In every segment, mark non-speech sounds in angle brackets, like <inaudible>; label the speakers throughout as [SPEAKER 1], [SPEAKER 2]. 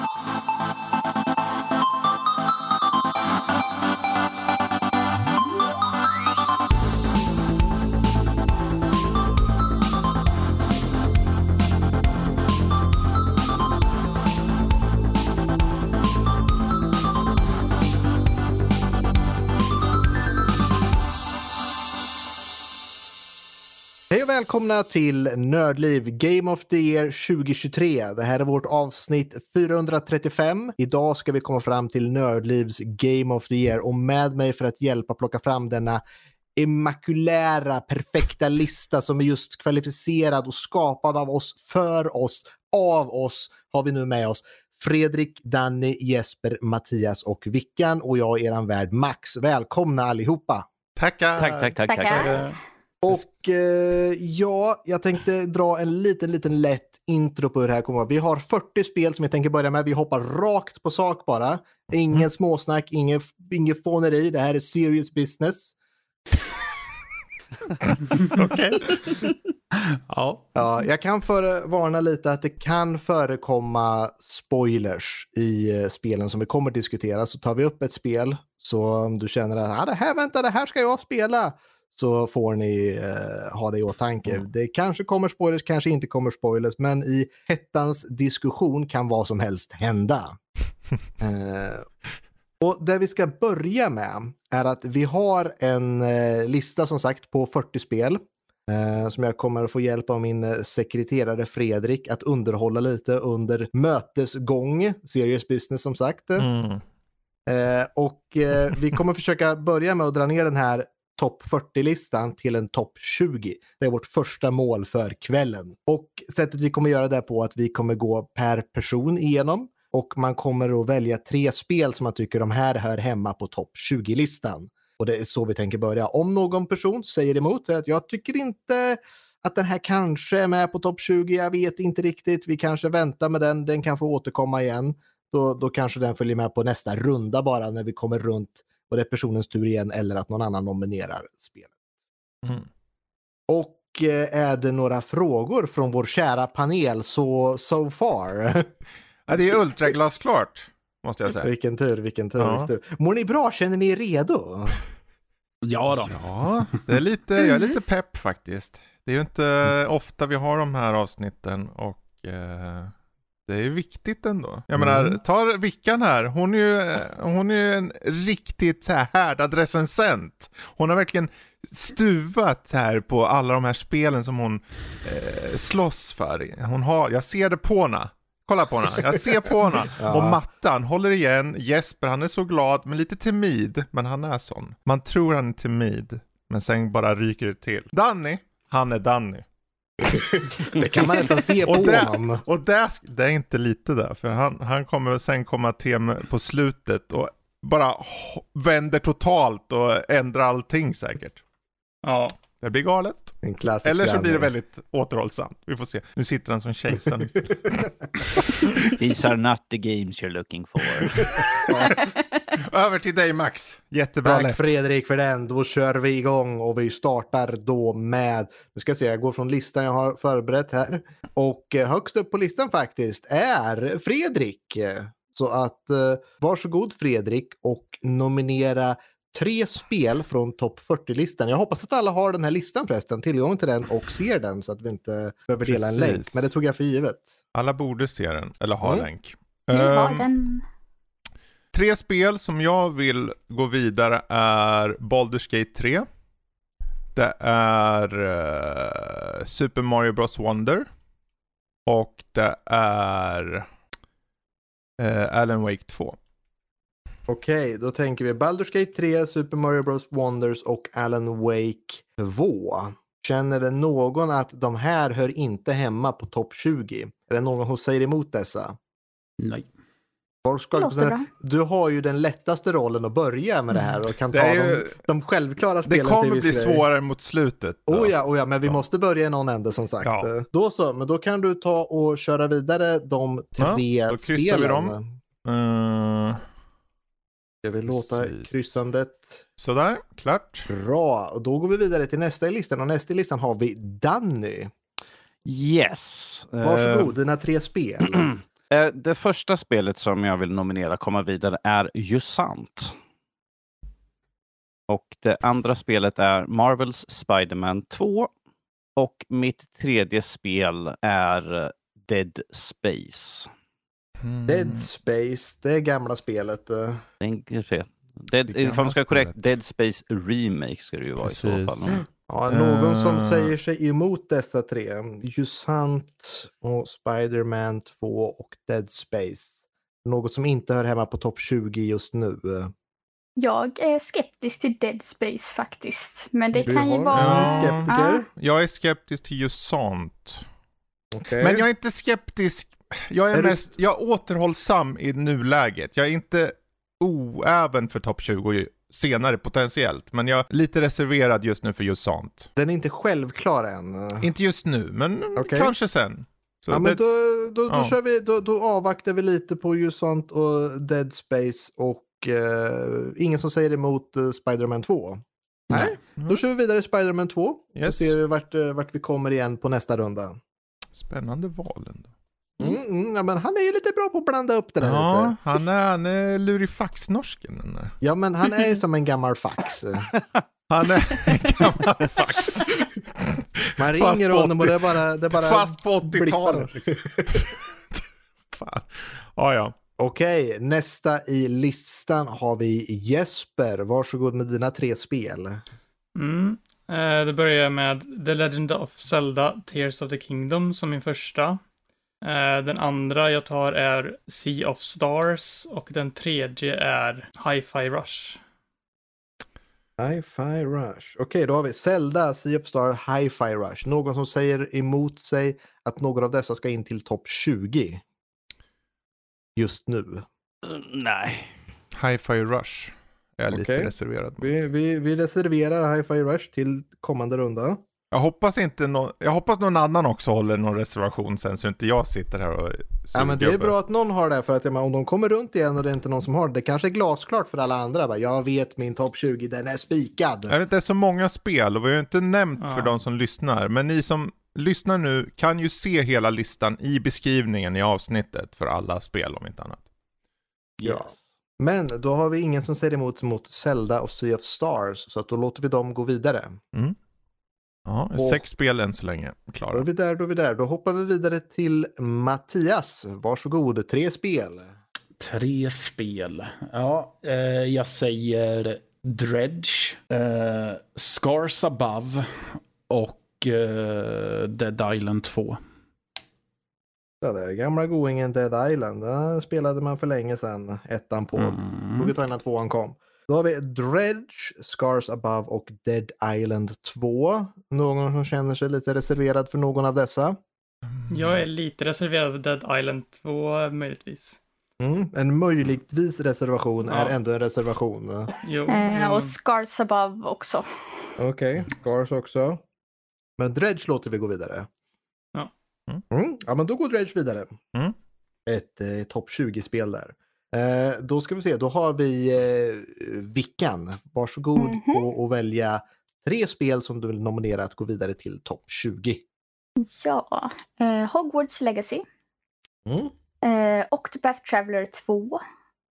[SPEAKER 1] Oh. Välkomna till Nördliv Game of the Year 2023. Det här är vårt avsnitt 435. Idag ska vi komma fram till Nördlivs Game of the Year och med mig för att hjälpa plocka fram denna immakulära, perfekta lista som är just kvalificerad och skapad av oss, för oss, av oss, har vi nu med oss Fredrik, Danny, Jesper, Mattias och Vickan och jag är eran värd Max. Välkomna allihopa!
[SPEAKER 2] Tackar!
[SPEAKER 3] Tack, tack, tack.
[SPEAKER 4] Tackar.
[SPEAKER 1] Och eh, ja, jag tänkte dra en liten, liten lätt intro på hur det här kommer att vara. Vi har 40 spel som jag tänker börja med. Vi hoppar rakt på sak bara. Ingen
[SPEAKER 2] Mm.
[SPEAKER 1] småsnack, ingen, ingen fåneri. Det här är serious business. <laughs>
[SPEAKER 2] Okej. ja.
[SPEAKER 1] Ja, jag kan varna lite att det kan förekomma spoilers i eh, spelen som vi kommer diskutera. Så tar vi upp ett spel så om du känner att ah, det här, vänta, det här ska jag spela så får ni eh, ha det i åtanke. Det kanske kommer spoilers, kanske inte kommer spoilers, men i hettans diskussion kan vad som helst hända. <laughs> eh, och det vi ska börja med är att vi har en eh, lista som sagt på 40 spel eh, som jag kommer att få hjälp av min eh, sekreterare Fredrik att underhålla lite under mötesgång. Serious business som sagt.
[SPEAKER 2] Mm.
[SPEAKER 1] Eh, och eh, vi kommer försöka börja med att dra ner den här topp 40-listan till en topp 20. Det är vårt första mål för kvällen. Och sättet vi kommer göra det på är att vi kommer gå per person igenom och man kommer att välja tre spel som man tycker de här hör hemma på topp 20-listan. Och det är så vi tänker börja. Om någon person säger emot säger att jag tycker inte att den här kanske är med på topp 20, jag vet inte riktigt, vi kanske väntar med den, den kan få återkomma igen. Då, då kanske den följer med på nästa runda bara när vi kommer runt och det är personens tur igen eller att någon annan nominerar spelet.
[SPEAKER 2] Mm.
[SPEAKER 1] Och eh, är det några frågor från vår kära panel så so far? <laughs>
[SPEAKER 2] Ja, det är ultraglasklart, måste jag säga.
[SPEAKER 1] vilken tur, vilken tur,
[SPEAKER 2] Ja.
[SPEAKER 1] vilken tur. Mår ni bra? Känner ni er redo?
[SPEAKER 4] Ja då.
[SPEAKER 2] Ja, det är lite, jag är lite pepp faktiskt. Det är ju inte ofta vi har de här avsnitten och eh, det är viktigt ändå. Jag
[SPEAKER 1] Mm.
[SPEAKER 2] menar, ta Vickan här. Hon är ju, hon är ju en riktigt så här härdad recensent. Hon har verkligen stuvat här på alla de här spelen som hon eh, slåss för. Hon har, jag ser det på henne. Kolla på henne, jag ser på henne. <laughs>
[SPEAKER 1] Ja.
[SPEAKER 2] Och Mattan håller igen, Jesper han är så glad men lite timid, men han är sån. Man tror han är timid, men sen bara ryker det till. Danny, han är Danny.
[SPEAKER 1] Det kan man nästan se på
[SPEAKER 2] Och det,
[SPEAKER 1] honom.
[SPEAKER 2] och det, det är inte lite där, för han, han kommer sen komma till på slutet och bara vänder totalt och ändrar allting säkert.
[SPEAKER 4] Ja.
[SPEAKER 2] Det blir galet.
[SPEAKER 1] En klassisk
[SPEAKER 2] Eller så blir det väldigt återhållsamt. Vi får se. Nu sitter han som kejsaren istället. <laughs>
[SPEAKER 3] These are not the games you're looking for. <laughs>
[SPEAKER 2] Över till dig Max. Jättebra
[SPEAKER 1] Tack
[SPEAKER 2] lätt.
[SPEAKER 1] Fredrik för den. Då kör vi igång och vi startar då med, nu ska jag se, jag går från listan jag har förberett här. Och eh, högst upp på listan faktiskt är Fredrik. Så att eh, varsågod Fredrik och nominera tre spel från topp 40-listan. Jag hoppas att alla har den här listan förresten, tillgång till den och ser den så att vi inte behöver dela en
[SPEAKER 2] Precis.
[SPEAKER 1] länk. Men det tog jag för givet.
[SPEAKER 2] Alla borde se den, eller ha
[SPEAKER 1] Mm.
[SPEAKER 2] länk.
[SPEAKER 5] Vi har
[SPEAKER 2] Ehm,
[SPEAKER 5] den.
[SPEAKER 2] Tre spel som jag vill gå vidare är Baldur's Gate 3. Det är eh, Super Mario Bros Wonder. Och det är eh, Alan Wake 2.
[SPEAKER 1] Okej, då tänker vi Baldur's Gate 3, Super Mario Bros Wonders och Alan Wake 2. Känner det någon att de här hör inte hemma på topp 20? Är det någon som säger emot dessa?
[SPEAKER 4] Nej.
[SPEAKER 1] Folk ska, du har ju den lättaste rollen att börja med det här och kan
[SPEAKER 2] Det
[SPEAKER 1] ta
[SPEAKER 2] är
[SPEAKER 1] de,
[SPEAKER 2] ju,
[SPEAKER 1] de självklara
[SPEAKER 2] det
[SPEAKER 1] spelen
[SPEAKER 2] kommer
[SPEAKER 1] till
[SPEAKER 2] bli svårare mot slutet. då.
[SPEAKER 1] Oh ja, oh ja, men vi
[SPEAKER 2] Ja.
[SPEAKER 1] måste börja i någon ände som sagt.
[SPEAKER 2] Ja.
[SPEAKER 1] Då så, men då kan du ta och köra vidare de
[SPEAKER 2] Ja,
[SPEAKER 1] tre
[SPEAKER 2] då kryssar vi
[SPEAKER 1] spelen.
[SPEAKER 2] dem. Eh,
[SPEAKER 1] Jag vill låta
[SPEAKER 2] Precis.
[SPEAKER 1] kryssandet
[SPEAKER 2] sådär, klart.
[SPEAKER 1] Bra, och då går vi vidare till nästa i listan och nästa i listan har vi Danny.
[SPEAKER 3] Yes.
[SPEAKER 1] Varsågod, dina tre spel. <clears throat>
[SPEAKER 3] Eh, Det första spelet som jag vill nominera komma vidare är Jusant. Och det andra spelet är Marvels Spider-Man 2. Och mitt tredje spel är Dead Space.
[SPEAKER 2] Mm.
[SPEAKER 1] Dead Space, det gamla spelet. eh.
[SPEAKER 3] Är enkelt spel. Dead,
[SPEAKER 2] Det gamla
[SPEAKER 3] ifall man ska vara korrekt. Dead Space Remake ska det ju vara i så
[SPEAKER 2] Precis.
[SPEAKER 3] fall.
[SPEAKER 1] Ja, någon som
[SPEAKER 2] Eh.
[SPEAKER 1] säger sig emot dessa tre. Jusant och Spider-Man 2 och Dead Space. Något som inte hör hemma på topp 20 just nu.
[SPEAKER 5] Jag är skeptisk till Dead Space faktiskt. Men det
[SPEAKER 1] Du
[SPEAKER 5] kan ju vara...
[SPEAKER 1] en skeptiker.
[SPEAKER 2] Jag är skeptisk till just sånt.
[SPEAKER 1] Okej.
[SPEAKER 2] Men jag är inte skeptisk. Jag är,
[SPEAKER 1] Är du-
[SPEAKER 2] mest, jag är återhållsam i nuläget. Jag är inte oäven för topp 20 senare potentiellt. Men jag är lite reserverad just nu för just sånt.
[SPEAKER 1] Den är inte självklar än.
[SPEAKER 2] Inte just nu, men
[SPEAKER 1] Okej.
[SPEAKER 2] kanske sen. Så
[SPEAKER 1] Ja, men då, då, då,
[SPEAKER 2] ja.
[SPEAKER 1] kör vi, då, då avvaktar vi lite på Jusant och Dead Space och eh, ingen som säger emot eh, Spider-Man 2. Nej, då kör vi vidare i Spider-Man 2. Så
[SPEAKER 2] Yes.
[SPEAKER 1] ser vi vart, eh, vart vi kommer igen på nästa runda.
[SPEAKER 2] Spännande val ändå.
[SPEAKER 1] Mm, mm, ja, men han är ju lite bra på att blanda upp det där
[SPEAKER 2] Ja,
[SPEAKER 1] lite.
[SPEAKER 2] han är, han är lurifax-norsken. den där.
[SPEAKER 1] Ja, men han är <laughs> som en gammal fax.
[SPEAKER 2] Han är en gammal fax.
[SPEAKER 1] Man
[SPEAKER 2] Fast
[SPEAKER 1] ringer honom och
[SPEAKER 2] 80
[SPEAKER 1] det är bara... Det är bara
[SPEAKER 2] Fast på
[SPEAKER 1] blippar.
[SPEAKER 2] 80-talet. liksom. Fan. Ja, ja.
[SPEAKER 1] Okej, nästa i listan har vi Jesper. Varsågod med dina tre spel.
[SPEAKER 4] Mm. Eh, det börjar med The Legend of Zelda Tears of the Kingdom som min första. Eh, den andra jag tar är Sea of Stars och den tredje är Hi-Fi Rush.
[SPEAKER 1] Hi-Fi Rush. Okej, då har vi Zelda, Sea of Star, Hi-Fi Rush. Någon som säger emot sig att någon av dessa ska in till topp 20? Just nu.
[SPEAKER 3] Mm, Nej.
[SPEAKER 2] Hi-Fi Rush är jag
[SPEAKER 1] Okej.
[SPEAKER 2] lite reserverad.
[SPEAKER 1] Vi, vi, vi reserverar Hi-Fi Rush till kommande runda.
[SPEAKER 2] Jag hoppas inte nå- jag hoppas någon annan också håller någon reservation sen så inte jag sitter här och
[SPEAKER 1] Ja, men det är bra att någon har det för att jag menar, om de kommer runt igen och det är inte någon som har det, det kanske är glasklart för alla andra. Bara, jag vet min topp 20, den är spikad.
[SPEAKER 2] Jag vet, det är så många spel och vi har ju inte nämnt för
[SPEAKER 4] Ja.
[SPEAKER 2] de som lyssnar. Men ni som lyssnar nu kan ju se hela listan i beskrivningen i avsnittet för alla spel om inte annat.
[SPEAKER 1] Ja.
[SPEAKER 3] Yes.
[SPEAKER 1] Men då har vi ingen som säger emot mot Zelda och Sea of Stars, så att då låter vi dem gå vidare.
[SPEAKER 2] Ja,
[SPEAKER 1] Och-
[SPEAKER 2] sex spel än så länge
[SPEAKER 1] Då är
[SPEAKER 2] klara.
[SPEAKER 1] vi där, då är vi där. Då hoppar vi vidare till Mattias. Varsågod, tre spel.
[SPEAKER 6] Tre spel. Ja, eh, jag säger Dredge, eh, Scars Above och eh, Dead Island 2.
[SPEAKER 1] Ja, det är gamla goingen Dead Island. Där spelade man för länge sedan, ettan på.
[SPEAKER 6] Mm.
[SPEAKER 1] Tog ett tag innan tvåan kom. Då har vi Dredge, Scars Above och Dead Island 2. Någon som känner sig lite reserverad för någon av dessa?
[SPEAKER 4] Jag är lite reserverad för Dead Island 2 möjligtvis.
[SPEAKER 1] Mm. En möjligtvis reservation är
[SPEAKER 4] Ja.
[SPEAKER 1] ändå en reservation.
[SPEAKER 4] Jo,
[SPEAKER 5] Eh, och Scars Above också.
[SPEAKER 1] Okej, Scars också. Men Dredge låter vi gå vidare.
[SPEAKER 4] Ja.
[SPEAKER 1] Mm. Ja, men då går Dredge vidare.
[SPEAKER 2] Mm.
[SPEAKER 1] Ett eh, topp 20-spel där. Eh, då ska vi se, då har vi eh, Vickan. Varsågod
[SPEAKER 5] Mhm.
[SPEAKER 1] och, och välja tre spel som du vill nominera att gå vidare till topp 20.
[SPEAKER 5] Ja. Eh, Hogwarts Legacy.
[SPEAKER 1] Mm.
[SPEAKER 5] Eh, Octopath Traveler 2.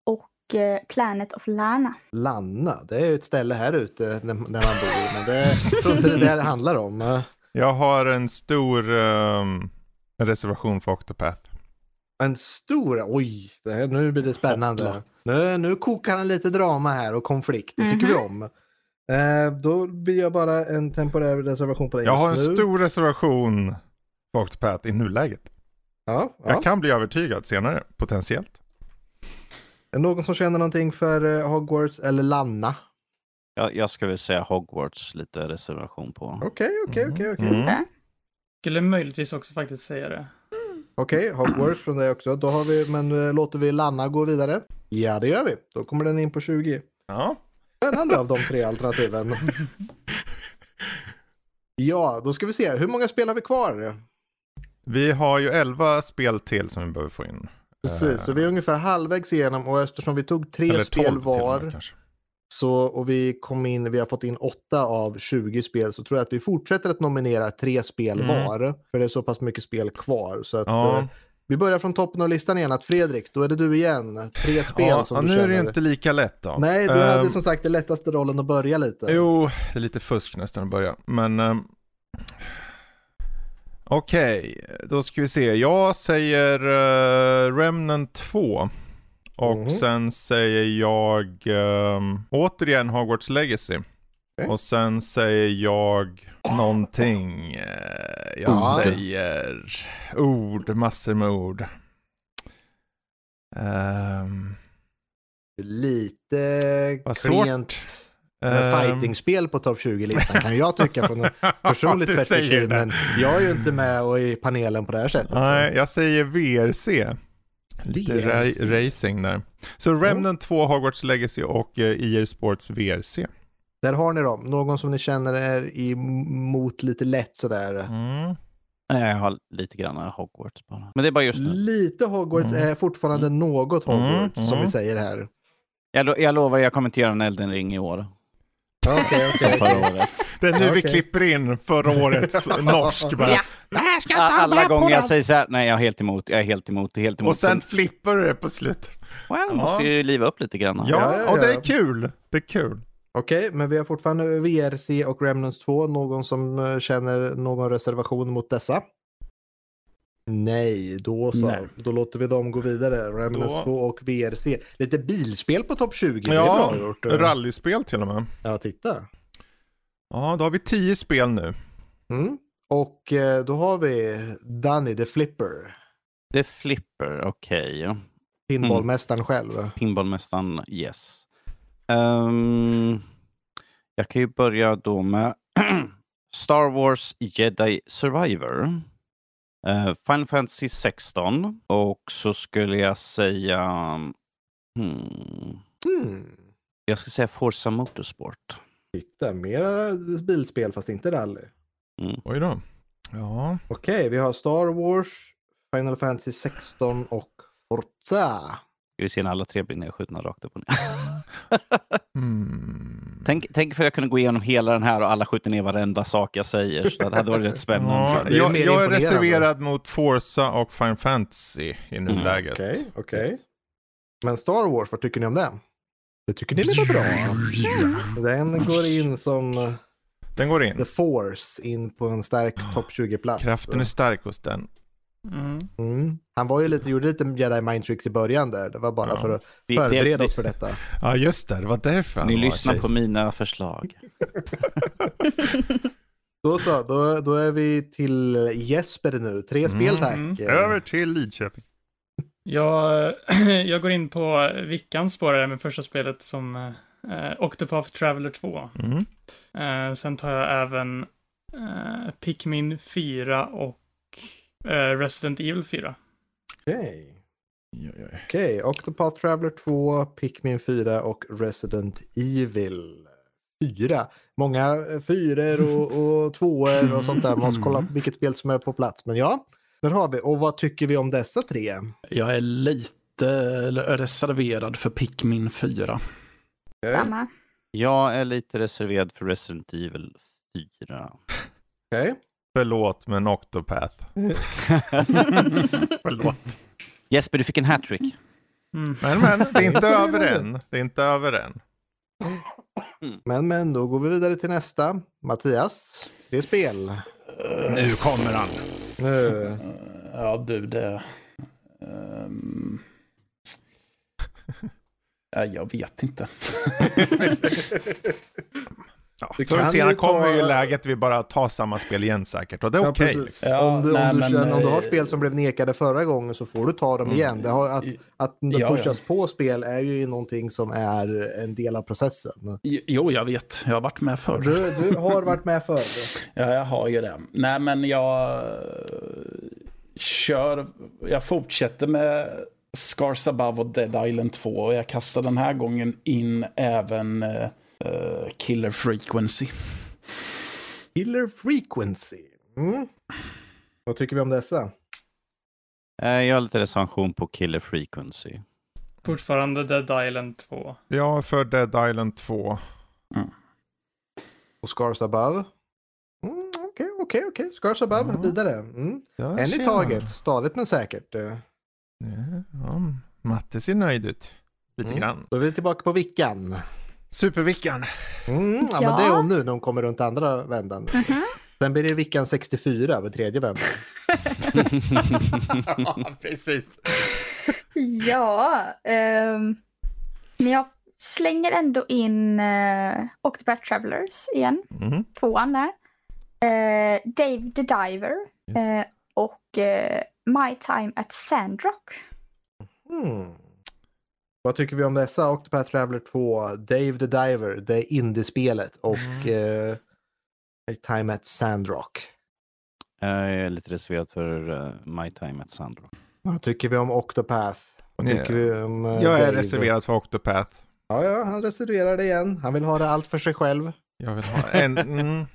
[SPEAKER 5] Och eh, Planet of Lana.
[SPEAKER 1] Lanna, det är ett ställe här ute där, där man bor, men det jag tror inte det där det handlar om.
[SPEAKER 2] Jag har en stor ehm, reservation för Octopath.
[SPEAKER 1] En stor, oj, det här, nu blir det spännande. Nu, nu kokar han lite drama här och konflikt, det tycker vi om. Eh, då blir jag bara en temporär reservation på det
[SPEAKER 2] Jag har en
[SPEAKER 1] nu.
[SPEAKER 2] stor reservation för Octopath i nuläget.
[SPEAKER 1] Ja, ja.
[SPEAKER 2] Jag kan bli övertygad senare, potentiellt.
[SPEAKER 1] Någon som känner någonting för eh, Hogwarts eller Lanna?
[SPEAKER 3] Jag, jag ska väl säga Hogwarts lite reservation på.
[SPEAKER 1] Okej, okej, okej, okej.
[SPEAKER 2] Mm.
[SPEAKER 4] Skulle möjligtvis också faktiskt säga det.
[SPEAKER 1] Okej, Hogwarts <clears throat> från dig också. Då har vi, men eh, låter vi Lanna gå vidare? Ja, det gör vi. Då kommer den in på 20.
[SPEAKER 2] Ja.
[SPEAKER 1] Spännande av de tre alternativen. <laughs> Ja, då ska vi se. Hur många spel har vi kvar?
[SPEAKER 2] Vi har ju 11 spel till som vi behöver få in.
[SPEAKER 1] Precis, så vi är ungefär halvvägs igenom och eftersom vi tog tre
[SPEAKER 2] Eller 12
[SPEAKER 1] spel
[SPEAKER 2] med,
[SPEAKER 1] var
[SPEAKER 2] kanske.
[SPEAKER 1] Så, och vi kom in, vi har fått in åtta av 20 spel så tror jag att vi fortsätter att nominera tre spel
[SPEAKER 2] Mm.
[SPEAKER 1] var. För det är så pass mycket spel kvar. Så att,
[SPEAKER 2] Ja.
[SPEAKER 1] eh, Vi börjar från toppen av listan igen. Att Fredrik, då är det du igen. Tre spel
[SPEAKER 2] Ja,
[SPEAKER 1] som
[SPEAKER 2] ja,
[SPEAKER 1] du
[SPEAKER 2] nu
[SPEAKER 1] känner.
[SPEAKER 2] är det inte lika lätt då.
[SPEAKER 1] Nej, du hade
[SPEAKER 2] Ehm,
[SPEAKER 1] som sagt den lättaste rollen att börja lite.
[SPEAKER 2] Jo, det är lite fusk nästan att börja. Men... ehm, Okej, då ska vi se. Jag säger uh, Remnant 2. Och
[SPEAKER 1] Mhm.
[SPEAKER 2] sen säger jag ehm, återigen Hogwarts Legacy.
[SPEAKER 1] Okej.
[SPEAKER 2] Och sen säger jag någonting. eh, jag
[SPEAKER 1] Ja.
[SPEAKER 2] säger ord, massor med ord. Ehm,
[SPEAKER 1] Lite klent
[SPEAKER 2] ehm,
[SPEAKER 1] fightingspel på topp 20-listan kan jag tycka från <laughs> ett personligt perspektiv. Men jag är ju inte med och i panelen på det här sättet. så.
[SPEAKER 2] Nej, jag säger VRC. Lite
[SPEAKER 1] VRC.
[SPEAKER 2] ra- racing där. Så Remnant 2, Hogwarts Legacy och uh, EA Sports VRC.
[SPEAKER 1] Där har ni dem. Någon som ni känner är emot lite lätt sådär.
[SPEAKER 2] Mm.
[SPEAKER 3] Nej, Jag har lite grann Hogwarts bara. Men det är bara just nu.
[SPEAKER 1] Lite Hogwarts
[SPEAKER 2] Mm.
[SPEAKER 1] är fortfarande något Hogwarts
[SPEAKER 2] Mm,
[SPEAKER 1] som
[SPEAKER 2] mm.
[SPEAKER 1] vi säger här.
[SPEAKER 3] Jag, lo- jag lovar, jag kommer inte göra en Elden Ring i år.
[SPEAKER 1] Okej,
[SPEAKER 3] Som
[SPEAKER 1] okej.
[SPEAKER 3] året.
[SPEAKER 2] Det är nu
[SPEAKER 1] Ja,
[SPEAKER 2] vi klipper in förra årets <laughs> norsk. Bara.
[SPEAKER 5] Ja.
[SPEAKER 3] Alla gånger jag säger så här, nej jag är helt emot, jag är helt emot, helt emot.
[SPEAKER 2] Och sen flippar du det på slut.
[SPEAKER 3] well, jag måste ju liva upp lite grann.
[SPEAKER 2] Ja,
[SPEAKER 1] Ja, ja,
[SPEAKER 2] och det
[SPEAKER 1] ja.
[SPEAKER 2] är kul. Det är kul.
[SPEAKER 1] Okej, men vi har fortfarande VRC och Remnants 2. Någon som eh, känner någon reservation mot dessa? Nej, då så.
[SPEAKER 6] Nej.
[SPEAKER 1] Då låter vi dem gå vidare. Remnants
[SPEAKER 2] Då-
[SPEAKER 1] 2 och VRC. Lite bilspel på topp 20. Det är
[SPEAKER 2] Ja,
[SPEAKER 1] bra gjort.
[SPEAKER 2] rallyspel till och med.
[SPEAKER 1] Ja, titta.
[SPEAKER 2] Ja, då har vi tio spel nu.
[SPEAKER 1] Mm. Och eh, då har vi Danny the Flipper.
[SPEAKER 3] Det är Flipper, okej.
[SPEAKER 1] Pinballmästaren själv.
[SPEAKER 3] Pinballmästaren, yes. Ehm, jag kan ju börja då med <clears throat> Star Wars Jedi Survivor. Uh, Final Fantasy 16 och så skulle jag säga... Hmm,
[SPEAKER 1] Hmm.
[SPEAKER 3] jag ska säga Forza Motorsport.
[SPEAKER 1] Titta, mera bilspel fast inte rally.
[SPEAKER 2] Oj då. Ja,
[SPEAKER 1] Okej, vi har Star Wars, Final Fantasy 16 och Forza.
[SPEAKER 3] Ska vi se när alla tre blir nedskjutna rakt upp och ner. <laughs>
[SPEAKER 2] mm.
[SPEAKER 3] tänk, tänk för att jag kunde gå igenom hela den här och alla skjuter ner varenda sak jag säger. Så det hade varit rätt spännande.
[SPEAKER 2] Ja,
[SPEAKER 1] det är
[SPEAKER 2] jag, jag är reserverad mot Forza och Final Fantasy i nuläget.
[SPEAKER 1] Okej, okej. Men Star Wars, vad tycker ni om den? Det tycker ni är bra. Den går in som
[SPEAKER 2] Den går
[SPEAKER 1] The
[SPEAKER 2] in.
[SPEAKER 1] Force in på en stark <gasps> topp 20-plats.
[SPEAKER 2] Kraften är stark hos den.
[SPEAKER 4] Mm.
[SPEAKER 1] Mm. Han var ju lite, gjorde lite Jedi Mind Tricks i början där. Det var bara
[SPEAKER 2] Ja.
[SPEAKER 1] för att förbereda oss för detta.
[SPEAKER 2] Ja, just det. Det var därför han
[SPEAKER 3] Ni
[SPEAKER 2] var
[SPEAKER 3] lyssnar på
[SPEAKER 2] kejsare.
[SPEAKER 3] mina förslag. <laughs> <laughs>
[SPEAKER 1] Då så, då, då är vi till Jesper nu. Tre spel tack.
[SPEAKER 4] Mm.
[SPEAKER 2] Över till Lidköping.
[SPEAKER 4] Jag, <clears throat> jag går in på Vickans spår här med första spelet som eh, Octopath Traveler 2.
[SPEAKER 2] Mm.
[SPEAKER 4] Eh, sen tar jag även eh, Pikmin 4 och eh, Resident Evil 4.
[SPEAKER 1] Okej.
[SPEAKER 2] Oj.
[SPEAKER 1] Okej, Octopath Traveler 2, Pikmin 4 och Resident Evil 4. Många eh, fyror och, och tvåor och sånt där. Man måste kolla vilket spel som är på plats. Men ja, där har vi. Och vad tycker vi om dessa tre?
[SPEAKER 6] Jag är lite reserverad för Pikmin 4.
[SPEAKER 5] Samma.
[SPEAKER 3] Jag är lite reserverad för Resident Evil 4.
[SPEAKER 1] Okej.
[SPEAKER 2] Förlåt, men Octopath. <laughs> Förlåt.
[SPEAKER 3] Jesper, du fick en hattrick.
[SPEAKER 4] Mm.
[SPEAKER 2] Men, men, det är inte <laughs> över än. Det är inte över än.
[SPEAKER 1] Men, men, då går vi vidare till nästa. Mattias, det är spel.
[SPEAKER 2] Nu kommer han.
[SPEAKER 1] Nu.
[SPEAKER 6] Ja, du, det... ja, jag vet inte. <laughs> <laughs>
[SPEAKER 2] Ja, förr
[SPEAKER 1] kan
[SPEAKER 2] eller senare kommer ju läget vi bara tar samma spel igen säkert. Och det är
[SPEAKER 1] Ja,
[SPEAKER 2] okej.
[SPEAKER 1] precis.
[SPEAKER 6] Ja,
[SPEAKER 1] om, du,
[SPEAKER 6] nej,
[SPEAKER 1] om, du
[SPEAKER 6] men,
[SPEAKER 1] känner, om du har
[SPEAKER 6] eh,
[SPEAKER 1] spel som blev nekade förra gången så får du ta dem igen. Det har, att, att det
[SPEAKER 6] Ja, ja.
[SPEAKER 1] pushas på spel är ju någonting som är en del av processen.
[SPEAKER 6] Jo, jag vet. Jag har varit med förr.
[SPEAKER 1] Du, du har varit med förr. <laughs>
[SPEAKER 6] Ja, jag har ju det. Nej, men jag eh, kör... Jag fortsätter med Scars Above och Dead Island 2. Och jag kastar den här gången in även eh, eh, Killer Frequency.
[SPEAKER 1] Killer Frequency. Mm. Vad tycker vi om dessa?
[SPEAKER 3] Eh, Jag har lite recension på Killer Frequency.
[SPEAKER 4] Fortfarande Dead Island 2.
[SPEAKER 2] Ja, för Dead Island 2.
[SPEAKER 1] Och Scars Above? Mm, Okej, okej, okej. Scars above,
[SPEAKER 2] Ja.
[SPEAKER 1] vidare. Mm.
[SPEAKER 2] Ja,
[SPEAKER 1] En i
[SPEAKER 2] man.
[SPEAKER 1] taget, stadigt men säkert. Eh,
[SPEAKER 2] Ja, ja, Matte ser nöjd ut. Lite
[SPEAKER 1] Mm.
[SPEAKER 2] grann.
[SPEAKER 1] Då är vi tillbaka på vickan.
[SPEAKER 2] Supervickan.
[SPEAKER 1] Mm, ja, men
[SPEAKER 5] Ja.
[SPEAKER 1] det är om nu när de kommer runt andra vändan. Sen blir det vickan 64 över tredje vändan. <laughs>
[SPEAKER 2] ja, precis.
[SPEAKER 5] Ja, ehm, men jag slänger ändå in uh, Octopath Travelers igen.
[SPEAKER 2] Mm.
[SPEAKER 5] Tvåan där. Eh, Dave the Diver.
[SPEAKER 2] Yes.
[SPEAKER 5] eh, och eh, My Time at Sandrock.
[SPEAKER 1] Hmm. Vad tycker vi om dessa? Octopath Traveler 2, Dave the Diver, det är indiespelet och
[SPEAKER 2] Mm.
[SPEAKER 1] eh, Time at Sandrock.
[SPEAKER 3] Jag är lite reserverad för eh, My Time at Sandrock.
[SPEAKER 1] Vad tycker vi om Octopath? Vad tycker
[SPEAKER 2] Ja.
[SPEAKER 1] vi om eh,
[SPEAKER 2] Jag är
[SPEAKER 1] Dave?
[SPEAKER 2] reserverad för Octopath.
[SPEAKER 1] Ja, ja, han reserverar det igen. Han vill ha det allt för sig själv.
[SPEAKER 2] Jag vill ha en... Mm.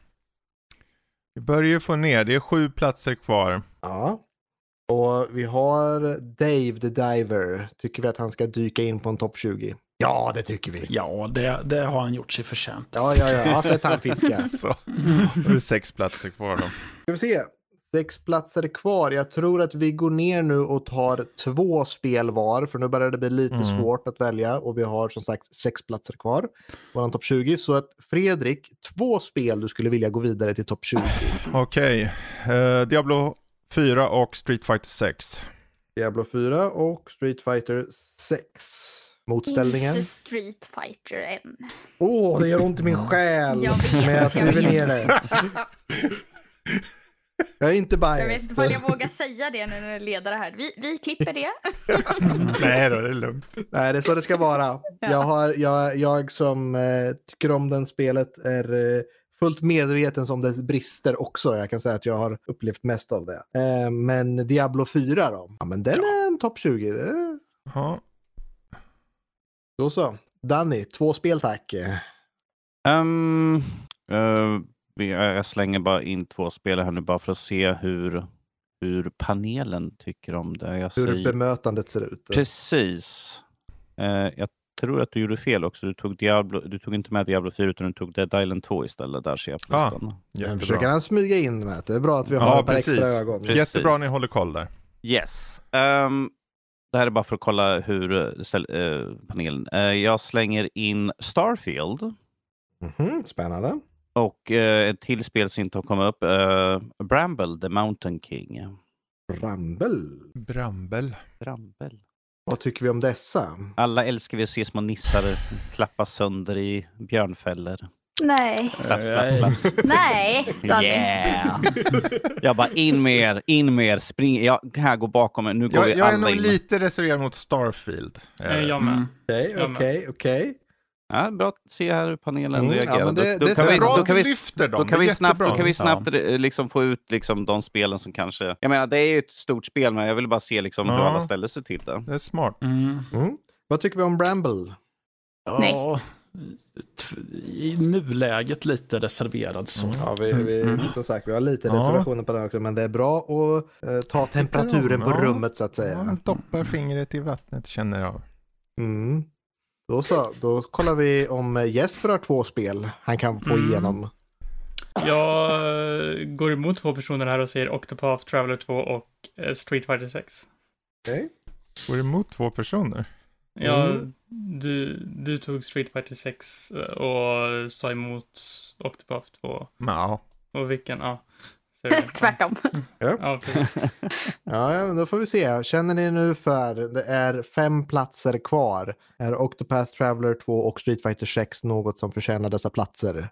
[SPEAKER 2] Vi börjar ju få ner, det är sju platser kvar.
[SPEAKER 1] Ja. Och vi har Dave the Diver. Tycker vi att han ska dyka in på en topp 20? Ja, det tycker vi.
[SPEAKER 6] Ja, det, det har han gjort sig förtjänt.
[SPEAKER 1] Ja, ja, ja. Jag har sett han fiska. <laughs>
[SPEAKER 2] Så, då är det sex platser kvar då.
[SPEAKER 1] Ska vi se. Sex platser kvar. Jag tror att vi går ner nu och tar två spel var, för nu börjar det bli lite
[SPEAKER 2] Mm.
[SPEAKER 1] svårt att välja och vi har som sagt sex platser kvar. Våran topp 20. Så att Fredrik, två spel du skulle vilja gå vidare till topp 20.
[SPEAKER 2] Okej, eh, Diablo 4 och Street Fighter 6.
[SPEAKER 1] Diablo 4 och Street Fighter 6. Motställningen.
[SPEAKER 5] Inte Street Fighter än.
[SPEAKER 1] Åh, det gör ont i min själ.
[SPEAKER 5] Jag vet,
[SPEAKER 1] Men jag
[SPEAKER 5] jag
[SPEAKER 1] skriver
[SPEAKER 5] vet.
[SPEAKER 1] ner det. Jag är inte
[SPEAKER 5] Jag vet
[SPEAKER 1] biased.
[SPEAKER 5] inte om jag vågar säga det nu när jag leder det här. Vi, vi klipper det. <laughs>
[SPEAKER 2] Nej då, det är lugnt.
[SPEAKER 1] Nej, det är så det ska vara. Jag, har, jag, jag som eh, tycker om den spelet är eh, fullt medveten om dess brister också. Jag kan säga att jag har upplevt mest av det. Eh, men Diablo 4 då? Ja, men den är en topp 20. Det är...
[SPEAKER 2] Ja,
[SPEAKER 1] Då så. Danny, två spel tack.
[SPEAKER 3] Um, vi- jag slänger bara in två spel här nu bara för att se hur, hur panelen tycker om det. Jag
[SPEAKER 1] Hur
[SPEAKER 3] säger,
[SPEAKER 1] bemötandet ser ut.
[SPEAKER 3] precis. Eh, jag tror att du gjorde fel också. Du tog, Diablo, du tog inte med Diablo 4 utan du tog Dead Island 2 istället. Där ser jag på
[SPEAKER 2] Ah.
[SPEAKER 3] listan.
[SPEAKER 1] Den försöker han smyga in med. Det är bra att vi har
[SPEAKER 2] Ja,
[SPEAKER 1] ett par extra
[SPEAKER 2] precis.
[SPEAKER 1] ögon.
[SPEAKER 3] Precis.
[SPEAKER 2] Jättebra ni håller koll där.
[SPEAKER 3] Yes. Ehm, det här är bara för att kolla hur eh, ställ, eh, panelen... Eh, jag slänger in Starfield
[SPEAKER 1] Mhm, spännande.
[SPEAKER 3] och eh, ett till spel som inte har kommit upp. Bramble, The Mountain King.
[SPEAKER 1] Rumble.
[SPEAKER 2] Brambel.
[SPEAKER 3] Bramble.
[SPEAKER 1] Vad tycker vi om dessa?
[SPEAKER 3] Alla älskar vi att se små nissar klappas sönder i björnfällor.
[SPEAKER 5] Nej.
[SPEAKER 3] Slafs, slafs, slafs. <laughs>
[SPEAKER 5] Nej, Danny.
[SPEAKER 3] Yeah! Jag bara in mer, in mer, spring. Jag här går bakom mig. Nu går
[SPEAKER 2] Jag,
[SPEAKER 3] vi
[SPEAKER 2] jag är
[SPEAKER 3] alla
[SPEAKER 2] nog
[SPEAKER 3] in.
[SPEAKER 2] lite reserverad mot Starfield.
[SPEAKER 4] Eh, Jag med.
[SPEAKER 6] Mm.
[SPEAKER 1] Okej,
[SPEAKER 4] Jag med.
[SPEAKER 1] okej, okej.
[SPEAKER 3] Ja,
[SPEAKER 1] Mm,
[SPEAKER 3] bra att se här hur panelen
[SPEAKER 1] ja,
[SPEAKER 3] reagerar.
[SPEAKER 1] det-
[SPEAKER 3] då, då,
[SPEAKER 1] det är
[SPEAKER 3] kan vi,
[SPEAKER 1] bra
[SPEAKER 3] då
[SPEAKER 2] att
[SPEAKER 3] kan
[SPEAKER 2] du
[SPEAKER 3] vi
[SPEAKER 2] lyfter dem.
[SPEAKER 3] Då kan,
[SPEAKER 2] Det är
[SPEAKER 3] vi snabbt, då kan vi snabbt eh, liksom få ut liksom de spelen som kanske... Jag menar, det är ju ett stort spel, men jag vill bara se liksom hur
[SPEAKER 2] Ja.
[SPEAKER 3] alla ställer sig till det.
[SPEAKER 2] Det är smart.
[SPEAKER 6] Mm.
[SPEAKER 1] Mm. Vad tycker vi om Bramble?
[SPEAKER 5] Nej.
[SPEAKER 6] Ja, i nuläget lite reserverad så.
[SPEAKER 1] Ja, vi, vi, som sagt, vi har lite
[SPEAKER 2] Mm. Ja.
[SPEAKER 1] reservationer på den också, men det är bra att eh, ta temperaturen på
[SPEAKER 2] Ja.
[SPEAKER 1] rummet så att
[SPEAKER 2] Ja,
[SPEAKER 1] säga.
[SPEAKER 2] doppar fingret i vattnet känner jag.
[SPEAKER 1] Mm. Då så, då kollar vi om eh, Jesper har två spel han kan få
[SPEAKER 4] Mm.
[SPEAKER 1] igenom.
[SPEAKER 4] Jag eh, går emot två personer här och säger Octopath Traveler 2 och eh, Street Fighter 6.
[SPEAKER 1] Okej.
[SPEAKER 2] Går emot två personer.
[SPEAKER 4] Ja,
[SPEAKER 1] Mm.
[SPEAKER 4] du, du tog Street Fighter 6 eh, och sa emot Octopath 2.
[SPEAKER 2] Ja.
[SPEAKER 4] Och vilken? Ja. <laughs>
[SPEAKER 5] Tvärtom.
[SPEAKER 4] Ja. <laughs>
[SPEAKER 1] Ja, ja, men då får vi se. Känner ni nu för, det är fem platser kvar. Är Octopath Traveler 2 och Street Fighter 6 något som förtjänar dessa platser?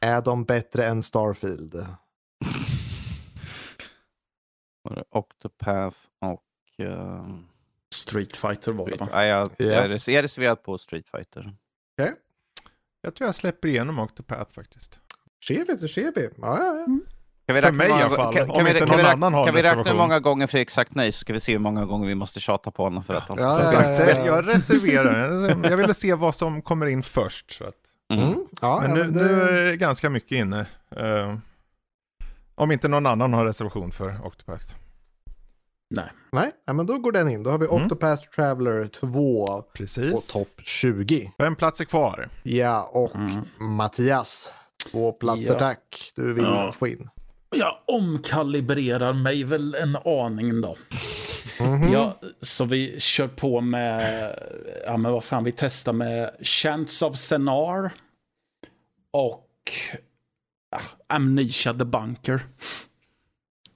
[SPEAKER 1] Är de bättre än Starfield? <laughs>
[SPEAKER 3] Var det Octopath och... eh,
[SPEAKER 6] Street Fighter var det va?
[SPEAKER 3] ja, jag,
[SPEAKER 1] Ja.
[SPEAKER 3] jag, är res- jag är reserverad på Street Fighter.
[SPEAKER 2] Jag tror jag släpper igenom Octopath faktiskt.
[SPEAKER 1] Ser vi, det ser vi. Ja, ja, ja.
[SPEAKER 3] Kan vi
[SPEAKER 2] För
[SPEAKER 3] räkna
[SPEAKER 2] mig i
[SPEAKER 3] många
[SPEAKER 2] alla fall,
[SPEAKER 3] Kan,
[SPEAKER 2] om
[SPEAKER 3] kan vi,
[SPEAKER 2] inte
[SPEAKER 3] kan
[SPEAKER 2] någon
[SPEAKER 3] vi, räkna- kan vi räkna hur många gånger Fredrik sagt nej så ska vi se hur många gånger vi måste tjata på honom för att han ska
[SPEAKER 1] Ja, ja, ja, ja.
[SPEAKER 2] jag reserverar. Jag ville se vad som kommer in först. Så att.
[SPEAKER 3] Mm.
[SPEAKER 1] Mm. ja,
[SPEAKER 2] Men
[SPEAKER 1] ja,
[SPEAKER 2] nu,
[SPEAKER 1] men
[SPEAKER 2] nu
[SPEAKER 1] det...
[SPEAKER 2] är det ganska mycket inne. Eh, om inte någon annan har reservation för Octopath.
[SPEAKER 1] Nej, ja, men då går den in. Då har vi
[SPEAKER 2] Mm.
[SPEAKER 1] Octopath Traveler 2 på
[SPEAKER 2] Precis.
[SPEAKER 1] topp 20.
[SPEAKER 2] Fem platser kvar.
[SPEAKER 1] Ja, och
[SPEAKER 6] Mm.
[SPEAKER 1] Mattias, Två platser
[SPEAKER 6] Ja.
[SPEAKER 1] tack. Du vill
[SPEAKER 6] Ja.
[SPEAKER 1] få in.
[SPEAKER 6] Jag omkalibrerar mig väl en aning då.
[SPEAKER 1] Mhm.
[SPEAKER 6] Ja, så vi kör på med, ja men vad fan, vi testar med Chants of Senar och ja, Amnesia the Bunker.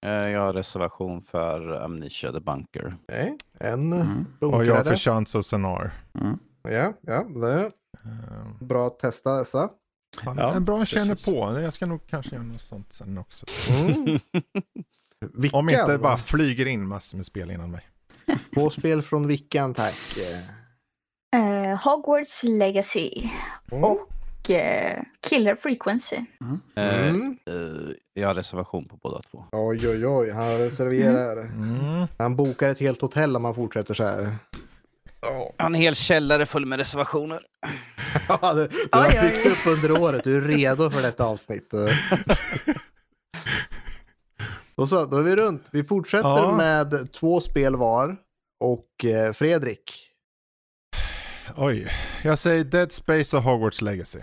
[SPEAKER 3] Eh, Jag har reservation för Amnesia the Bunker.
[SPEAKER 1] Okej, En
[SPEAKER 6] Mm.
[SPEAKER 2] Och jag för. Chance och Sonar.
[SPEAKER 6] Mm.
[SPEAKER 1] Ja, ja, det är
[SPEAKER 2] Uh,
[SPEAKER 1] bra att testa dessa.
[SPEAKER 2] Fan,
[SPEAKER 6] Ja,
[SPEAKER 2] en bra känner
[SPEAKER 6] precis.
[SPEAKER 2] på. Jag ska nog kanske göra något sånt sen också. <laughs>
[SPEAKER 1] Mm.
[SPEAKER 2] Om inte bara flyger in massor med spel innan mig. <laughs>
[SPEAKER 1] Två spel från Vickan tack.
[SPEAKER 5] Eh, Hogwarts Legacy
[SPEAKER 1] Mm.
[SPEAKER 5] och eh, Killer Frequency.
[SPEAKER 1] Mm.
[SPEAKER 3] eh, Jag har reservation på båda två.
[SPEAKER 1] Oj, oj, oj, han reserverar.
[SPEAKER 2] Mm.
[SPEAKER 1] Han bokar ett helt hotell om man fortsätter så här.
[SPEAKER 3] Jag har en hel källare full med reservationer.
[SPEAKER 1] Ja, du, du har byggt upp under året, du är redo för detta avsnitt. Och så, då är vi runt. Vi fortsätter
[SPEAKER 2] Ja.
[SPEAKER 1] med två spel var. Och eh, Fredrik,
[SPEAKER 2] Oj, jag säger Dead Space och Hogwarts Legacy.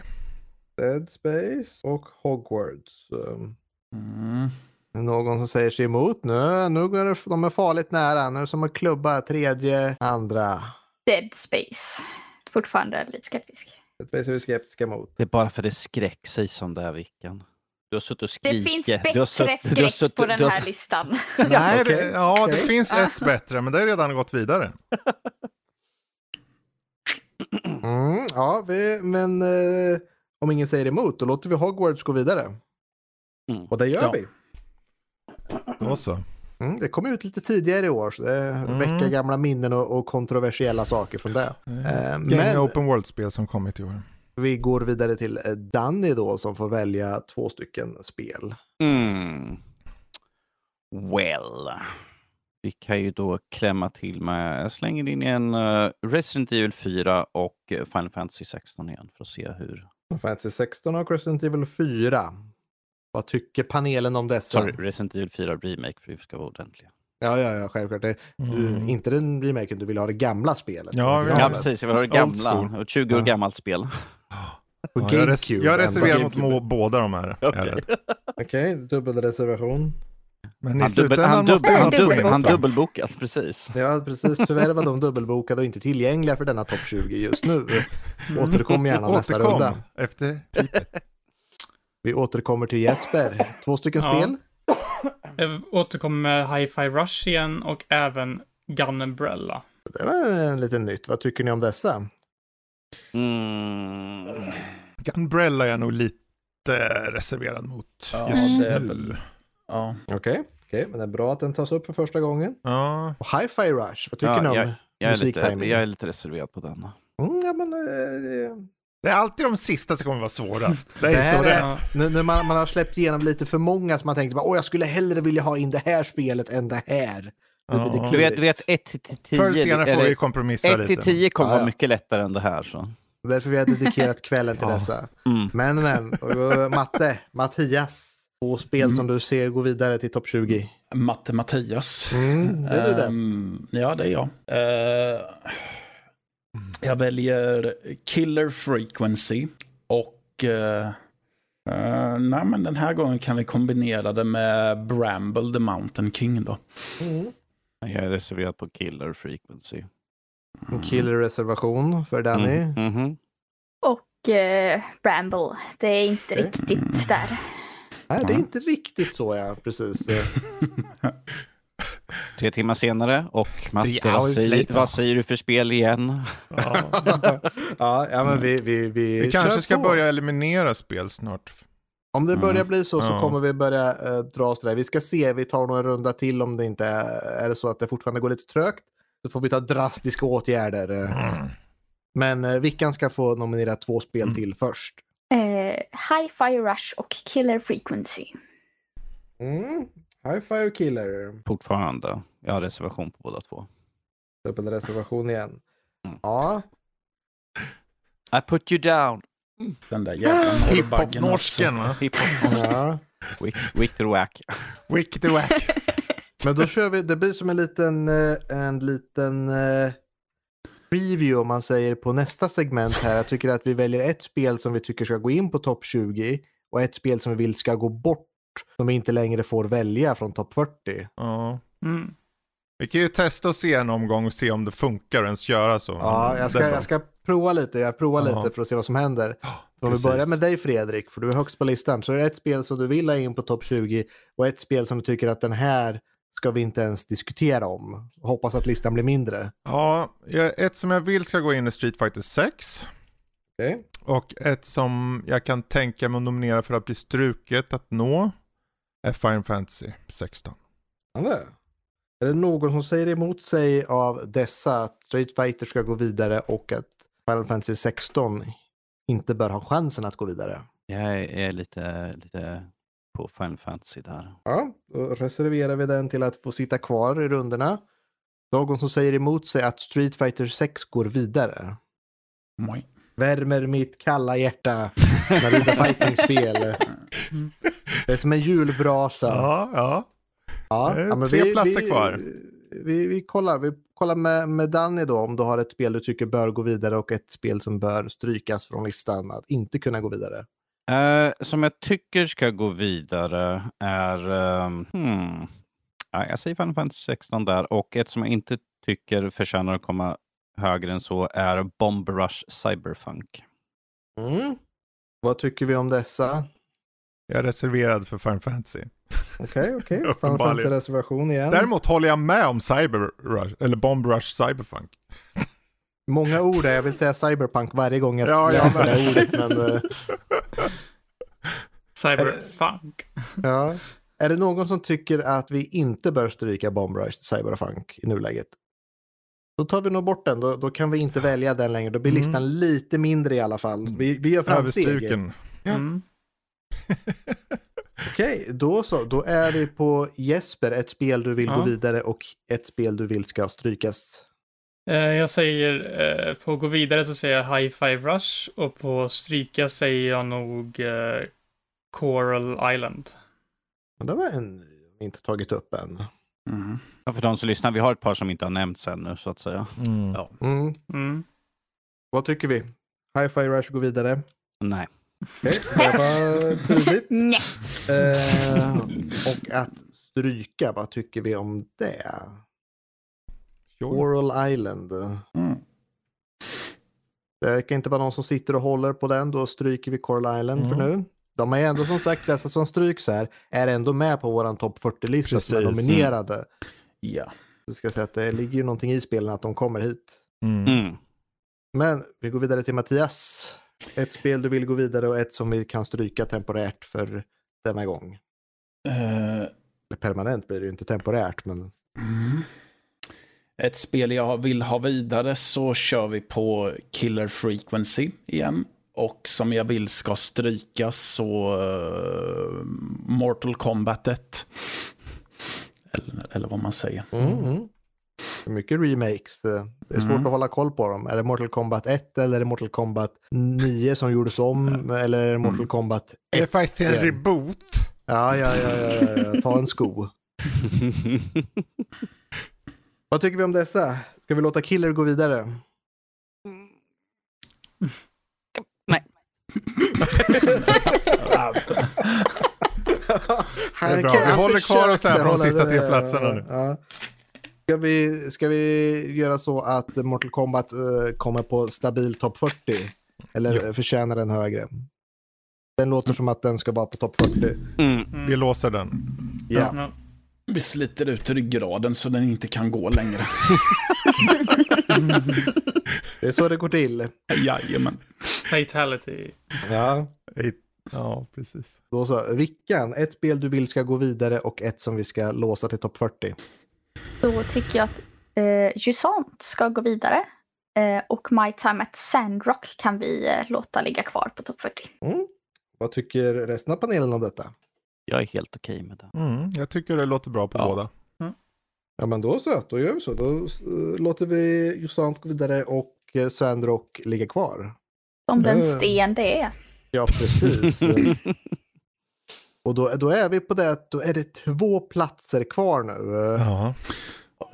[SPEAKER 1] Dead Space och Hogwarts. Um,
[SPEAKER 6] Mm.
[SPEAKER 1] Någon som säger sig emot nu. Nu går det, de är farligt nära. Nu är det som att klubba tredje, andra.
[SPEAKER 5] Dead Space. Fortfarande lite skeptisk.
[SPEAKER 1] Space är vi skeptiska mot.
[SPEAKER 3] Det är bara för det skräck sig som det är Vickan. Du har suttit och
[SPEAKER 5] Det
[SPEAKER 3] skrikit.
[SPEAKER 5] finns
[SPEAKER 3] Du har
[SPEAKER 5] bättre
[SPEAKER 3] har
[SPEAKER 5] skräck
[SPEAKER 3] suttit-
[SPEAKER 5] på den här listan. <laughs> <laughs>
[SPEAKER 2] Nej, det, ja det finns ett <laughs> bättre, men det har redan gått vidare.
[SPEAKER 1] Mm, ja, vi, men eh, om ingen säger emot, då låter vi Hogwarts gå vidare.
[SPEAKER 3] Mm.
[SPEAKER 1] Och det gör
[SPEAKER 6] Ja.
[SPEAKER 1] vi.
[SPEAKER 2] Då så.
[SPEAKER 1] Mm, det kom ut lite tidigare i år, så det
[SPEAKER 2] Mm.
[SPEAKER 1] väcker gamla minnen och, och kontroversiella saker från det. Eh,
[SPEAKER 2] Gäng
[SPEAKER 1] men
[SPEAKER 2] open world-spel som kommit i år.
[SPEAKER 1] vi går vidare till eh, Danny då, som får välja två stycken spel.
[SPEAKER 3] Mm. Well. Vi kan ju då klämma till med, jag slänger in en eh, Resident Evil 4 och eh, Final Fantasy 16 igen för att se hur...
[SPEAKER 1] Fantasy 16 och Resident Evil 4. Vad tycker panelen om dessa?
[SPEAKER 3] Sorry, Resident Evil 4 Remake för vi ska vara ordentliga.
[SPEAKER 1] Ja, ja, ja, självklart. Det, du,
[SPEAKER 2] Mm.
[SPEAKER 1] Inte den remaken, du vill ha det gamla spelet.
[SPEAKER 2] Ja,
[SPEAKER 1] Det
[SPEAKER 3] Ja, precis. Jag vill ha det gamla.
[SPEAKER 2] school.
[SPEAKER 3] Ett 20 år
[SPEAKER 1] Ja.
[SPEAKER 3] gammalt spel.
[SPEAKER 1] På
[SPEAKER 2] Ja, jag, res-
[SPEAKER 1] GameCube.
[SPEAKER 2] jag reserverar mot må- båda de här.
[SPEAKER 3] Okej.
[SPEAKER 1] Okej, dubbel reservation.
[SPEAKER 2] Men
[SPEAKER 3] Han, dubbel, han, dubbel, han,
[SPEAKER 5] dubbel-
[SPEAKER 3] han
[SPEAKER 5] dubbelbokat.
[SPEAKER 3] dubbelbokat, precis.
[SPEAKER 1] Ja, precis. Tyvärr var de dubbelbokade och inte tillgängliga för denna topp 20 just nu. <laughs> Återkom gärna nästa
[SPEAKER 2] Återkom
[SPEAKER 1] runda.
[SPEAKER 2] efter pipet.
[SPEAKER 1] Vi återkommer till Jesper. Två stycken
[SPEAKER 4] Ja.
[SPEAKER 1] spel.
[SPEAKER 4] Jag återkommer med Hi-Fi Rush igen och även Gun Umbrella.
[SPEAKER 1] Det var en liten nytt. Vad tycker ni om dessa?
[SPEAKER 3] Mm.
[SPEAKER 2] Gunbrella är jag nog lite reserverad mot
[SPEAKER 6] Ja,
[SPEAKER 2] just
[SPEAKER 6] det
[SPEAKER 2] nu.
[SPEAKER 6] väl- Ja.
[SPEAKER 1] Okej, okej, men det är bra att den tas upp för första gången.
[SPEAKER 2] Ja,
[SPEAKER 1] Och Hi-Fi Rush, vad tycker
[SPEAKER 3] Ja,
[SPEAKER 1] ni om
[SPEAKER 3] Jag är, lite, jag är lite reserverad på denna.
[SPEAKER 1] Mm, ja, men, eh,
[SPEAKER 2] det är alltid de sista som kommer vara svårast. Det
[SPEAKER 1] Det
[SPEAKER 2] är
[SPEAKER 1] här
[SPEAKER 2] så det
[SPEAKER 1] är- nu, när man, man har släppt igenom lite för många som man tänkte åh jag skulle hellre vilja ha in det här spelet än det här. Det
[SPEAKER 3] Du vet, du vet 1 till 10,
[SPEAKER 2] Förr senare får vi kompromissa
[SPEAKER 3] 1 till
[SPEAKER 2] lite.
[SPEAKER 3] 10 kommer
[SPEAKER 1] Ja, ja.
[SPEAKER 3] vara mycket lättare än det här. Så.
[SPEAKER 1] Därför vi har dedikerat kvällen till dessa.
[SPEAKER 3] Mm.
[SPEAKER 1] Men men, och, Matte, Mattias. Två spel
[SPEAKER 6] Mm.
[SPEAKER 1] som du ser gå vidare till topp 20.
[SPEAKER 6] Matte Mattias.
[SPEAKER 1] Mm, det är du det.
[SPEAKER 6] Ehm, ja, det är jag. Eh, jag väljer Killer Frequency. Och eh, eh, nej, men den här gången kan vi kombinera det med Bramble the Mountain King. Då.
[SPEAKER 1] Mm.
[SPEAKER 3] Jag är reserverad på Killer Frequency.
[SPEAKER 1] En killer-reservation för Danny.
[SPEAKER 3] Mm. Mhm.
[SPEAKER 5] Och eh, Bramble. Det är inte
[SPEAKER 1] Okej.
[SPEAKER 5] riktigt där.
[SPEAKER 1] Nej, det är
[SPEAKER 6] Ja.
[SPEAKER 1] inte riktigt så ja, precis. <laughs>
[SPEAKER 3] Tre timmar senare och Matte, vad säger, vad säger du för spel igen?
[SPEAKER 2] Ja. <laughs>
[SPEAKER 1] ja, ja, men vi, vi, vi,
[SPEAKER 2] Vi kanske ska
[SPEAKER 1] på.
[SPEAKER 2] börja eliminera spel snart.
[SPEAKER 1] Om det börjar
[SPEAKER 6] Mm.
[SPEAKER 1] bli så så
[SPEAKER 2] Ja.
[SPEAKER 1] kommer vi börja eh, dra oss där. Vi ska se, vi tar en runda till om det inte är, är det så att det fortfarande går lite trögt. Så får vi ta drastiska åtgärder. eh.
[SPEAKER 2] Mm.
[SPEAKER 1] Men eh, Vickan ska få nominera två spel
[SPEAKER 2] Mm.
[SPEAKER 1] till först.
[SPEAKER 5] Eh, Hi-Fi Rush och Killer Frequency.
[SPEAKER 1] Mm. High Fire Killer.
[SPEAKER 3] Fortfarande. Jag har reservation på båda två.
[SPEAKER 1] Dubbelreservation igen.
[SPEAKER 3] Mm.
[SPEAKER 1] Ja,
[SPEAKER 3] I put you down.
[SPEAKER 6] Den där jävla norrbaggen <gasps>
[SPEAKER 2] Hiphop-norsken va?
[SPEAKER 3] Wick, the whack.
[SPEAKER 2] Wick the Wack. <laughs>
[SPEAKER 1] Men då kör vi, det blir som en liten, eh, en liten eh, preview om man säger på nästa segment här. Jag tycker att vi väljer ett spel som vi tycker ska gå in på topp 20 och ett spel som vi vill ska gå bort som vi inte längre får välja från topp 40.
[SPEAKER 2] Ja.
[SPEAKER 4] Mm.
[SPEAKER 2] Vi kan ju testa och se en omgång och se om det funkar och ens göra så.
[SPEAKER 1] Ja, jag ska, jag ska prova lite. Jag provar lite för att se vad som händer. Om vi börjar med dig Fredrik, för du är högst på listan, så är det ett spel som du vill ha in på topp 20 och ett spel som du tycker att den här ska vi inte ens diskutera om. Hoppas att listan blir mindre.
[SPEAKER 2] Ja, ett som jag vill ska gå in är Street Fighter 6.
[SPEAKER 1] Okej.
[SPEAKER 2] Och ett som jag kan tänka mig att nominera för att bli struket att nå är Final Fantasy 16.
[SPEAKER 1] Spännande. Är det någon som säger emot sig av dessa att Street Fighter ska gå vidare och att Final Fantasy 16 inte bör ha chansen att gå vidare?
[SPEAKER 3] Jag är lite, lite på Final Fantasy där.
[SPEAKER 1] Ja, då reserverar vi den till att få sitta kvar i rundorna. Någon som säger emot sig att Street Fighter 6 går vidare.
[SPEAKER 6] Moj.
[SPEAKER 1] Värmer mitt kalla hjärta när det är fightingspel. Det är som en julbrasa.
[SPEAKER 2] Ja, ja.
[SPEAKER 1] Ja, ja, men
[SPEAKER 2] tre
[SPEAKER 1] vi,
[SPEAKER 2] platser
[SPEAKER 1] vi,
[SPEAKER 2] kvar.
[SPEAKER 1] Vi, vi kollar, vi kollar med, med Danny då om du har ett spel du tycker bör gå vidare och ett spel som bör strykas från listan att inte kunna gå vidare.
[SPEAKER 3] Eh, som jag tycker ska gå vidare är... ehm, hmm, ja, jag säger Final Fantasy 16 där och ett som jag inte tycker förtjänar att komma högre än så är Bomb Rush Cyberpunk.
[SPEAKER 1] Mm. Vad tycker vi om dessa?
[SPEAKER 2] Jag är reserverad för Final Fantasy.
[SPEAKER 1] Okej, okej. <laughs> Final
[SPEAKER 2] Uppenbarligen.
[SPEAKER 1] Fantasy-reservation igen.
[SPEAKER 2] Däremot håller jag med om Cyber Rush, eller Bomb Rush Cyberpunk.
[SPEAKER 1] Många ord där. Jag vill säga cyberpunk varje gång jag
[SPEAKER 2] Ja, jag
[SPEAKER 1] läser det här ordet. Men, eh,
[SPEAKER 4] Cyberpunk.
[SPEAKER 1] ja. Är det någon som tycker att vi inte bör stryka Bomb Rush Cyberpunk i nuläget? Då tar vi nog bort den. Då, då kan vi inte välja den längre. Då blir
[SPEAKER 2] Mm.
[SPEAKER 1] listan lite mindre i alla fall. Vi, vi gör framsteg. Ja.
[SPEAKER 4] Mm. <laughs>
[SPEAKER 1] Okej, då så. Då är vi på Jesper. Ett spel du vill
[SPEAKER 4] Ja.
[SPEAKER 1] gå vidare och ett spel du vill ska strykas.
[SPEAKER 4] Eh, Jag säger, eh, på gå vidare så säger jag High Five Rush och på stryka säger jag nog eh, Coral Island.
[SPEAKER 1] Men det var en vi inte tagit upp än.
[SPEAKER 6] Mm.
[SPEAKER 3] Ja, för de som lyssnar, vi har ett par som inte har nämnts ännu så att säga.
[SPEAKER 2] Mm.
[SPEAKER 6] Ja.
[SPEAKER 1] Mm.
[SPEAKER 4] Mm.
[SPEAKER 1] Vad tycker vi? Hi-Fi Rush går vidare.
[SPEAKER 3] Nej.
[SPEAKER 1] Okej, det var <laughs> tydligt.
[SPEAKER 5] Nej.
[SPEAKER 1] Eh, och att stryka, vad tycker vi om det?
[SPEAKER 2] Sure.
[SPEAKER 1] Coral Island.
[SPEAKER 6] Mm.
[SPEAKER 1] Det kan inte vara någon som sitter och håller på den, då stryker vi Coral Island för
[SPEAKER 2] Mm.
[SPEAKER 1] nu. De är ändå som sagt, dessa som stryks här, är ändå med på våran topp 40-lista som är nominerade.
[SPEAKER 6] Ja.
[SPEAKER 1] Så ska jag säga att det ligger ju någonting i spelen att de kommer hit.
[SPEAKER 2] Mm.
[SPEAKER 3] Mm.
[SPEAKER 1] Men vi går vidare till Mattias. Ett spel du vill gå vidare och ett som vi kan stryka temporärt för denna gång. Eller permanent blir det ju inte temporärt, men
[SPEAKER 6] mm. Ett spel jag vill ha vidare så kör vi på Killer Frequency igen. Och som jag vill ska strykas så eh, Mortal Kombat 1. Eller, eller vad man säger.
[SPEAKER 1] mm. Mm. Det är mycket remakes. Det är svårt
[SPEAKER 6] Mm.
[SPEAKER 1] att hålla koll på dem. Är det Mortal Kombat 1 eller är det Mortal Kombat 9 som gjordes om? Eller är det Mortal Kombat
[SPEAKER 2] Det är faktiskt en reboot.
[SPEAKER 1] Ja, ja, ja, ja, ja. ta en sko. <laughs> Vad tycker vi om dessa? Ska vi låta Killer gå vidare?
[SPEAKER 3] Nej. <laughs>
[SPEAKER 1] det
[SPEAKER 2] är bra. Vi håller kvar oss här på de sista tre platserna nu.
[SPEAKER 1] Ja. Ska, vi, ska vi göra så att Mortal Kombat eh, kommer på stabil topp 40? Eller förtjänar den högre? Den låter som att den ska vara på topp 40.
[SPEAKER 3] Mm.
[SPEAKER 4] Mm.
[SPEAKER 2] Vi låser den.
[SPEAKER 1] Ja.
[SPEAKER 4] Ja.
[SPEAKER 6] Vi sliter ut ryggraden så den inte kan gå längre. <laughs>
[SPEAKER 1] Det är så det går till.
[SPEAKER 6] Jajamän.
[SPEAKER 4] Fatality.
[SPEAKER 1] Ja.
[SPEAKER 2] Ja, precis.
[SPEAKER 1] Då så. Vickan, ett spel du vill ska gå vidare och ett som vi ska låsa till topp 40.
[SPEAKER 5] Då tycker jag att eh, Jusant ska gå vidare. Eh, och My Time at Sandrock kan vi eh, låta ligga kvar på topp 40.
[SPEAKER 1] Mm. Vad tycker resten av panelen om detta?
[SPEAKER 3] Jag är helt okej med det.
[SPEAKER 2] Mm, jag tycker det låter bra på
[SPEAKER 6] Ja.
[SPEAKER 2] båda.
[SPEAKER 1] Ja men då så, då gör vi så. Då eh, låter vi Jusant gå vidare och uh, Sandrock ligga kvar.
[SPEAKER 5] Som den
[SPEAKER 1] Ja.
[SPEAKER 5] sten det är.
[SPEAKER 1] Ja precis. <laughs> och då, då är vi på det att då är det två platser kvar nu.
[SPEAKER 2] Ja.
[SPEAKER 1] Och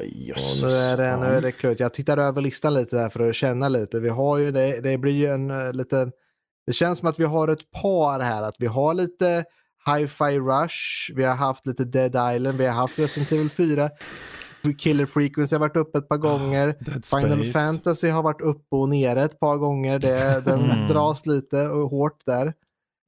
[SPEAKER 1] nu är det, nu är det klart. Jag tittar över listan lite här för att känna lite. Vi har ju det, det blir ju en uh, liten Det känns som att vi har ett par här, att vi har lite Hi-Fi Rush, vi har haft lite Dead Island, vi har haft Resident Evil 4. Killer Frequency har varit uppe ett par gånger.
[SPEAKER 2] Dead
[SPEAKER 1] Final
[SPEAKER 2] Space.
[SPEAKER 1] Fantasy har varit uppe och nere ett par gånger. Det, <laughs> den
[SPEAKER 2] Mm.
[SPEAKER 1] dras lite och hårt där.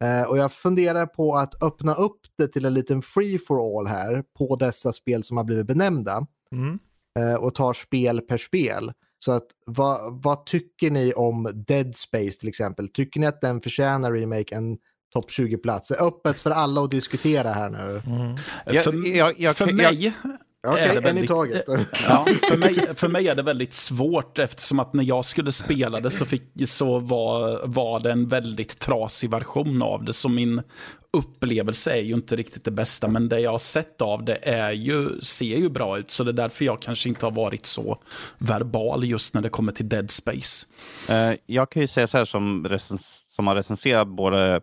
[SPEAKER 1] Eh, och jag funderar på att öppna upp det till en liten free for all här på dessa spel som har blivit benämnda
[SPEAKER 2] Mm.
[SPEAKER 1] eh, och tar spel per spel. Så att vad, vad tycker ni om Dead Space till exempel? Tycker ni att den förtjänar remake en topp 20-plats? Det är öppet för alla att diskutera här nu.
[SPEAKER 2] Mm.
[SPEAKER 3] Jag-
[SPEAKER 6] för
[SPEAKER 3] jag- jag-
[SPEAKER 6] för
[SPEAKER 3] jag-
[SPEAKER 6] mig
[SPEAKER 1] Okej,
[SPEAKER 6] är det
[SPEAKER 1] en i
[SPEAKER 6] väldigt-
[SPEAKER 1] taget. <laughs>
[SPEAKER 6] Ja, för, mig, för mig är det väldigt svårt eftersom att när jag skulle spela det så, fick, så var, var det en väldigt trasig version av det. Så min upplevelse är ju inte riktigt det bästa. Men det jag har sett av det är ju, ser ju bra ut. Så det är därför jag kanske inte har varit så verbal just när det kommer till Dead Space.
[SPEAKER 3] Eh, jag kan ju säga så här som, recens som har recenserat både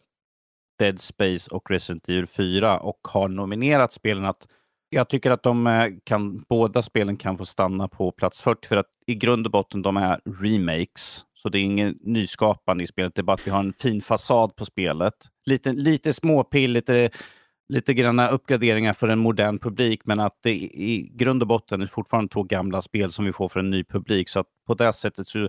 [SPEAKER 3] Dead Space och Resident Evil 4 och har nominerat spelen att jag tycker att de eh, kan, båda spelen kan få stanna på plats 40 för att i grund och botten de är remakes. Så det är ingen nyskapande i spelet, det är bara att vi har en fin fasad på spelet. Lite, lite småpill, lite, lite granna uppgraderingar för en modern publik, men att det i grund och botten är fortfarande två gamla spel som vi får för en ny publik. Så att på det sättet så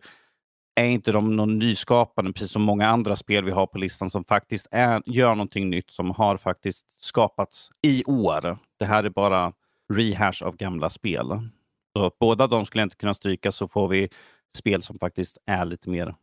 [SPEAKER 3] är inte de någon nyskapande, precis som många andra spel vi har på listan som faktiskt är, gör någonting nytt som har faktiskt skapats i år. Det här är bara rehash av gamla spel. Så båda de skulle jag inte kunna stryka så får vi spel som faktiskt är lite mer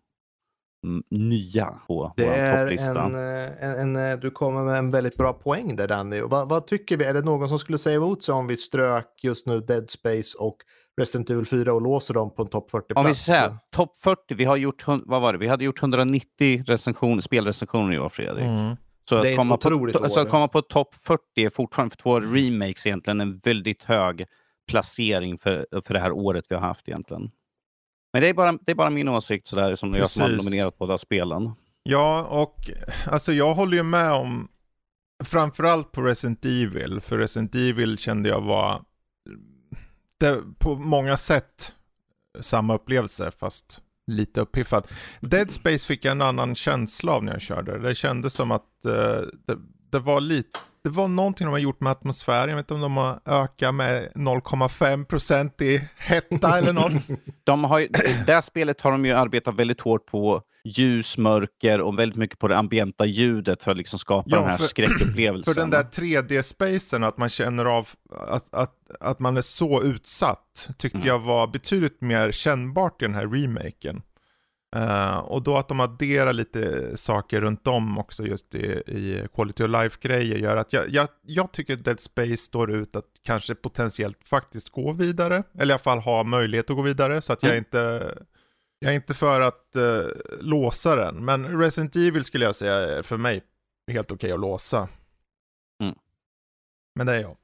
[SPEAKER 3] mm, nya på
[SPEAKER 1] Det
[SPEAKER 3] vår topplista.
[SPEAKER 1] en, eh, en, en, eh, du kommer med en väldigt bra poäng där Danny. Vad, vad tycker vi? Är det någon som skulle säga emot sig om vi strök just nu Dead Space och Resident Evil 4 och låser dem på en topp 40-plats?
[SPEAKER 3] Om vi säger topp 40, vi har gjort, vad var det? Vi hade gjort 190 recension, spelrecensioner i år Fredrik.
[SPEAKER 2] Mm.
[SPEAKER 3] Så
[SPEAKER 1] Det är
[SPEAKER 3] att komma på, så
[SPEAKER 1] år.
[SPEAKER 3] att komma på topp 40 är fortfarande för två remakes egentligen en väldigt hög placering för, för det här året vi har haft egentligen. Men det är bara, det är bara min åsikt sådär som jag som har
[SPEAKER 2] Precis.
[SPEAKER 3] nominerat båda spelen.
[SPEAKER 2] Ja, och alltså jag håller ju med om framförallt på Resident Evil, för Resident Evil kände jag var det, på många sätt samma upplevelse fast lite uppiffad. Dead Space fick jag en annan känsla av när jag körde. Det kändes som att uh, det, det var lite det var någonting de har gjort med atmosfären. Jag vet inte om de har ökat med 0,5% i hetta eller något. <laughs>
[SPEAKER 3] De har ju, det här spelet har de ju arbetat väldigt hårt på ljus, mörker och väldigt mycket på det ambienta ljudet för att liksom skapa
[SPEAKER 2] Ja,
[SPEAKER 3] den här
[SPEAKER 2] för-
[SPEAKER 3] skräckupplevelsen.
[SPEAKER 2] För den där 3D-spacen, att man känner av att, att, att man är så utsatt, tyckte
[SPEAKER 3] Mm.
[SPEAKER 2] jag var betydligt mer kännbart i den här remaken. Eh, och då att de adderar lite saker runt om också just i, i quality of life-grejer gör att jag, jag, jag tycker Dead Space står ut att kanske potentiellt faktiskt gå vidare, eller i alla fall ha möjlighet att gå vidare, så att jag
[SPEAKER 3] Mm.
[SPEAKER 2] inte jag är inte för att eh, låsa den, men Resident Evil skulle jag säga är för mig helt okej att låsa.
[SPEAKER 3] Mm.
[SPEAKER 2] Men det är jag.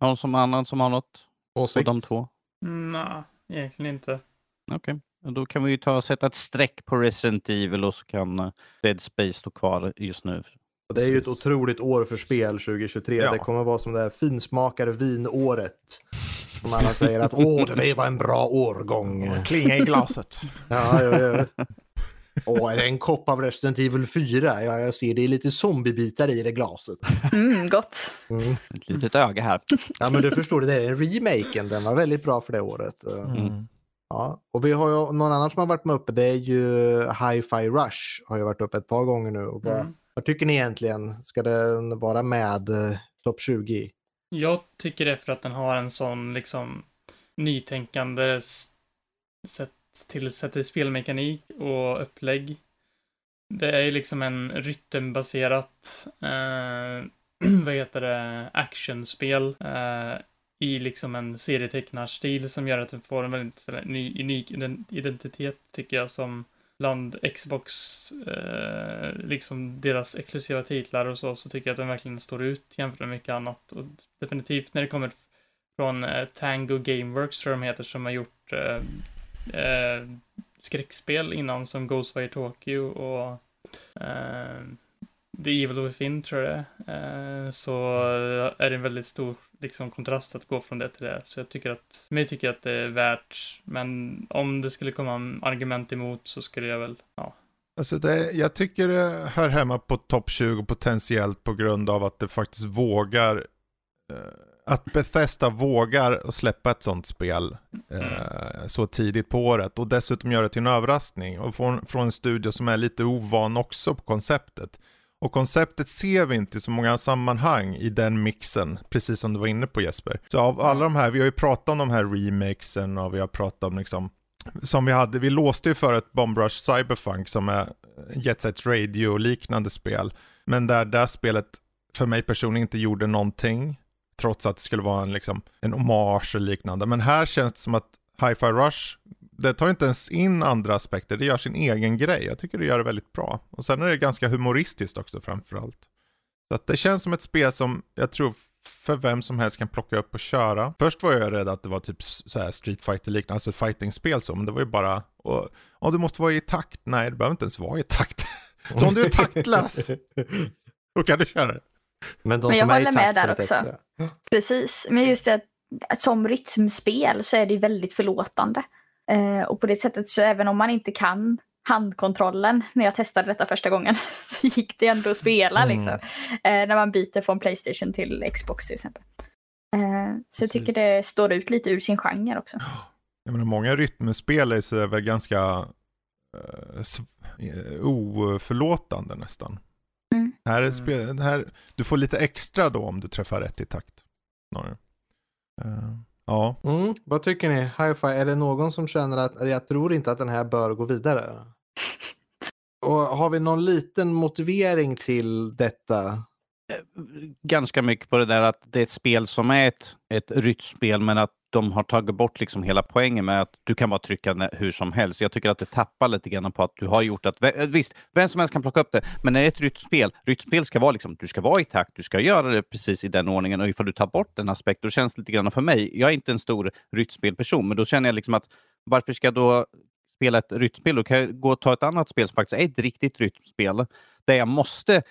[SPEAKER 3] Någon som annan som har något på
[SPEAKER 1] Åsikt?
[SPEAKER 3] de två?
[SPEAKER 4] Nej, egentligen inte.
[SPEAKER 3] Okej, och då kan vi ju ta och sätta ett streck på Resident Evil och så kan eh, Dead Space stå kvar just nu.
[SPEAKER 1] Det är ju ett otroligt år för spel 2023.
[SPEAKER 2] Ja.
[SPEAKER 1] Det kommer vara som det här finsmakare vinåret. Som alla säger att åh, det där var en bra årgång.
[SPEAKER 2] Klinga i glaset. <laughs>
[SPEAKER 1] Ja, ja, ja. Åh, är det en kopp av Resident Evil 4? Ja, jag ser det är lite zombiebitar i det glaset.
[SPEAKER 5] Mm, gott.
[SPEAKER 1] Mm.
[SPEAKER 3] Ett litet öga här.
[SPEAKER 1] Ja, men du förstår, det där är remaken. Den var väldigt bra för det året.
[SPEAKER 2] Mm.
[SPEAKER 1] Ja, och vi har ju någon annan som har varit med uppe. Det är ju Hi-Fi Rush. Har ju varit uppe ett par gånger nu. Och vad,
[SPEAKER 4] Mm.
[SPEAKER 1] vad tycker ni egentligen? Ska den vara med eh, topp 20?
[SPEAKER 4] Jag tycker det för att den har en sån liksom nytänkande sätt till, sätt till spelmekanik och upplägg. Det är ju liksom en rytmbaserat, eh, <clears throat> vad heter det, actionspel eh, i liksom en serietecknarstil som gör att den får en väldigt ny, unik identitet tycker jag som bland Xbox, eh, liksom deras exklusiva titlar och så, så tycker jag att den verkligen står ut jämfört med mycket annat. Och definitivt när det kommer från eh, Tango Gameworks tror jag de heter, som har gjort eh, eh, skräckspel innan som Ghostwire Tokyo och eh, The Evil Within tror jag det är. eh, Så är det en väldigt stor liksom, kontrast att gå från det till det. Så jag tycker att, mig tycker att det är värt, men om det skulle komma en argument emot så skulle jag väl, ja,
[SPEAKER 2] Alltså det, jag tycker det hör hemma på topp 20 potentiellt på grund av att det faktiskt vågar eh, att Bethesda vågar att släppa ett sånt spel eh, så tidigt på året och dessutom göra det till en överraskning och från, från en studio som är lite ovan också på konceptet. Och konceptet ser vi inte i så många sammanhang i den mixen, precis som du var inne på Jesper. Så av alla de här, vi har ju pratat om de här remakesen och vi har pratat om liksom, som vi hade, vi låste ju för ett Bomb Rush Cyberfunk som är Jet Set Radio-liknande spel. Men där det spelet för mig personligen inte gjorde någonting. Trots att det skulle vara en, liksom, en hommage eller liknande. Men här känns det som att Hi-Fi Rush, det tar inte ens in andra aspekter, det gör sin egen grej. Jag tycker det gör det väldigt bra. Och sen är det ganska humoristiskt också framförallt. Så att det känns som ett spel som jag tror för vem som helst kan plocka upp och köra. Först var jag rädd att det var typ så här Street Fighter liknande, alltså fighting-spel så, men det var ju bara, och, och du måste vara i takt. Nej, det behöver inte ens vara i takt. <laughs> så om du är taktlös, då kan du köra det.
[SPEAKER 1] Men, de
[SPEAKER 5] Men jag håller med där också.
[SPEAKER 1] extra.
[SPEAKER 5] Precis, men just det att, som rytmspel så är det väldigt förlåtande. Eh, och på det sättet så även om man inte kan handkontrollen när jag testade detta första gången <laughs> så gick det ändå att spela
[SPEAKER 1] Mm.
[SPEAKER 5] liksom. Eh, när man byter från Playstation till Xbox till exempel. Eh, så jag tycker det står ut lite ur sin genre också.
[SPEAKER 2] Jag menar, många rytmspel är väl ganska uh, oförlåtande nästan.
[SPEAKER 5] Mm.
[SPEAKER 2] Här är
[SPEAKER 1] Mm.
[SPEAKER 2] spel, här, du får lite extra då om du träffar rätt i takt. Snarare. Eh, ja,
[SPEAKER 1] Mm, vad tycker ni? Hi-Fi, är det någon som känner att jag tror inte att den här bör gå vidare? <laughs> Och har vi någon liten motivering till detta?
[SPEAKER 3] ganska mycket på det där att det är ett spel som är ett, ett rytmspel men att de har tagit bort liksom hela poängen med att du kan bara trycka hur som helst. Jag tycker att det tappar lite grann på att du har gjort att, eh, visst, vem som helst kan plocka upp det, men när det är ett rytmspel, rytmspel ska vara liksom, du ska vara i takt, du ska göra det precis i den ordningen och ifall du tar bort den aspekten, då känns det lite grann för mig, jag är inte en stor rytmspelperson, men då känner jag liksom att varför ska jag då spela ett rytmspel? Då kan jag gå och ta ett annat spel som faktiskt är ett riktigt rytmspel, där jag måste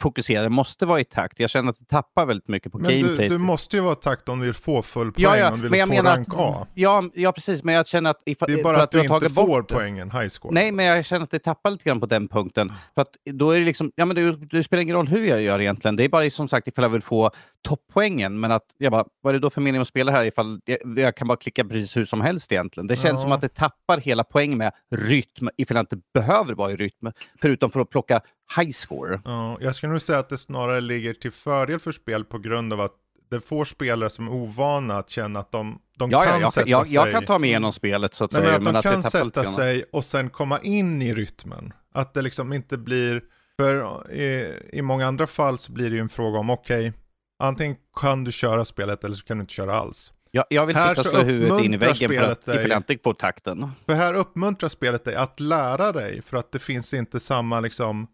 [SPEAKER 3] fokusera, måste vara i takt. Jag känner att det tappar väldigt mycket på
[SPEAKER 2] men du,
[SPEAKER 3] gameplay.
[SPEAKER 2] du måste ju vara i takt om du vill få full poäng,
[SPEAKER 3] Ja, ja,
[SPEAKER 2] om du
[SPEAKER 3] men
[SPEAKER 2] vill
[SPEAKER 3] jag
[SPEAKER 2] få
[SPEAKER 3] menar
[SPEAKER 2] rank
[SPEAKER 3] att,
[SPEAKER 2] A.
[SPEAKER 3] ja, ja, precis, men jag känner att... Ifall,
[SPEAKER 2] Det är bara
[SPEAKER 3] för
[SPEAKER 2] att, du inte får poängen high score.
[SPEAKER 3] Nej, men jag känner att det tappar lite grann på den punkten. För att då är det liksom, ja men det, det spelar ingen roll hur jag gör egentligen. Det är bara som sagt ifall jag vill få topppoängen. Men att jag bara, vad är det då för mening att spela här ifall jag, jag kan bara klicka precis hur som helst egentligen. Det känns
[SPEAKER 2] Ja.
[SPEAKER 3] som att det tappar hela poängen med rytm ifall jag inte behöver vara i rytm. Förutom för att plocka high score.
[SPEAKER 2] Ja, jag skulle nog säga att det snarare ligger till fördel för spel på grund av att det får spelare som är ovana att känna att de, de
[SPEAKER 3] Ja,
[SPEAKER 2] kan
[SPEAKER 3] ja, jag,
[SPEAKER 2] sätta
[SPEAKER 3] jag,
[SPEAKER 2] sig.
[SPEAKER 3] jag kan ta mig igenom spelet så att
[SPEAKER 2] Nej,
[SPEAKER 3] säga.
[SPEAKER 2] men att de kan
[SPEAKER 3] det tappar lite
[SPEAKER 2] sätta sig och sen komma in i rytmen. Att det liksom inte blir, för i, i många andra fall så blir det ju en fråga om okej, antingen kan du köra spelet eller så kan du inte köra alls.
[SPEAKER 3] Jag, jag vill
[SPEAKER 2] Här
[SPEAKER 3] sitta och slå huvudet in i väggen för att
[SPEAKER 2] dig.
[SPEAKER 3] ifall jag inte får takten.
[SPEAKER 2] För här uppmuntrar spelet dig att lära dig för att det finns inte samma liksom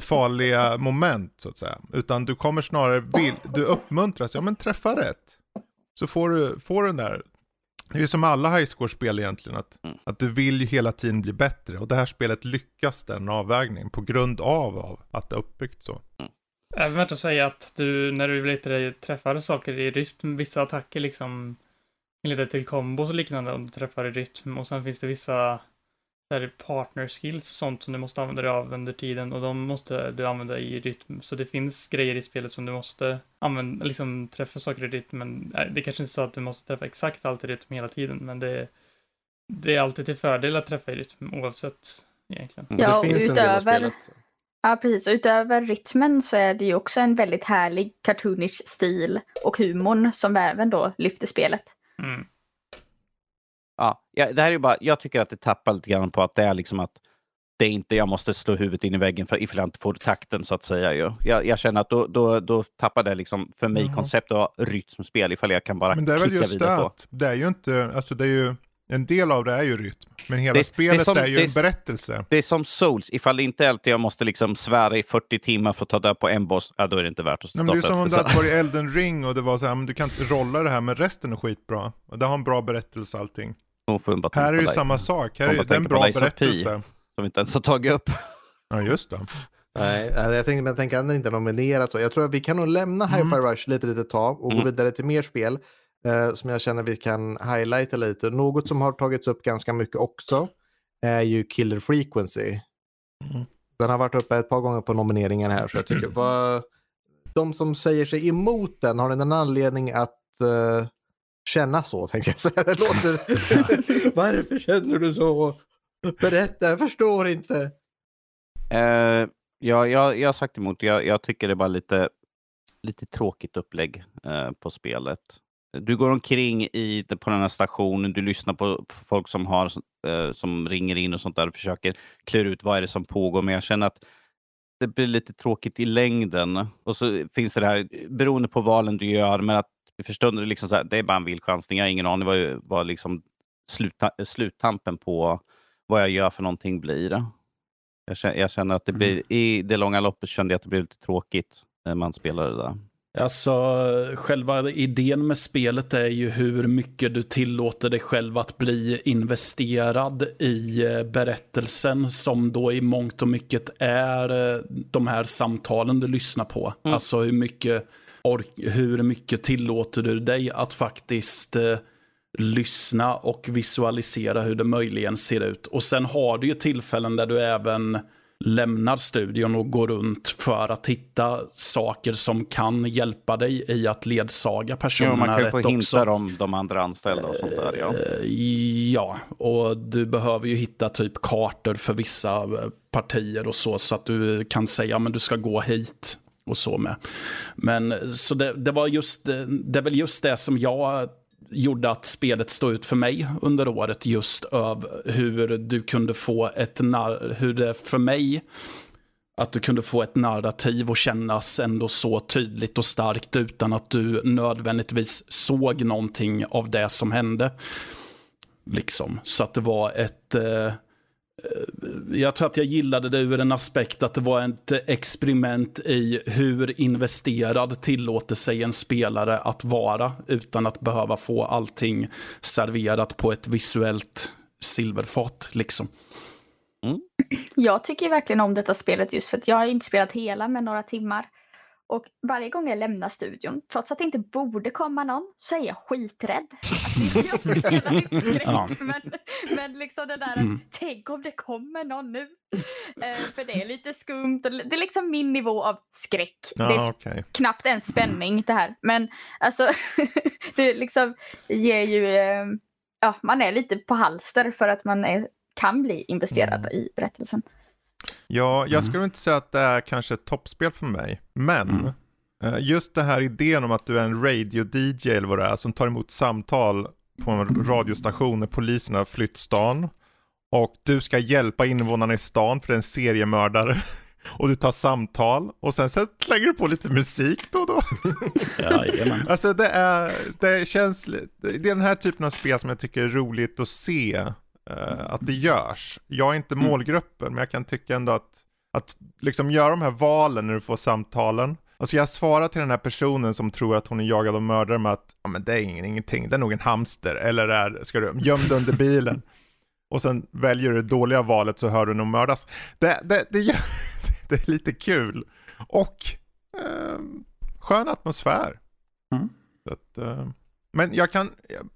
[SPEAKER 2] farliga moment så att säga. Utan du kommer snarare, vill, du uppmuntras, ja men träffa rätt. Så får du, får du den där, det är ju som alla high score-spel egentligen, att,
[SPEAKER 3] Mm.
[SPEAKER 2] att du vill ju hela tiden bli bättre. Och det här spelet lyckas den avvägningen på grund av, av att det är uppbyggt så.
[SPEAKER 4] Även värt att säga att du, när du lite träffar saker i rytm, vissa attacker liksom leder till kombos och liknande om du träffar i rytm. Och sen finns det vissa så här, partner skills och sånt som du måste använda dig av under tiden och de måste du använda i rytm. Så det finns grejer i spelet som du måste använda, liksom träffa saker i rytm. Men det är kanske inte så att du måste träffa exakt allt i rytm hela tiden, men det, det är alltid till fördel att träffa i rytm oavsett egentligen.
[SPEAKER 3] Mm.
[SPEAKER 5] Ja, och utöver, ja, precis. Och utöver rytmen så är det ju också en väldigt härlig cartoonish stil och humorn som även då lyfter spelet.
[SPEAKER 4] Mm.
[SPEAKER 3] Ja, det här är bara, jag tycker att det tappar lite grann på att det är liksom att det är inte jag måste slå huvudet in i väggen för ifall jag inte får takten så att säga. Ju. Jag, jag känner att då, då, då tappar det liksom för mig
[SPEAKER 2] Mhm.
[SPEAKER 3] konceptet av rytmspel ifall jag kan bara
[SPEAKER 2] Men det är väl just det att det är ju inte, alltså det är ju, en del av det är ju rytm. Men hela
[SPEAKER 3] Det- det är
[SPEAKER 2] spelet
[SPEAKER 3] som-
[SPEAKER 2] är ju
[SPEAKER 3] det
[SPEAKER 2] en berättelse.
[SPEAKER 3] Det är som Souls, ifall det inte alltid jag måste liksom svära i 40 timmar för att ta död på en boss, ja, då är det inte värt att
[SPEAKER 2] Nej, men det är
[SPEAKER 3] starta
[SPEAKER 2] som om
[SPEAKER 3] spel.
[SPEAKER 2] hade varit Elden ring och det var så här, men du kan inte rolla det här, men resten är skitbra. Och det har en bra berättelse och allting.
[SPEAKER 3] Hon får bara
[SPEAKER 2] Här är ju samma sak, här är det en bra
[SPEAKER 3] of P.
[SPEAKER 2] berättelse.
[SPEAKER 3] Som vi inte ens har tagit upp.
[SPEAKER 2] Ja, just det.
[SPEAKER 1] Nej, alltså, jag tänkte, men jag tänker att inte är nominerad så. Jag tror att vi kan nog lämna
[SPEAKER 2] Mm.
[SPEAKER 1] Hi-Fi Rush lite, lite tag och
[SPEAKER 3] Mm.
[SPEAKER 1] gå vidare till mer spel eh, som jag känner vi kan highlighta lite. Något som har tagits upp ganska mycket också är ju Killer Frequency. Den har varit uppe ett par gånger på nomineringen här, så jag tycker <clears throat> vad, de som säger sig emot den, har ni en anledning att uh, känna så, tänker jag säga. <laughs> Det låter... <laughs> Varför känner du så? Berätta, jag förstår inte.
[SPEAKER 3] Uh, ja, jag, jag har sagt emot. Jag, jag tycker det är bara lite, lite tråkigt upplägg uh, på spelet. Du går omkring i, på den här stationen, du lyssnar på folk som, har, uh, som ringer in och sånt där och försöker klura ut vad är det som pågår. Men jag känner att det blir lite tråkigt i längden. Och så finns det här, beroende på valen du gör, men att för stunden liksom så här, det är bara en vild chansning. Jag har ingen aning vad, vad liksom sluta, sluttampen på vad jag gör för någonting blir. Jag känner, jag känner att det blir, mm. i det långa loppet kände jag att det blev lite tråkigt när man spelade det där.
[SPEAKER 6] Alltså, själva idén med spelet är ju hur mycket du tillåter dig själv att bli investerad i eh, berättelsen som då i mångt och mycket är eh, de här samtalen du lyssnar på. Mm. Alltså hur mycket, hur mycket tillåter du dig att faktiskt eh, lyssna och visualisera hur det möjligen ser ut. Och sen har du ju tillfällen där du även lämnar studion och går runt för att hitta saker som kan hjälpa dig i att ledsaga personerna
[SPEAKER 3] rätt också. Man kan få hintar om de andra anställda och sånt där. Ja.
[SPEAKER 6] Eh, ja, och du behöver ju hitta typ kartor för vissa eh, partier och så, så att du kan säga men du ska gå hit och så med. Men så det, det var just, det är väl just det som jag gjorde att spelet stod ut för mig under året just av hur du kunde få ett hur det för mig att du kunde få ett narrativ och kännas ändå så tydligt och starkt utan att du nödvändigtvis såg någonting av det som hände. Liksom. Så att det var ett, eh, jag tror att jag gillade det ur en aspekt att det var ett experiment i hur investerad tillåter sig en spelare att vara utan att behöva få allting serverat på ett visuellt silverfat. Liksom.
[SPEAKER 5] Mm. Jag tycker verkligen om detta spelet just för att jag har inte spelat hela med några timmar. Och varje gång jag lämnar studion, trots att det inte borde komma någon, så är jag skiträdd. Alltså, <laughs> jag spelar inte <laughs> skräck, ja. men, men liksom det där, mm. tänk om det kommer någon nu. Eh, för det är lite skumt. Det är liksom min nivå av skräck. Ja, det är okay. knappt en spänning det här. Men alltså, <laughs> det liksom ger ju, eh, ja, man är lite på halster för att man är, kan bli investerad mm. i berättelsen.
[SPEAKER 2] Ja, jag mm. skulle inte säga att det är kanske ett toppspel för mig, men mm. Eh, just det här idén om att du är en radio-DJ eller vad det är som tar emot samtal på en radiostation när polisen har flytt stan och du ska hjälpa invånarna i stan för det är en seriemördare <laughs> och du tar samtal och sen så slänger du på lite musik då och då. <laughs>
[SPEAKER 6] Ja,
[SPEAKER 2] alltså det är, det känns, det är den här typen av spel som jag tycker är roligt att se att det görs. Jag är inte mm. målgruppen, men jag kan tycka ändå att, att liksom göra de här valen när du får samtalen. Alltså jag svarar till den här personen som tror att hon är jagad av mördare med att ja, men det är ingenting, det är nog en hamster, eller är, ska du, gömd under bilen. <laughs> Och sen väljer du det dåliga valet så hör du nog mördas. Det, det, det, gör, <laughs> det är lite kul. Och eh, skön atmosfär. Mm. Att, eh, men jag kan,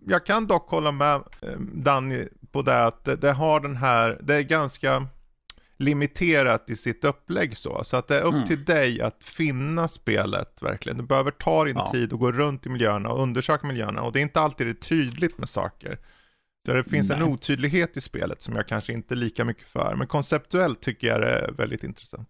[SPEAKER 2] jag kan dock hålla med eh, Danny på det att det, det, har den här, det är ganska limiterat i sitt upplägg så. Så att det är upp mm. till dig att finna spelet verkligen. Du behöver ta din ja. tid och gå runt i miljöerna och undersöka miljöerna. Och det är inte alltid det är tydligt med saker. Så det finns Nej. en otydlighet i spelet som jag kanske inte är lika mycket för. Men konceptuellt tycker jag det är väldigt intressant.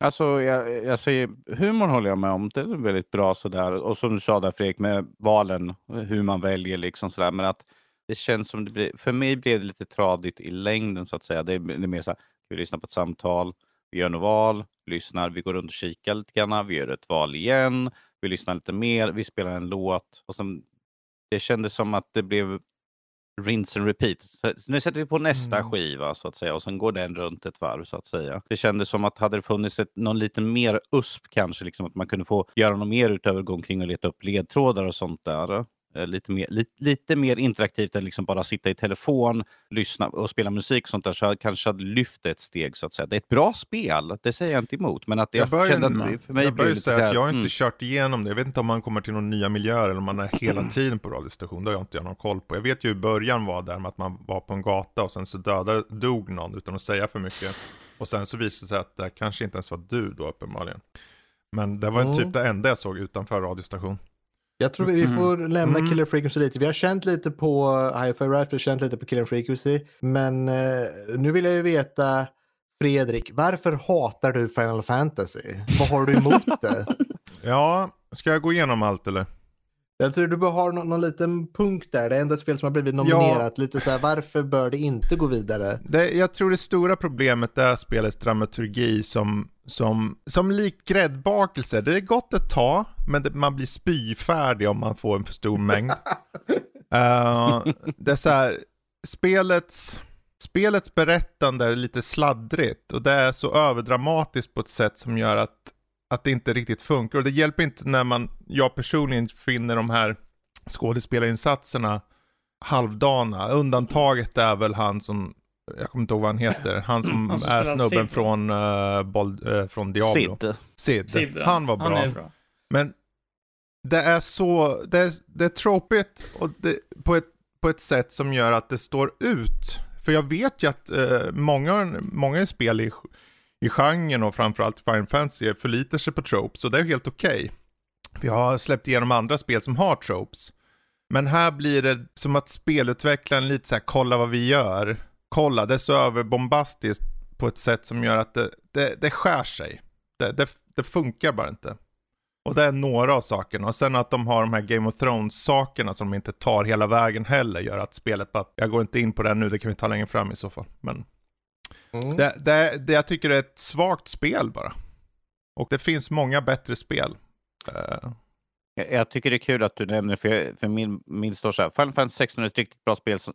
[SPEAKER 3] Alltså, jag, jag säger, humorn håller jag med om. Det är väldigt bra sådär. Och som du sa där Fredrik, med valen, hur man väljer liksom sådär. Men att det känns som det blir, för mig blev det lite tradigt i längden så att säga. Det är, det är mer så här, vi lyssnar på ett samtal, vi gör något val, lyssnar, vi går runt och kikar lite grann, vi gör ett val igen, vi lyssnar lite mer, vi spelar en låt. Och sen, det kändes som att det blev rinse and repeat. nu sätter vi på nästa mm. skiva så att säga och sen går den runt ett varv så att säga. Det kändes som att hade det funnits ett, någon lite mer USP kanske, liksom att man kunde få göra något mer utöver gå omkring och leta upp ledtrådar och sånt där. Eh, lite mer, lite, lite mer interaktivt än liksom bara sitta i telefon, lyssna och spela musik och sånt där, så jag kanske hade lyft ett steg så att säga. Det är ett bra spel, det säger jag inte emot. Men att jag, jag börjar, kände att för mig
[SPEAKER 2] jag börjar säga att jag har inte mm. kört igenom det. Jag vet inte om man kommer till några nya miljöer eller om man är hela mm. tiden på radiostation. Det har jag inte jag någon koll på. Jag vet ju i början var där med att man var på en gata och sen så dödade, dog någon utan att säga för mycket. Och sen så visade det sig att det kanske inte ens var du då uppenbarligen. Men det var
[SPEAKER 1] Mm.
[SPEAKER 2] typ det enda jag såg utanför radiostation.
[SPEAKER 1] Jag tror vi, vi får lämna
[SPEAKER 2] Mm.
[SPEAKER 1] Killer Frequency lite. Vi har känt lite på Hi-Fi Rush, vi har känt lite på Killer Frequency. Men eh, nu vill jag ju veta, Fredrik, varför hatar du Final Fantasy? Vad har du emot det? <laughs>
[SPEAKER 2] Ja, ska jag gå igenom allt eller?
[SPEAKER 1] Jag tror du bör ha någon, någon liten punkt där. Det är ändå ett spel som har blivit nominerat. Lite så här, varför bör det inte gå vidare?
[SPEAKER 2] Det, jag tror det stora problemet är spelets dramaturgi som, som, som likt gräddbakelse. Det är gott ett tag, men det, man blir spyfärdig om man får en för stor mängd. <laughs> Eh, det är så här, spelets, spelets berättande är lite sladdrigt och det är så överdramatiskt på ett sätt som gör att, att det inte riktigt funkar. Och det hjälper inte när man, jag personligen finner de här skådespelarinsatserna halvdana. Undantaget är väl han som, jag kommer inte ihåg vad han heter, han som <clears throat>
[SPEAKER 4] som
[SPEAKER 2] är snubben
[SPEAKER 4] Sid.
[SPEAKER 2] från, uh, Bold, eh, från Diablo.
[SPEAKER 3] Sid.
[SPEAKER 2] Sid.
[SPEAKER 4] Sid, ja.
[SPEAKER 2] Han var bra.
[SPEAKER 4] Han är bra.
[SPEAKER 2] Men det är så, det är, det är tråkigt och det, på, ett, på ett sätt som gör att det står ut. För jag vet ju att eh, många, många spel i, i genren och framförallt Final Fantasy förlitar sig på tropes och det är helt okej. Vi har släppt igenom andra spel som har tropes. Men här blir det som att spelutvecklaren lite så här, kolla vad vi gör. Kolla, det är så överbombastiskt på ett sätt som gör att det, det, det skär sig. Det, det, det funkar bara inte. Och det är några av sakerna. Och sen att de har de här Game of Thrones-sakerna som de inte tar hela vägen heller gör att spelet bara, jag går inte in på det nu, det kan vi ta längre fram i så fall. Men
[SPEAKER 1] Mm.
[SPEAKER 2] det, det, det jag tycker är ett svagt spel bara. Och det finns många bättre spel. Eh,
[SPEAKER 3] Jag, jag tycker det är kul att du nämner, för, jag, för min, min står så här, Final Fantasy 16 är ett riktigt bra spel som,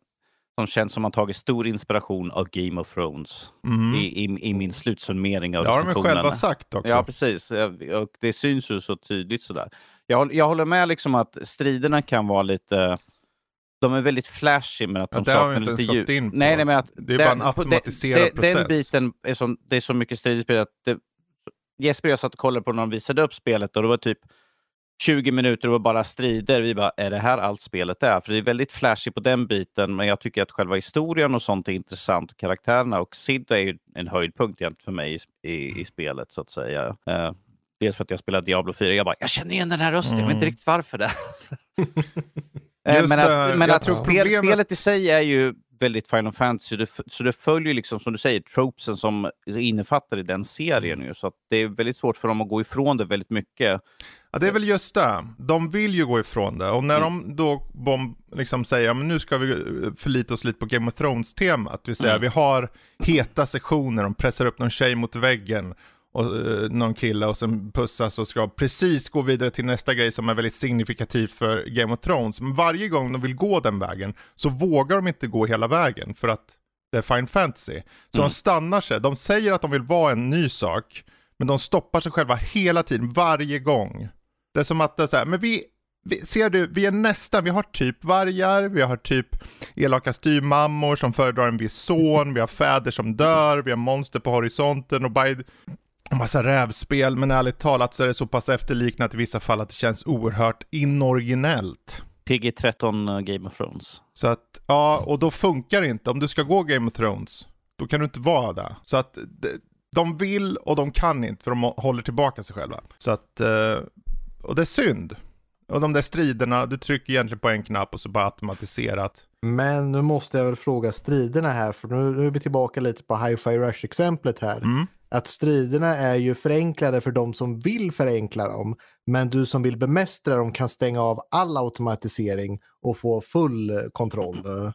[SPEAKER 3] som känns som man tagit stor inspiration av Game of Thrones
[SPEAKER 2] mm.
[SPEAKER 3] i, i, i min slutsummering av
[SPEAKER 2] Det har de själva sagt också.
[SPEAKER 3] Ja, precis. Och det syns ju så tydligt sådär. Jag, jag håller med liksom att striderna kan vara lite... De är väldigt flashy men att
[SPEAKER 2] Ja,
[SPEAKER 3] de
[SPEAKER 2] det vi
[SPEAKER 3] saknar lite djup.
[SPEAKER 2] in på.
[SPEAKER 3] Nej, nej, men att
[SPEAKER 2] Det är bara en automatiserad
[SPEAKER 3] det-
[SPEAKER 2] process.
[SPEAKER 3] Den biten, är som, det är så mycket strid i spelet. att Det, Jesper och jag satt och kollade på när de visade upp spelet och det var typ 20 minuter och det bara strider. Vi bara, är det här allt spelet är? För det är väldigt flashy på den biten, men jag tycker att själva historien och sånt är intressant. Och karaktärerna och Sid är ju en höjdpunkt för mig i, i, i spelet, så att säga. Eh, dels för att jag spelar Diablo 4. Jag bara, jag känner igen den här rösten. Jag vet inte
[SPEAKER 2] Mm.
[SPEAKER 3] riktigt varför det. <laughs> <laughs> Eh,
[SPEAKER 2] Just
[SPEAKER 3] men
[SPEAKER 2] det,
[SPEAKER 3] att, men
[SPEAKER 2] jag
[SPEAKER 3] att spel,
[SPEAKER 2] problemet-
[SPEAKER 3] spelet i sig är ju väldigt Final Fantasy, det, så det följer liksom som du säger tropesen som innefattar i den serien. Ju, så att det är väldigt svårt för dem att gå ifrån det väldigt mycket.
[SPEAKER 2] Ja, det är väl just det. De vill ju gå ifrån det. Och när de då bom, liksom säger, men nu ska vi eh, förlita oss lite på Game of Thrones-temat. Det vill säga,
[SPEAKER 3] Mm.
[SPEAKER 2] vi har heta sektioner, de pressar upp någon tjej mot väggen. Och eh, någon kille och sen pussas och ska precis gå vidare till nästa grej som är väldigt signifikativt för Game of Thrones. Men varje gång de vill gå den vägen så vågar de inte gå hela vägen för att det är Final Fantasy. Så
[SPEAKER 3] Mm.
[SPEAKER 2] de stannar sig, de säger att de vill vara en ny sak, men de stoppar sig själva hela tiden, varje gång. Det är som att det är så här, men vi, vi, ser du, vi är nästan, vi har typ vargar, vi har typ elaka styrmammor som föredrar en viss son, vi har fäder som dör, vi har monster på horisonten och bara en massa rävspel, men ärligt talat så är det så pass efterliknat i vissa fall att det känns oerhört inoriginellt.
[SPEAKER 3] PG-13 uh, Game of Thrones.
[SPEAKER 2] Så att, ja, och då funkar det inte. Om du ska gå Game of Thrones, då kan du inte vara där. Så att de, de vill och de kan inte, för de håller tillbaka sig själva. Så att, eh, och det är synd. Och de där striderna, du trycker egentligen på en knapp och så bara automatiserat.
[SPEAKER 1] Men nu måste jag väl fråga striderna här, för nu nu är vi tillbaka lite på Hi-Fi Rush-exemplet här.
[SPEAKER 2] Mm.
[SPEAKER 1] Att striderna är ju förenklade för de som vill förenkla dem, men du som vill bemästra dem kan stänga av all automatisering och få full eh, kontroll. Eh,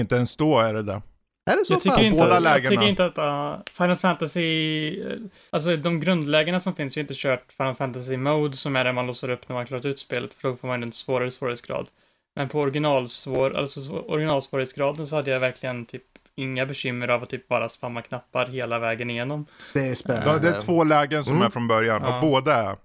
[SPEAKER 2] Inte ens då är det det.
[SPEAKER 1] Är det så
[SPEAKER 4] Jag tycker, inte,
[SPEAKER 2] Båda
[SPEAKER 4] jag tycker inte att uh, Final Fantasy, uh, alltså de grundlägena som finns, jag har inte kört Final Fantasy Mode som är där man låser upp när man klarat ut spelet, för då får man en svårare svårighetsgrad. Men på originalsvår, alltså svår- originalsvårighetsgraden så hade jag verkligen typ inga bekymmer av att typ bara spamma knappar hela vägen igenom.
[SPEAKER 1] Det är spännande.
[SPEAKER 2] det är två lägen som
[SPEAKER 1] Mm.
[SPEAKER 2] är från början
[SPEAKER 4] Ja.
[SPEAKER 2] och båda är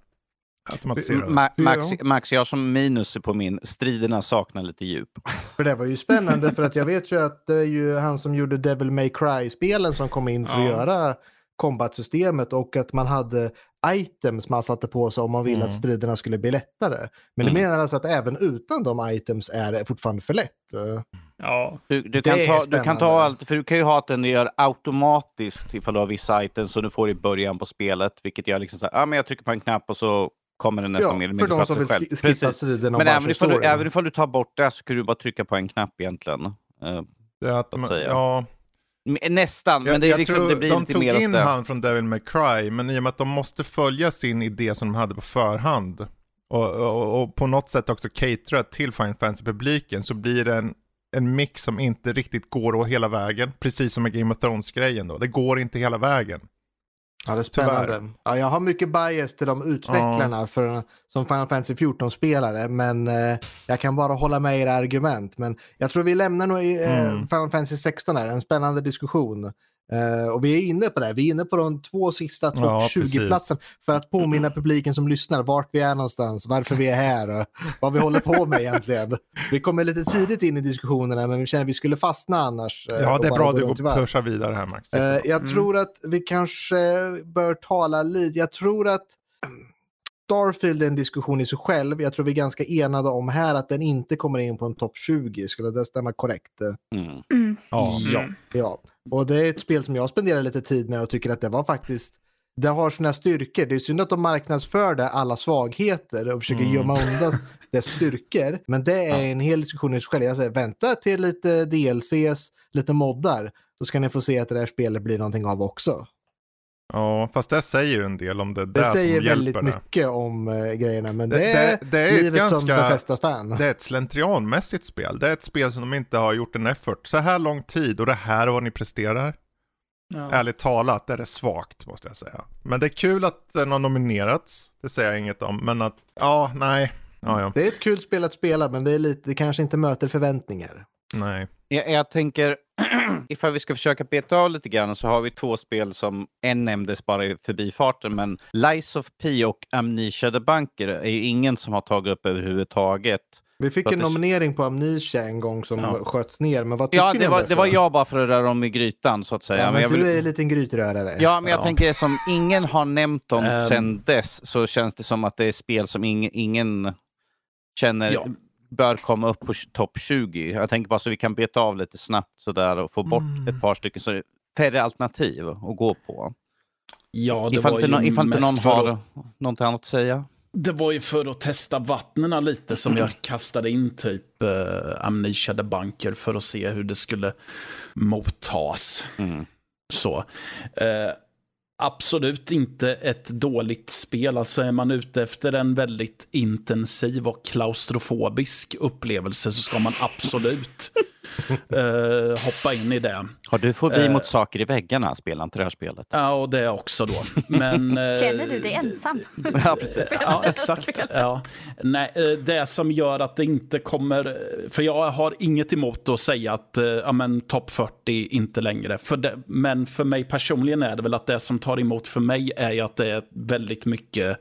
[SPEAKER 2] automatiserade.
[SPEAKER 3] Ma- Max. Max, jag som minus på min, striderna saknar lite djup.
[SPEAKER 1] För det var ju spännande för att jag vet ju att det är ju han som gjorde Devil May Cry-spelen som kom in för att
[SPEAKER 4] Ja.
[SPEAKER 1] göra combat-systemet och att man hade items man satte på sig om man ville
[SPEAKER 2] Mm.
[SPEAKER 1] att striderna skulle bli lättare. Men
[SPEAKER 3] Mm.
[SPEAKER 1] du menar alltså att även utan de items är det fortfarande för lätt?
[SPEAKER 4] Ja,
[SPEAKER 3] Du, du, kan ta, du kan ta allt, för du kan ju ha att den gör automatiskt ifall du har vissa items som du får i början på spelet, vilket gör liksom så här, ja men jag trycker på en knapp och så kommer den nästan mer eller
[SPEAKER 1] Ja, för
[SPEAKER 3] mindre
[SPEAKER 1] de som
[SPEAKER 3] sig
[SPEAKER 1] vill skippa striden om
[SPEAKER 3] Men även ifall, du, även ifall du tar bort det så kan du bara trycka på en knapp egentligen. Eh,
[SPEAKER 2] Det att de, ja,
[SPEAKER 3] nästan,
[SPEAKER 2] jag,
[SPEAKER 3] men det, är liksom, det blir
[SPEAKER 2] de
[SPEAKER 3] lite
[SPEAKER 2] tog
[SPEAKER 3] mer åt
[SPEAKER 2] in
[SPEAKER 3] det.
[SPEAKER 2] han från Devil May Cry, men i och med att de måste följa sin idé som de hade på förhand och, och, och på något sätt också catera till Final Fantasy-publiken så blir det en, en mix som inte riktigt går hela vägen. Precis som med Game of Thrones-grejen då. Det går inte hela vägen.
[SPEAKER 1] Ja, det är spännande. Ja, jag har mycket bias till de utvecklarna för, som Final Fantasy 14-spelare, men eh, jag kan bara hålla med i era argument. Men jag tror vi lämnar nog eh,
[SPEAKER 2] Mm.
[SPEAKER 1] Final Fantasy 16 här, en spännande diskussion. Eh, och vi är inne på det, vi är inne på de två sista topp
[SPEAKER 2] Ja,
[SPEAKER 1] 20-platsen för att påminna <clears throat> publiken som lyssnar vart vi är någonstans, varför vi är här och vad vi håller på med egentligen. Vi kommer lite tidigt in i diskussionerna, men vi känner att vi skulle fastna annars. eh,
[SPEAKER 2] Ja, det är bra
[SPEAKER 1] gå
[SPEAKER 2] du går pushar vidare här Max.
[SPEAKER 1] Eh, jag
[SPEAKER 4] Mm.
[SPEAKER 1] tror att vi kanske bör tala lite. Jag tror att Starfield är en diskussion i sig själv. Jag tror vi är ganska enade om här att den inte kommer in på en topp 20. Skulle det stämma korrekt? Eh,
[SPEAKER 3] Mm.
[SPEAKER 5] Mm.
[SPEAKER 2] ja.
[SPEAKER 6] Ja.
[SPEAKER 4] Mm.
[SPEAKER 1] Ja. Och det är ett spel som jag spenderar lite tid med och tycker att det var faktiskt det har sina styrkor. Det är synd att de marknadsför det alla svagheter och försöker
[SPEAKER 2] Mm.
[SPEAKER 1] gömma undan <laughs> dess styrkor. Men det är en hel diskussion i sig själv. Jag säger vänta till lite DLCs, lite moddar, så ska ni få se att det där spelet blir någonting av också.
[SPEAKER 2] Ja, fast det säger ju en del om det,
[SPEAKER 1] Det
[SPEAKER 2] där
[SPEAKER 1] säger
[SPEAKER 2] som
[SPEAKER 1] väldigt
[SPEAKER 2] hjälper det.
[SPEAKER 1] mycket om uh, grejerna, men det,
[SPEAKER 2] Det,
[SPEAKER 1] är
[SPEAKER 2] det, det är
[SPEAKER 1] livet som
[SPEAKER 2] ganska...
[SPEAKER 1] Bethesda-fan.
[SPEAKER 2] Det är ett slentrianmässigt spel. Det är ett spel som de inte har gjort en effort. Så här lång tid och det här är vad ni presterar.
[SPEAKER 4] Ja.
[SPEAKER 2] Ärligt talat är det svagt måste jag säga. Men det är kul att den har nominerats. Det säger jag inget om. Men att, ja, nej. Ja, ja.
[SPEAKER 1] Det är ett kul spel att spela, men det, är lite, det kanske inte möter förväntningar.
[SPEAKER 2] Nej.
[SPEAKER 3] Jag, jag tänker, <clears throat> ifall vi ska försöka beta av lite grann så har vi två spel som en nämndes bara i förbifarten, men Lies of P och Amnesia the Bunker är ju ingen som har tagit upp överhuvudtaget.
[SPEAKER 1] Vi fick en
[SPEAKER 3] det-
[SPEAKER 1] nominering på Amnesia en gång som
[SPEAKER 6] Ja.
[SPEAKER 1] sköts ner, men vad tycker
[SPEAKER 3] Ja,
[SPEAKER 1] ni
[SPEAKER 3] det
[SPEAKER 1] om
[SPEAKER 3] var, det var jag bara för att röra om i grytan så att säga.
[SPEAKER 1] Ja,
[SPEAKER 3] Men
[SPEAKER 1] men
[SPEAKER 3] jag
[SPEAKER 1] du
[SPEAKER 3] vill-
[SPEAKER 1] är en liten grytrörare.
[SPEAKER 3] Ja, men jag
[SPEAKER 6] Ja.
[SPEAKER 3] tänker som ingen har nämnt dem
[SPEAKER 6] Ehm.
[SPEAKER 3] sedan dess så känns det som att det är spel som ing, ingen känner
[SPEAKER 6] Ja.
[SPEAKER 3] Bör komma upp på topp 20. Jag tänker bara så vi kan beta av lite snabbt sådär och få bort
[SPEAKER 2] Mm.
[SPEAKER 3] ett par stycken så det är färre alternativ att gå på.
[SPEAKER 6] Ja, det
[SPEAKER 3] ifall
[SPEAKER 6] var
[SPEAKER 3] inte,
[SPEAKER 6] ju
[SPEAKER 3] ifall inte
[SPEAKER 6] mest
[SPEAKER 3] någon har
[SPEAKER 6] att-
[SPEAKER 3] någonting annat att säga.
[SPEAKER 6] Det var ju för att testa vattnena lite som
[SPEAKER 3] Mm.
[SPEAKER 6] jag kastade in typ uh, Amnesia the Bunker för att se hur det skulle mottas.
[SPEAKER 3] Mm.
[SPEAKER 6] Så. Eh, absolut inte ett dåligt spel. Alltså är man ute efter en väldigt intensiv och klaustrofobisk upplevelse så ska man absolut <laughs> <laughs> eh, hoppa in i det.
[SPEAKER 3] Har du fobi
[SPEAKER 6] Eh.
[SPEAKER 3] mot saker i väggarna, spelar inte det här spelet?
[SPEAKER 6] Ja, och det också då. <laughs> Men, eh,
[SPEAKER 5] Känner du dig ensam? <laughs>
[SPEAKER 3] Ja, precis.
[SPEAKER 6] Ja, exakt. Ja. Nej, det som gör att det inte kommer... För jag har inget emot att säga att ja, men topp 40 inte längre. För det, men för mig personligen är det väl att det som tar emot för mig är ju att det är väldigt mycket...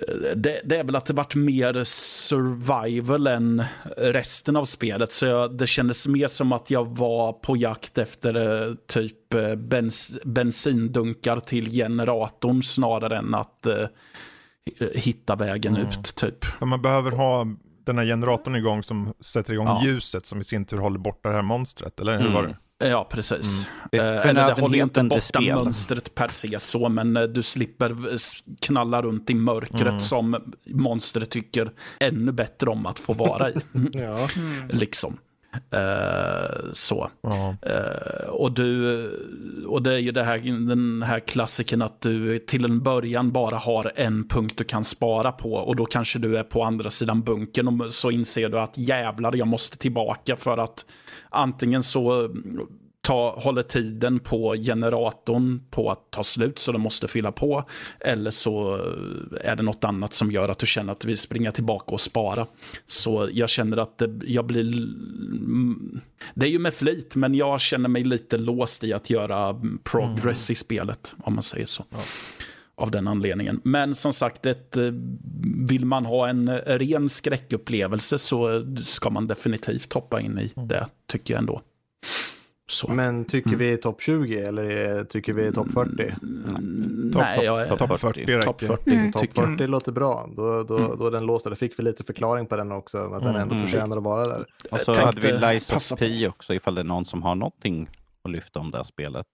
[SPEAKER 6] eh, Det, det är väl att det varit mer survival än resten av spelet. Så jag, det kändes mer som att jag var på jakt efter eh, typ eh, bens, bensindunkar till generatorn snarare än att eh, hitta vägen
[SPEAKER 2] Mm.
[SPEAKER 6] ut. typ.
[SPEAKER 2] Man behöver ha den här generatorn igång som sätter igång
[SPEAKER 6] Ja.
[SPEAKER 2] ljuset som i sin tur håller borta det här monstret, eller hur
[SPEAKER 3] Mm.
[SPEAKER 2] var det?
[SPEAKER 6] Ja, precis.
[SPEAKER 3] Det
[SPEAKER 6] Eh, eller det håller ju inte borta
[SPEAKER 3] spel.
[SPEAKER 6] mönstret per se så, men eh, du slipper knalla runt i mörkret
[SPEAKER 2] Mm.
[SPEAKER 6] som monstret tycker ännu bättre om att få vara i. <laughs>
[SPEAKER 1] Ja.
[SPEAKER 6] liksom. Eh, så.
[SPEAKER 2] Ja.
[SPEAKER 6] Eh, och, du, och det är ju det här, den här klassiken att du till en början bara har en punkt du kan spara på och då kanske du är på andra sidan bunkern och så inser du att jävlar jag måste tillbaka för att antingen så ta, håller tiden på generatorn på att ta slut så de måste fylla på. Eller så är det något annat som gör att du känner att du vill springa tillbaka och spara. Så jag känner att det, jag blir... Mm, det är ju med flit, men jag känner mig lite låst i att göra progress i spelet, om man säger så. Av den anledningen. Men som sagt, ett, eh, vill man ha en eh, ren skräckupplevelse så ska man definitivt hoppa in i det, tycker jag ändå. Så.
[SPEAKER 1] Men tycker
[SPEAKER 6] Mm.
[SPEAKER 1] vi topp 20 eller tycker vi topp 40?
[SPEAKER 6] Mm,
[SPEAKER 2] Topp-
[SPEAKER 6] Nej, jag är
[SPEAKER 3] topp
[SPEAKER 2] Topp 40 räcker.
[SPEAKER 6] topp 40
[SPEAKER 5] Mm.
[SPEAKER 6] Jag.
[SPEAKER 1] 40 låter bra. Då, då,
[SPEAKER 6] Mm.
[SPEAKER 1] då är den låst. Då fick vi lite förklaring på den också. Att den
[SPEAKER 6] Mm.
[SPEAKER 1] ändå
[SPEAKER 3] Mm.
[SPEAKER 1] förtjänar att vara där.
[SPEAKER 3] Och så hade vi Lies
[SPEAKER 6] passa
[SPEAKER 3] of. P också ifall det är någon som har någonting att lyfta om det här spelet.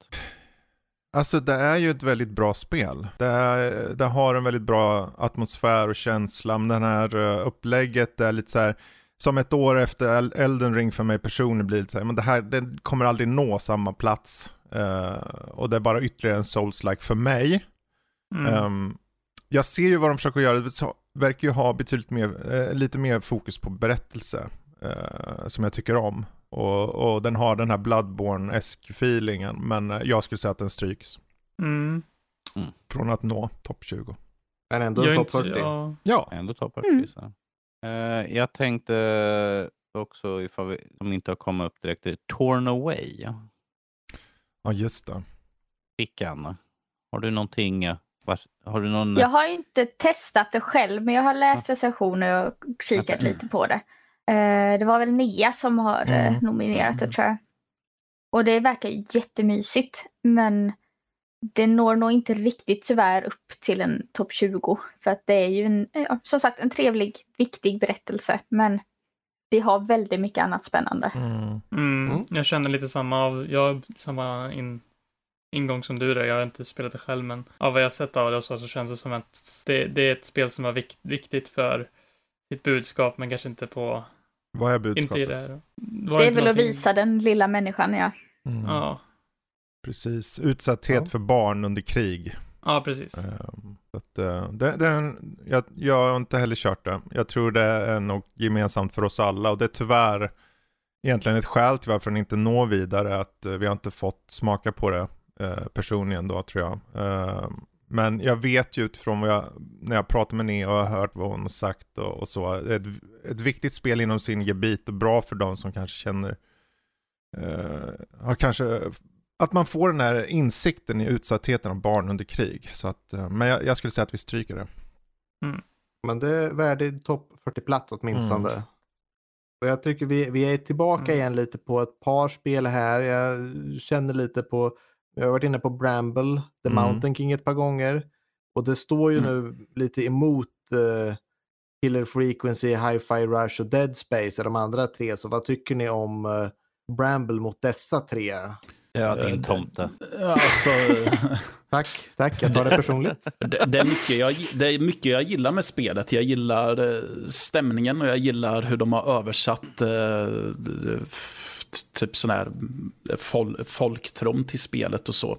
[SPEAKER 2] Alltså det är ju ett väldigt bra spel. Det, är, det har en väldigt bra atmosfär och känsla. Men Den här eh, upplägget är lite så här, som ett år efter El- Elden Ring för mig personligen blir det så här, men det här det kommer aldrig nå samma plats. Eh, och det är bara ytterligare en Souls-like för mig.
[SPEAKER 4] Mm.
[SPEAKER 2] Ehm, jag ser ju vad de försöker göra, det verkar ju ha betydligt mer, eh, lite mer fokus på berättelse. eh, som jag tycker om. Och, och den har den här Bloodborne-esk feelingen, men eh, jag skulle säga att den stryks
[SPEAKER 4] Mm.
[SPEAKER 2] från att nå topp 20.
[SPEAKER 1] Men ändå topp
[SPEAKER 4] inte,
[SPEAKER 1] 40.
[SPEAKER 4] ja,
[SPEAKER 2] Ja,
[SPEAKER 3] Ändå toppar
[SPEAKER 5] Mm.
[SPEAKER 3] mm. uh, Jag tänkte också ifall vi, som inte har kommit upp direkt, Torn Away.
[SPEAKER 2] ja just det.
[SPEAKER 3] Fickan. Har du någonting, eh, vars, har du någon...
[SPEAKER 5] Jag har ju inte testat det själv, men jag har läst recensioner och kikat lite på det. Eh, det var väl Nia som har eh,
[SPEAKER 2] Mm.
[SPEAKER 5] nominerat det tror jag. Och det verkar ju jättemysigt, men det når nog inte riktigt tyvärr upp till en topp 20. För att det är ju en, ja, som sagt en trevlig, viktig berättelse, men vi har väldigt mycket annat spännande.
[SPEAKER 2] Mm.
[SPEAKER 4] mm,
[SPEAKER 1] Mm.
[SPEAKER 4] jag känner lite samma av, jag har samma in, ingång som du där. Jag har inte spelat det själv, men av vad jag sett av det och så, så känns det som att det, det är ett spel som är vikt, viktigt för sitt budskap, men kanske inte på,
[SPEAKER 2] Vad är
[SPEAKER 4] inte
[SPEAKER 2] budskapet?
[SPEAKER 4] i det här. Var
[SPEAKER 5] Det är
[SPEAKER 4] inte
[SPEAKER 5] väl att
[SPEAKER 4] någonting-
[SPEAKER 5] visa den lilla människan, ja.
[SPEAKER 2] Mm.
[SPEAKER 4] Ja,
[SPEAKER 2] Precis, utsatthet
[SPEAKER 1] Ja.
[SPEAKER 2] för barn under krig.
[SPEAKER 4] ja precis.
[SPEAKER 2] Ehm, att, eh, det, det jag, jag har inte heller kört det. Jag tror det är nog gemensamt för oss alla och det är tyvärr egentligen ett skäl till varför den inte når vidare, att eh, vi har inte fått smaka på det eh, personligen då tror jag. Men jag vet ju utifrån vad jag, när jag pratar med Nea och har hört vad hon har sagt och, och så, ett, ett viktigt spel inom sin gebit och bra för de som kanske känner, eh, har kanske att man får den här insikten i utsattheten av barn under krig. Så att, eh, men jag, jag skulle säga att vi stryker det.
[SPEAKER 1] Men det är värdig topp 40-plats åtminstone.
[SPEAKER 2] Mm.
[SPEAKER 1] Och jag tycker vi, vi är tillbaka
[SPEAKER 4] Mm.
[SPEAKER 1] igen lite på ett par spel här. Jag känner lite på, jag har varit inne på Bramble, The
[SPEAKER 2] Mm.
[SPEAKER 1] Mountain King ett par gånger. Och det står ju
[SPEAKER 6] Mm.
[SPEAKER 1] nu lite emot eh, Killer Frequency, Hi-Fi Rush och Dead Space, är de andra tre. Så vad tycker ni om eh, Bramble mot dessa tre?
[SPEAKER 3] Ja,
[SPEAKER 6] Eh,
[SPEAKER 3] din tomte.
[SPEAKER 6] Alltså, <laughs>
[SPEAKER 1] Tack, tack, jag tar det personligt.
[SPEAKER 6] det, det, är mycket jag, det är mycket jag gillar med spelet. Jag gillar stämningen och jag gillar hur de har översatt eh, typ sån här fol, folktron till spelet och så.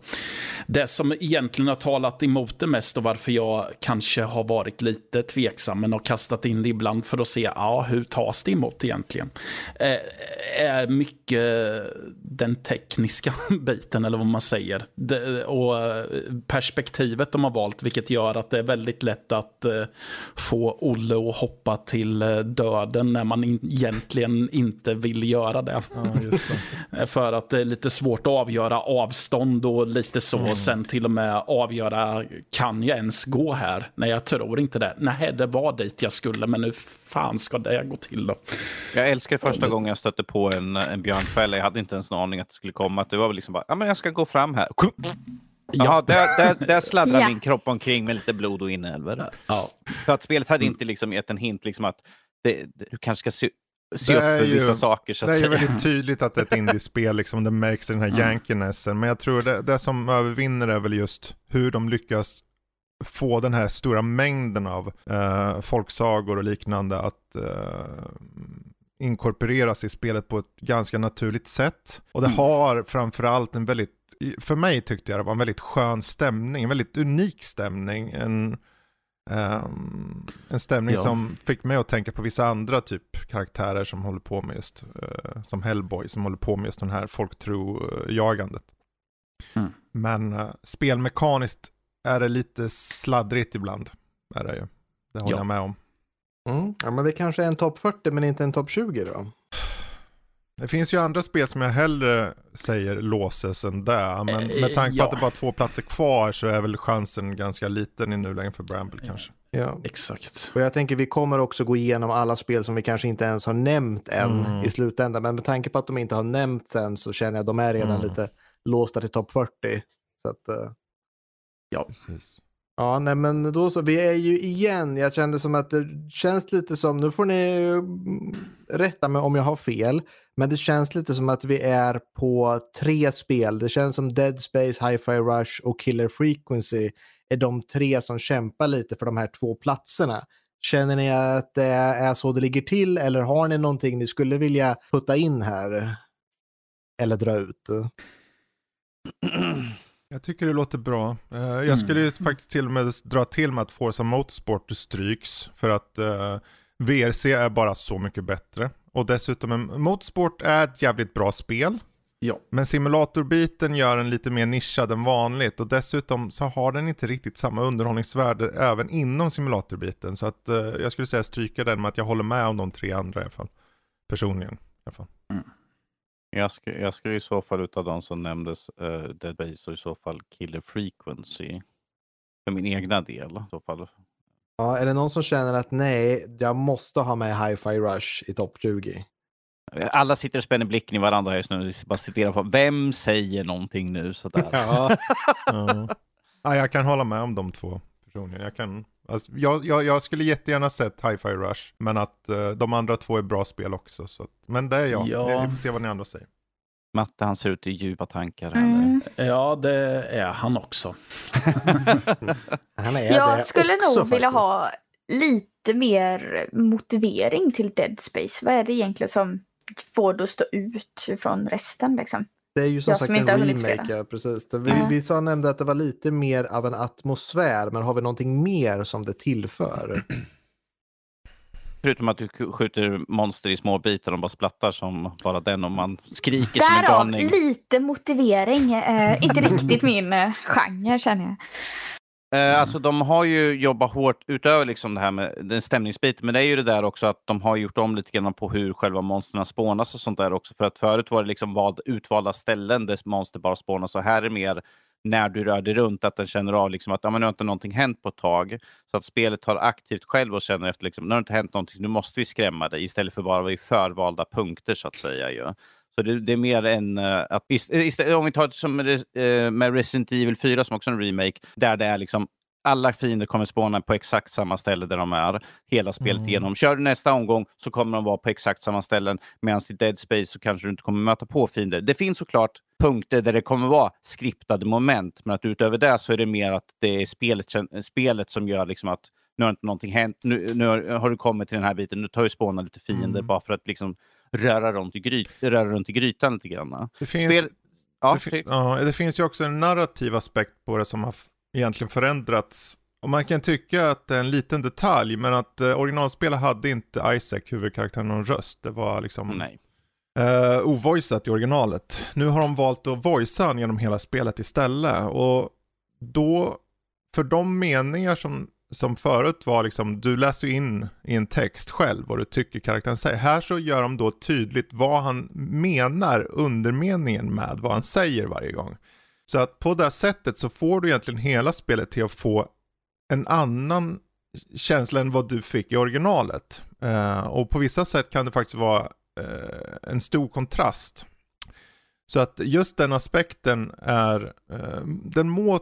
[SPEAKER 6] Det som egentligen har talat emot det mest och varför jag kanske har varit lite tveksam men har kastat in det ibland för att se ja, hur tas det emot egentligen. Eh, är mycket den tekniska <laughs> biten eller vad man säger. Det, och eh, perspektivet de har valt vilket gör att det är väldigt lätt att eh, få Olle att hoppa till eh, döden när man in, egentligen inte vill göra det.
[SPEAKER 2] Ja, det. <laughs>
[SPEAKER 6] För att det är lite svårt att avgöra avstånd och lite så.
[SPEAKER 2] Mm.
[SPEAKER 6] Och sen till och med avgöra, kan jag ens gå här? Nej, jag tror inte det. Nej, det var dit jag skulle, men hur fan ska det gå till då?
[SPEAKER 3] Jag älskar första gången jag stötte på en, en björnfälla. Jag hade inte ens en aning att det skulle komma. Att Det var väl liksom bara, ja men jag ska gå fram här. Jaha, där, där, där sladdrar
[SPEAKER 5] Ja.
[SPEAKER 3] min kropp omkring med lite blod och inälvor.
[SPEAKER 6] Ja.
[SPEAKER 3] För att spelet hade inte liksom gett en hint liksom att det, du kanske ska se, se
[SPEAKER 2] Det
[SPEAKER 3] upp
[SPEAKER 2] är
[SPEAKER 3] för
[SPEAKER 2] ju-
[SPEAKER 3] vissa saker så
[SPEAKER 2] Det
[SPEAKER 3] att
[SPEAKER 2] är ju
[SPEAKER 3] säga.
[SPEAKER 2] väldigt tydligt att det är ett indiespel, liksom, det märks i den här
[SPEAKER 6] Mm.
[SPEAKER 2] yankinessen. Men jag tror det, det som övervinner är väl just hur de lyckas få den här stora mängden av eh, folksagor och liknande att eh, inkorporeras i spelet på ett ganska naturligt sätt. Och det
[SPEAKER 6] Mm.
[SPEAKER 2] har framförallt en väldigt, för mig tyckte jag det var en väldigt skön stämning, en väldigt unik stämning. En, ehm, en stämning
[SPEAKER 6] Ja.
[SPEAKER 2] som fick mig att tänka på vissa andra typ karaktärer som håller på med just, eh, som Hellboy, som håller på med just den här folktro-jagandet.
[SPEAKER 6] Mm.
[SPEAKER 2] Men uh, spelmekaniskt är det lite sladdrigt ibland. Är det ju. Det håller
[SPEAKER 6] Ja.
[SPEAKER 2] jag med om.
[SPEAKER 1] Mm. Ja, men det kanske är en topp 40 men inte en topp 20 då?
[SPEAKER 2] Det finns ju andra spel som jag hellre säger låses än det. Men
[SPEAKER 6] Eh,
[SPEAKER 2] med tanke på
[SPEAKER 6] ja.
[SPEAKER 2] att det bara är två platser kvar så är väl chansen ganska liten i nuläget för Bramble kanske.
[SPEAKER 1] Ja.
[SPEAKER 6] Exakt.
[SPEAKER 1] Och jag tänker vi kommer också gå igenom alla spel som vi kanske inte ens har nämnt än
[SPEAKER 2] Mm.
[SPEAKER 1] i slutändan. Men med tanke på att de inte har nämnts än så känner jag att de är redan
[SPEAKER 2] Mm.
[SPEAKER 1] lite låsta till topp 40. Så att, eh,
[SPEAKER 2] Precis
[SPEAKER 1] ja, nej men då så. Vi är ju igen, jag kände som att det känns lite som, nu får ni rätta mig om jag har fel, men det känns lite som att vi är på tre spel. Det känns som Dead Space, Hi-Fi Rush och Killer Frequency är de tre som kämpar lite för de här två platserna. Känner ni att det är så det ligger till eller har ni någonting ni skulle vilja putta in här? Eller dra ut? <clears throat>
[SPEAKER 2] Jag tycker det låter bra. Eh, jag
[SPEAKER 6] Mm.
[SPEAKER 2] skulle faktiskt till och med dra till med att Forza Motorsport stryks. För att eh, VRC är bara så mycket bättre. Och dessutom, en, Motorsport är ett jävligt bra spel.
[SPEAKER 6] Ja.
[SPEAKER 2] Men simulatorbiten gör den lite mer nischad än vanligt. Och dessutom så har den inte riktigt samma underhållningsvärde även inom simulatorbiten. Så att eh, jag skulle säga stryka den med att jag håller med om de tre andra i alla fall. Personligen. I alla fall.
[SPEAKER 3] Jag, ska, jag skulle i så fall utav de som nämndes, uh, Dead Base och i så fall Killer Frequency. För min egna del i så fall.
[SPEAKER 1] Ja, är det någon som känner att nej, jag måste ha med Hi-Fi Rush i topp 20?
[SPEAKER 3] Alla sitter och spänner blicken i varandra här just nu. Vi bara citerar på vem säger någonting nu sådär.
[SPEAKER 1] Ja. <laughs>
[SPEAKER 2] Ja. ja, jag kan hålla med om de två personligen. Jag, kan, alltså, jag, jag, jag skulle jättegärna sett Hi-Fi Rush, men att eh, de andra två är bra spel också. Så att, men det är jag.
[SPEAKER 6] Ja.
[SPEAKER 2] Vi får se vad ni andra säger.
[SPEAKER 3] Matte han ser ut i djupa tankar. här
[SPEAKER 5] Mm.
[SPEAKER 6] Ja, det är han också. <laughs>
[SPEAKER 1] Han är det
[SPEAKER 5] Jag skulle
[SPEAKER 1] också,
[SPEAKER 5] nog vilja
[SPEAKER 1] faktiskt.
[SPEAKER 5] ha lite mer motivering till Dead Space. Vad är det egentligen som får det att stå ut från resten liksom?
[SPEAKER 1] Det är ju som
[SPEAKER 5] Jag
[SPEAKER 1] sagt
[SPEAKER 5] som
[SPEAKER 1] en remake, ja, precis. Vi,
[SPEAKER 5] Ja.
[SPEAKER 1] vi sa nämnde att det var lite mer av en atmosfär, men har vi någonting mer som det tillför?
[SPEAKER 3] Förutom att du skjuter monster i små bitar och bara splattar som bara den och man skriker som en
[SPEAKER 5] Därav
[SPEAKER 3] galning.
[SPEAKER 5] lite motivering. Eh, inte <laughs> riktigt min eh, genre känner jag.
[SPEAKER 3] Eh, alltså de har ju jobbat hårt utöver liksom det här med den stämningsbiten, men det är ju det där också att de har gjort om lite grann på hur själva monstren spånas och sånt där också. För att förut var det liksom vad, utvalda ställen där monster bara spånas och här är mer när du rör dig runt att den känner av liksom att ja, men nu har inte någonting hänt på ett tag. Så att spelet tar aktivt själv och känner efter liksom, nu har det inte hänt någonting, nu måste vi skrämma dig istället för bara vara i förvalda punkter så att säga. Ju. Så det, det är mer än uh, att, ist- istället, om vi tar det som med, eh, med Resident Evil 4 som också är en remake, där det är liksom alla fiender kommer spåna på exakt samma ställe där de är hela spelet
[SPEAKER 2] Mm.
[SPEAKER 3] igenom. Kör du nästa omgång så kommer de vara på exakt samma ställen medan i Dead Space så kanske du inte kommer möta på fiender. Det finns såklart punkter där det kommer vara skriptade moment, men att utöver det så är det mer att det är spelet, spelet som gör liksom att nu har inte någonting hänt, nu, nu har, har du kommit till den här biten, nu tar vi spåna lite fiender
[SPEAKER 2] Mm.
[SPEAKER 3] bara för att liksom röra runt i, gryt, röra runt i grytan lite grann.
[SPEAKER 2] Det finns,
[SPEAKER 3] Spel- Ja,
[SPEAKER 2] det, fi- ja, det finns ju också en narrativ aspekt på det som har egentligen förändrats. Och man kan tycka att det är en liten detalj, men att eh, originalspelet hade inte Isaac, huvudkaraktären, någon röst. Det var liksom
[SPEAKER 3] nej.
[SPEAKER 2] uh, ovoicat i originalet. Nu har de valt att voicea han genom hela spelet istället. Och då, för de meningar som, som förut var liksom, du läser ju in i en text själv vad du tycker karaktären säger. Här så gör de då tydligt vad han menar undermeningen med vad han säger varje gång. Så att på det här sättet så får du egentligen hela spelet till att få en annan känsla än vad du fick i originalet. Uh, och på vissa sätt kan det faktiskt vara uh, en stor kontrast. Så att just den aspekten är, uh, den må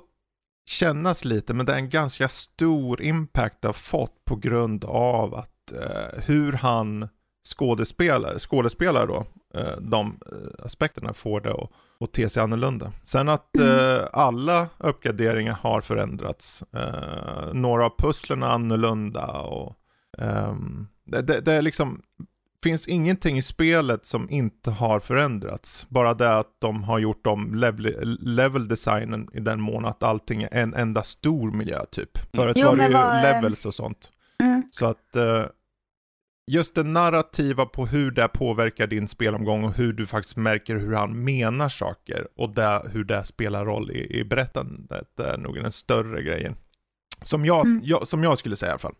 [SPEAKER 2] kännas lite, men det är en ganska stor impact det har fått på grund av att eh, hur han skådespelar, skådespelar då, eh, de eh, aspekterna får det att, att te sig annorlunda. Sen att eh, alla uppgraderingar har förändrats, eh, några av pusslen är annorlunda och ehm, det, det, det är liksom finns ingenting i spelet som inte har förändrats. Bara det att de har gjort om level, level designen i den mån att allting är en enda stor miljö typ. Förut
[SPEAKER 5] Jo,
[SPEAKER 2] var det ju
[SPEAKER 5] vad, eh,
[SPEAKER 2] levels och sånt.
[SPEAKER 5] Mm.
[SPEAKER 2] Så att eh, just det narrativa på hur det påverkar din spelomgång och hur du faktiskt märker hur han menar saker och det, hur det spelar roll i, i berättandet är nog den större grejen. Som jag,
[SPEAKER 5] Mm.
[SPEAKER 2] jag, som jag skulle säga i alla fall.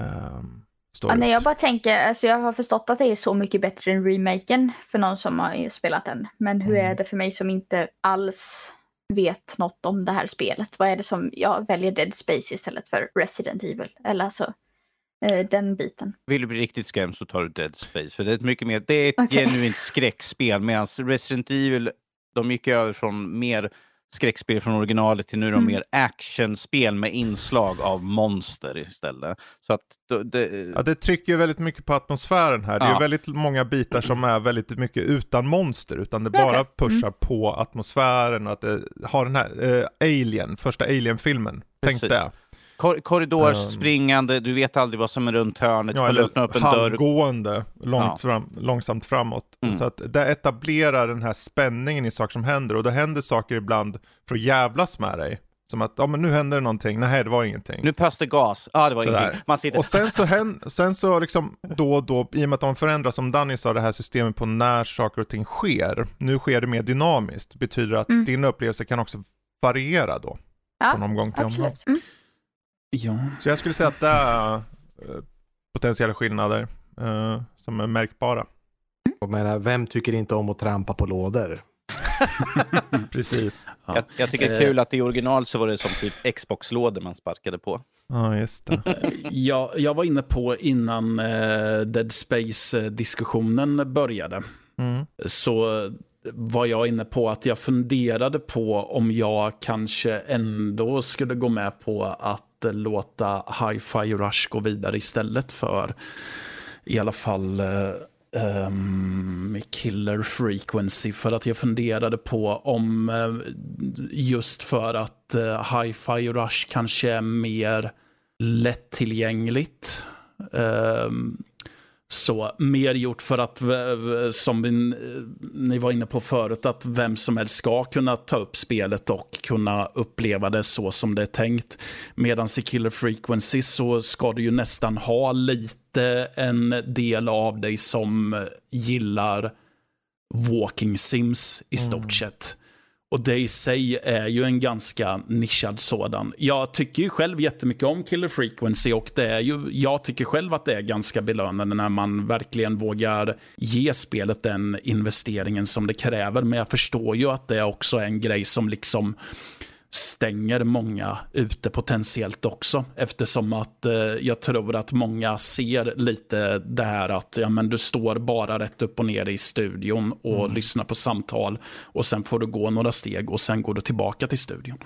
[SPEAKER 2] Ehm, står
[SPEAKER 5] Ja,
[SPEAKER 2] ut.
[SPEAKER 5] nej, jag bara tänker, alltså jag har förstått att det är så mycket bättre än remaken för någon som har spelat den. Men hur
[SPEAKER 2] Mm.
[SPEAKER 5] är det för mig som inte alls vet något om det här spelet? Vad är det som jag väljer Dead Space istället för Resident Evil? Eller alltså eh, den biten.
[SPEAKER 3] Vill du bli riktigt skrämd så tar du Dead Space. För det är ett mycket mer, det är ett
[SPEAKER 5] Okej.
[SPEAKER 3] genuint skräckspel. Medan Resident Evil, de gick över från mer skräckspel från originalet till nu är de
[SPEAKER 5] Mm.
[SPEAKER 3] mer actionspel med inslag av monster istället. Så att det,
[SPEAKER 2] Ja, det trycker ju väldigt mycket på atmosfären här. Det är
[SPEAKER 3] Ja.
[SPEAKER 2] ju väldigt många bitar som är väldigt mycket utan monster, utan det bara
[SPEAKER 5] okej.
[SPEAKER 2] pushar på atmosfären och att det har den här eh, Alien, första Alien-filmen. Tänk det.
[SPEAKER 3] Kor korridors
[SPEAKER 2] Ehm.
[SPEAKER 3] springande, du vet aldrig vad som är runt hörnet.
[SPEAKER 2] Ja,
[SPEAKER 3] öppna
[SPEAKER 2] eller
[SPEAKER 3] upp en dörr?
[SPEAKER 2] halvgående, långt
[SPEAKER 3] Ja.
[SPEAKER 2] fram, långsamt framåt.
[SPEAKER 3] Mm.
[SPEAKER 2] Så att det etablerar den här spänningen i saker som händer och det händer saker ibland för att jävlas med dig. Som att, ja men nu händer det någonting, nej det var ingenting.
[SPEAKER 3] Nu pass det gas. Ja, ah, det var
[SPEAKER 2] Sådär.
[SPEAKER 3] ingenting. Man sitter...
[SPEAKER 2] Och sen så, hän, sen så liksom då och då, i och med att de förändras, som Danny sa, det här systemet på när saker och ting sker. Nu sker det mer dynamiskt, betyder att
[SPEAKER 5] Mm.
[SPEAKER 2] din upplevelse kan också variera då.
[SPEAKER 5] Ja,
[SPEAKER 2] från omgång till omgång.
[SPEAKER 5] Absolut. Mm.
[SPEAKER 6] Ja.
[SPEAKER 2] Så jag skulle säga att det är eh, potentiella skillnader eh, som är märkbara.
[SPEAKER 1] Jag menar, vem tycker inte om att trampa på lådor? <laughs>
[SPEAKER 2] Precis.
[SPEAKER 3] jag, jag tycker det är kul att i original så var det som typ Xbox-lådor man sparkade på.
[SPEAKER 2] Ja, just det.
[SPEAKER 6] Jag, jag var inne på innan eh, Dead Space-diskussionen började.
[SPEAKER 2] Mm.
[SPEAKER 6] Så var jag inne på att jag funderade på om jag kanske ändå skulle gå med på att låta Hi-Fi Rush gå vidare istället för i alla fall um, Killer Frequency. För att jag funderade på om eh, just för att eh, Hi-Fi Rush kanske är mer lättillgängligt. Um, så mer gjort för att, som vi, ni var inne på förut, att vem som helst ska kunna ta upp spelet och kunna uppleva det så som det är tänkt. Medan i Killer Frequency så ska du ju nästan ha lite en del av dig som gillar walking sims i stort sett. Och det i sig är ju en ganska nischad sådan. Jag tycker ju själv jättemycket om Killer Frequency och det är ju, jag tycker själv att det är ganska belönande när man verkligen vågar ge spelet den investeringen som det kräver. Men jag förstår ju att det också är en grej som liksom stänger många ute potentiellt också. Eftersom att eh, jag tror att många ser lite det här att ja, men du står bara rätt upp och ner i studion och lyssnar på samtal och sen får du gå några steg och sen går du tillbaka till studion.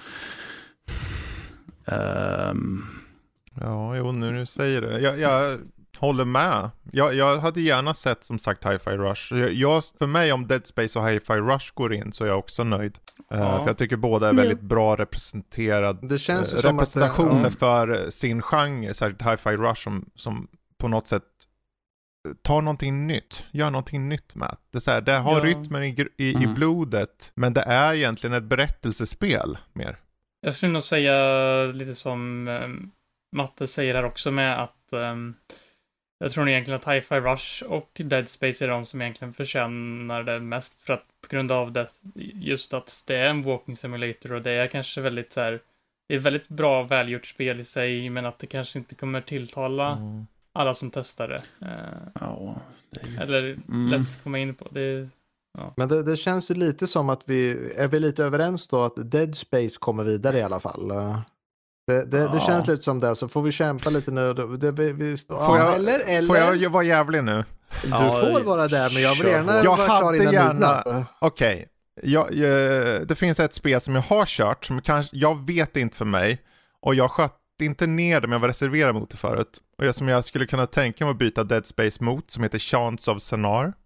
[SPEAKER 6] Ehm,
[SPEAKER 2] Ja, jo, nu du säger det. Jag, jag håller med. Jag, jag hade gärna sett som sagt Hi-Fi Rush. Jag, jag, för mig om Dead Space och Hi-Fi Rush går in så är jag också nöjd. Eh,
[SPEAKER 4] Ja.
[SPEAKER 2] för jag tycker båda är väldigt bra representerad
[SPEAKER 1] Det känns att...
[SPEAKER 2] representationer
[SPEAKER 1] ja.
[SPEAKER 2] för sin genre, särskilt Hi-Fi Rush som, som på något sätt eh, tar någonting nytt, gör någonting nytt med. Det, är så här, det har
[SPEAKER 4] Ja.
[SPEAKER 2] rytmen i, i, i
[SPEAKER 6] Mm.
[SPEAKER 2] blodet, men det är egentligen ett berättelsespel mer.
[SPEAKER 4] Jag skulle nog säga lite som um, Matte säger här också med att ehm, jag tror egentligen att Hi-Fi Rush och Dead Space är de som egentligen förtjänar det mest för att på grund av det, just att det är en walking simulator och det är kanske väldigt så här, det är väldigt bra välgjort spel i sig men att det kanske inte kommer tilltala
[SPEAKER 2] Mm.
[SPEAKER 4] alla som testar det. Eh,
[SPEAKER 6] ja, det är ju-
[SPEAKER 4] eller
[SPEAKER 6] Mm.
[SPEAKER 4] lätt att komma in på. Det,
[SPEAKER 1] Men det, det känns ju lite som att vi, är vi lite överens då att Dead Space kommer vidare i alla fall? Det, det, det
[SPEAKER 6] Ja.
[SPEAKER 1] känns lite som det, så får vi kämpa lite nu. Det, det, vi, vi,
[SPEAKER 2] Får
[SPEAKER 1] ja,
[SPEAKER 2] jag-
[SPEAKER 1] eller, eller,
[SPEAKER 2] Får jag vara jävlig nu?
[SPEAKER 1] du
[SPEAKER 6] Ja,
[SPEAKER 1] får vara där, men jag vill gärna.
[SPEAKER 2] Jag
[SPEAKER 1] vara klar innan
[SPEAKER 2] gärna-. Okej, jag, eh, det finns ett spel som jag har kört som kanske, jag vet inte för mig och jag sköt inte ner det men jag var reserverad mot det förut. Och jag, som jag skulle kunna tänka mig att byta Dead Space mot som heter Chance of Senar. <laughs>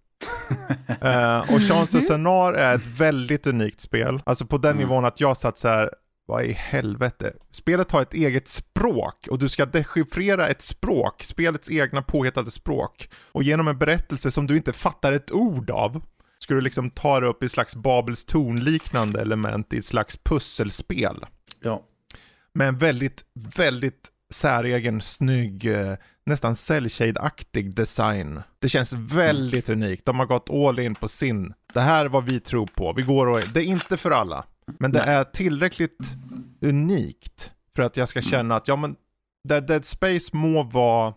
[SPEAKER 2] Eh, och Chance of Senar är ett väldigt unikt spel. Alltså på den
[SPEAKER 6] Mm.
[SPEAKER 2] nivån att jag satt så här, vad i helvete? Spelet har ett eget språk och du ska dechiffrera ett språk, spelets egna påhittade språk. Och genom en berättelse som du inte fattar ett ord av, ska du liksom ta det upp i slags Babels torn-liknande element i ett slags pusselspel.
[SPEAKER 6] ja.
[SPEAKER 2] Med en väldigt, väldigt säregen, snygg, eh, nästan cellshade-aktig design. Det känns väldigt unikt. De har gått all in på sin. Det här är vad vi tror på. Vi går och, det är inte för alla. Men det är tillräckligt unikt för att jag ska känna att, ja men, Dead, Dead Space må vara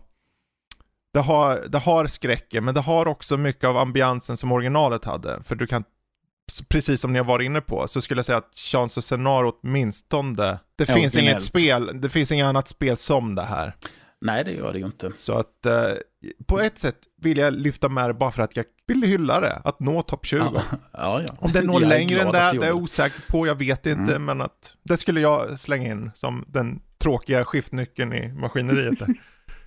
[SPEAKER 2] det har, det har skräcken, men det har också mycket av ambiansen som originalet hade. För du kan, precis som ni har varit inne på, så skulle jag säga att Chance of Scenario åtminstone, det finns inget spel, det finns inget annat spel som det här.
[SPEAKER 6] Nej, det gör det ju inte.
[SPEAKER 2] Så att eh, på ett sätt vill jag lyfta med det bara för att jag vill hylla det, att nå topp 20.
[SPEAKER 6] Ja, <laughs> ja. ja.
[SPEAKER 2] Om det når längre än det, det är jag osäker på, jag vet inte,
[SPEAKER 6] Mm.
[SPEAKER 2] men att det skulle jag slänga in som den tråkiga skiftnyckeln i maskineriet. <laughs>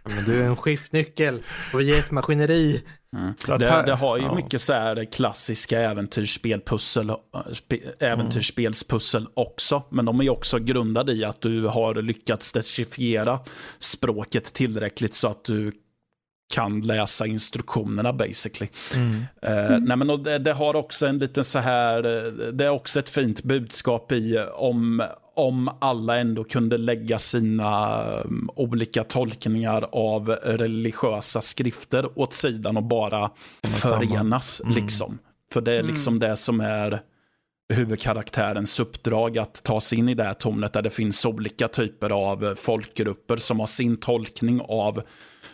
[SPEAKER 1] Men du är en skiftnyckel och vi är ett maskineri.
[SPEAKER 6] Mm. Det, det har ju
[SPEAKER 2] ja.
[SPEAKER 6] mycket så här klassiska äventyrsspelpussel, spe, äventyrsspelspussel också. Men de är ju också grundade i att du har lyckats dechiffrera språket tillräckligt så att du kan läsa instruktionerna basically.
[SPEAKER 2] Mm.
[SPEAKER 6] Eh, nej men och det, det har också en liten så här, eh, det är också ett fint budskap i eh, om, om alla ändå kunde lägga sina um, olika tolkningar av religiösa skrifter åt sidan och bara förenas.
[SPEAKER 2] Mm.
[SPEAKER 6] Liksom. För det är liksom det som är huvudkaraktärens uppdrag att ta sig in i det här tornet där det finns olika typer av folkgrupper som har sin tolkning av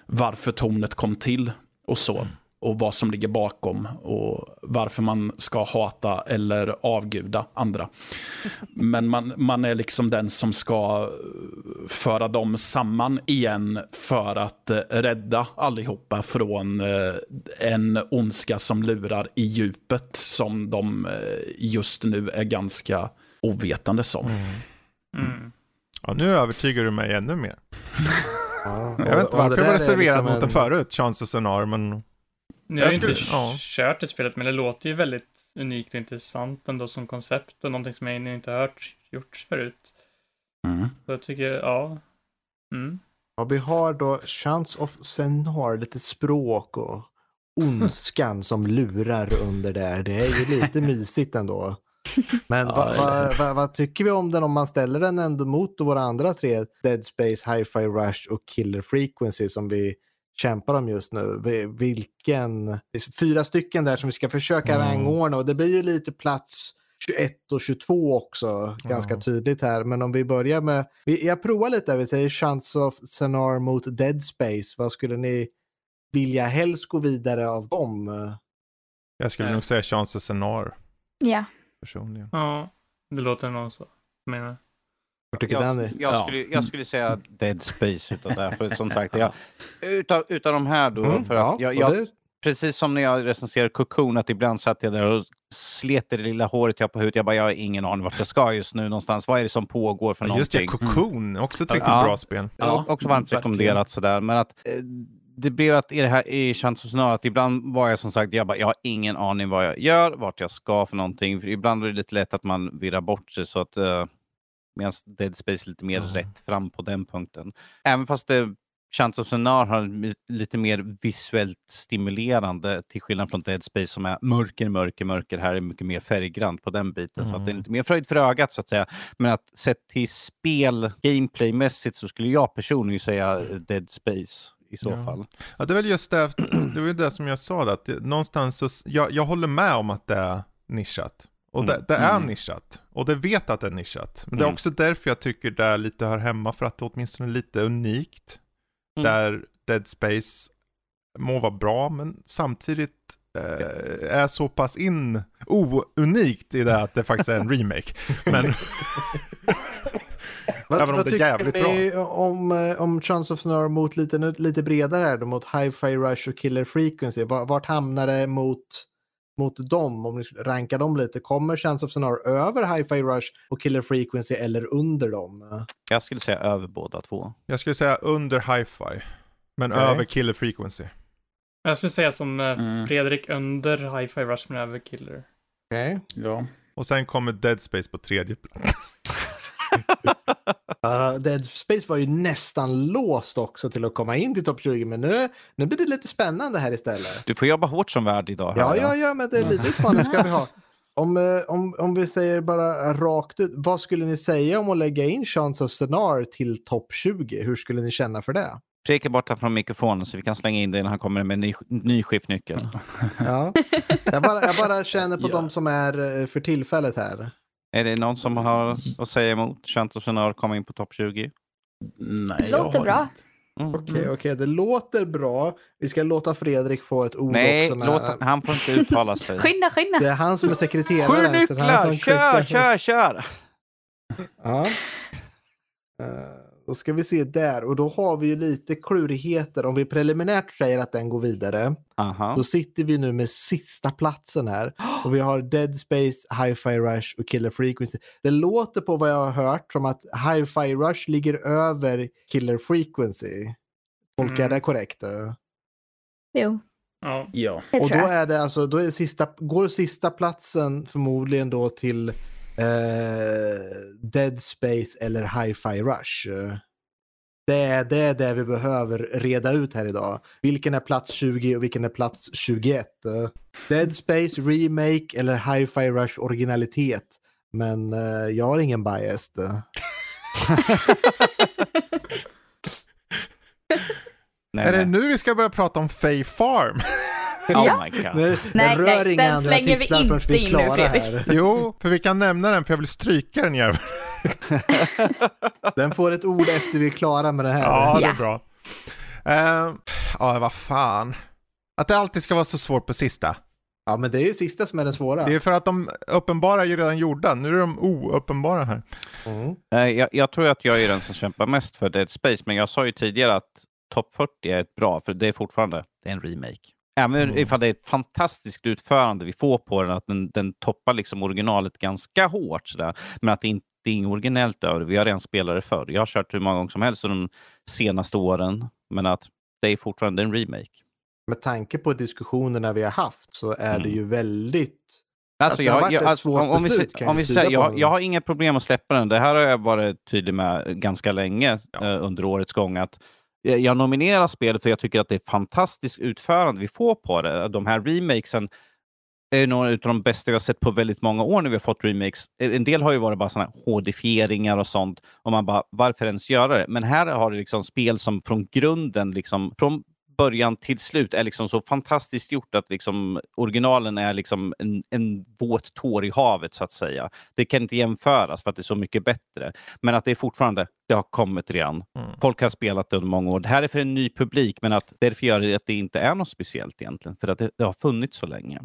[SPEAKER 6] varför tornet kom till och så. Och vad som ligger bakom och varför man ska hata eller avguda andra. <laughs> Men man, man är liksom den som ska eh, föra dem samman igen för att eh, rädda allihopa från eh, en ondska som lurar i djupet som de just nu är ganska ovetande som.
[SPEAKER 4] Mm.
[SPEAKER 2] Ja, nu övertygar du mig ännu mer. <laughs>
[SPEAKER 1] Ja,
[SPEAKER 2] Jag vet inte
[SPEAKER 1] och- och
[SPEAKER 2] varför
[SPEAKER 1] det
[SPEAKER 2] jag var reserverad
[SPEAKER 1] liksom
[SPEAKER 2] mot
[SPEAKER 1] en-
[SPEAKER 2] den förut, Chance of Scenario, men
[SPEAKER 4] har jag
[SPEAKER 2] Jag skulle-
[SPEAKER 4] inte
[SPEAKER 2] ja.
[SPEAKER 4] kört det spelet, men det låter ju väldigt unikt och intressant ändå som koncept och någonting som jag inte har hört gjorts förut.
[SPEAKER 6] Mm.
[SPEAKER 4] Så jag tycker, ja. Mm.
[SPEAKER 1] Ja, vi har då Chance of Senar, lite språk och ondskan som lurar under där. Det är ju lite <laughs> mysigt ändå. <laughs> Men
[SPEAKER 6] Ja,
[SPEAKER 1] vad va, va, vad tycker vi om den om man ställer den ändå mot våra andra tre? Dead Space, Hi-Fi Rush och Killer Frequency som vi kämpar om just nu. Vi- Vilken, det är fyra stycken där som vi ska försöka
[SPEAKER 2] Mm.
[SPEAKER 1] rangordna och det blir ju lite plats 21 och 22 också, ganska tydligt här. Men om vi börjar med, jag provar lite vi säger Chance of Senar mot Dead Space. Vad skulle ni vilja helst gå vidare av dem?
[SPEAKER 2] jag skulle
[SPEAKER 3] Nej.
[SPEAKER 2] nog säga Chance of Scenario
[SPEAKER 5] Ja.
[SPEAKER 2] Personligen.
[SPEAKER 4] Ja, det låter nog så. Jag menar.
[SPEAKER 1] Vad tycker Danny?
[SPEAKER 3] jag, jag,
[SPEAKER 6] Ja.
[SPEAKER 3] skulle, jag skulle säga <laughs> Dead Space utav det. här, För som sagt, jag, utav, utav de här då,
[SPEAKER 1] Mm,
[SPEAKER 3] för att
[SPEAKER 1] ja,
[SPEAKER 3] jag, jag,
[SPEAKER 1] det-
[SPEAKER 3] precis som när jag recenserade Cocoon, att ibland satt jag där och slet det lilla håret jag på huvudet. Jag bara, jag har ingen aning vart jag ska just nu någonstans. Vad är det som pågår för
[SPEAKER 2] Ja, just det,
[SPEAKER 3] någonting?
[SPEAKER 2] Cocoon, också ett riktigt
[SPEAKER 3] Ja.
[SPEAKER 2] bra spel.
[SPEAKER 3] Ja, också varmt rekommenderat sådär. Men att eh, det blev att i det här i Scenario, att ibland var jag som sagt, jag, bara, jag har ingen aning vad jag gör, vart jag ska för någonting. För ibland är det lite lätt att man virrar bort sig så att eh, medan Dead Space är lite mer
[SPEAKER 2] Mm.
[SPEAKER 3] rätt fram på den punkten. Även fast det Chance of Scenario har lite mer visuellt stimulerande till skillnad från Dead Space som är mörker, mörker, mörker. Här är mycket mer färggrant på den biten. Så att det är
[SPEAKER 2] Mm.
[SPEAKER 3] lite mer fröjd för ögat så att säga. Men att sett till spel gameplaymässigt så skulle jag personligen säga eh, Dead Space i så
[SPEAKER 2] Ja.
[SPEAKER 3] fall.
[SPEAKER 2] Ja, det är väl just det, det var ju det som jag sa, där, att det, någonstans så, jag, jag håller med om att det är nischat. Och det,
[SPEAKER 3] Mm.
[SPEAKER 2] det är
[SPEAKER 6] Mm.
[SPEAKER 2] nischat. Och det vet att det är nischat. Men det är
[SPEAKER 3] Mm.
[SPEAKER 2] också därför jag tycker det lite hör hemma, för att det åtminstone är lite unikt.
[SPEAKER 3] Mm.
[SPEAKER 2] Där Dead Space må vara bra, men samtidigt eh, är så pass in ounikt i det att det faktiskt är en <laughs> remake. Men <laughs>
[SPEAKER 1] Vad,
[SPEAKER 2] Även om
[SPEAKER 1] vad
[SPEAKER 2] det är
[SPEAKER 1] tycker
[SPEAKER 2] jävligt
[SPEAKER 1] ni om, eh, om Chance of Scenario mot lite, lite bredare här då, mot Hi-Fi Rush och Killer Frequency? Va- Vart hamnar det mot, mot dem? Om ni rankar dem lite, kommer Chance of Scenario över Hi-Fi Rush och Killer Frequency eller under dem?
[SPEAKER 3] Jag skulle säga över båda två.
[SPEAKER 2] jag skulle säga under hi-fi. Men
[SPEAKER 1] Okej.
[SPEAKER 2] över Killer Frequency.
[SPEAKER 4] Jag skulle säga som eh,
[SPEAKER 6] Mm.
[SPEAKER 4] Fredrik under Hi-Fi Rush men över Killer.
[SPEAKER 1] Okej.
[SPEAKER 6] Ja.
[SPEAKER 2] Och sen kommer Dead Space på tredje plats. <laughs> <laughs>
[SPEAKER 1] Uh, Dead Space var ju nästan låst också till att komma in till topp 20, men nu, nu blir det lite spännande här istället.
[SPEAKER 3] Du får jobba hårt som värd idag.
[SPEAKER 1] Ja, ja, ja, men det är lite utmaning ska vi ha. Om, eh, om, om vi säger bara rakt ut, vad skulle ni säga om att lägga in Chance of Scenar till topp 20? Hur skulle ni känna för det?
[SPEAKER 3] Fredrik är borta från mikrofonen så vi kan slänga in det när han kommer med en ny, ny skiftnyckel.
[SPEAKER 1] Ja. Jag, bara, jag bara känner på <laughs>
[SPEAKER 6] Ja.
[SPEAKER 1] de som är eh, för tillfället här.
[SPEAKER 3] Är det någon som har att säga emot Chance of Scenario komma in på topp 20?
[SPEAKER 6] Nej, jag
[SPEAKER 5] Låter bra.
[SPEAKER 6] inte.
[SPEAKER 3] Mm.
[SPEAKER 1] Okej, okej, det låter bra. Vi ska låta Fredrik få ett ord
[SPEAKER 3] Nej,
[SPEAKER 1] också. när-
[SPEAKER 3] låt, han får inte uttala sig. <laughs>
[SPEAKER 5] Skynda, skynda!
[SPEAKER 1] Det är han som är sekreterare.
[SPEAKER 3] Sju
[SPEAKER 1] det
[SPEAKER 3] nycklar! Kör,
[SPEAKER 1] skickar-
[SPEAKER 3] kör, kör!
[SPEAKER 1] Ja. <laughs> Eh, Då ska vi se där och då har vi ju lite klurigheter. Om vi preliminärt säger att den går vidare,
[SPEAKER 3] Aha.
[SPEAKER 1] då sitter vi nu med sista platsen här. Och vi har Dead Space, Hi-Fi Rush och Killer Frequency. Det låter på vad jag har hört som att Hi-Fi Rush ligger över Killer Frequency. Tolkar jag
[SPEAKER 4] Mm.
[SPEAKER 1] det korrekt?
[SPEAKER 5] Jo,
[SPEAKER 4] Ja.
[SPEAKER 1] Och då är det alltså, då är sista, går sista platsen förmodligen då till Dead Space eller Hi-Fi Rush. Eh, Det är, det är det vi behöver reda ut här idag. Vilken är plats 20 och vilken är plats 21? Eh, Dead Space Remake eller Hi-Fi Rush originalitet. Men eh, jag har ingen bias. eh. <laughs>
[SPEAKER 3] Nej,
[SPEAKER 2] Är det nu vi ska börja prata om Fay Farm? <laughs>
[SPEAKER 3] Oh my god.
[SPEAKER 1] Nej,
[SPEAKER 5] Nej,
[SPEAKER 1] rör
[SPEAKER 5] nej, den slänger vi inte
[SPEAKER 1] vi
[SPEAKER 5] in nu, Fredrik.
[SPEAKER 2] Jo, för vi kan nämna den för jag vill stryka den jäveln. <laughs>
[SPEAKER 1] Den får ett ord efter vi är klara med det här.
[SPEAKER 2] Ja, det är
[SPEAKER 5] Ja.
[SPEAKER 2] bra. Uh, ja, vad fan. Att det alltid ska vara så svårt på sista.
[SPEAKER 1] Ja, men det är ju sista som är den svåra.
[SPEAKER 2] Det är för att de uppenbara är ju redan gjorda. Nu är de ouppenbara här.
[SPEAKER 1] Mm.
[SPEAKER 3] Eh, Jag, jag tror att jag är den som kämpar mest för Dead Space, men jag sa ju tidigare att topp 40 är ett bra, för det är fortfarande det är en remake. Även
[SPEAKER 1] Mm.
[SPEAKER 3] ifall det är ett fantastiskt utförande vi får på den, att den, den toppar liksom originalet ganska hårt. Sådär. Men att det inte det är inget originellt över det. Vi har redan spelat det förr. Jag har kört hur många gånger som helst de senaste åren, men att det är fortfarande en remake.
[SPEAKER 1] Med tanke på diskussionerna vi har haft så är det
[SPEAKER 3] Mm.
[SPEAKER 1] ju väldigt...
[SPEAKER 3] Alltså,
[SPEAKER 1] Att det har
[SPEAKER 3] jag, jag, alltså, om, om vi,
[SPEAKER 1] beslut, kan
[SPEAKER 3] om vi säger, jag, jag har inga problem att släppa den. Det här har jag varit tydlig med ganska länge
[SPEAKER 2] Ja.
[SPEAKER 3] eh, under årets gång. Att eh, Eh, jag nominerar spelet för jag tycker att det är fantastiskt utförande vi får på det. De här remakesen är några av de bästa jag har sett på väldigt många år när vi har fått remakes. Eh, en del har ju varit bara sådana hårdifieringar och sånt. Och man bara, varför ens göra det? Men här har du liksom spel som från grunden, liksom, från början till slut är liksom så fantastiskt gjort att liksom originalen är liksom en, en våt tår i havet så att säga. Det kan inte jämföras för att det är så mycket bättre. Men att det är fortfarande, det har kommit redan.
[SPEAKER 2] Mm.
[SPEAKER 3] Folk har spelat det under många år. Det här är för en ny publik, men att därför gör det att det inte är något speciellt egentligen. För att det, det har funnits så länge.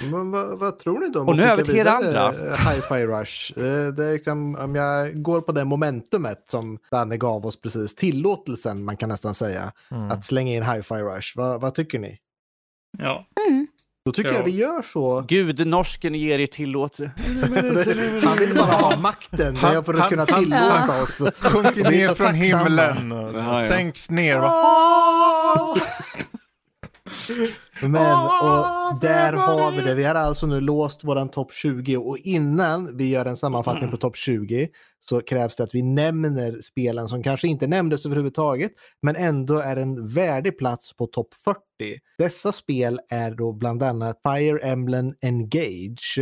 [SPEAKER 1] Men vad, vad tror ni då?
[SPEAKER 3] Och nu över till er andra.
[SPEAKER 1] eh, Hi-Fi Rush. Eh, Det är liksom, om jag går på det momentumet som Danne gav oss precis, tillåtelsen man kan nästan säga,
[SPEAKER 2] Mm.
[SPEAKER 1] att slänga in Hi-Fi Rush. Vad, vad tycker ni?
[SPEAKER 4] Ja.
[SPEAKER 5] Mm.
[SPEAKER 1] Då tycker
[SPEAKER 4] Ja.
[SPEAKER 1] jag vi gör så.
[SPEAKER 3] Gud, norsken ger er tillåtelse. <laughs>
[SPEAKER 1] Han vill bara ha makten
[SPEAKER 2] Han-
[SPEAKER 1] för att
[SPEAKER 2] han-
[SPEAKER 1] kunna
[SPEAKER 2] han-
[SPEAKER 1] tillåta oss.
[SPEAKER 2] Sjunker ner från
[SPEAKER 1] tacksamma.
[SPEAKER 2] himlen sänks ner.
[SPEAKER 1] Men, och där har vi det. Vi har alltså nu låst våran topp 20 och innan vi gör en sammanfattning på topp 20 så krävs det att vi nämner spelen som kanske inte nämndes överhuvudtaget men ändå är en värdig plats på topp 40. Dessa spel är då bland annat Fire Emblem Engage,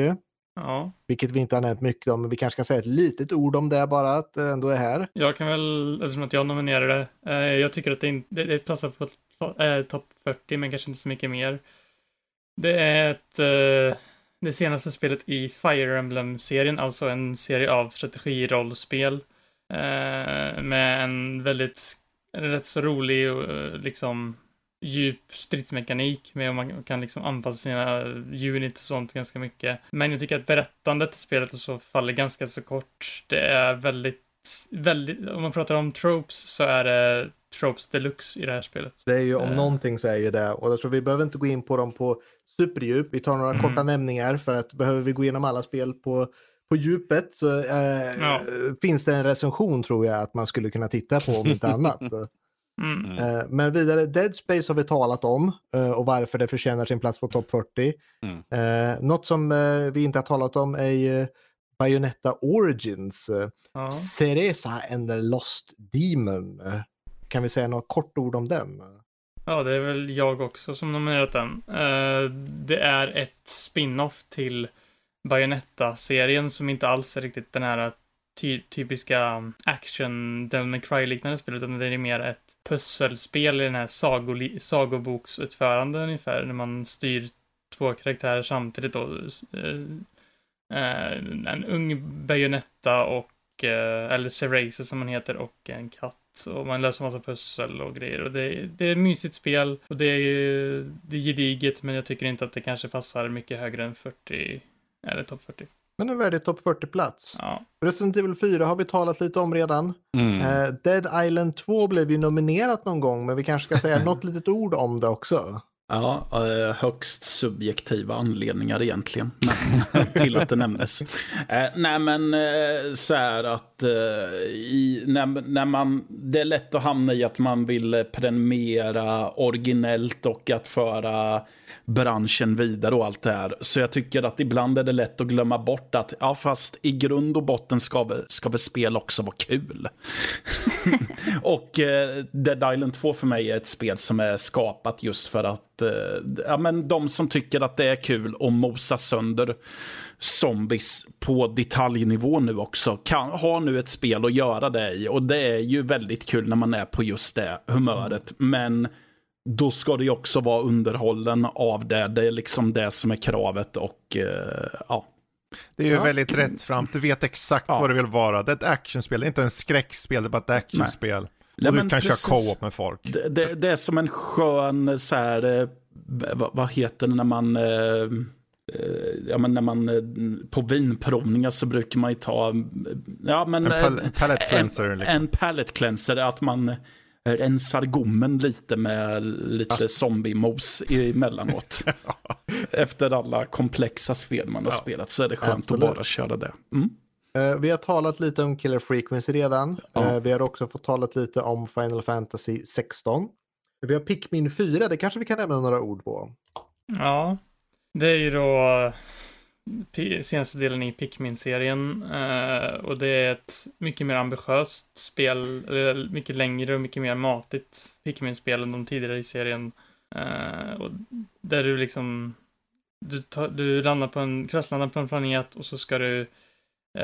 [SPEAKER 4] ja.
[SPEAKER 1] vilket vi inte har nämnt mycket om, men vi kanske ska säga ett litet ord om det bara, att det ändå är här.
[SPEAKER 4] Jag kan väl, eftersom att jag nominerade, eh, jag tycker att det, inte, det, det platsar på eh, topp 40, men kanske inte så mycket mer. Det är ett, eh, det senaste spelet i Fire Emblem-serien, alltså en serie av strategirollspel eh, med en väldigt, en rätt så rolig liksom djup stridsmekanik med man kan liksom anpassa sina units och sånt ganska mycket. Men jag tycker att berättandet i spelet så faller ganska så kort. Det är väldigt, väldigt, om man pratar om tropes så är det tropes deluxe i det här spelet.
[SPEAKER 1] Det är ju om
[SPEAKER 4] Eh.
[SPEAKER 1] någonting så är ju det. Och jag tror vi behöver inte gå in på dem på superdjup. Vi tar några
[SPEAKER 4] Mm.
[SPEAKER 1] korta nämningar för att behöver vi gå igenom alla spel på, på djupet så eh,
[SPEAKER 4] Ja.
[SPEAKER 1] finns det en recension tror jag att man skulle kunna titta på om inte <laughs> annat.
[SPEAKER 4] Mm.
[SPEAKER 3] Mm.
[SPEAKER 1] Eh, men vidare, Dead Space har vi talat om eh, och varför det förtjänar sin plats på topp 40.
[SPEAKER 3] Mm.
[SPEAKER 1] Eh, något som vi inte har talat om är ju Bayonetta Origins.
[SPEAKER 4] Ja.
[SPEAKER 1] Cereza and the Lost Demon. Kan vi säga några kort ord om den?
[SPEAKER 4] ja, det är väl jag också som nominerat den. Det är ett spin-off till Bayonetta-serien som inte alls är riktigt den här ty typiska action Devil May Cry-liknande spel, utan det är mer ett pusselspel i den här sagoli- sagoboksutförande ungefär, när man styr två karaktärer samtidigt då. Eh, eh, en ung Bayonetta och, eh, eller Serazer som man heter, och en katt. och man löser massa pussel och grejer. Och det, det är ett mysigt spel och det är ju det är gediget men jag tycker inte att det kanske passar mycket högre än 40 eller topp 40.
[SPEAKER 1] Men en värdig topp 40-plats.
[SPEAKER 4] Ja.
[SPEAKER 1] Resident Evil 4 har vi talat lite om redan.
[SPEAKER 3] Mm.
[SPEAKER 1] Eh, Dead Island 2 blev ju nominerat någon gång, men vi kanske ska säga <laughs> något litet ord om det också.
[SPEAKER 6] Ja, eh, högst subjektiva anledningar egentligen men, <laughs> till att det nämndes. Eh, nej men eh, så här att eh, i, när, när man, det är lätt att hamna i att man vill prenumerera originellt och att föra branschen vidare och allt det här. Så jag tycker att ibland är det lätt att glömma bort att ja fast i grund och botten ska väl, ska väl spel också vara kul. <laughs> och eh, Dead Island 2 för mig är ett spel som är skapat just för att eh, ja, men de som tycker att det är kul att mosa sönder zombies på detaljnivå nu också kan ha nu ett spel att göra det i. Och det är ju väldigt kul när man är på just det humöret. Men då ska det ju också vara underhållen av det. Det är liksom det som är kravet och eh, ja.
[SPEAKER 2] Det är ju
[SPEAKER 1] Ja.
[SPEAKER 2] väldigt rätt fram. Du vet exakt
[SPEAKER 6] Ja.
[SPEAKER 2] vad du vill vara. Det är ett actionspel, det är inte en skräckspel, det är bara ett actionspel.
[SPEAKER 6] Nej,
[SPEAKER 2] Och du kan
[SPEAKER 6] precis.
[SPEAKER 2] köra co-op med folk.
[SPEAKER 6] Det, det, det är som en skön så här, eh, vad, vad heter det när man, eh, eh, ja men när man eh, på vinprovningar så brukar man ju ta, ja men
[SPEAKER 2] En pal- palette cleanser.
[SPEAKER 6] en,
[SPEAKER 2] Liksom.
[SPEAKER 6] en palette cleanser, att man rensar gommen lite med lite zombiemos emellanåt. <laughs> Efter alla komplexa spel man har spelat så är det skönt
[SPEAKER 1] Absolut.
[SPEAKER 6] att bara köra det. Mm.
[SPEAKER 1] Eh, vi har talat lite om Killer Frequency redan.
[SPEAKER 6] Ja.
[SPEAKER 1] Eh, vi har också fått talat lite om Final Fantasy 16. Vi har Pikmin 4, det kanske vi kan nämna några ord på.
[SPEAKER 4] Ja, det är ju då P- senaste delen i Pikmin-serien eh, och det är ett mycket mer ambitiöst spel, mycket längre och mycket mer matigt Pikmin-spel än de tidigare i serien. Eh, och där du liksom, du, tar, du landar på en, kraschlandar på en planet och så ska du eh,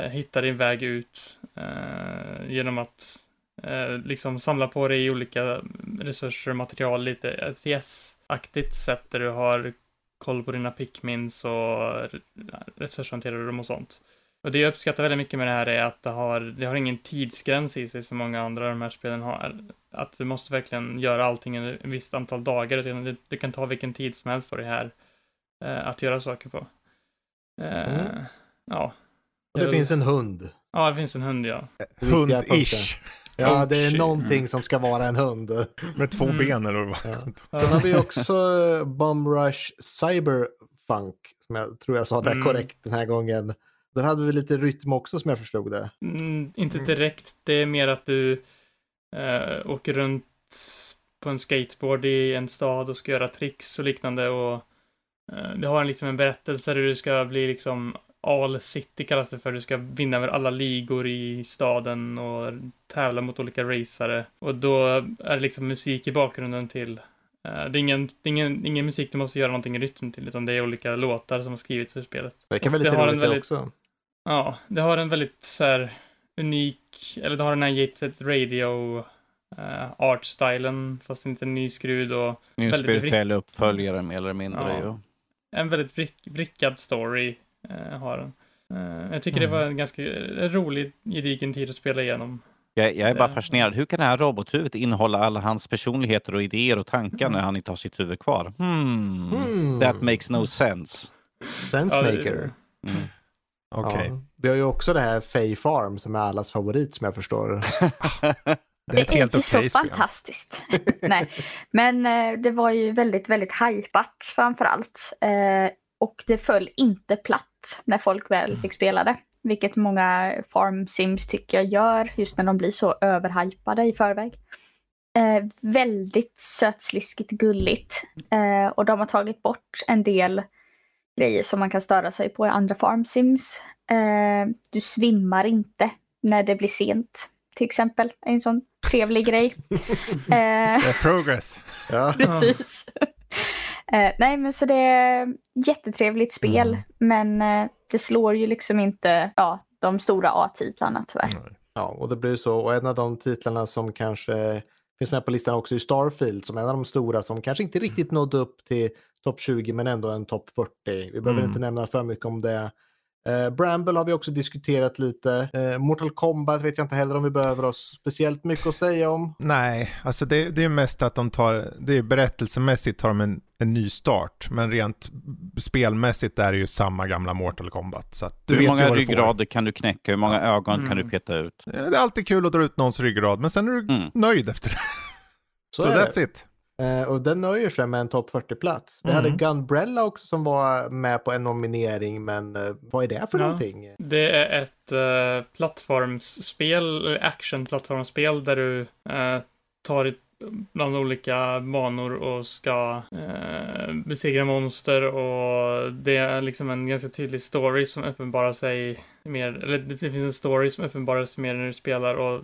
[SPEAKER 4] hitta din väg ut eh, genom att eh, liksom samla på dig olika resurser och material lite RTS-aktigt sätt där du har koll på dina pickmins och re- resurshanterar dem och sånt. Och det jag uppskattar väldigt mycket med det här är att det har, det har ingen tidsgräns i sig som många andra av de här spelen har. Att du måste verkligen göra allting en ett visst antal dagar, utan det, det kan ta vilken tid som helst för dig här eh, att göra saker på. Eh,
[SPEAKER 1] Mm.
[SPEAKER 4] Ja.
[SPEAKER 1] Och det
[SPEAKER 4] Jag-
[SPEAKER 1] finns en hund.
[SPEAKER 4] Ja, det finns en hund, ja.
[SPEAKER 2] Hund-ish.
[SPEAKER 1] Ja, det är
[SPEAKER 4] shit.
[SPEAKER 1] någonting som ska vara en hund.
[SPEAKER 2] Med två
[SPEAKER 4] Mm.
[SPEAKER 2] ben eller vad
[SPEAKER 1] Ja. Sen har vi också eh, Bomb Rush Cyberfunk, som jag tror jag sa det
[SPEAKER 4] Mm.
[SPEAKER 1] korrekt den här gången. Där hade vi lite rytm också som jag förstod det.
[SPEAKER 4] Mm, inte
[SPEAKER 1] Mm.
[SPEAKER 4] direkt. Det är mer att du eh, åker runt på en skateboard i en stad och ska göra tricks och liknande. Och eh, Det har en, liksom en berättelse där du ska bli liksom All City kallas det för. Du ska vinna över alla ligor i staden och tävla mot olika racare. Och då är det liksom musik i bakgrunden till eh, det är, ingen, ingen, ingen musik du måste göra någonting i rytm till, utan det är olika låtar som har skrivits för spelet.
[SPEAKER 1] Det kan
[SPEAKER 4] Och
[SPEAKER 1] lite
[SPEAKER 4] det har en
[SPEAKER 1] roligt
[SPEAKER 4] väldigt-
[SPEAKER 1] också.
[SPEAKER 4] Ja, det har en väldigt så här unik, eller det har den här Set Radio uh, art-stylen, fast inte nyskrud och väldigt
[SPEAKER 3] spirituell uppföljare mer eller mindre.
[SPEAKER 4] Ja.
[SPEAKER 3] ju.
[SPEAKER 4] en väldigt vrick, vrickad story eh, har den. Eh, jag tycker
[SPEAKER 1] Mm.
[SPEAKER 4] det var en ganska rolig, gedigen tid att spela igenom.
[SPEAKER 3] Jag, jag är bara
[SPEAKER 4] Det-
[SPEAKER 3] fascinerad. Hur kan det här robothuvudet innehålla alla hans personligheter och idéer och tankar när han inte har sitt huvud kvar? Hmm.
[SPEAKER 1] Hmm.
[SPEAKER 3] That makes no sense.
[SPEAKER 1] Sensemaker.
[SPEAKER 3] Mm.
[SPEAKER 2] Okej.
[SPEAKER 1] Ja. Vi har ju också det här Fay Farm som är allas favorit som jag förstår. <laughs> <laughs>
[SPEAKER 2] Det är
[SPEAKER 5] Det är ju så
[SPEAKER 2] spel.
[SPEAKER 5] fantastiskt. <laughs> Nej. Men eh, det var ju väldigt, väldigt hypat framför allt. Eh, och det föll inte platt när folk väl fick spela det. Vilket många farm sims tycker jag gör just när de blir så överhypade i förväg. Eh, väldigt sötsliskigt gulligt. Eh, och de har tagit bort en del grejer som man kan störa sig på i andra farm sims. Eh, du svimmar inte när det blir sent till exempel. En sån trevlig grej. <laughs> Eh,
[SPEAKER 2] progress. <laughs>
[SPEAKER 5] Precis. Eh, nej men så det är jättetrevligt spel
[SPEAKER 1] Mm.
[SPEAKER 5] men eh, det slår ju liksom inte ja, de stora A-titlarna tyvärr.
[SPEAKER 1] ja, och det blir så. Och en av de titlarna som kanske finns med på listan också är Starfield som är en av de stora som kanske inte riktigt nådde upp till topp 20 men ändå en topp 40. Vi behöver
[SPEAKER 2] Mm.
[SPEAKER 1] inte nämna för mycket om det. Eh, Bramble har vi också diskuterat lite. Eh, Mortal Kombat vet jag inte heller om vi behöver ha speciellt mycket att säga om.
[SPEAKER 2] Nej, alltså det, det är mest att de tar, det är berättelsemässigt tar de en, en ny start, men rent spelmässigt är det ju samma gamla Mortal Kombat. Så att du
[SPEAKER 3] Hur många ryggrader kan du knäcka? Hur många ögon kan
[SPEAKER 4] Mm.
[SPEAKER 3] du peta ut?
[SPEAKER 2] Det är alltid kul att dra ut någons ryggrad, men sen är du
[SPEAKER 3] Mm.
[SPEAKER 2] nöjd efter det.
[SPEAKER 1] Så,
[SPEAKER 2] Så,
[SPEAKER 1] är det.
[SPEAKER 2] that's it.
[SPEAKER 1] Eh, och den nöjer sig med en topp 40-plats. Vi
[SPEAKER 2] Mm.
[SPEAKER 1] hade Gunbrella också som var med på en nominering, men eh, vad är det för
[SPEAKER 4] Ja.
[SPEAKER 1] någonting?
[SPEAKER 4] Det är ett uh, plattformsspel, action-plattformsspel där du eh, tar ett bland olika banor och ska eh, besegra monster och det är liksom en ganska tydlig story som uppenbarar sig mer, eller det finns en story som uppenbarar sig mer när du spelar och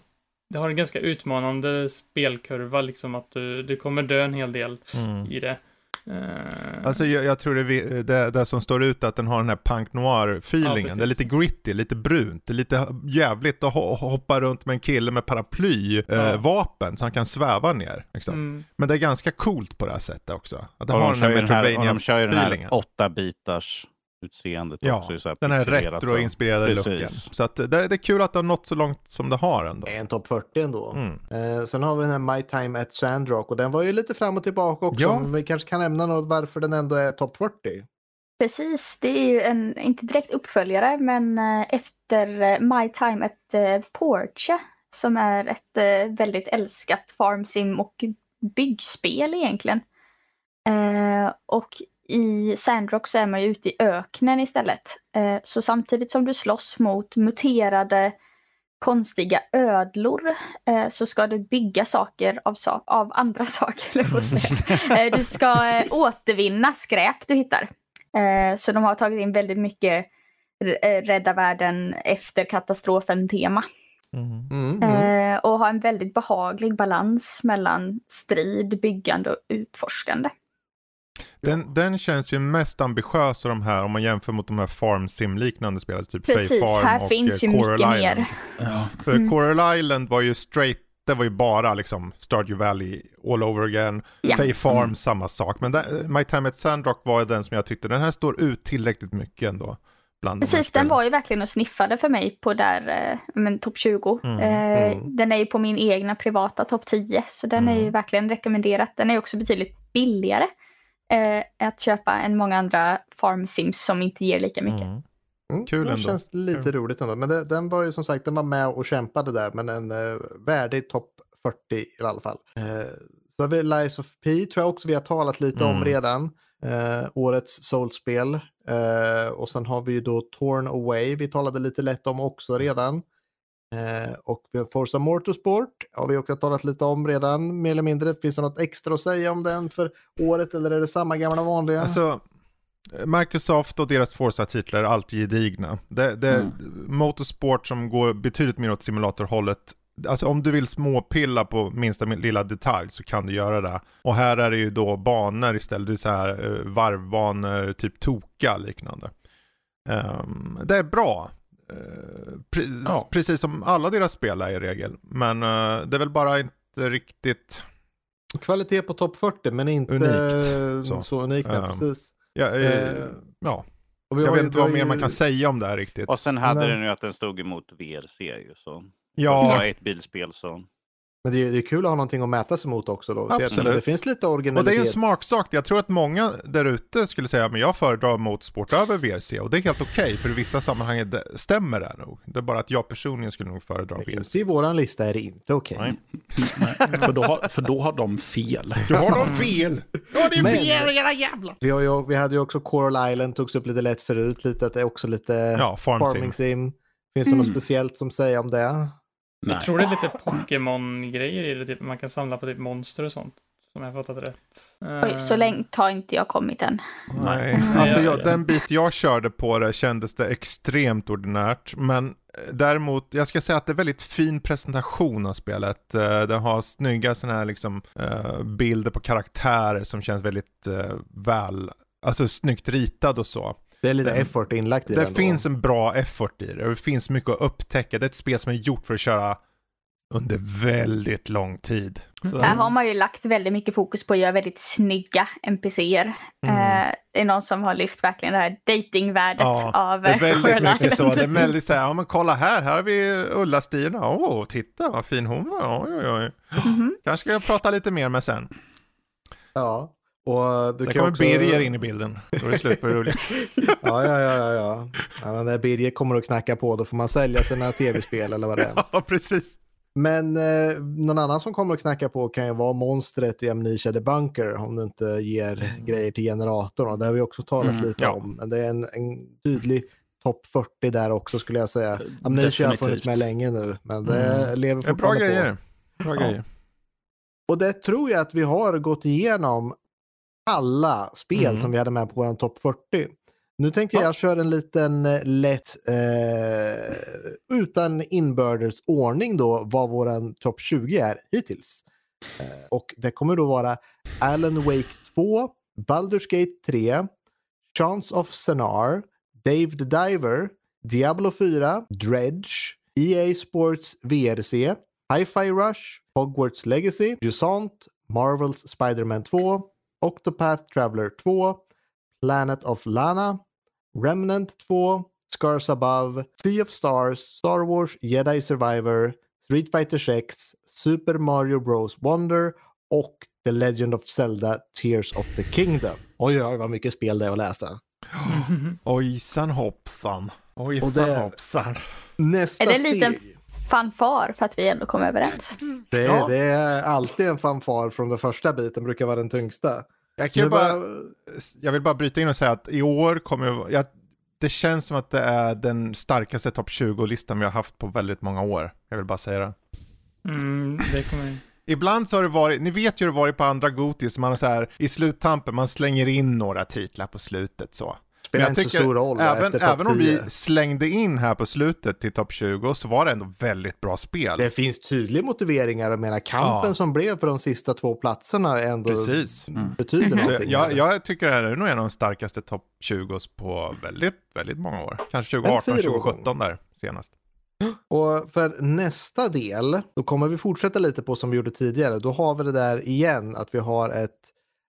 [SPEAKER 4] det har en ganska utmanande spelkurva, liksom att du, du kommer dö en hel del mm. i det. Uh...
[SPEAKER 2] Alltså jag, jag, tror det, det, det som står ut är att den har den här punk noir-feelingen.
[SPEAKER 4] Ja,
[SPEAKER 2] det är lite gritty, lite brunt, det är lite jävligt att hoppa runt med en kille med paraplyvapen eh,
[SPEAKER 4] ja.
[SPEAKER 2] eh, så han kan sväva ner. Liksom.
[SPEAKER 4] Mm.
[SPEAKER 2] Men det är ganska coolt på det här sättet också. Att den
[SPEAKER 3] och
[SPEAKER 2] har
[SPEAKER 3] de
[SPEAKER 2] den här,
[SPEAKER 3] den här, de kör ju den här 8-bitars utseendet
[SPEAKER 2] Ja,
[SPEAKER 3] också. Så här
[SPEAKER 2] Den här retro-inspirerade looken. Så att det, det är kul att det har nått så långt som det har ändå.
[SPEAKER 1] Det är en topp 40 ändå.
[SPEAKER 2] Mm.
[SPEAKER 1] Eh, sen har vi den här My Time at Sandrock och den var ju lite fram och tillbaka också.
[SPEAKER 2] Ja.
[SPEAKER 1] Men vi kanske kan nämna något varför den ändå är topp 40.
[SPEAKER 5] Precis, det är ju en, inte direkt uppföljare, men eh, efter eh, My Time at eh, Portia, som är ett eh, väldigt älskat farmsim och byggspel egentligen. Eh, och i Sandrock så är man ju ute i öknen istället. Eh, så samtidigt som du slåss mot muterade konstiga ödlor eh, så ska du bygga saker av, sa- av andra <laughs> saker. eller. Eh, du ska återvinna skräp du hittar. Så de har tagit in väldigt mycket rädda världen efter katastrofen-tema.
[SPEAKER 2] Mm.
[SPEAKER 1] Mm, mm.
[SPEAKER 5] Eh, och har en väldigt behaglig balans mellan strid, byggande och utforskande.
[SPEAKER 2] Den, den känns ju mest ambitiös av de här om man jämför mot de här Farm Sim-liknande spelen, typ
[SPEAKER 5] Precis,
[SPEAKER 2] Fae Farm
[SPEAKER 5] här
[SPEAKER 2] och
[SPEAKER 5] finns ju
[SPEAKER 2] eh,
[SPEAKER 5] mycket
[SPEAKER 2] Coral
[SPEAKER 5] mer.
[SPEAKER 2] Island.
[SPEAKER 6] Ja.
[SPEAKER 2] För
[SPEAKER 5] Mm.
[SPEAKER 2] Coral Island var ju straight, det var ju bara liksom Stardew Valley all over again.
[SPEAKER 5] Ja.
[SPEAKER 2] Fae Farm,
[SPEAKER 6] Mm.
[SPEAKER 2] samma sak. Men där, My Time at Sandrock var den som jag tyckte, den här står ut tillräckligt mycket ändå. Bland de
[SPEAKER 5] Precis, den var ju verkligen och sniffade för mig på där, eh, men topp 20.
[SPEAKER 2] Mm,
[SPEAKER 5] Eh,
[SPEAKER 1] mm.
[SPEAKER 5] Den är ju på min egna privata topp 10, så den är ju
[SPEAKER 2] Mm.
[SPEAKER 5] verkligen rekommenderat. Den är också betydligt billigare eh, att köpa än många andra farm sims som inte ger lika mycket.
[SPEAKER 2] Mm.
[SPEAKER 1] Mm,
[SPEAKER 2] kul
[SPEAKER 1] det
[SPEAKER 2] ändå.
[SPEAKER 1] känns lite
[SPEAKER 2] Kul.
[SPEAKER 1] roligt ändå. Men det, den var ju som sagt, den var med och kämpade där, men en uh, värdig topp 40 i alla fall. Eh, så har vi Lies of P, tror jag också vi har talat lite om
[SPEAKER 2] Mm.
[SPEAKER 1] redan. Eh, årets Soulspel. Eh, och sen har vi ju då Torn Away, vi talade lite lätt om också redan. Eh, och vi har Forza Motorsport, har vi också talat lite om redan, mer eller mindre. Finns det något extra att säga om den för året eller är det samma gamla vanliga?
[SPEAKER 2] Alltså, Microsoft och deras Forza-titlar är alltid gedigna. Det, det är
[SPEAKER 6] Mm.
[SPEAKER 2] motorsport som går betydligt mer åt simulatorhållet. Alltså om du vill småpilla på minsta lilla detalj så kan du göra det. Och här är det ju då banor istället, det är så här uh, varvbanor, typ toka liknande. Ehm, det är bra. Eh, pre-
[SPEAKER 6] Ja.
[SPEAKER 2] Precis som alla deras spel är i regel. Men eh, det är väl bara inte riktigt...
[SPEAKER 1] Kvalitet på topp 40 men inte
[SPEAKER 2] Unikt,
[SPEAKER 1] så,
[SPEAKER 2] så.
[SPEAKER 1] unikt. nej,
[SPEAKER 2] Ehm,
[SPEAKER 1] precis.
[SPEAKER 2] Ja, eh,
[SPEAKER 1] Eh,
[SPEAKER 2] ja.
[SPEAKER 1] Och vi
[SPEAKER 2] jag vet
[SPEAKER 1] ju-
[SPEAKER 2] inte vad mer
[SPEAKER 1] ju-
[SPEAKER 2] man kan säga om det här riktigt.
[SPEAKER 3] Och sen hade
[SPEAKER 1] Nej.
[SPEAKER 3] den ju att den stod emot VRC ju. Så.
[SPEAKER 2] Ja,
[SPEAKER 3] Det var ett bilspel så.
[SPEAKER 1] Men det är, det är kul att ha någonting att mäta sig mot också då. Så
[SPEAKER 2] Absolut.
[SPEAKER 1] Det finns lite
[SPEAKER 2] och
[SPEAKER 1] originalitet.
[SPEAKER 2] det är en smaksak. Jag tror att många där ute skulle säga men jag föredrar motorsport över VRC och det är helt okej för i vissa sammanhang stämmer det nog. Det är bara att jag personligen skulle nog föredra VRC.
[SPEAKER 1] Inte I våran lista är det inte okej.
[SPEAKER 2] Nej.
[SPEAKER 6] Nej, för, då har, för då har de fel.
[SPEAKER 2] Du har de fel! Det är
[SPEAKER 1] Men-
[SPEAKER 2] fel era jävlar!
[SPEAKER 1] Vi, har ju, vi hade ju också Coral Island, togs upp lite lätt förut, lite att det är också lite
[SPEAKER 2] Ja, farm
[SPEAKER 1] farming
[SPEAKER 2] sim.
[SPEAKER 1] sim. Finns det
[SPEAKER 5] Mm.
[SPEAKER 1] något speciellt som säger om det?
[SPEAKER 6] Nej.
[SPEAKER 4] Jag tror det är lite Pokémon-grejer i det, typ man kan samla på typ monster och sånt. Som jag har fattat rätt.
[SPEAKER 5] Oj, så
[SPEAKER 4] Eh,
[SPEAKER 5] långt har inte jag kommit än.
[SPEAKER 2] Nej, <laughs> alltså
[SPEAKER 4] Ja,
[SPEAKER 2] jag,
[SPEAKER 4] ja.
[SPEAKER 2] den bit jag körde på det kändes det extremt ordinärt. Men eh, däremot, jag ska säga att det är väldigt fin presentation av spelet. Eh, Den har snygga sådana här liksom bilder på karaktärer som känns väldigt väl, alltså snyggt ritad och så.
[SPEAKER 1] Det är lite
[SPEAKER 2] Den-
[SPEAKER 1] effort inlagt i
[SPEAKER 2] Det
[SPEAKER 1] då.
[SPEAKER 2] finns en bra effort i det det finns mycket att upptäcka. Det är ett spel som är gjort för att köra under väldigt lång tid. Så,
[SPEAKER 5] Här har man ju lagt väldigt mycket fokus på att göra väldigt snygga NPCer.
[SPEAKER 2] Mm.
[SPEAKER 5] Eh, det är någon som har lyft verkligen det här datingvärdet
[SPEAKER 2] Ja,
[SPEAKER 5] av
[SPEAKER 2] det är
[SPEAKER 5] eh,
[SPEAKER 2] väldigt
[SPEAKER 5] Sjöland.
[SPEAKER 2] mycket så. Det är <laughs> väldigt så här, ja men kolla här, här har vi Ulla-Stina. Åh, titta vad fin hon var. Oj, oj, oj.
[SPEAKER 5] Mhm.
[SPEAKER 2] Kanske ska jag prata lite mer med sen.
[SPEAKER 1] Ja. Och du
[SPEAKER 2] Sen
[SPEAKER 1] kan
[SPEAKER 2] kommer
[SPEAKER 1] också...
[SPEAKER 2] Birger in i bilden. Då är det slut på det roliga. <laughs>
[SPEAKER 1] Ja, ja, ja, ja, ja. när Birger kommer att knacka på, då får man sälja sina tv-spel eller vad det är. <laughs>
[SPEAKER 2] Ja, precis.
[SPEAKER 1] Men eh, någon annan som kommer att knacka på kan ju vara monstret i Amnesia the Bunker om du inte ger grejer till generatorn. Och det har vi också talat
[SPEAKER 6] Mm,
[SPEAKER 1] lite
[SPEAKER 2] ja.
[SPEAKER 1] om. Men det är en, en tydlig topp 40 där också skulle jag säga. Amnesia har funnits
[SPEAKER 6] Definitivt.
[SPEAKER 1] med länge nu, men det
[SPEAKER 2] Mm.
[SPEAKER 1] lever
[SPEAKER 2] Det är bra
[SPEAKER 1] fortfarande på.
[SPEAKER 2] grejer. Bra
[SPEAKER 1] Ja.
[SPEAKER 2] grejer.
[SPEAKER 1] Och det tror jag att vi har gått igenom alla spel
[SPEAKER 2] Mm.
[SPEAKER 1] som vi hade med på vår topp 40. Nu tänkte
[SPEAKER 2] Ja.
[SPEAKER 1] jag köra en liten eh, lätt, eh, utan inbördes ordning då, vad våran topp 20 är hittills. Eh, och det kommer då vara Alan Wake 2, Baldur's Gate 3, Chance of Senar, Dave the Diver, Diablo 4, Dredge, EA Sports VRC, Hi-Fi Rush, Hogwarts Legacy, Jusant, Marvels Spider-Man 2, Octopath Traveler 2, Planet of Lana, Remnant 2, Scars Above, Sea of Stars, Star Wars Jedi Survivor, Street Fighter 6, Super Mario Bros Wonder och The Legend of Zelda Tears of the Kingdom. Oj, oj, vad mycket spel det är att läsa. <gasps>
[SPEAKER 2] Ojsan hoppsan. Ojsan hoppsan.
[SPEAKER 1] Nästa
[SPEAKER 5] Är det en
[SPEAKER 1] steg.
[SPEAKER 5] Fanfar för att vi ändå kom överens?
[SPEAKER 1] Det,
[SPEAKER 2] Ja.
[SPEAKER 1] det är alltid en fanfar från den första biten, brukar vara den tyngsta.
[SPEAKER 2] Jag, kan bara,
[SPEAKER 1] börjar-
[SPEAKER 2] jag vill bara bryta in och säga att i år kommer jag, jag det känns som att det är den starkaste topp 20-listan vi har haft på väldigt många år. Jag vill bara säga det.
[SPEAKER 4] Mm, det kommer...
[SPEAKER 2] Ibland så har det varit, ni vet ju hur det varit på andra Gotis, man har så här i sluttampen, man slänger in några titlar på slutet så.
[SPEAKER 1] Spelar inte så stor roll
[SPEAKER 2] Även, även om
[SPEAKER 1] 10.
[SPEAKER 2] vi slängde in här på slutet till topp 20 så var det ändå väldigt bra spel.
[SPEAKER 1] Det finns tydliga motiveringar. Jag menar, kampen
[SPEAKER 2] Ja.
[SPEAKER 1] som blev för de sista två platserna ändå
[SPEAKER 2] Precis.
[SPEAKER 1] betyder
[SPEAKER 5] Mhm.
[SPEAKER 2] Så
[SPEAKER 1] någonting.
[SPEAKER 2] jag, jag tycker det här är nog en av de starkaste topp 20 på väldigt, väldigt många år. Kanske 2018,
[SPEAKER 1] En fyra år.
[SPEAKER 2] 2017 där senast.
[SPEAKER 1] Och för nästa del, då kommer vi fortsätta lite på som vi gjorde tidigare. Då har vi det där igen, att vi har ett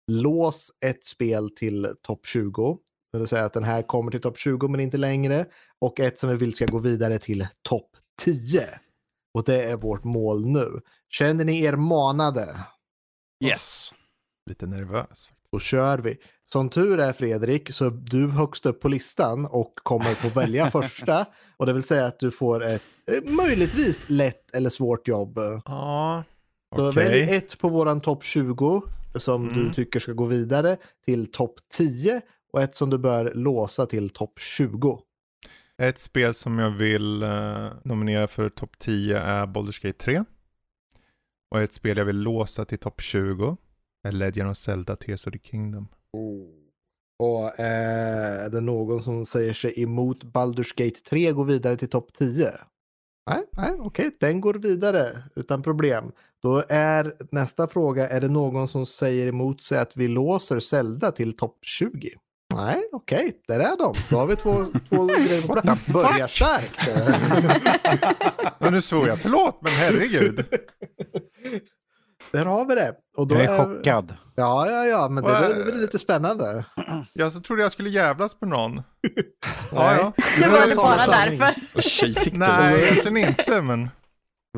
[SPEAKER 1] lås ett spel till topp 20. Det vill säga att den här kommer till topp 20 men inte längre. Och ett som vi vill ska gå vidare till topp 10. Och det är vårt mål nu. Känner ni er manade?
[SPEAKER 3] Yes.
[SPEAKER 2] Lite nervös.
[SPEAKER 1] Då kör vi. Som tur är Fredrik så är du högst upp på listan och kommer få välja <laughs> första. Och det vill säga att du får ett eh, möjligtvis lätt eller svårt jobb.
[SPEAKER 2] Ja,
[SPEAKER 1] Så
[SPEAKER 2] okej.
[SPEAKER 1] välj ett på våran topp 20 som
[SPEAKER 2] Mm.
[SPEAKER 1] du tycker ska gå vidare till topp 10 och ett som du bör låsa till topp 20.
[SPEAKER 2] Ett spel som jag vill eh, nominera för topp 10 är Baldur's Gate 3. Och ett spel jag vill låsa till topp 20 är Legend of Zelda Tears of the Kingdom.
[SPEAKER 1] Och eh, är det någon som säger sig emot Baldur's Gate 3 går vidare till topp 10? Nej, nej okej, den går vidare utan problem. Då är nästa fråga, är det någon som säger emot sig att vi låser Zelda till topp 20? Nej, okej, där är de. Då har vi två, två grejer på plats. Börjar starkt.
[SPEAKER 2] Men nu svor jag, förlåt, men herregud.
[SPEAKER 1] Där har vi det. Och då
[SPEAKER 3] Jag är chockad.
[SPEAKER 1] Ja, ja, ja, men det är väl- det är lite spännande.
[SPEAKER 2] Jag så trodde jag skulle jävlas med någon.
[SPEAKER 1] Nej. <laughs>
[SPEAKER 2] Ja, ja.
[SPEAKER 5] Det var det bara därför.
[SPEAKER 6] Tjej.
[SPEAKER 2] Nej, egentligen inte, men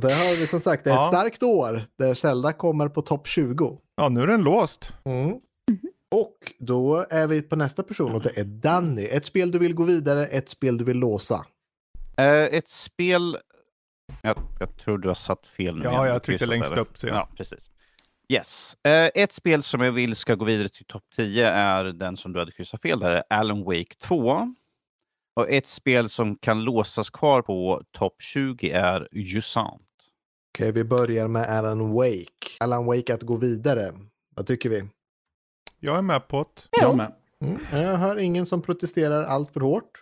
[SPEAKER 1] Där har vi som sagt, det är ett
[SPEAKER 2] Ja.
[SPEAKER 1] starkt år där Zelda kommer på topp 20.
[SPEAKER 2] ja, nu är den låst.
[SPEAKER 1] Mm. Och då är vi på nästa person och det är Danny. Ett spel du vill gå vidare, ett spel du vill låsa.
[SPEAKER 3] Eh, ett spel... Jag, jag tror du har satt fel nu.
[SPEAKER 2] Ja,
[SPEAKER 3] igen.
[SPEAKER 2] jag tryckte längst
[SPEAKER 3] över.
[SPEAKER 2] upp, jag.
[SPEAKER 3] Ja, precis. Yes. Eh, ett spel som jag vill ska gå vidare till topp 10 är den som du hade kryssat fel där, är Alan Wake 2. Och ett spel som kan låsas kvar på topp 20 är Jusant.
[SPEAKER 1] Okej, vi börjar med Alan Wake. Alan Wake att gå vidare. Vad tycker vi?
[SPEAKER 2] Jag är med på det.
[SPEAKER 6] Jag med.
[SPEAKER 1] Mm. Jag hör ingen som protesterar allt för hårt.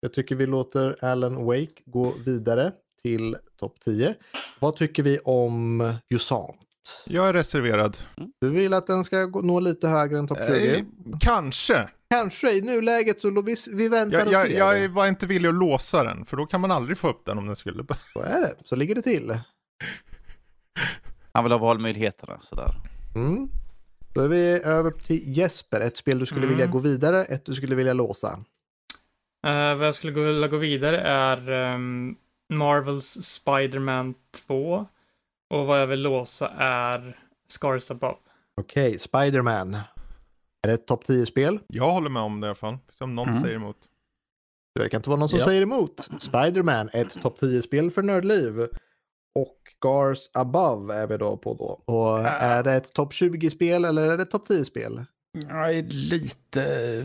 [SPEAKER 1] Jag tycker vi låter Alan Wake gå vidare till topp 10. Vad tycker vi om Jusant?
[SPEAKER 2] Jag är reserverad.
[SPEAKER 1] Du vill att den ska gå, nå lite högre än topp 20?
[SPEAKER 2] Eh, kanske.
[SPEAKER 1] Kanske, i nuläget så vi, vi väntar
[SPEAKER 2] Jag,
[SPEAKER 1] och
[SPEAKER 2] jag,
[SPEAKER 1] ser.
[SPEAKER 2] jag var inte villig att låsa den, för då kan man aldrig få upp den om den skulle...
[SPEAKER 1] Så är det, så ligger det till.
[SPEAKER 3] Han vill ha valmöjligheterna. Sådär.
[SPEAKER 1] Mm. Då är vi över till Jesper. Ett spel du skulle
[SPEAKER 4] Mm.
[SPEAKER 1] vilja gå vidare, ett du skulle vilja låsa.
[SPEAKER 4] Eh, vad jag skulle vilja gå vidare är ehm, Marvels Spider-Man 2. Och vad jag vill låsa är Scars Above.
[SPEAKER 1] Okej, Spider-Man. Är det ett topp 10-spel?
[SPEAKER 2] Jag håller med om det i alla fall. Se om någon
[SPEAKER 6] Mm.
[SPEAKER 2] säger emot.
[SPEAKER 1] Det verkar inte vara någon som
[SPEAKER 6] Ja.
[SPEAKER 1] säger emot. Spider-Man, ett topp 10-spel för Nördliv. Scars Above är vi då på då. Och är det ett topp 20-spel eller är det ett topp 10-spel?
[SPEAKER 6] Jag är lite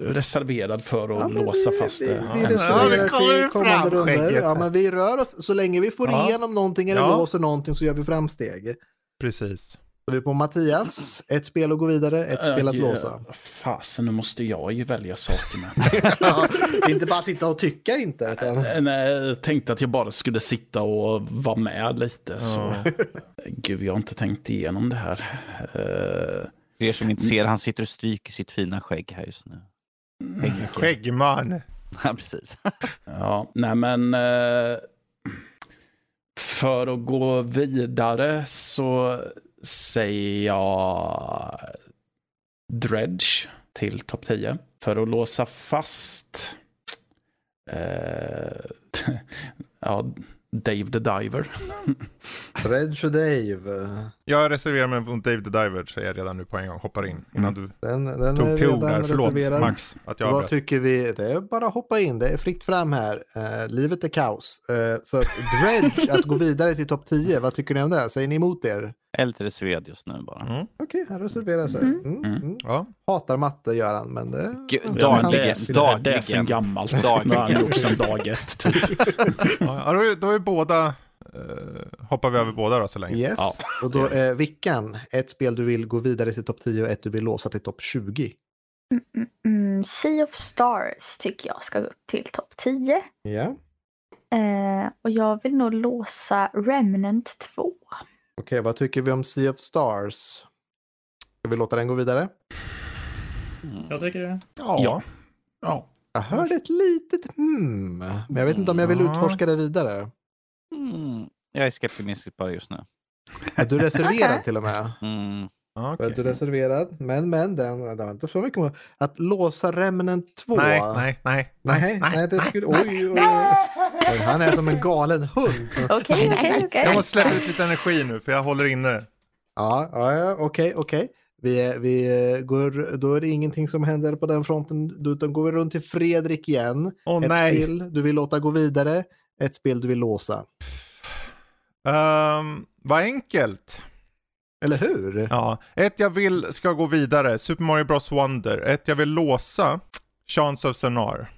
[SPEAKER 6] reserverad för att
[SPEAKER 1] Ja,
[SPEAKER 6] låsa
[SPEAKER 1] vi-
[SPEAKER 6] fast
[SPEAKER 1] vi,
[SPEAKER 6] det.
[SPEAKER 1] Vi
[SPEAKER 2] Ja,
[SPEAKER 1] reserverar
[SPEAKER 2] det kommer
[SPEAKER 1] till
[SPEAKER 2] fram,
[SPEAKER 1] kommande runder. Ja, men vi rör oss. Så länge vi får
[SPEAKER 2] Ja.
[SPEAKER 1] igenom någonting eller
[SPEAKER 2] Ja.
[SPEAKER 1] låser någonting så gör vi framsteg.
[SPEAKER 2] Precis.
[SPEAKER 1] Så vi på Mattias. Ett spel att gå vidare, ett spel att
[SPEAKER 6] Äh,
[SPEAKER 1] låsa.
[SPEAKER 6] Fasen, nu måste jag ju välja saker med. <laughs>
[SPEAKER 1] ja, inte bara sitta och tycka inte. Utan...
[SPEAKER 6] Eh, Nej, jag tänkte att jag bara skulle sitta och vara med lite. Så.
[SPEAKER 2] Ja.
[SPEAKER 6] Gud, jag har inte tänkt igenom det här. Eh,
[SPEAKER 3] För er som inte ser, han sitter och stryker sitt fina skägg här just nu.
[SPEAKER 2] Skäggman. <laughs>
[SPEAKER 3] Ja, precis. <laughs>
[SPEAKER 6] Ja, nej men eh, för att gå vidare så säger jag Dredge till topp 10. För att låsa fast eh, <laughs> ja, Dave the Diver. <laughs>
[SPEAKER 1] Reg och Dave.
[SPEAKER 2] Jag reserverar mig mot Dave the Diver säger jag redan nu på en gång. Hoppar in innan du
[SPEAKER 1] Den, den
[SPEAKER 2] tog till ord där. Förlåt
[SPEAKER 1] reserverad.
[SPEAKER 2] Max att jag
[SPEAKER 1] Vad
[SPEAKER 2] avbröt.
[SPEAKER 1] tycker vi? Det är bara att hoppa in. Det är fritt fram här. Eh, livet är kaos. Eh, så att Dredge <laughs> att gå vidare till topp 10. Vad tycker ni om det? Säger ni emot er?
[SPEAKER 3] Jag är lite reserverad just nu bara.
[SPEAKER 2] Mm.
[SPEAKER 1] Okej, han reserverar sig.
[SPEAKER 5] Mm.
[SPEAKER 1] Mm.
[SPEAKER 6] Mm.
[SPEAKER 1] Mm.
[SPEAKER 2] Ja.
[SPEAKER 1] Hatar matte gör han, men det...
[SPEAKER 3] G-
[SPEAKER 1] Ja,
[SPEAKER 3] dagligen,
[SPEAKER 6] det, är,
[SPEAKER 3] dagligen.
[SPEAKER 6] det är sen gammalt.
[SPEAKER 3] Dagligen.
[SPEAKER 6] Det har han gjort sen dag ett. Typ.
[SPEAKER 2] Ja, då, är, då är båda, eh, hoppar vi över båda då så länge.
[SPEAKER 1] Yes.
[SPEAKER 6] Ja.
[SPEAKER 1] Och då är Vickan, ett spel du vill gå vidare till topp 10 och ett du vill låsa till topp 20.
[SPEAKER 5] Mm, mm, mm. Sea of Stars tycker jag ska gå upp till topp 10.
[SPEAKER 1] Ja.
[SPEAKER 5] Eh, och jag vill nog låsa Remnant 2.
[SPEAKER 1] Okej, vad tycker vi om Sea of Stars? Ska vi låta den gå vidare?
[SPEAKER 3] Mm.
[SPEAKER 4] Jag tycker det.
[SPEAKER 6] Ja. ja.
[SPEAKER 1] Jag hörde ett litet hmm, men jag vet inte om jag vill utforska det vidare.
[SPEAKER 3] Mm. Jag är skeptisk bara just nu.
[SPEAKER 1] Är du reserverad
[SPEAKER 5] Okej.
[SPEAKER 1] till och med?
[SPEAKER 3] Mm.
[SPEAKER 1] Är
[SPEAKER 2] okej.
[SPEAKER 1] du reserverad? Men, men, den, den var inte så mycket. Att låsa Remnant 2.
[SPEAKER 2] Nej, nej, nej,
[SPEAKER 1] Nej, nej, det skulle... Oj, oj, oj. oj. Han är som en galen hund. <laughs>
[SPEAKER 5] Okej, <laughs> okej, okej.
[SPEAKER 2] Jag måste släppa ut lite energi nu för jag håller inne.
[SPEAKER 1] Ja, ja, okej, okej. Vi, vi eh, går, då är det ingenting som händer på den fronten, utan går vi runt till Fredrik igen.
[SPEAKER 2] Åh
[SPEAKER 1] ett
[SPEAKER 2] nej.
[SPEAKER 1] spel du vill låta gå vidare, ett spel du vill låsa.
[SPEAKER 2] Um, vad enkelt.
[SPEAKER 1] Eller hur?
[SPEAKER 2] Ja, ett jag vill ska gå vidare, Super Mario Bros Wonder. Ett jag vill låsa, Chance of Sonar.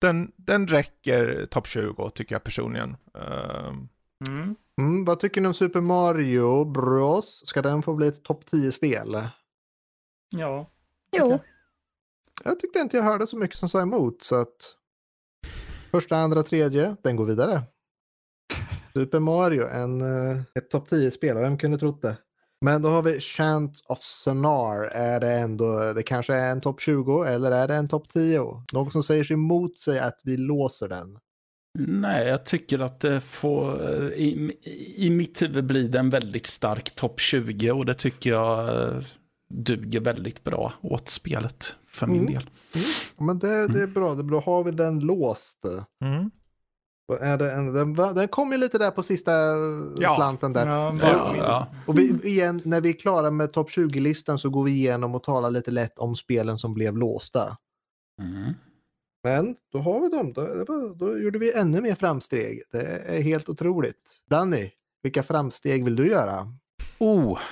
[SPEAKER 2] Den, den räcker topp 20 tycker jag personligen. Ehm,
[SPEAKER 4] Mm.
[SPEAKER 1] Mm, vad tycker ni om Super Mario Bros? Ska den få bli ett topp 10-spel?
[SPEAKER 4] Ja.
[SPEAKER 5] Jo,
[SPEAKER 4] Okej.
[SPEAKER 1] Jag tyckte inte jag hörde så mycket som sa emot, så att första, andra, tredje, den går vidare. Super Mario, en, eh, ett topp 10-spel, vem kunde trott det? Men då har vi Chant of Sonar. Är det ändå, det kanske är en topp 20 eller är det en topp 10? Någon som säger sig emot sig att vi låser den.
[SPEAKER 6] Nej, jag tycker att det får, i, i mitt huvud blir det en väldigt stark topp 20 och det tycker jag eh, duger väldigt bra åt spelet för min
[SPEAKER 1] Mm.
[SPEAKER 6] del.
[SPEAKER 1] Men det, det är bra, då har vi den låst.
[SPEAKER 2] mm.
[SPEAKER 1] Är det en, den, den kom ju lite där på sista
[SPEAKER 2] Ja.
[SPEAKER 1] slanten där.
[SPEAKER 4] Ja,
[SPEAKER 6] Ja, ja.
[SPEAKER 1] Och vi, igen, när vi är klara med topp 20-listan så går vi igenom och talar lite lätt om spelen som blev låsta.
[SPEAKER 6] Mm.
[SPEAKER 1] Men då har vi dem. Då, då gjorde vi ännu mer framsteg. Det är helt otroligt. Danny, vilka framsteg vill du göra?
[SPEAKER 3] Oh, kan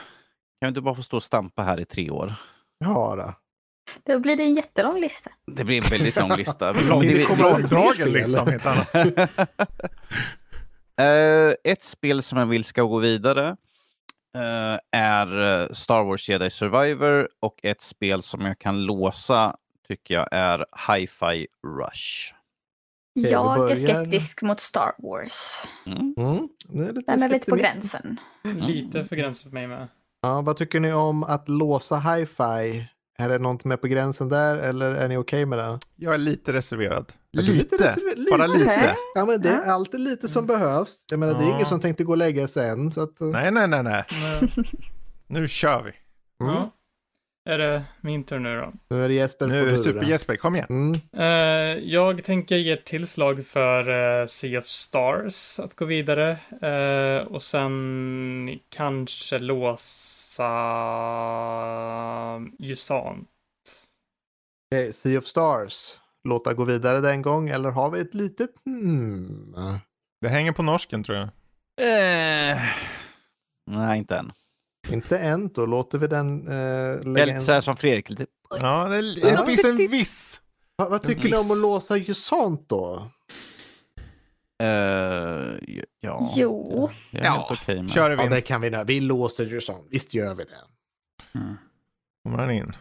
[SPEAKER 3] jag inte bara få stå och stampa här i tre år?
[SPEAKER 1] Ja, då.
[SPEAKER 5] Då blir det en jättelång lista.
[SPEAKER 3] Det blir en väldigt lång lista. <laughs> Det-
[SPEAKER 1] kommer att
[SPEAKER 2] lista om inte annat.
[SPEAKER 3] Ett spel som jag vill ska gå vidare eh, är eh, Star Wars Jedi Survivor och ett spel som jag kan låsa tycker jag är Hi-Fi Rush.
[SPEAKER 5] Jag är skeptisk mot Star Wars.
[SPEAKER 3] Mm.
[SPEAKER 1] Mm, det är lite
[SPEAKER 5] Den är lite på gränsen.
[SPEAKER 4] Lite för gränsen för mig med.
[SPEAKER 1] Ja, vad tycker ni om att låsa hi-fi? Är det något med på gränsen där eller är ni okej med det?
[SPEAKER 2] Jag är lite reserverad. Lite,
[SPEAKER 1] reserverad?
[SPEAKER 2] bara
[SPEAKER 1] Lite?
[SPEAKER 2] lite.
[SPEAKER 1] Ja, men det är alltid lite som behövs. Jag menar, det är
[SPEAKER 2] Ja.
[SPEAKER 1] ingen som tänkte gå och lägga sig än. Så att, eh,
[SPEAKER 2] Nej, nej, nej, nej. <laughs> Nu kör vi.
[SPEAKER 1] mm.
[SPEAKER 4] ja. Är det min tur nu då?
[SPEAKER 1] Nu är det Jesper
[SPEAKER 2] Nu är det. Super-Jesper, kom igen.
[SPEAKER 1] Mm.
[SPEAKER 4] Eh, jag tänker ge ett tillslag för uh, Sea of Stars att gå vidare. Eh, och sen kanske låsa Jusan.
[SPEAKER 1] Okej, Sea of Stars. Låta gå vidare den gång eller har vi ett litet hmm?
[SPEAKER 2] Det hänger på norsken tror jag.
[SPEAKER 3] Eh, nej, inte än.
[SPEAKER 1] Inte än, då låter vi den eh,
[SPEAKER 3] är
[SPEAKER 1] lägga
[SPEAKER 3] lite så här som Fredrik. Lite.
[SPEAKER 2] Ja, det, det
[SPEAKER 1] Ja.
[SPEAKER 2] finns en viss.
[SPEAKER 1] Vad, vad tycker ni om att låsa Jusant då?
[SPEAKER 3] Eh, ja.
[SPEAKER 5] Jo.
[SPEAKER 3] Jag är
[SPEAKER 2] Ja,
[SPEAKER 3] helt okej med.
[SPEAKER 2] Kör
[SPEAKER 1] Ja,
[SPEAKER 2] vi.
[SPEAKER 1] det kan vi göra. Vi låser Jusant. Visst gör vi det.
[SPEAKER 6] Mm.
[SPEAKER 2] Kommer han in.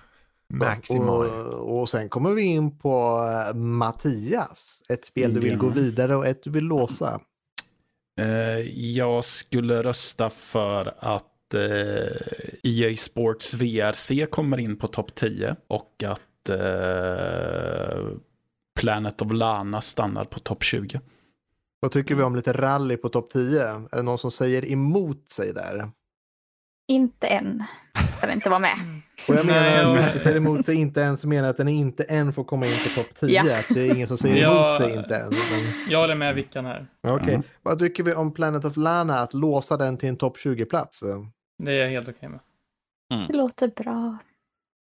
[SPEAKER 2] Maximal.
[SPEAKER 1] Och, och sen kommer vi in på eh, Mattias. Ett spel du vill
[SPEAKER 6] Ja.
[SPEAKER 1] gå vidare och ett du vill låsa.
[SPEAKER 6] Eh, jag skulle rösta för att eh, EA Sports VRC kommer in på topp 10 och att eh, Planet of Lana stannar på topp 20.
[SPEAKER 1] Vad tycker vi om lite rally på topp 10? Är det någon som säger emot sig där?
[SPEAKER 5] Inte än. Jag vill inte vara med.
[SPEAKER 1] Och jag menar
[SPEAKER 4] Nej,
[SPEAKER 1] att
[SPEAKER 4] jag-
[SPEAKER 1] du inte säger emot sig inte än så menar jag att den inte än får komma in på topp 10.
[SPEAKER 5] Ja.
[SPEAKER 1] Att det är ingen som säger
[SPEAKER 4] Ja.
[SPEAKER 1] emot sig inte än. Men...
[SPEAKER 4] Jag håller med Vickan här.
[SPEAKER 1] Okej,
[SPEAKER 6] Mm.
[SPEAKER 1] vad tycker vi om Planet of Lana? Att låsa den till en topp 20-plats?
[SPEAKER 4] Det är jag helt okej med.
[SPEAKER 5] Det låter bra.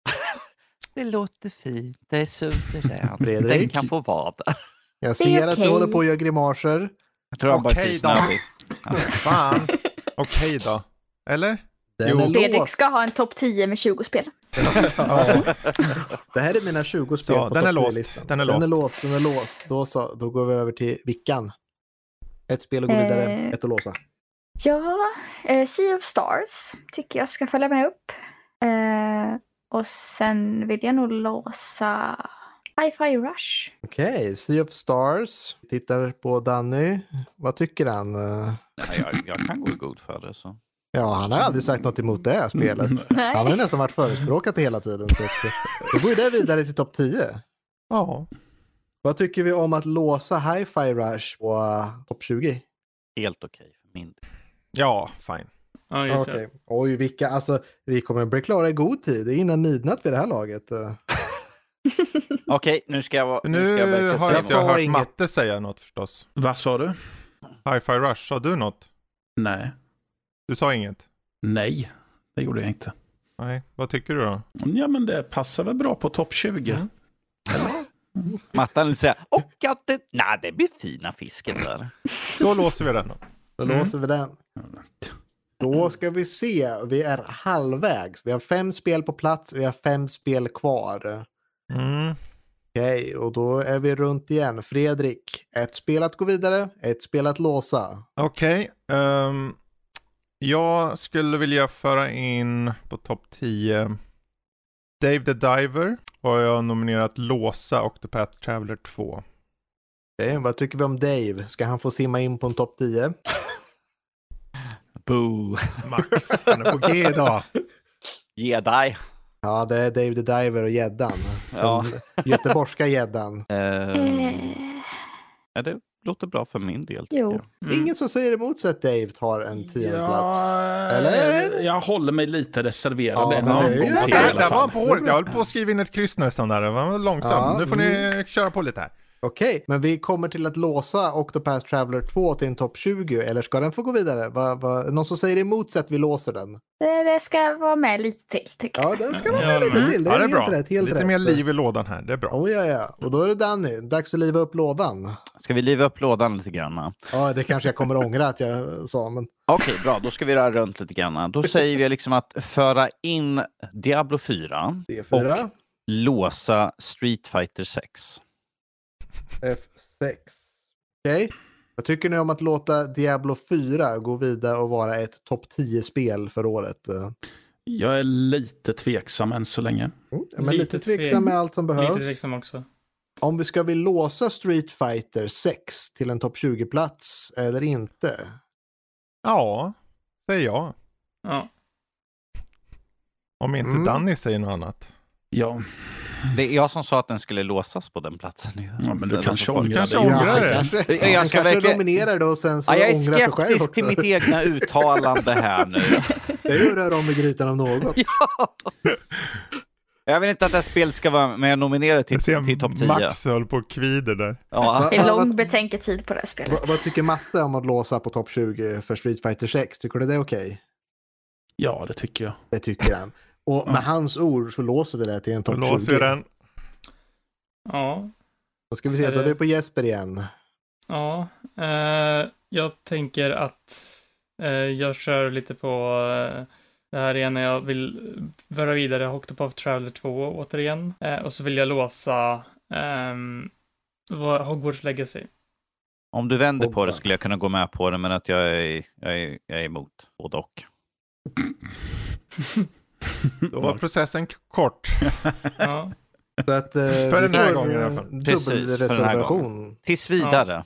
[SPEAKER 5] <laughs>
[SPEAKER 3] Det låter fint. Det är suveränt. Den kan få vara där.
[SPEAKER 1] Jag ser
[SPEAKER 5] är
[SPEAKER 1] att du håller på att göra grimaser.
[SPEAKER 3] Jag tror han bara
[SPEAKER 2] Okej då. <laughs> Fan. Okej då. Eller?
[SPEAKER 5] Fredrik
[SPEAKER 1] låst.
[SPEAKER 5] ska ha en topp 10 med 20 spel.
[SPEAKER 1] Ja. Det här är mina 20 spel
[SPEAKER 2] Så,
[SPEAKER 1] på
[SPEAKER 2] den är låst.
[SPEAKER 1] 10-listan.
[SPEAKER 2] Den är
[SPEAKER 1] Den är
[SPEAKER 2] låst.
[SPEAKER 1] låst. Den är låst. Då, så, då går vi över till Vickan. Ett spel att gå vidare,
[SPEAKER 5] Eh.
[SPEAKER 1] ett att låsa.
[SPEAKER 5] Ja, eh, Sea of Stars tycker jag ska följa med upp. Eh, och sen vill jag nog låsa Hi-Fi Rush.
[SPEAKER 1] Okej, Sea of Stars. Tittar på Danny. Vad tycker han? Eh,
[SPEAKER 3] Nej, jag, jag kan gå i god för det. Så.
[SPEAKER 1] Ja, han har aldrig sagt något emot det här spelet. <laughs>
[SPEAKER 5] Nej.
[SPEAKER 1] Han har ju nästan varit förespråkat det hela tiden. Så att, eh, då går ju det vidare till topp 10.
[SPEAKER 2] Ja.
[SPEAKER 1] Vad tycker vi om att låsa Hi-Fi Rush på uh, topp 20?
[SPEAKER 3] Helt okej för min del.
[SPEAKER 2] Ja, fine.
[SPEAKER 4] Ja.
[SPEAKER 1] Okej. Oj, vilka, alltså vi kommer bli klara i god tid. Det är innan midnatt vid det här laget. <laughs>
[SPEAKER 3] Okej, nu ska jag vara...
[SPEAKER 2] Nu
[SPEAKER 3] ska jag
[SPEAKER 2] har jag
[SPEAKER 1] jag
[SPEAKER 2] hört
[SPEAKER 1] inget.
[SPEAKER 2] Matte säga något förstås.
[SPEAKER 6] Vad sa du?
[SPEAKER 2] Hi-Fi Rush, sa du något?
[SPEAKER 6] Nej.
[SPEAKER 2] Du sa inget?
[SPEAKER 6] Nej, det gjorde jag inte.
[SPEAKER 2] Nej, vad tycker du då?
[SPEAKER 6] Ja, men det passar väl bra på topp 20.
[SPEAKER 2] Mm.
[SPEAKER 3] Mattan vill säga, och att det... Nej, det blir fina fisken där.
[SPEAKER 2] Då låser vi den då.
[SPEAKER 1] Då
[SPEAKER 2] Mm.
[SPEAKER 1] låser vi den. Då ska vi se. Vi är halvvägs. Vi har fem spel på plats. Vi har fem spel kvar.
[SPEAKER 2] Mm.
[SPEAKER 1] Okej, och då är vi runt igen. Fredrik, ett spel att gå vidare, ett spel att låsa.
[SPEAKER 2] Okej. ehm, jag skulle vilja föra in på topp 10 Dave the Diver. Och jag har nominerat Låsa Octopath Traveler 2.
[SPEAKER 1] Okej, vad tycker vi om Dave? Ska han få simma in på en topp 10?
[SPEAKER 3] Boo.
[SPEAKER 2] Max, han är på G idag. <laughs>
[SPEAKER 3] Ge dig.
[SPEAKER 1] Ja, det är Dave the Diver och gäddan.
[SPEAKER 3] Ja.
[SPEAKER 1] Göteborgska gäddan.
[SPEAKER 3] Eh, <laughs>
[SPEAKER 5] Eh,
[SPEAKER 3] ja, det låter bra för min del.
[SPEAKER 5] Jo.
[SPEAKER 4] Mm.
[SPEAKER 1] Ingen som säger emot sig att Dave tar en tionde plats. Eller?
[SPEAKER 6] Eller? Jag håller mig lite reserverad
[SPEAKER 1] Ja, men det
[SPEAKER 2] Där, var han på håret. Jag höll på att skriva in ett kryss nästan där. Det var långsamt.
[SPEAKER 1] Ja,
[SPEAKER 2] nu får ni köra på lite här.
[SPEAKER 1] Okej, men vi kommer till att låsa Octopath Traveler 2 till en topp 20, eller ska den få gå vidare? Va, va, någon som säger emot sig att vi låser den?
[SPEAKER 5] det, det ska vara med lite till tycker jag.
[SPEAKER 1] Ja, den ska vara
[SPEAKER 4] Ja,
[SPEAKER 1] med lite
[SPEAKER 4] men-
[SPEAKER 1] till. Det
[SPEAKER 2] Ja,
[SPEAKER 1] är,
[SPEAKER 2] det är
[SPEAKER 1] helt
[SPEAKER 2] bra.
[SPEAKER 1] rätt. Helt
[SPEAKER 2] Lite
[SPEAKER 1] rätt.
[SPEAKER 2] mer liv i lådan här. Det är bra.
[SPEAKER 1] Oh, ja, ja. Och då är det Danny. Dags att liva upp lådan.
[SPEAKER 3] Ska vi liva upp lådan lite grann?
[SPEAKER 1] Ja, det kanske jag kommer ångra att jag sa, men
[SPEAKER 3] Okej, bra. Då ska vi röra runt lite grann. Då säger vi liksom att föra in Diablo 4,
[SPEAKER 1] D4,
[SPEAKER 3] låsa Street Fighter 6.
[SPEAKER 1] F6. Okej. Vad tycker ni om att låta Diablo 4 gå vidare och vara ett topp 10-spel för året?
[SPEAKER 6] Jag är lite tveksam än så länge.
[SPEAKER 1] Mm, men lite,
[SPEAKER 4] Lite
[SPEAKER 1] tveksam med allt som
[SPEAKER 4] Lite
[SPEAKER 1] behövs.
[SPEAKER 4] tveksam också.
[SPEAKER 1] Om vi ska vi låsa Street Fighter 6 till en topp 20-plats eller inte?
[SPEAKER 2] Ja, säger jag.
[SPEAKER 4] Ja.
[SPEAKER 2] Om inte
[SPEAKER 1] Mm.
[SPEAKER 2] Danny säger något annat.
[SPEAKER 6] Ja,
[SPEAKER 3] Det är jag som sa att den skulle låsas på den platsen.
[SPEAKER 6] ja men du kanske ångrar
[SPEAKER 2] Kanske
[SPEAKER 6] dig.
[SPEAKER 2] ångrar
[SPEAKER 1] Ja,
[SPEAKER 2] det.
[SPEAKER 1] kanske,
[SPEAKER 3] Jag
[SPEAKER 1] han
[SPEAKER 3] ska
[SPEAKER 1] kanske nominerar det och sen så
[SPEAKER 3] Ja, jag är skeptisk till mitt egna uttalande här nu. <laughs>
[SPEAKER 1] Det är ju röra om i grytan om något.
[SPEAKER 3] Jag vill inte att det här spelet ska vara med nominerat till,
[SPEAKER 2] Jag
[SPEAKER 3] till topp 10.
[SPEAKER 2] Max höll på och kvider där.
[SPEAKER 3] Ja.
[SPEAKER 5] Det är lång betänketid på det här spelet.
[SPEAKER 1] Vad, vad tycker Matte om att låsa på topp 20 för Street Fighter 6? Tycker du det är okej?
[SPEAKER 6] Ja, det tycker jag.
[SPEAKER 1] Det tycker han. Och med hans ord så låser vi det till en topp
[SPEAKER 2] låser
[SPEAKER 1] 20.
[SPEAKER 2] vi den.
[SPEAKER 4] Ja,
[SPEAKER 1] Då ska vi se,
[SPEAKER 4] Är
[SPEAKER 1] då är
[SPEAKER 4] det-
[SPEAKER 1] vi på Jesper igen.
[SPEAKER 4] ja. Eh, jag tänker att eh, jag kör lite på eh, det här igen när jag vill föra vidare Octopath Traveler 2 återigen. Eh, och så vill jag låsa ehm, Hogwarts Legacy.
[SPEAKER 3] Om du vänder på det skulle jag kunna gå med på det, men att jag är, jag är, jag är emot både och. <laughs>
[SPEAKER 2] Då var processen kort.
[SPEAKER 4] Ja.
[SPEAKER 1] Så att, eh,
[SPEAKER 2] För den här gången i alla fall.
[SPEAKER 3] Precis, för den här
[SPEAKER 1] Dubbelreservation.
[SPEAKER 3] Tills vidare.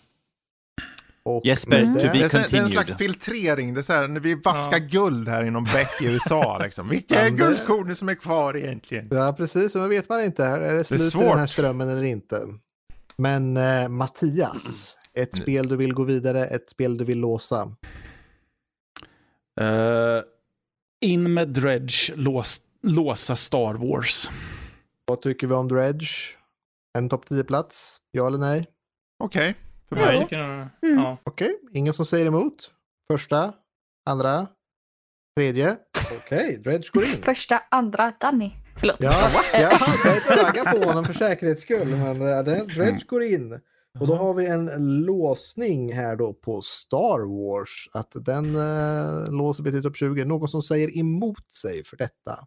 [SPEAKER 1] Och
[SPEAKER 3] Jesper,
[SPEAKER 1] med
[SPEAKER 3] to
[SPEAKER 1] det-
[SPEAKER 3] be
[SPEAKER 2] Det är, så- det är en
[SPEAKER 3] continued.
[SPEAKER 2] slags filtrering. Det är så här, när vi vaskar
[SPEAKER 4] Ja.
[SPEAKER 2] guld här inom Beck i USA. <laughs> Liksom. Vilka
[SPEAKER 1] Ja,
[SPEAKER 2] är
[SPEAKER 1] det-
[SPEAKER 2] guldkornen som är kvar egentligen?
[SPEAKER 1] Ja, precis. Men vet man inte. Här är det slut i
[SPEAKER 2] svårt.
[SPEAKER 1] den här strömmen eller inte? Men eh, Mattias, ett
[SPEAKER 2] Nu.
[SPEAKER 1] spel du vill gå vidare, ett spel du vill låsa.
[SPEAKER 6] Eh, in med Dredge, lås, låsa Star Wars.
[SPEAKER 1] Vad tycker vi om Dredge? En topp 10-plats? Ja eller nej?
[SPEAKER 2] Okej, för
[SPEAKER 4] Jag
[SPEAKER 2] mig.
[SPEAKER 4] tycker nog,
[SPEAKER 5] Mm.
[SPEAKER 4] ja.
[SPEAKER 1] Okej, ingen som säger emot? Första, andra, tredje. Okej, Dredge går in.
[SPEAKER 5] Första, andra, Danny. Förlåt.
[SPEAKER 1] Ja, <laughs> jag hade ragga på honom för säkerhets skull, men eh, den Dredge går in. Och då har vi en låsning här då på Star Wars. Att den eh, låser vi till topp 20. Någon som säger emot sig för detta?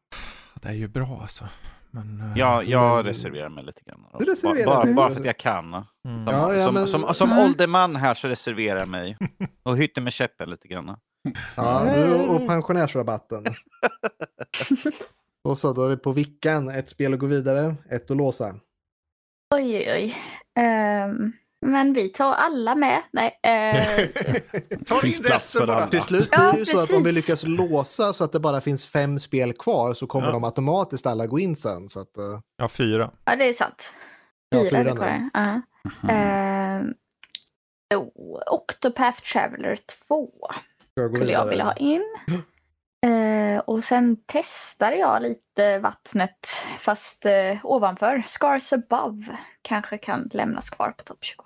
[SPEAKER 2] Det är ju bra alltså. Men, eh,
[SPEAKER 3] Ja, jag
[SPEAKER 1] Men-
[SPEAKER 3] reserverar mig lite grann.
[SPEAKER 1] Du reserverar
[SPEAKER 3] bara,
[SPEAKER 1] dig?
[SPEAKER 3] bara för att jag kan.
[SPEAKER 2] mm.
[SPEAKER 3] Som,
[SPEAKER 1] Ja, ja,
[SPEAKER 3] som,
[SPEAKER 1] men-
[SPEAKER 3] som, som
[SPEAKER 5] Mm.
[SPEAKER 3] ålderman här så reserverar jag mig. <laughs> Och hytter med käppen lite grann.
[SPEAKER 1] Ja, du och pensionärsrabatten. <laughs> Och så, då är vi på vickan. Ett spel att gå vidare, ett att låsa.
[SPEAKER 5] Oj, oj, oj. Ehm, men vi tar alla med. Nej. eh, <laughs>
[SPEAKER 2] Ta
[SPEAKER 6] Finns
[SPEAKER 2] in
[SPEAKER 6] plats för alla.
[SPEAKER 1] Till slut
[SPEAKER 5] Ja,
[SPEAKER 1] blir det ju så att om vi lyckas låsa så att det bara finns fem spel kvar så kommer
[SPEAKER 2] Ja.
[SPEAKER 1] de automatiskt alla gå in sen. Så att, eh,
[SPEAKER 2] Ja, fyra.
[SPEAKER 5] ja, det är sant.
[SPEAKER 1] Ja,
[SPEAKER 5] Fyra är
[SPEAKER 1] fyra
[SPEAKER 5] det kvar. Ja. Ehm, oh, Octopath Traveler 2
[SPEAKER 1] ska jag gå
[SPEAKER 5] skulle jag vilja ha in. <gasps> <gasps> Eh, och sen testade jag lite vattnet fast eh, ovanför. Scars above kanske kan lämnas kvar på topp 20.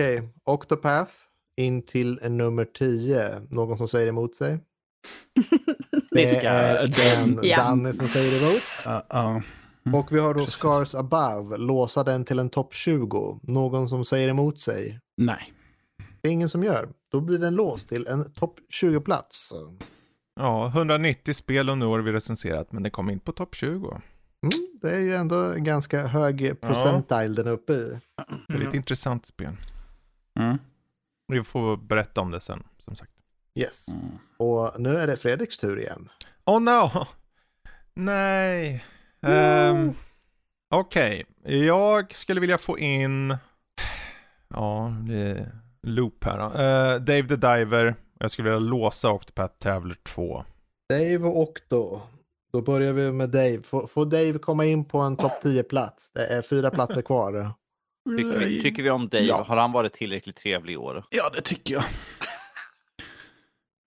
[SPEAKER 1] Okej, Octopath in till en nummer 10. Någon som säger emot sig? <laughs> Det är den <laughs>
[SPEAKER 5] Ja.
[SPEAKER 1] Danny som säger emot.
[SPEAKER 6] Ja, ja.
[SPEAKER 1] Och vi har då
[SPEAKER 6] Precis.
[SPEAKER 1] Scars above. Låsa den till en topp 20. Någon som säger emot sig?
[SPEAKER 6] Nej.
[SPEAKER 1] Det är ingen som gör. Då blir den låst till en topp 20-plats.
[SPEAKER 2] Ja, 190 spel under år vi recenserat, men det kom in på topp 20.
[SPEAKER 1] Mm, det är ju ändå en ganska hög procentile den är uppe i.
[SPEAKER 2] Väldigt
[SPEAKER 4] Mm.
[SPEAKER 2] intressant spel.
[SPEAKER 6] Mm.
[SPEAKER 2] Vi får berätta om det sen, som sagt.
[SPEAKER 1] Yes.
[SPEAKER 6] Mm.
[SPEAKER 1] Och nu är det Fredriks tur igen.
[SPEAKER 2] Oh no! Nej. Um, Okej, jag skulle vilja få in... Ja, det är loop här då. Eh, Dave the Diver. Jag skulle vilja låsa Octopath Traveler 2.
[SPEAKER 1] Dave och Octo. Då börjar vi med Dave. Får, får Dave komma in på en topp 10-plats? Det är fyra platser kvar.
[SPEAKER 3] Tycker vi, tycker vi om Dave?
[SPEAKER 6] Ja.
[SPEAKER 3] Har han varit tillräckligt trevlig i år?
[SPEAKER 6] Ja, det tycker jag.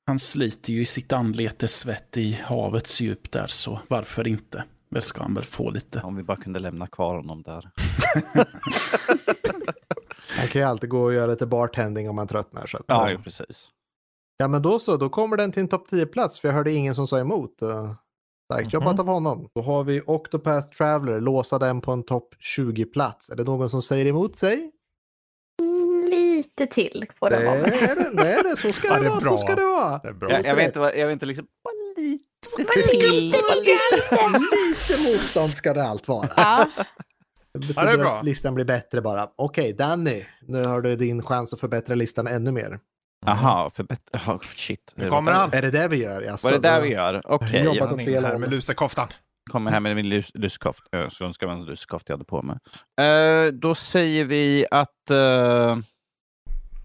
[SPEAKER 6] Han sliter ju i sitt anletes svett i havets djup där, så varför inte? Det ska han väl få lite.
[SPEAKER 3] Om vi bara kunde lämna kvar honom där.
[SPEAKER 1] Han kan ju alltid gå och göra lite bartending om man tröttnar. Så att,
[SPEAKER 3] Ja,
[SPEAKER 1] ja.
[SPEAKER 3] precis.
[SPEAKER 1] Ja, men då så. Då kommer den till en topp 10-plats. För jag hörde ingen som sa emot. Uh, Starkt jobbat
[SPEAKER 2] Mhm.
[SPEAKER 1] av honom. Då har vi Octopath Traveler. Låsa den på en topp 20-plats. Är det någon som säger emot sig?
[SPEAKER 5] Lite till på
[SPEAKER 1] Det
[SPEAKER 5] den
[SPEAKER 1] är
[SPEAKER 5] vara.
[SPEAKER 1] det. Det är det. Så ska <laughs>
[SPEAKER 2] Ja,
[SPEAKER 1] det
[SPEAKER 2] det är
[SPEAKER 1] vara. Så
[SPEAKER 2] bra.
[SPEAKER 1] ska det vara.
[SPEAKER 2] Det är bra.
[SPEAKER 3] Jag, jag, vet inte, jag vet inte liksom... Bara lite till.
[SPEAKER 1] Lite motstånd ska det allt vara.
[SPEAKER 5] Ja,
[SPEAKER 1] Det betyder
[SPEAKER 2] Ja, det är bra.
[SPEAKER 1] att listan blir bättre bara. Okej, Danny. Nu har du din chans att förbättra listan ännu mer.
[SPEAKER 3] Jaha, förbättra... Oh, shit.
[SPEAKER 2] Nu kommer han.
[SPEAKER 1] Är det det vi gör? Alltså,
[SPEAKER 3] Var det där vi gör? Okej.
[SPEAKER 1] Jobbat
[SPEAKER 3] jag
[SPEAKER 1] åt
[SPEAKER 2] in
[SPEAKER 1] fel
[SPEAKER 2] här med lusekoftan.
[SPEAKER 3] kommer här med min lus- luskoft. Jag skulle önska mig en luskoft jag hade på mig. Eh, då säger vi att eh,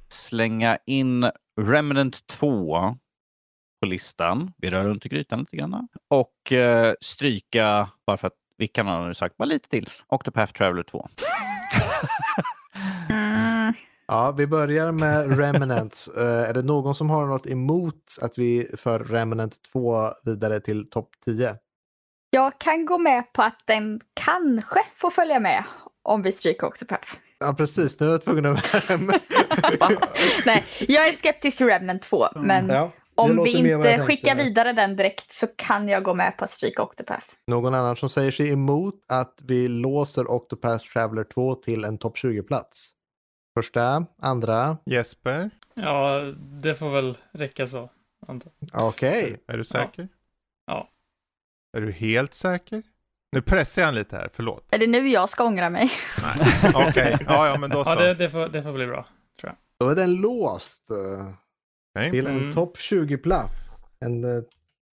[SPEAKER 3] slänga in Remnant 2 på listan. Vi rör runt i grytan lite grann. Och eh, stryka, bara för att Vilka har du sagt? Bara lite till. Octopath Traveler 2. <laughs>
[SPEAKER 5] Mm.
[SPEAKER 1] Ja, vi börjar med <laughs> Remnants. Eh, är det någon som har något emot att vi för Remnant 2 vidare till topp 10?
[SPEAKER 5] Jag kan gå med på att den kanske får följa med om vi stryker Octopath.
[SPEAKER 1] Ja, precis. Nu är jag tvungen att... <laughs>
[SPEAKER 5] Nej, jag är skeptisk till Remnant 2, men
[SPEAKER 1] ja,
[SPEAKER 5] om vi inte skickar vidare den direkt så kan jag gå med på att stryka Octopath.
[SPEAKER 1] Någon annan som säger sig emot att vi låser Octopath Traveler 2 till en topp 20-plats? Första, andra,
[SPEAKER 2] Jesper,
[SPEAKER 4] Ja, det får väl räcka så. jag.
[SPEAKER 1] okej.
[SPEAKER 2] är du säker?
[SPEAKER 4] Ja.
[SPEAKER 2] Är du helt säker? Nu pressar jag han lite här, förlåt.
[SPEAKER 5] Är det nu jag ska ångra mig?
[SPEAKER 2] Nej. Okej, ja, ja men då så.
[SPEAKER 4] Ja, det, det, får, det får bli bra.
[SPEAKER 1] Då är den låst eh,
[SPEAKER 2] Okej.
[SPEAKER 1] till en
[SPEAKER 4] Mm.
[SPEAKER 1] topp 20-plats. En eh,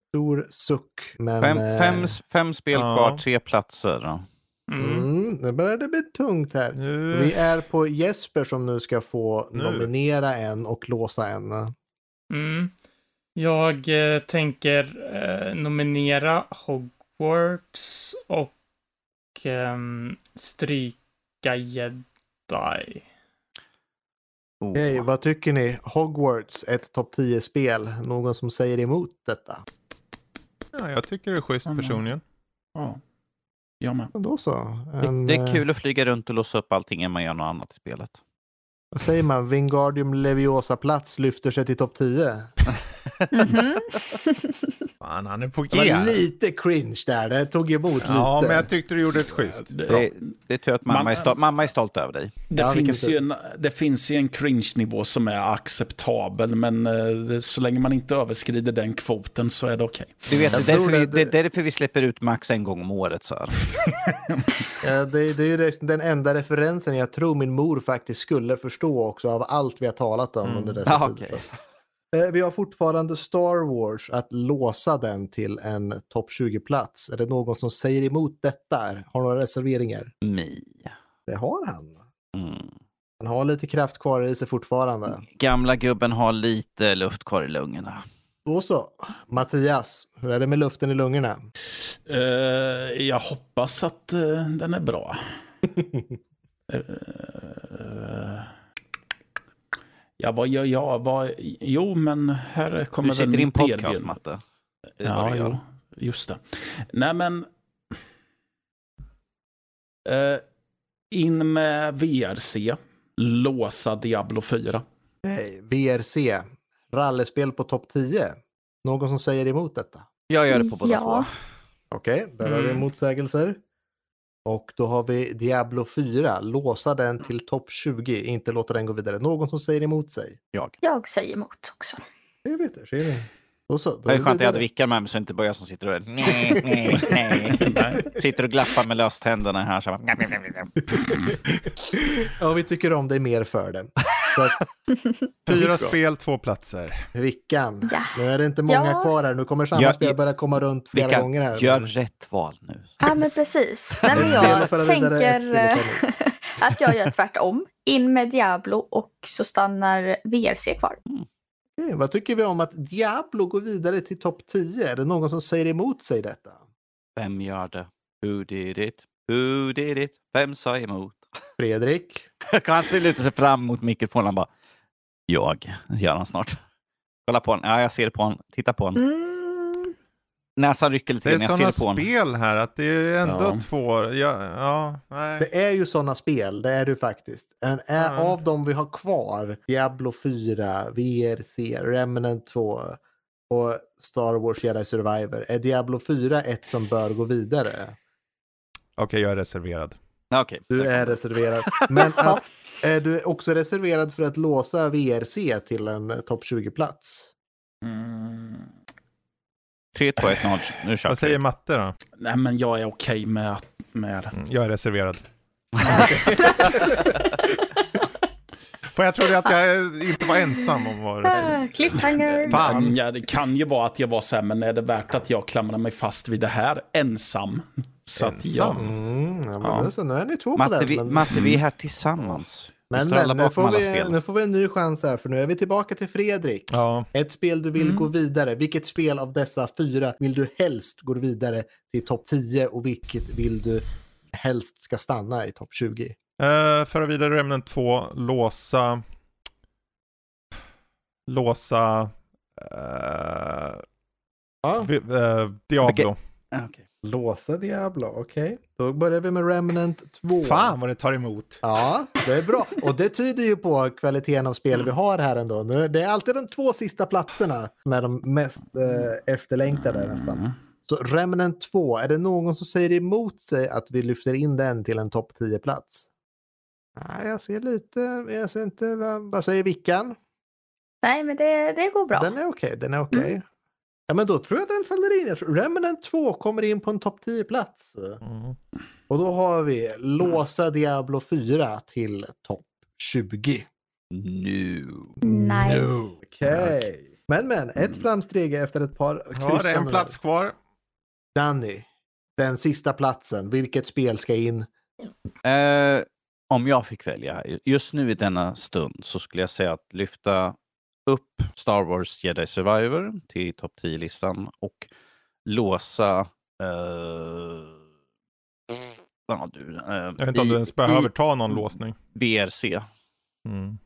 [SPEAKER 1] stor suck. Men,
[SPEAKER 3] Fem,
[SPEAKER 1] eh,
[SPEAKER 3] fem, fem spel
[SPEAKER 2] ja.
[SPEAKER 3] kvar, tre platser. då.
[SPEAKER 4] Mm.
[SPEAKER 1] Mm, nu börjar det bli tungt här.
[SPEAKER 2] Nu...
[SPEAKER 1] Vi är på Jesper som nu ska få
[SPEAKER 2] Nu.
[SPEAKER 1] nominera en och låsa en.
[SPEAKER 4] Mm. Jag eh, tänker eh, nominera Hogwarts och ehm, stryka Jedi.
[SPEAKER 3] Oh.
[SPEAKER 1] Okej, vad tycker ni? Hogwarts, ett topp 10-spel. Någon som säger emot detta?
[SPEAKER 2] Ja, jag tycker det är schysst
[SPEAKER 6] Mm.
[SPEAKER 2] personligen.
[SPEAKER 6] Ja, jag med.
[SPEAKER 1] Då så. En,
[SPEAKER 3] Det, det är
[SPEAKER 1] eh,
[SPEAKER 3] kul att flyga runt och låsa upp allting när man gör något annat i spelet.
[SPEAKER 1] Vad säger man? Wingardium Leviosa-plats lyfter sig till topp 10.
[SPEAKER 5] Mhm. <laughs>
[SPEAKER 2] Fan, han är på
[SPEAKER 1] Det var
[SPEAKER 2] G.
[SPEAKER 1] lite cringe där. Det tog emot
[SPEAKER 2] Ja,
[SPEAKER 1] lite.
[SPEAKER 2] men jag tyckte du gjorde ett schysst.
[SPEAKER 6] Det,
[SPEAKER 3] Det, det är tur att mamma,
[SPEAKER 6] Man-
[SPEAKER 3] är stolt, mamma är stolt över dig.
[SPEAKER 6] det,
[SPEAKER 1] Ja,
[SPEAKER 6] finns ju en, det finns ju en cringe-nivå som är acceptabel, men eh, så länge man inte överskrider den kvoten så är det okej.
[SPEAKER 3] Du vet, det är, därför vi,
[SPEAKER 1] det-
[SPEAKER 3] det är därför vi släpper ut max en gång om året. Så här. <laughs>
[SPEAKER 1] Ja, det, det är ju den enda referensen jag tror min mor faktiskt skulle förstå också av allt vi har talat om
[SPEAKER 2] Mm.
[SPEAKER 1] under dessa
[SPEAKER 3] Ja,
[SPEAKER 1] tider.
[SPEAKER 3] okej.
[SPEAKER 1] Eh, Vi har fortfarande Star Wars att låsa den till en topp 20-plats. Är det någon som säger emot detta? Har några reserveringar?
[SPEAKER 3] Mi.
[SPEAKER 1] Det har han.
[SPEAKER 3] Mm.
[SPEAKER 1] Han har lite kraft kvar i sig fortfarande.
[SPEAKER 3] Gamla gubben har lite luft kvar i lungorna.
[SPEAKER 1] Då så. Mattias, hur är det med luften i lungorna?
[SPEAKER 6] Eh, jag hoppas att eh, den är bra. <laughs> Eh, ja, vad gör jag? Vad, jo, men här kommer
[SPEAKER 3] Du sitter
[SPEAKER 6] väl
[SPEAKER 3] i
[SPEAKER 6] mitt
[SPEAKER 3] podcast,
[SPEAKER 6] erbjudande.
[SPEAKER 3] Matte. Det är vad
[SPEAKER 6] Ja,
[SPEAKER 3] du
[SPEAKER 6] jo, just det. Nej, men... Eh, in med VRC. Låsa Diablo 4.
[SPEAKER 1] Hej, VRC. Rallyspel på topp 10. Någon som säger emot detta?
[SPEAKER 3] Jag gör det på båda
[SPEAKER 5] Ja.
[SPEAKER 3] två.
[SPEAKER 1] Okej, där har vi
[SPEAKER 4] Mm.
[SPEAKER 1] motsägelser. Och då har vi Diablo 4. Låsa den till topp 20, inte låta den gå vidare. Någon som säger emot sig?
[SPEAKER 3] Jag.
[SPEAKER 5] Jag säger emot också.
[SPEAKER 1] Jag vet det, ser. Och så,
[SPEAKER 3] Det är skönt att jag hade vickar med mig så inte bara jag som sitter och <laughs> nej, nej, nej. <laughs> Sitter och glappar med löständerna här. Så bara, <laughs>
[SPEAKER 1] ja, vi tycker om dig mer för det. Så att,
[SPEAKER 2] Fyra spel, två platser.
[SPEAKER 1] Vickan,
[SPEAKER 5] Ja.
[SPEAKER 1] nu är det inte många
[SPEAKER 5] Ja.
[SPEAKER 1] kvar här. Nu kommer samma
[SPEAKER 3] Ja,
[SPEAKER 1] spel börja komma runt flera
[SPEAKER 3] Vilka,
[SPEAKER 1] gånger här.
[SPEAKER 3] gör rätt val nu.
[SPEAKER 5] Ja, men precis. Nej, men jag tänker
[SPEAKER 1] att
[SPEAKER 5] jag gör tvärtom. In med Diablo och så stannar VRC kvar.
[SPEAKER 1] Okej, vad tycker vi om att Diablo går vidare till topp 10? Är det någon som säger emot sig detta?
[SPEAKER 3] Vem gör det? Who did it? Who did it? Vem sa emot?
[SPEAKER 1] Fredrik? <laughs>
[SPEAKER 3] Han ser luta sig fram mot mikrofonen bara. Jag, gör han snart. Kolla på honom. Ja, jag ser på honom. Titta på honom.
[SPEAKER 5] Mm.
[SPEAKER 3] Näsan rycker lite
[SPEAKER 2] Det är
[SPEAKER 3] grann. Jag ser
[SPEAKER 2] sådana
[SPEAKER 3] det på honom.
[SPEAKER 2] spel här att det är ändå
[SPEAKER 6] Ja.
[SPEAKER 2] två... Ja, ja, nej.
[SPEAKER 1] Det är ju sådana spel, det är det faktiskt. En, är,
[SPEAKER 2] Ja.
[SPEAKER 1] Av dem vi har kvar, Diablo 4, VRC, Remnant 2 och Star Wars Jedi Survivor, är Diablo 4 ett som bör gå vidare?
[SPEAKER 2] Okej, jag är reserverad.
[SPEAKER 3] Okej.
[SPEAKER 1] Du är reserverad. Men <laughs> att, är du också reserverad för att låsa VRC till en eh, topp 20-plats?
[SPEAKER 6] Mm.
[SPEAKER 3] 3, 2, 1, 0. Nu kör
[SPEAKER 2] Vad säger
[SPEAKER 3] vi.
[SPEAKER 2] matte då?
[SPEAKER 6] Nej, men jag är okej med, med
[SPEAKER 2] Mm, Jag är reserverad. <laughs> För jag trodde att jag inte var ensam om vara reserverad.
[SPEAKER 5] Ah, Cliffhanger.
[SPEAKER 2] Fan.
[SPEAKER 6] Ja, det kan ju vara att jag var så här, men är det värt att jag klamrar mig fast vid det här ensam? Så att jag,
[SPEAKER 2] Ensam?
[SPEAKER 1] Mm, ja, men
[SPEAKER 6] Ja.
[SPEAKER 1] det är så, nu är ni två på
[SPEAKER 3] Matte
[SPEAKER 1] den.
[SPEAKER 3] vi,
[SPEAKER 1] men-
[SPEAKER 3] Matte, vi är här tillsammans.
[SPEAKER 1] Men, men nu, får vi, nu får vi en ny chans här, för nu är vi tillbaka till Fredrik.
[SPEAKER 2] Ja.
[SPEAKER 1] Ett spel du vill
[SPEAKER 4] Mm.
[SPEAKER 1] gå vidare. Vilket spel av dessa fyra vill du helst gå vidare till topp 10 och vilket vill du helst ska stanna i topp 20?
[SPEAKER 2] Uh, föra vidare Remnant 2, låsa... Låsa... eh,
[SPEAKER 1] Ja.
[SPEAKER 2] vi, eh, Diablo.
[SPEAKER 1] Låsa Diablo, okej. Då börjar vi med Remnant 2.
[SPEAKER 2] Fan vad det tar emot.
[SPEAKER 1] Ja, det är bra. Och det tyder ju på kvaliteten av spel vi har här ändå. Nu, det är alltid de två sista platserna som är de mest eh, efterlängtade nästan. Så Remnant 2, är det någon som säger emot sig att vi lyfter in den till en topp 10-plats? Nej, jag ser lite, jag ser inte, vad, vad säger Vickan?
[SPEAKER 5] Nej, men det, det går bra.
[SPEAKER 1] Den är okej, den är okej. Ja, men då tror jag att den faller in. Jag tror Remnant 2 kommer in på en topp 10-plats.
[SPEAKER 2] Mm.
[SPEAKER 1] Och då har vi låsa Diablo 4 till topp 20.
[SPEAKER 3] Nu.
[SPEAKER 5] Nej.
[SPEAKER 1] Okej. Men men, ett framsteg efter ett par
[SPEAKER 2] Ja, det är en plats kvar.
[SPEAKER 1] Danny, den sista platsen. Vilket spel ska in?
[SPEAKER 3] Eh, om jag fick välja, just nu i denna stund så skulle jag säga att lyfta upp Star Wars Jedi Survivor till topp 10-listan och låsa... Eh, ja, du, eh,
[SPEAKER 2] Jag vet inte om du ens behöver ta någon låsning.
[SPEAKER 3] VRC.
[SPEAKER 2] Mm.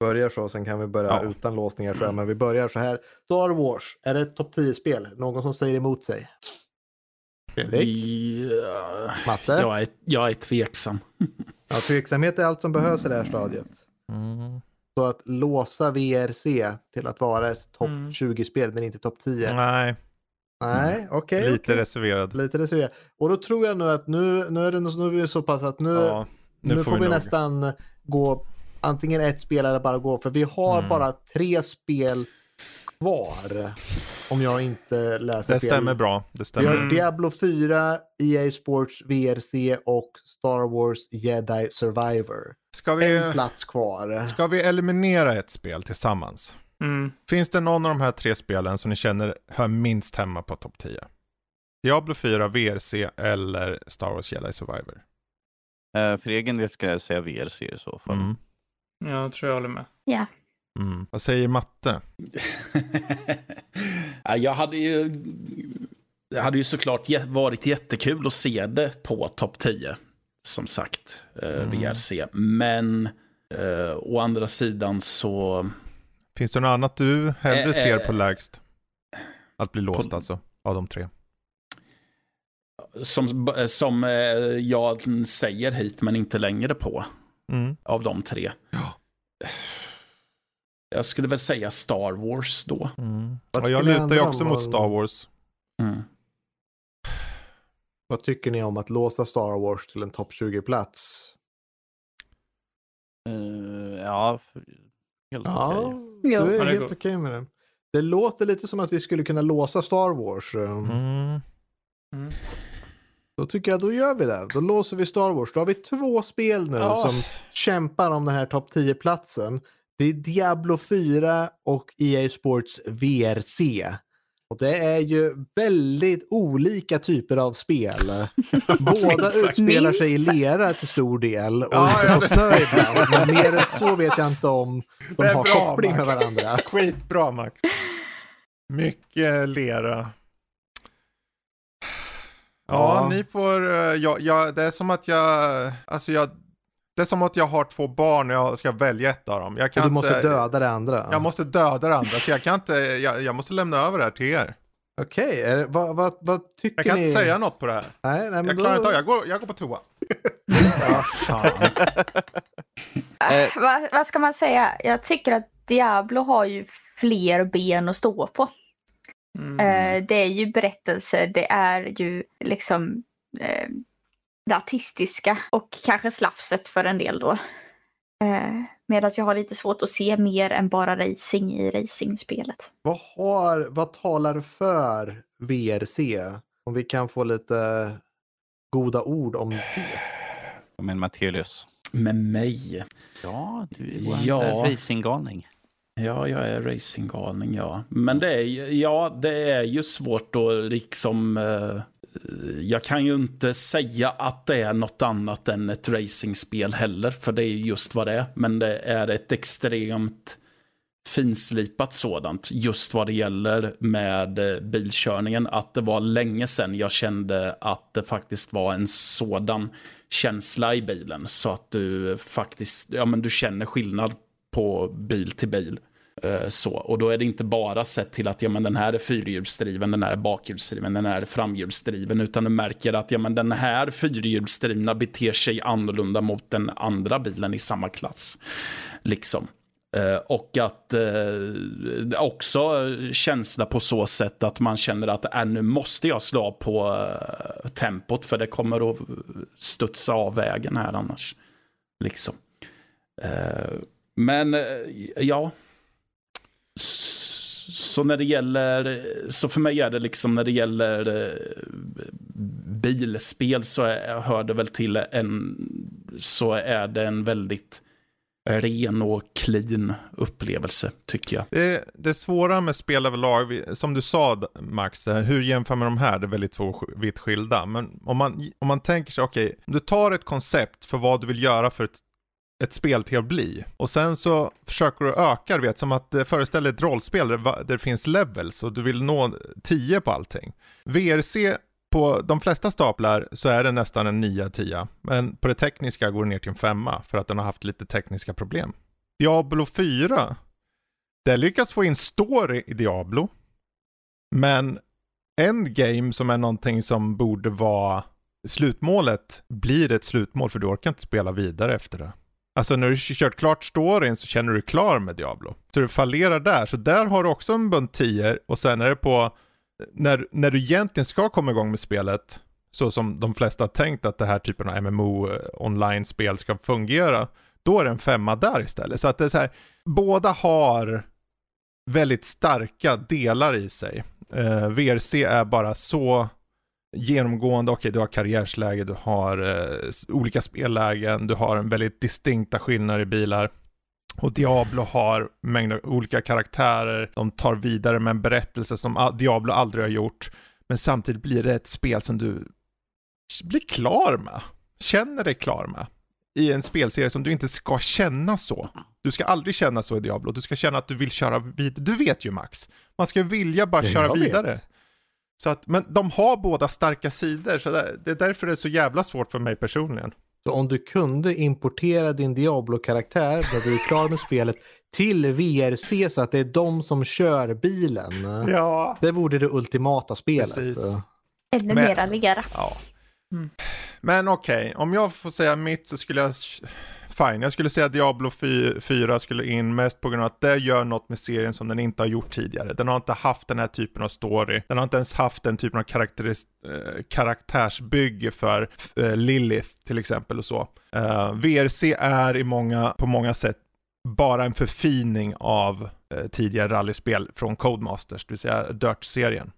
[SPEAKER 1] Börjar så, sen kan vi börja
[SPEAKER 2] Ja.
[SPEAKER 1] utan låsningar. Så här, men vi börjar så här. Star Wars, är det ett topp 10-spel? Någon som säger emot sig? Fredrik?
[SPEAKER 6] Ja,
[SPEAKER 1] Matte?
[SPEAKER 6] jag, är, jag är tveksam.
[SPEAKER 1] Ja, tveksamhet är allt som behövs i det här stadiet.
[SPEAKER 2] Mm.
[SPEAKER 1] Så att låsa VRC till att vara ett topp
[SPEAKER 4] Mm.
[SPEAKER 1] 20-spel men inte topp 10.
[SPEAKER 2] Nej,
[SPEAKER 1] Nej, okej.
[SPEAKER 2] lite
[SPEAKER 1] okej.
[SPEAKER 2] reserverad.
[SPEAKER 1] Lite reserverat. Och då tror jag nu att nu, nu är det nu är vi så pass att nu,
[SPEAKER 2] Ja,
[SPEAKER 1] nu, får vi,
[SPEAKER 2] nog-
[SPEAKER 1] nästan gå antingen ett spel eller bara gå. För vi har
[SPEAKER 2] Mm.
[SPEAKER 1] bara tre spel kvar. Om jag inte läser
[SPEAKER 2] Det
[SPEAKER 1] fel.
[SPEAKER 2] stämmer bra. Det
[SPEAKER 1] Vi
[SPEAKER 2] stämmer.
[SPEAKER 1] har
[SPEAKER 4] Mm.
[SPEAKER 1] Diablo 4, EA Sports VRC och Star Wars Jedi Survivor.
[SPEAKER 2] Ska
[SPEAKER 1] En
[SPEAKER 2] vi,
[SPEAKER 1] plats kvar.
[SPEAKER 2] ska vi eliminera ett spel tillsammans?
[SPEAKER 4] Mm.
[SPEAKER 2] Finns det någon av de här tre spelen som ni känner hör minst hemma på topp 10? Diablo 4, VRC eller Star Wars Jedi Survivor?
[SPEAKER 3] Eh, för egen del ska jag säga VRC i så fall.
[SPEAKER 2] Mm.
[SPEAKER 4] Jag tror jag håller med.
[SPEAKER 2] Mm. Vad säger matte? <laughs>
[SPEAKER 6] Ja, jag hade ju, det hade ju såklart varit jättekul att se det på topp 10. Som sagt, eh,
[SPEAKER 2] Mm.
[SPEAKER 6] VRC. Men eh, å andra sidan så...
[SPEAKER 2] Finns det något annat du hellre
[SPEAKER 6] Eh,
[SPEAKER 2] ser
[SPEAKER 6] eh,
[SPEAKER 2] på lägst? Att bli låst
[SPEAKER 6] på-
[SPEAKER 2] alltså, av de tre.
[SPEAKER 6] Som, som eh, jag säger hit men inte längre på.
[SPEAKER 2] Mm.
[SPEAKER 6] Av de tre.
[SPEAKER 2] Ja.
[SPEAKER 6] Jag skulle väl säga Star Wars då.
[SPEAKER 2] Mm. Jag lutar ju också mot Star Wars.
[SPEAKER 6] Mm.
[SPEAKER 1] Vad tycker ni om att låsa Star Wars till en topp 20-plats?
[SPEAKER 3] Eh, ja, för, helt
[SPEAKER 1] Ja,
[SPEAKER 3] okej.
[SPEAKER 1] är
[SPEAKER 4] Ja, det
[SPEAKER 1] helt
[SPEAKER 4] går.
[SPEAKER 1] okej med det. Det låter lite som att vi skulle kunna låsa Star Wars.
[SPEAKER 2] Mm.
[SPEAKER 1] Då tycker jag då gör vi det. Då låser vi Star Wars. Då har vi två spel nu
[SPEAKER 6] Ja.
[SPEAKER 1] som kämpar om den här topp 10-platsen. Det är Diablo 4 och EA Sports VRC. Och det är ju väldigt olika typer av spel. <laughs> Båda utspelar sig i lera till stor del och
[SPEAKER 2] Ja,
[SPEAKER 1] på snö ibland. Men mer än så vet jag inte om de har
[SPEAKER 2] bra,
[SPEAKER 1] koppling med
[SPEAKER 2] Max.
[SPEAKER 1] varandra.
[SPEAKER 2] Skitbra Max. Mycket lera. Ja,
[SPEAKER 1] Ja.
[SPEAKER 2] ni får, eh, ja, ja, det är som att jag, alltså jag, det är som att jag har två barn och jag ska välja ett av dem. Jag
[SPEAKER 1] Och
[SPEAKER 2] kan
[SPEAKER 1] du måste
[SPEAKER 2] inte,
[SPEAKER 1] döda det andra.
[SPEAKER 2] Jag måste döda det andra, så jag kan inte, jag, jag måste lämna över det här till er.
[SPEAKER 1] Okej, det- vad, vad, vad tycker
[SPEAKER 2] Jag kan
[SPEAKER 1] ni?
[SPEAKER 2] inte säga något på det här.
[SPEAKER 1] Nej, nej, men
[SPEAKER 2] Jag
[SPEAKER 1] då...
[SPEAKER 2] klarar inte av, jag går, jag går på toa. <laughs>
[SPEAKER 6] Ja, fan.
[SPEAKER 5] Äh, vad, vad ska man säga? Jag tycker att Diablo har ju fler ben att stå på.
[SPEAKER 4] Mm.
[SPEAKER 5] Eh, det är ju berättelser, det är ju liksom eh, det artistiska och kanske slafset för en del då. Eh, Medan jag har lite svårt att se mer än bara racing i racingspelet.
[SPEAKER 1] Vad, har, vad talar för VRC? Om vi kan få lite goda ord om det.
[SPEAKER 3] Men Mattelius.
[SPEAKER 6] Med mig.
[SPEAKER 3] Ja, du är
[SPEAKER 6] Ja.
[SPEAKER 3] ja. racinggalning.
[SPEAKER 6] Ja, jag är racinggalning, ja. Men det är, ju- ja, det är ju svårt att liksom... eh, jag kan ju inte säga att det är något annat än ett racingspel heller, för det är just vad det är. Men det är ett extremt finslipat sådant, just vad det gäller med eh, bilkörningen. Att det var länge sedan jag kände att det faktiskt var en sådan känsla i bilen. Så att du faktiskt, ja men du känner skillnad på bil till bil. Eh, så. Och då är det inte bara sett till att ja, men den här är fyrhjulsdriven, den här är bakhjulsdriven, den här är framhjulsdriven. Utan du märker att ja, men den här fyrhjulsdrivna beter sig annorlunda mot den andra bilen i samma klass. Liksom. Eh, och att eh, också känsla på så sätt att man känner att äh, nu måste jag slå på eh, tempot för det kommer att studsa av vägen här annars. Liksom. Eh, men eh, ja. Så när det gäller, så för mig är det liksom när det gäller eh, bilspel så är, hör det väl till en, så är det en väldigt ren och clean upplevelse, tycker jag.
[SPEAKER 2] Det, det svåra med spel överlag, som du sa Max, hur jämför man de här? Det är väldigt två vitt skilda. Men om man, om man tänker sig, okej, okay, du tar ett koncept för vad du vill göra för ett ett spel till att bli. Och sen så försöker du öka, du vet, som att eh, föreställa ett rollspel där, det finns levels och du vill nå 10 på allting. VRC på de flesta staplar så är det nästan en 9-10, men på det tekniska går det ner till en 5 för att den har haft lite tekniska problem. Diablo 4, det lyckas få in story i Diablo, men endgame som är någonting som borde vara slutmålet blir ett slutmål för du orkar inte spela vidare efter det. Alltså när du kört klart storyn så känner du dig klar med Diablo. Så du fallerar där, så där har du också en bunt 10 och sen är det på eh, när, när du egentligen ska komma igång med spelet, så som de flesta har tänkt att det här typen av MMO-online eh, spel ska fungera, då är det en femma där istället. Så att det är så här, båda har väldigt starka delar i sig. Eh, VRC är bara så genomgående, okej okay, du har karriärsläge, du har eh, olika spellägen, du har en väldigt distinkta skillnader i bilar. Och Diablo har mängder olika karaktärer, de tar vidare med en berättelse som Diablo aldrig har gjort. Men samtidigt blir det ett spel som du blir klar med, känner dig klar med. I en spelserie som du inte ska känna så. Du ska aldrig känna så i Diablo, du ska känna att du vill köra vidare. Du vet ju Max, man ska vilja bara köra vidare. Vet. Så att, men de har båda starka sidor, så det, det är därför det är så jävla svårt för mig personligen.
[SPEAKER 1] Så om du kunde importera din Diablo-karaktär när du är klar med spelet till VRC så att det är de som kör bilen.
[SPEAKER 2] Ja.
[SPEAKER 1] Det vore det ultimata spelet.
[SPEAKER 5] Precis. Ännu mera lera.
[SPEAKER 2] Ja. Mm. Men okej, okay, om jag får säga mitt så skulle jag fine. Jag skulle säga att Diablo 4 skulle in mest på grund av att det gör något med serien som den inte har gjort tidigare. Den har inte haft den här typen av story. Den har inte ens haft den typen av karaktäris, eh, karaktärsbygge för eh, Lilith till exempel och så. Eh, VRC är i många, på många sätt bara en förfining av eh, tidigare rallyspel från Codemasters, det vill säga Dirt-serien.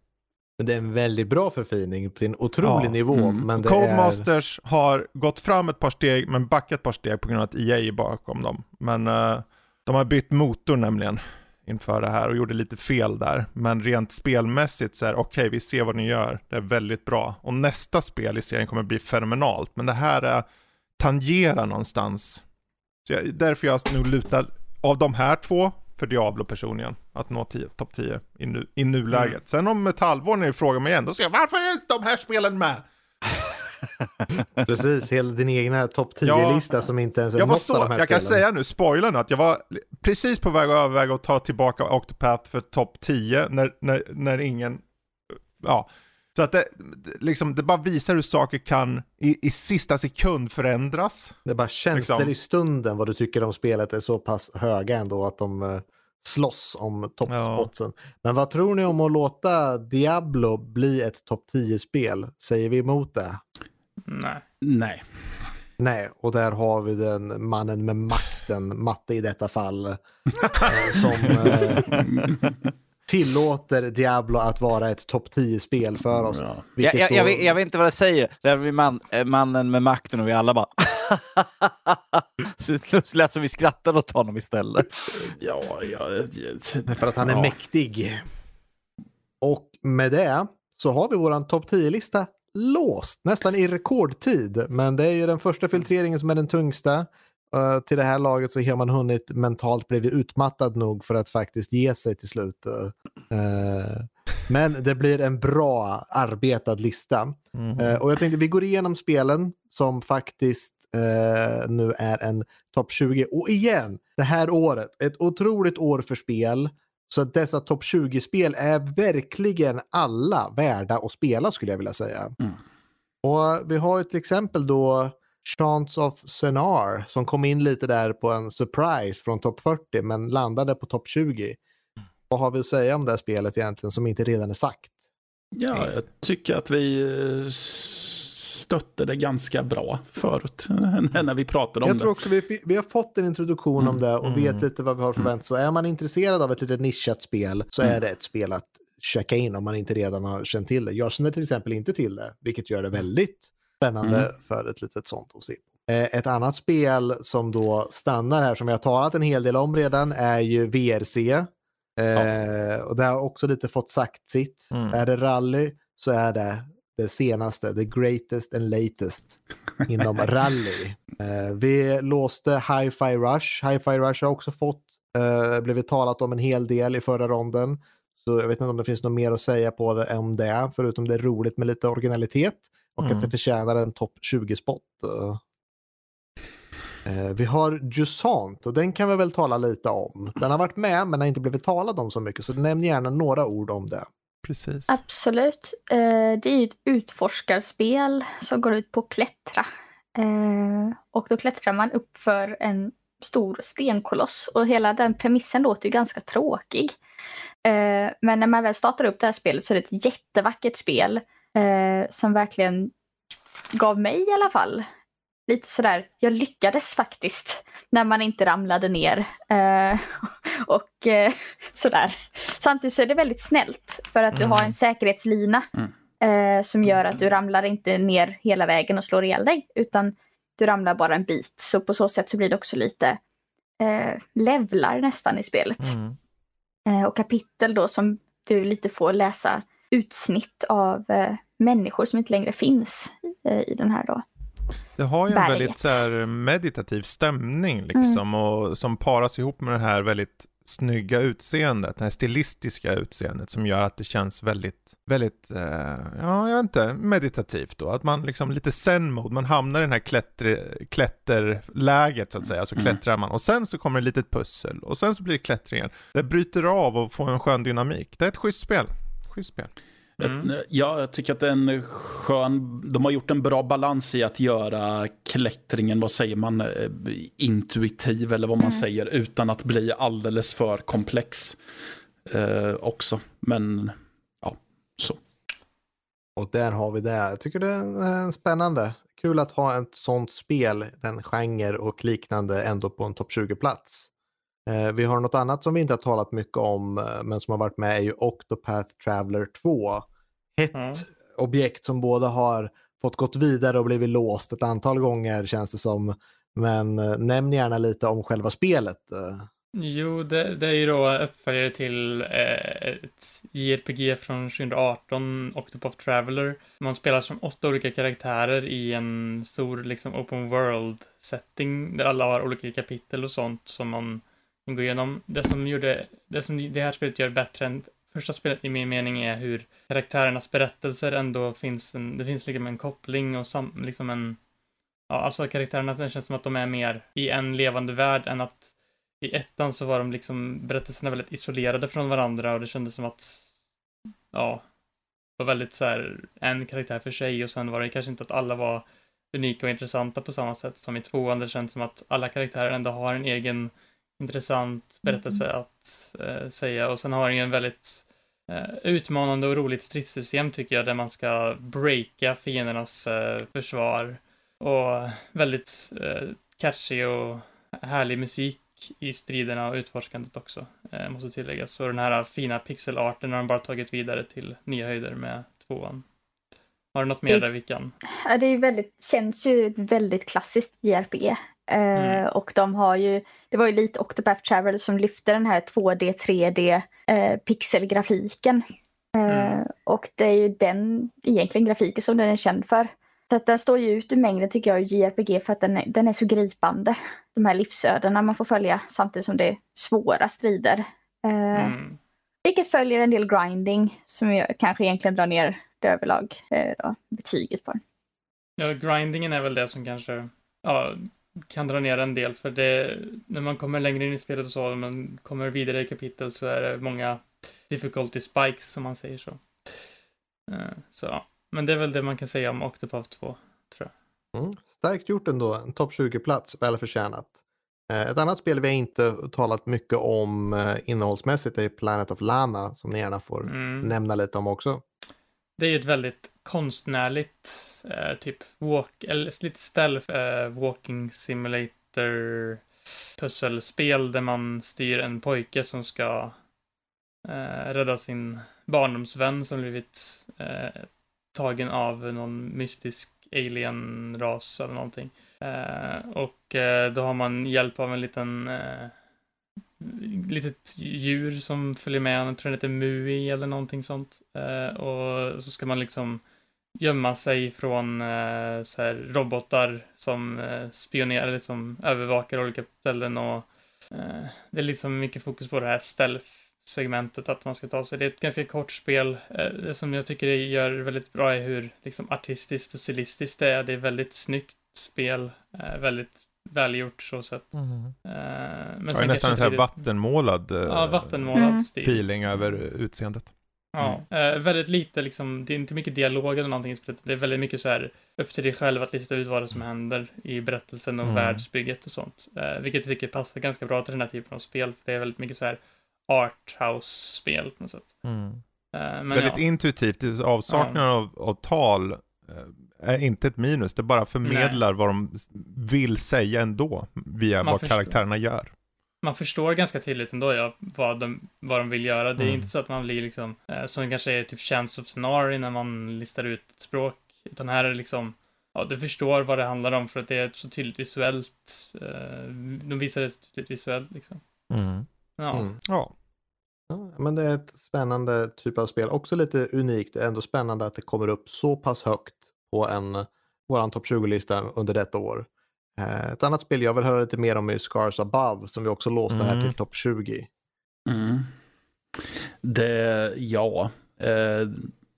[SPEAKER 1] Men det är en väldigt bra förfining på en otrolig ja. nivå. Mm. Men det
[SPEAKER 2] Codemasters är... har gått fram ett par steg men backat ett par steg på grund av att EA är bakom dem. Men uh, de har bytt motor nämligen inför det här och gjorde lite fel där. Men rent spelmässigt så är det okej, okay, vi ser vad ni gör. Det är väldigt bra. Och nästa spel i serien kommer bli fenomenalt. Men det här är tangerar någonstans. Så jag, därför jag nu lutar, av de här två för Diablo personligen. Att nå topp 10 i, nu, i nuläget. Mm. Sen om ett halvår när ni frågar mig igen, då säger jag varför är inte de här spelen med? <laughs>
[SPEAKER 1] Precis, hela din egna topp 10-lista ja, som inte ens är
[SPEAKER 2] jag
[SPEAKER 1] något så, av de här
[SPEAKER 2] Jag
[SPEAKER 1] spelen.
[SPEAKER 2] kan säga nu, spoiler nu, att jag var precis på väg att överväga att ta tillbaka Octopath för topp 10 när, när, när ingen, ja, så att det, liksom, det bara visar hur saker kan i, i sista sekund förändras.
[SPEAKER 1] Det är bara känslor liksom. i stunden vad du tycker om spelet är så pass höga ändå att de uh, slåss om toppspotsen. Ja. Men vad tror ni om att låta Diablo bli ett topp 10-spel? Säger vi emot det?
[SPEAKER 4] Nej.
[SPEAKER 6] Nej.
[SPEAKER 1] Nej, och där har vi den mannen med makten, Matte i detta fall, <laughs> eh, som eh, <laughs> tillåter Diablo att vara ett topp 10-spel för oss. Ja.
[SPEAKER 3] Jag, jag, jag, vet, jag, vet, inte vad det säger. Där är vi man, eh, mannen med makten och vi alla bara... <laughs> så det lät som vi skrattade åt honom istället.
[SPEAKER 6] ja, ja,
[SPEAKER 1] ja. För att han är ja. mäktig. Och med det så har vi våran topp 10-lista låst, nästan i rekordtid. Men det är ju den första filtreringen som är den tungsta. Uh, till det här laget så har man hunnit mentalt blivit utmattad nog för att faktiskt ge sig till slut. Uh, men det blir en bra arbetad lista.
[SPEAKER 2] Mm.
[SPEAKER 1] Uh, och jag tänkte vi går igenom spelen som faktiskt nu är en topp 20. Och igen, det här året, ett otroligt år för spel. Så dessa topp 20-spel är verkligen alla värda att spela skulle jag vilja säga.
[SPEAKER 6] Mm.
[SPEAKER 1] Och vi har ju till exempel då Chance of Senar som kom in lite där på en surprise från topp 40 men landade på topp 20. Vad har vi att säga om det här spelet egentligen som inte redan är sagt?
[SPEAKER 6] Ja, jag tycker att vi eh, stötte det ganska bra förut <laughs> när vi pratade om
[SPEAKER 1] jag
[SPEAKER 6] det.
[SPEAKER 1] tror också vi, vi har fått en introduktion
[SPEAKER 6] Mm.
[SPEAKER 1] om det och vet
[SPEAKER 2] Mm.
[SPEAKER 1] lite vad vi har förväntat Så är man intresserad av ett lite nischat spel så
[SPEAKER 6] Mm.
[SPEAKER 1] är det ett spel att checka in om man inte redan har känt till det. Jag känner till exempel inte till det, vilket gör det väldigt spännande
[SPEAKER 6] Mm.
[SPEAKER 1] för ett litet sånt att se. Eh, Ett annat spel som då stannar här, som vi har talat en hel del om redan, är ju VRC. Eh, och det har också lite fått sagt sitt.
[SPEAKER 2] Mm.
[SPEAKER 1] Är det rally så är det det senaste, the greatest and latest <laughs> inom rally. Eh, vi låste Hi-Fi Rush. Hi-Fi Rush har också fått, blivit talat om en hel del i förra ronden. Så jag vet inte om det finns något mer att säga på det om det, förutom det är roligt med lite originalitet och
[SPEAKER 2] Mm.
[SPEAKER 1] att det förtjänar en topp 20-spot. Eh, vi har Jusant och den kan vi väl tala lite om. Den har varit med men har inte blivit talad om så mycket så nämn gärna några ord om det.
[SPEAKER 2] Precis.
[SPEAKER 5] Absolut. Eh, det är ju ett utforskarspel som går ut på att klättra. Eh, och då klättrar man upp för en stor stenkoloss och hela den premissen låter ju ganska tråkig. Eh, men när man väl startar upp det här spelet så är det ett jättevackert spel eh, som verkligen gav mig i alla fall lite sådär, jag lyckades faktiskt när man inte ramlade ner. Eh, <laughs> och eh, sådär. Samtidigt så är det väldigt snällt för att du
[SPEAKER 2] Mm.
[SPEAKER 5] har en säkerhetslina eh, som gör att du ramlar inte ner hela vägen och slår ihjäl dig utan du ramlar bara en bit. Så på så sätt så blir det också lite eh, levlar nästan i spelet.
[SPEAKER 2] Mm.
[SPEAKER 5] Eh, och kapitel då som du lite får läsa utsnitt av eh, människor som inte längre finns eh, i den här då.
[SPEAKER 2] Det har ju en
[SPEAKER 5] berget.
[SPEAKER 2] väldigt så här, meditativ stämning liksom och som paras ihop med det här väldigt snygga utseendet, det här stilistiska utseendet som gör att det känns väldigt, väldigt, eh, ja jag vet inte, meditativt då. Att man liksom lite zen-mode, man hamnar i den här klätter, klätterläget så att säga, så
[SPEAKER 6] Mm.
[SPEAKER 2] klättrar man och sen så kommer ett litet pussel och sen så blir det klättringen. Det bryter av och får en skön dynamik. Det är ett schysst spel. Schysst spel.
[SPEAKER 4] Mm.
[SPEAKER 6] Ett- Ja, jag tycker att det är en skön... De har gjort en bra balans i att göra klättringen, vad säger man, eh, intuitiv eller vad man
[SPEAKER 5] Mm.
[SPEAKER 6] säger, utan att bli alldeles för komplex eh, också. Men, ja, så.
[SPEAKER 1] Och där har vi det. Jag tycker det är eh, spännande. Kul att ha ett sånt spel, den genre och liknande ändå på en topp 20-plats. Eh, vi har något annat som vi inte har talat mycket om eh, men som har varit med är ju Octopath Traveler 2. Ett
[SPEAKER 4] Ja.
[SPEAKER 1] objekt som båda har fått gått vidare och blivit låst ett antal gånger känns det som. Men eh, nämn gärna lite om själva spelet.
[SPEAKER 4] Jo, det, det är ju då uppföljare till ett JRPG från 2018, Octopath Traveler. Man spelar som åtta olika karaktärer i en stor liksom open world setting där alla har olika kapitel och sånt som man gå igenom. Det som gjorde, det som det här spelet gör bättre än första spelet i min mening är hur karaktärernas berättelser ändå finns en, det finns liksom en koppling och sam, liksom en, ja alltså karaktärerna det känns som att de är mer i en levande värld än att i ettan så var de liksom berättelserna väldigt isolerade från varandra och det kändes som att ja, det var väldigt så här en karaktär för sig och sen var det kanske inte att alla var unika och intressanta på samma sätt som i tvåan. Det känns som att alla karaktärer ändå har en egen intressant berättelse att eh, säga och sen har den ju en väldigt eh, utmanande och roligt stridssystem tycker jag där man ska breaka fiendernas eh, försvar och väldigt eh, catchy och härlig musik i striderna och utforskandet också, eh, måste tilläggas. Så den här fina pixelarten har de bara tagit vidare till nya höjder med tvåan. Har du något mer där, Vickan?
[SPEAKER 5] Ja, det är ju väldigt, känns ju ett väldigt klassiskt JRPG. Eh,
[SPEAKER 4] Mm.
[SPEAKER 5] Och de har ju, det var ju lite Octopath Travel som lyfte den här 2D, 3D eh, pixelgrafiken. Eh,
[SPEAKER 4] Mm.
[SPEAKER 5] Och det är ju den egentligen grafiken som den är känd för. Så att den står ju ut ur mängden tycker jag i JRPG för att den är, den är så gripande. De här livsödena man får följa samtidigt som det är svåra strider. Eh,
[SPEAKER 4] Mm.
[SPEAKER 5] Vilket följer en del grinding som jag kanske egentligen drar ner det överlag eh, då, betyget på den.
[SPEAKER 4] Ja, grindingen är väl det som kanske ja, kan dra ner en del för det, när man kommer längre in i spelet och så, när man kommer vidare i kapitel så är det många difficulty spikes som man säger så. Eh, Så ja, men det är väl det man kan säga om Octopath 2, tror jag.
[SPEAKER 1] Mm. Starkt gjort ändå, en topp 20-plats, väl förtjänat. Eh, Ett annat spel vi inte talat mycket om eh, innehållsmässigt är Planet of Lana som ni gärna får
[SPEAKER 4] Mm.
[SPEAKER 1] nämna lite om också.
[SPEAKER 4] Det är ju ett väldigt konstnärligt, eh, typ walk, eller lite stealth, eh, walking simulator pusselspel där man styr en pojke som ska eh, rädda sin barndomsvän som blivit eh, tagen av någon mystisk alien-ras eller någonting. Eh, och eh, då har man hjälp av en liten eh, litet djur som följer med. Jag tror den heter Mui eller någonting sånt. Eh, och så ska man liksom gömma sig från eh, så här robotar som eh, spionerar eller som övervakar olika ställen och eh, det är liksom mycket fokus på det här stealth-segmentet att man ska ta sig. Det är ett ganska kort spel. Eh, det som jag tycker det gör väldigt bra är hur liksom artistiskt och stilistiskt det är. Det är väldigt snyggt spel, eh, väldigt välgjort så sett. Eh, men
[SPEAKER 2] Det
[SPEAKER 4] sen
[SPEAKER 2] är
[SPEAKER 4] kanske
[SPEAKER 2] nästan en sån här vattenmålad eh,
[SPEAKER 4] Ja, vattenmålad
[SPEAKER 5] Mm.
[SPEAKER 4] stil.
[SPEAKER 2] feeling över utseendet.
[SPEAKER 4] Ja, eh, väldigt lite liksom, det är inte mycket dialog eller någonting. Det är väldigt mycket så här upp till dig själv att lista ut vad det är som händer i berättelsen och
[SPEAKER 2] Mm.
[SPEAKER 4] världsbygget och sånt. Eh, vilket jag tycker passar ganska bra till den här typen av spel. För det är väldigt mycket så här arthouse-spel på något sätt. Eh, men
[SPEAKER 2] Väldigt
[SPEAKER 4] ja,
[SPEAKER 2] intuitivt, avsaknaden av, av tal eh, är inte ett minus, det bara förmedlar vad de vill säga ändå via
[SPEAKER 4] Man
[SPEAKER 2] vad
[SPEAKER 4] förstår.
[SPEAKER 2] karaktärerna gör.
[SPEAKER 4] Man förstår ganska tydligt ändå ja, vad, de, vad de vill göra. Det är
[SPEAKER 2] Mm.
[SPEAKER 4] inte så att man blir liksom, eh, som kanske är typ Chance of Scenario när man listar ut ett språk. Utan här är det liksom, ja, du förstår vad det handlar om för att det är ett så tydligt visuellt, eh, de visar det så tydligt visuellt liksom. Ja.
[SPEAKER 1] Mm.
[SPEAKER 2] Ja.
[SPEAKER 1] Ja, men det är ett spännande typ av spel. Också lite unikt, ändå spännande att det kommer upp så pass högt på en våran topp 20-lista under detta år. Eh, Ett annat spel jag vill höra lite mer om är Scars Above som vi också låste här
[SPEAKER 2] Mm.
[SPEAKER 1] till topp 20.
[SPEAKER 6] Mm. Det, ja. Eh,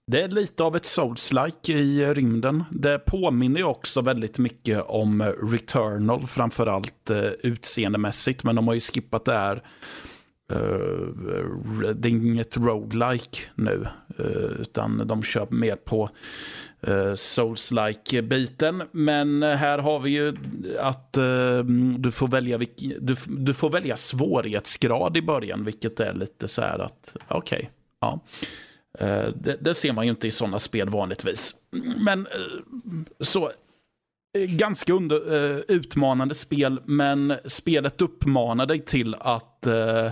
[SPEAKER 6] det är lite av ett Souls-like i rymden. Det påminner ju också väldigt mycket om Returnal, framförallt eh, utseendemässigt. Men de har ju skippat det här. Uh, det är inget roguelike nu, uh, utan de kör mer på uh, Souls-like-biten. Men här har vi ju att du, får välja vilk, du, f- du får välja svårighetsgrad i början, vilket är lite så här att, okej, ja. Det, det ser man ju inte i sådana spel vanligtvis. Men så, ganska under, eh, utmanande spel, men spelet uppmanar dig till att eh,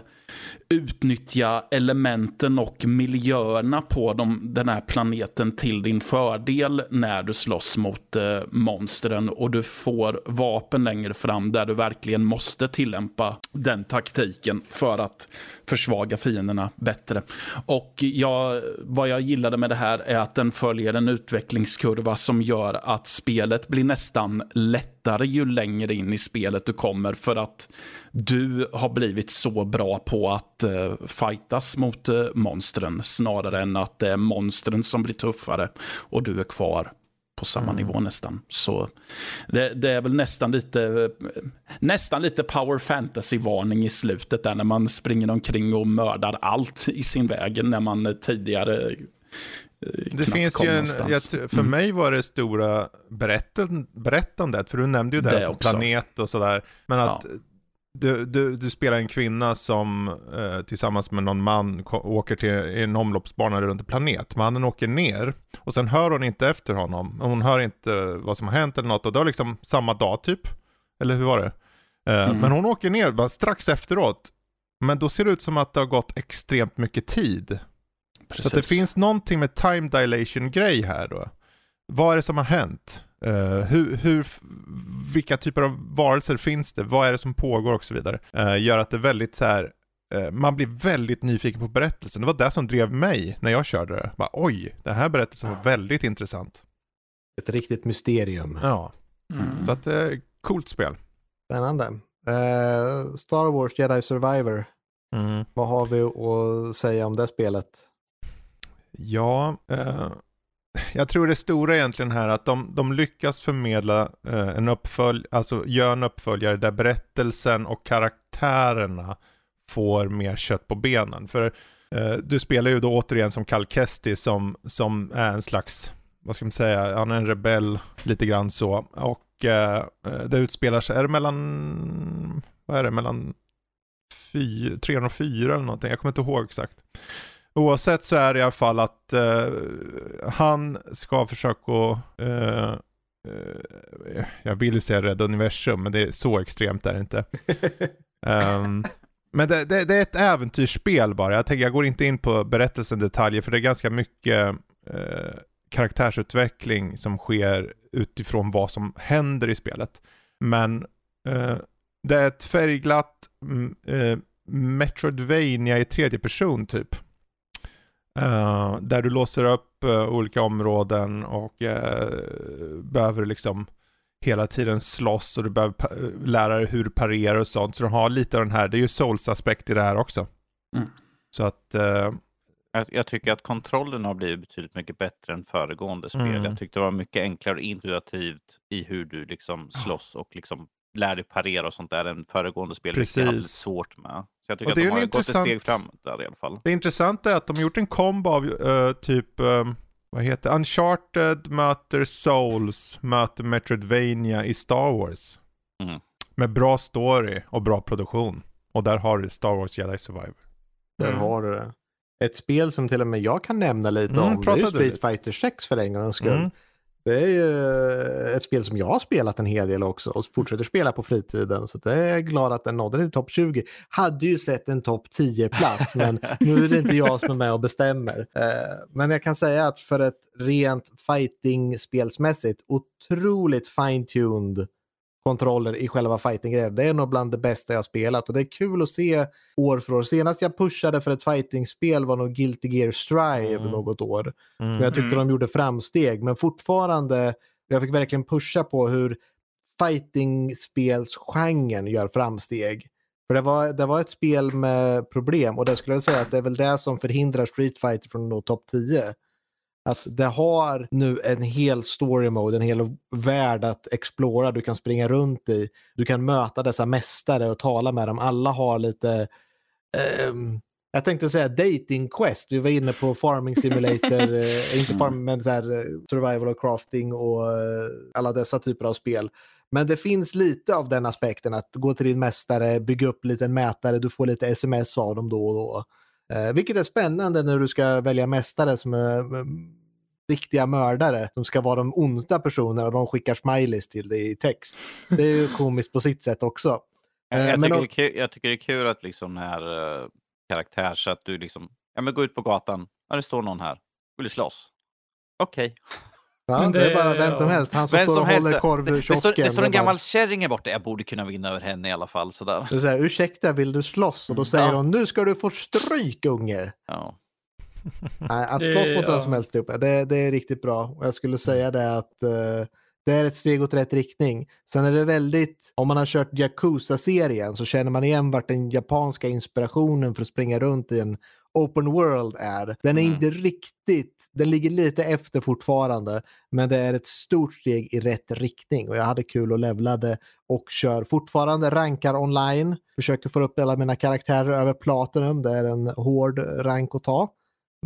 [SPEAKER 6] utnyttja elementen och miljöerna på de, den här planeten till din fördel när du slåss mot eh, monstren och du får vapen längre fram där du verkligen måste tillämpa den taktiken för att försvaga fienderna bättre. Och jag, vad jag gillade med det här är att den följer en utvecklingskurva som gör att spelet blir nästan lättare ju längre in i spelet du kommer för att du har blivit så bra på att uh, fightas mot uh, monstren snarare än att det är monstren som blir tuffare och du är kvar på samma nivå nästan. Så det, det är väl nästan lite, eh, nästan lite power fantasy-varning i slutet där när man springer omkring och mördar allt i sin väg när man eh, tidigare eh,
[SPEAKER 2] Det finns ju en, jag, för
[SPEAKER 6] Mm.
[SPEAKER 2] mig var det stora berättan, berättandet, för du nämnde ju det,
[SPEAKER 6] Det
[SPEAKER 2] planet och sådär, men att
[SPEAKER 6] Ja.
[SPEAKER 2] du, du, du spelar en kvinna som eh, tillsammans med någon man åker till en omloppsbana runt en planet. Mannen åker ner och sen hör hon inte efter honom. Hon hör inte vad som har hänt eller något och det var liksom samma dag typ. Eller hur var det? Eh,
[SPEAKER 6] Mm.
[SPEAKER 2] Men hon åker ner bara strax efteråt. Men då ser det ut som att det har gått extremt mycket tid. Så att det
[SPEAKER 6] Precis.
[SPEAKER 2] finns någonting med time dilation grej här då. Vad är det som har hänt? Eh, hur, hur, vilka typer av varelser finns det? Vad är det som pågår och så vidare? Eh, gör att det väldigt så här eh, man blir väldigt nyfiken på berättelsen. Det var det som drev mig när jag körde det. Bara, Oj, den här berättelsen var väldigt intressant.
[SPEAKER 1] Ett riktigt mysterium.
[SPEAKER 2] Ja,
[SPEAKER 4] Mm.
[SPEAKER 2] så att det är coolt spel.
[SPEAKER 1] Spännande. Star Wars Jedi Survivor.
[SPEAKER 2] Mm.
[SPEAKER 1] Vad har vi att säga om det spelet?
[SPEAKER 2] Ja, eh, jag tror det stora egentligen här är att de, de lyckas förmedla eh, en uppfölj, alltså gör en uppföljare där berättelsen och karaktärerna får mer kött på benen. För eh, du spelar ju då återigen som Cal Kesti som, som är en slags, vad ska man säga, han är en rebell lite grann så. Och eh, eh det utspelar sig, är det mellan, vad är det, mellan 304 eller någonting, jag kommer inte ihåg exakt. Oavsett så är det i alla fall att eh, han ska försöka, eh, eh, jag vill ju säga rädda universum, men det är så extremt är det inte. <laughs> Ehm, men det, det, det är ett äventyrsspel bara. Jag tänker, jag går inte in på berättelsen detaljer, för det är ganska mycket eh, karaktärsutveckling som sker utifrån vad som händer i spelet. Men eh, det är ett färgglatt mm, eh, Metroidvania i tredje person typ. Eh, där du låser upp eh, olika områden och eh, behöver liksom hela tiden slåss och du behöver lära dig hur du parerar och sånt. Så de har lite av den här, det är ju souls-aspekt i det här också.
[SPEAKER 6] Mm.
[SPEAKER 2] Så att,
[SPEAKER 3] Jag, jag tycker att kontrollen har blivit betydligt mycket bättre än föregående spel.
[SPEAKER 2] Mm.
[SPEAKER 3] Jag tyckte det var mycket enklare och intuitivt i hur du liksom slåss och liksom lär dig parera och sånt där än föregående spel. Jag hade
[SPEAKER 2] Precis.
[SPEAKER 3] svårt med. Så jag tycker
[SPEAKER 2] Och det
[SPEAKER 3] att
[SPEAKER 2] är
[SPEAKER 3] de har gått ett steg
[SPEAKER 2] intressant-
[SPEAKER 3] framåt där i alla fall.
[SPEAKER 2] det intressanta är att de har gjort en kombo av eh, typ, eh, vad heter Uncharted möter Souls möter Metroidvania i Star Wars.
[SPEAKER 3] Mm.
[SPEAKER 2] Med bra story och bra produktion. Och där har du Star Wars Jedi Survivor.
[SPEAKER 1] Där
[SPEAKER 4] Mm.
[SPEAKER 1] har du det. Ett spel som till och med jag kan nämna lite
[SPEAKER 2] Mm,
[SPEAKER 1] om, det är Street
[SPEAKER 2] lite.
[SPEAKER 1] Fighter 6 för en gångs skull. Det är ju ett spel som jag har spelat en hel del också och fortsätter spela på fritiden. Så det är jag glad att den nådde till topp 20. Hade ju sett en topp 10-plats men <laughs> nu är det inte jag som är med och bestämmer. Eh, Men jag kan säga att för ett rent fighting-spelsmässigt otroligt fine-tuned kontroller i själva fighting-grejen. Det är nog bland det bästa jag har spelat och det är kul att se år för år. Senast jag pushade för ett fighting-spel var nog Guilty Gear Strive
[SPEAKER 2] Mm.
[SPEAKER 1] något år.
[SPEAKER 2] Mm.
[SPEAKER 1] Men jag tyckte
[SPEAKER 4] Mm.
[SPEAKER 1] de gjorde framsteg. Men fortfarande, jag fick verkligen pusha på hur fighting-spelsgenren gör framsteg. För det var, det var ett spel med problem och det skulle jag säga att det är väl det som förhindrar Street Fighter från att nå topp 10. Att det har nu en hel story mode, en hel värld att explora, du kan springa runt i. Du kan möta dessa mästare och tala med dem. Alla har lite ehm, jag tänkte säga dating quest. Vi var inne på farming simulator, <laughs> eh, inte farming men så här, eh, survival och crafting och eh, alla dessa typer av spel. Men det finns lite av den aspekten att gå till din mästare, bygga upp en liten mätare, du får lite sms av dem då och då. Eh, vilket är spännande när du ska välja mästare som är eh, riktiga mördare som ska vara de onda personerna och de skickar smileys till dig i text. Det är ju <laughs> komiskt på sitt sätt också.
[SPEAKER 3] Jag,
[SPEAKER 1] Eh,
[SPEAKER 3] jag,
[SPEAKER 1] men
[SPEAKER 3] tycker är kul, jag tycker det är kul att liksom när uh, karaktär så att du liksom, ja men gå ut på gatan, ja det står någon här, vill du slåss? Okej.
[SPEAKER 1] Ja,
[SPEAKER 4] Men
[SPEAKER 1] det, är
[SPEAKER 4] det-
[SPEAKER 1] bara vem som helst. Han som
[SPEAKER 3] Vem
[SPEAKER 1] står och
[SPEAKER 3] helst,
[SPEAKER 1] håller
[SPEAKER 3] det, det,
[SPEAKER 1] korvkiosken.
[SPEAKER 3] det står en gammal kärring här borta, jag borde kunna vinna över henne i alla fall sådär.
[SPEAKER 1] Det är så här, ursäkta, vill du slåss? Och då säger
[SPEAKER 3] Ja.
[SPEAKER 1] hon, nu ska du få stryk unge.
[SPEAKER 3] Ja. <laughs>
[SPEAKER 1] Nej, att slåss mot vem som helst, typ, det, det är riktigt bra. Och jag skulle säga det att eh, det är ett steg åt rätt riktning. Sen är det väldigt, om man har kört Yakuza-serien så känner man igen vart den japanska inspirationen för att springa runt i en open world är. Den är
[SPEAKER 3] Mm.
[SPEAKER 1] inte riktigt, den ligger lite efter fortfarande, men det är ett stort steg i rätt riktning och jag hade kul och levlade och kör fortfarande rankar online. Försöker få upp alla mina karaktärer över Platinum, det är en hård rank att ta.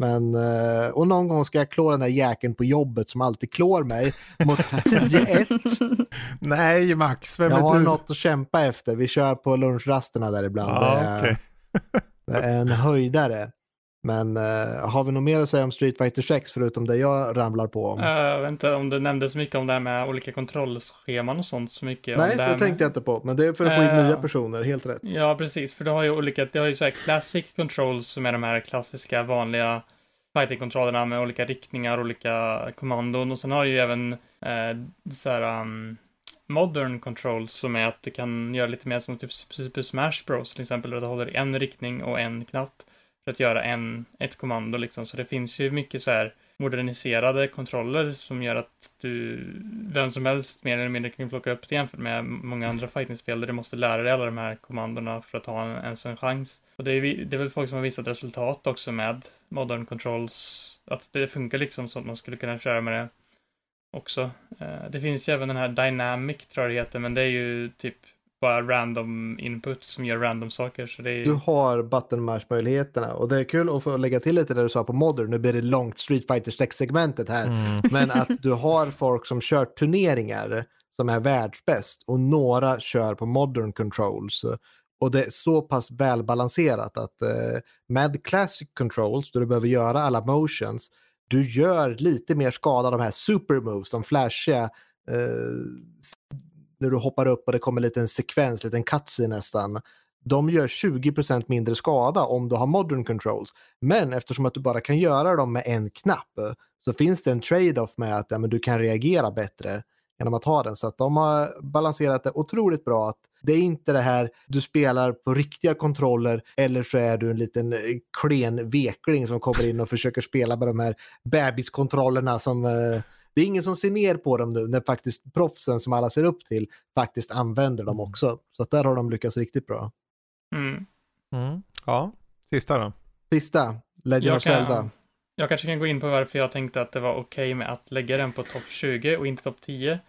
[SPEAKER 1] Men, eh, och någon gång ska jag klå den där jäkeln på jobbet som alltid klår mig mot <laughs> 10-1.
[SPEAKER 2] Nej Max, vem
[SPEAKER 1] Jag
[SPEAKER 2] är
[SPEAKER 1] har
[SPEAKER 2] du?
[SPEAKER 1] något att kämpa efter. Vi kör på lunchrasterna där ibland.
[SPEAKER 2] Ja,
[SPEAKER 1] det, är,
[SPEAKER 2] okej.
[SPEAKER 1] det är en höjdare. Men eh, har vi något mer att säga om Street Fighter 6 förutom det jag ramlar på om?
[SPEAKER 4] Eh, Jag vet inte om du nämnde så mycket om det här med olika kontrollscheman och sånt så mycket.
[SPEAKER 1] Nej, det,
[SPEAKER 4] med-
[SPEAKER 1] tänkte jag inte på. Men det är för att få in
[SPEAKER 4] Eh,
[SPEAKER 1] nya personer, helt rätt.
[SPEAKER 4] Ja, precis. För du har ju olika, det har ju så här classic controls som är de här klassiska vanliga fighting-kontrollerna med olika riktningar, olika kommandon och sen har du ju även eh, så här um, modern controls som är att du kan göra lite mer som typ Super Smash Bros till exempel, där du håller en riktning och en knapp för att göra en, ett kommando liksom. Så det finns ju mycket så här moderniserade kontroller som gör att du, vem som helst mer eller mindre kan plocka upp det jämfört med många andra fightingspel där du måste lära dig alla de här kommandona för att ha en, ens en chans. Och det är, det är väl folk som har visat resultat också med modern controls, att det funkar liksom så att man skulle kunna köra med det också. Eh, det finns ju även den här Dynamic tror jag det heter, men det är ju typ bara random input som gör random saker. Så det är...
[SPEAKER 1] Du har button mash-möjligheterna och det är kul att få lägga till lite det du sa på Modern. Nu blir det långt Street Fighter 6-segmentet här. Mm. Men att du <laughs> har folk som kör turneringar som är världsbäst och några kör på Modern Controls. Och det är så pass välbalanserat att eh, med Classic Controls, då du behöver göra alla motions, du gör lite mer skada de här super moves, de flashiga eh, när du hoppar upp och det kommer en liten sekvens, en liten cutscene nästan. De gör 20% mindre skada om du har modern controls. Men eftersom att du bara kan göra dem med en knapp så finns det en trade-off med att ja, men du kan reagera bättre genom att ha den. Så att de har balanserat det otroligt bra. Att det är inte det här du spelar på riktiga kontroller eller så är du en liten eh, klen vekling som kommer in och försöker spela med de här bebiskontrollerna som eh, det är ingen som ser ner på dem nu när faktiskt proffsen som alla ser upp till faktiskt använder dem mm. också. Så att där har de lyckats riktigt bra.
[SPEAKER 4] Mm.
[SPEAKER 2] Mm. Ja, sista då?
[SPEAKER 1] Sista, Legend of Zelda.
[SPEAKER 4] Jag kanske kan gå in på varför jag tänkte att det var okej okay med att lägga den på topp 20 och inte topp 10.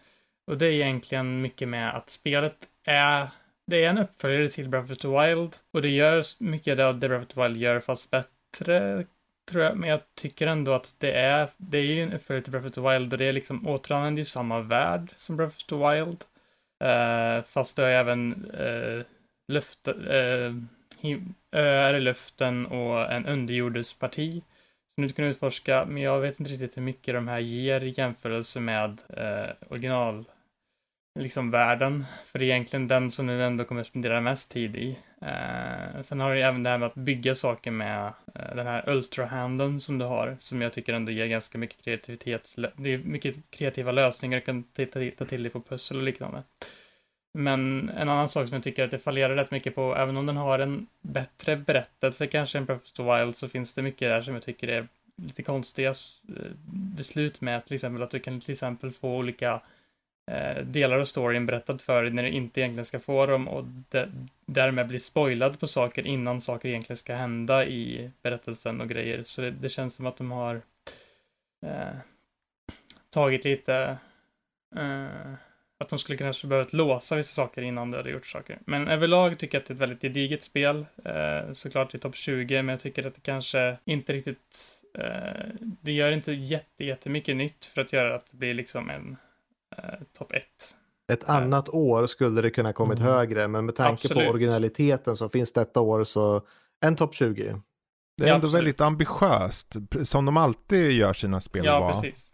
[SPEAKER 4] Och det är egentligen mycket med att spelet är det är en uppföljare till Breath of the Wild och det gör mycket av det Breath of the Wild gör fast bättre tror jag, men jag tycker ändå att det är, det är ju en uppföljare till Breath of the Wild och det är liksom återanvänder ju samma värld som Breath of the Wild. Uh, fast det är även uh, luft, uh, öar i luften och en underjordesparti som du kan utforska, men jag vet inte riktigt hur mycket de här ger i jämförelse med uh, original liksom världen. För det är egentligen den som du ändå kommer att spendera mest tid i. Eh, sen har du även det här med att bygga saker med eh, den här ultrahanden som du har, som jag tycker ändå ger ganska mycket kreativitet. Det är mycket kreativa lösningar du kan ta till dig på pussel och liknande. Men en annan sak som jag tycker att det fallerar rätt mycket på, även om den har en bättre berättelse kanske än Breath of the Wild, så finns det mycket där som jag tycker är lite konstiga eh, beslut med, till exempel att du kan till exempel få olika Eh, Eh, delar av storyn berättad för dig när du inte egentligen ska få dem och därmed bli spoilad på saker innan saker egentligen ska hända i berättelsen och grejer. Så det, det känns som att de har eh, tagit lite eh, att de skulle kanske behövt låsa vissa saker innan du hade gjort saker. Men överlag tycker jag att det är ett väldigt gediget spel. Eh, såklart i topp 20, men jag tycker att det kanske inte riktigt eh, det gör inte jätte, jättemycket nytt för att göra att det blir liksom en eh, topp 1.
[SPEAKER 1] Ett annat år skulle det kunna kommit mm. högre, men med tanke absolut. på originaliteten som finns detta år så en topp 20.
[SPEAKER 2] Det är ja, ändå absolut. väldigt ambitiöst, som de alltid gör sina spel
[SPEAKER 4] Ja, var. precis.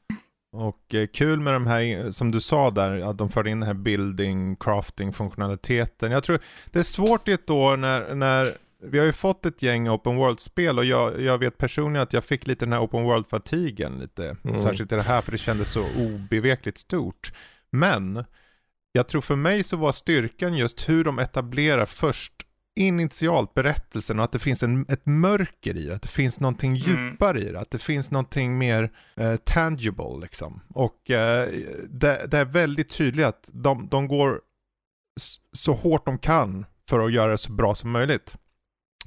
[SPEAKER 2] Och eh, kul med de här, som du sa där, att de förde in den här building, crafting funktionaliteten. Jag tror det är svårt i ett år när, när vi har ju fått ett gäng open world-spel och jag, jag vet personligen att jag fick lite den här open world-fatigen lite. Mm. Särskilt i det här för det kändes så obevekligt stort. Men jag tror för mig så var styrkan just hur de etablerar först initialt berättelsen och att det finns en, ett mörker i det, att det finns någonting mm. djupare mm. i det, att det finns någonting mer eh, tangible liksom. Och eh, det, det, är väldigt tydligt att de, de går så hårt de kan för att göra det så bra som möjligt.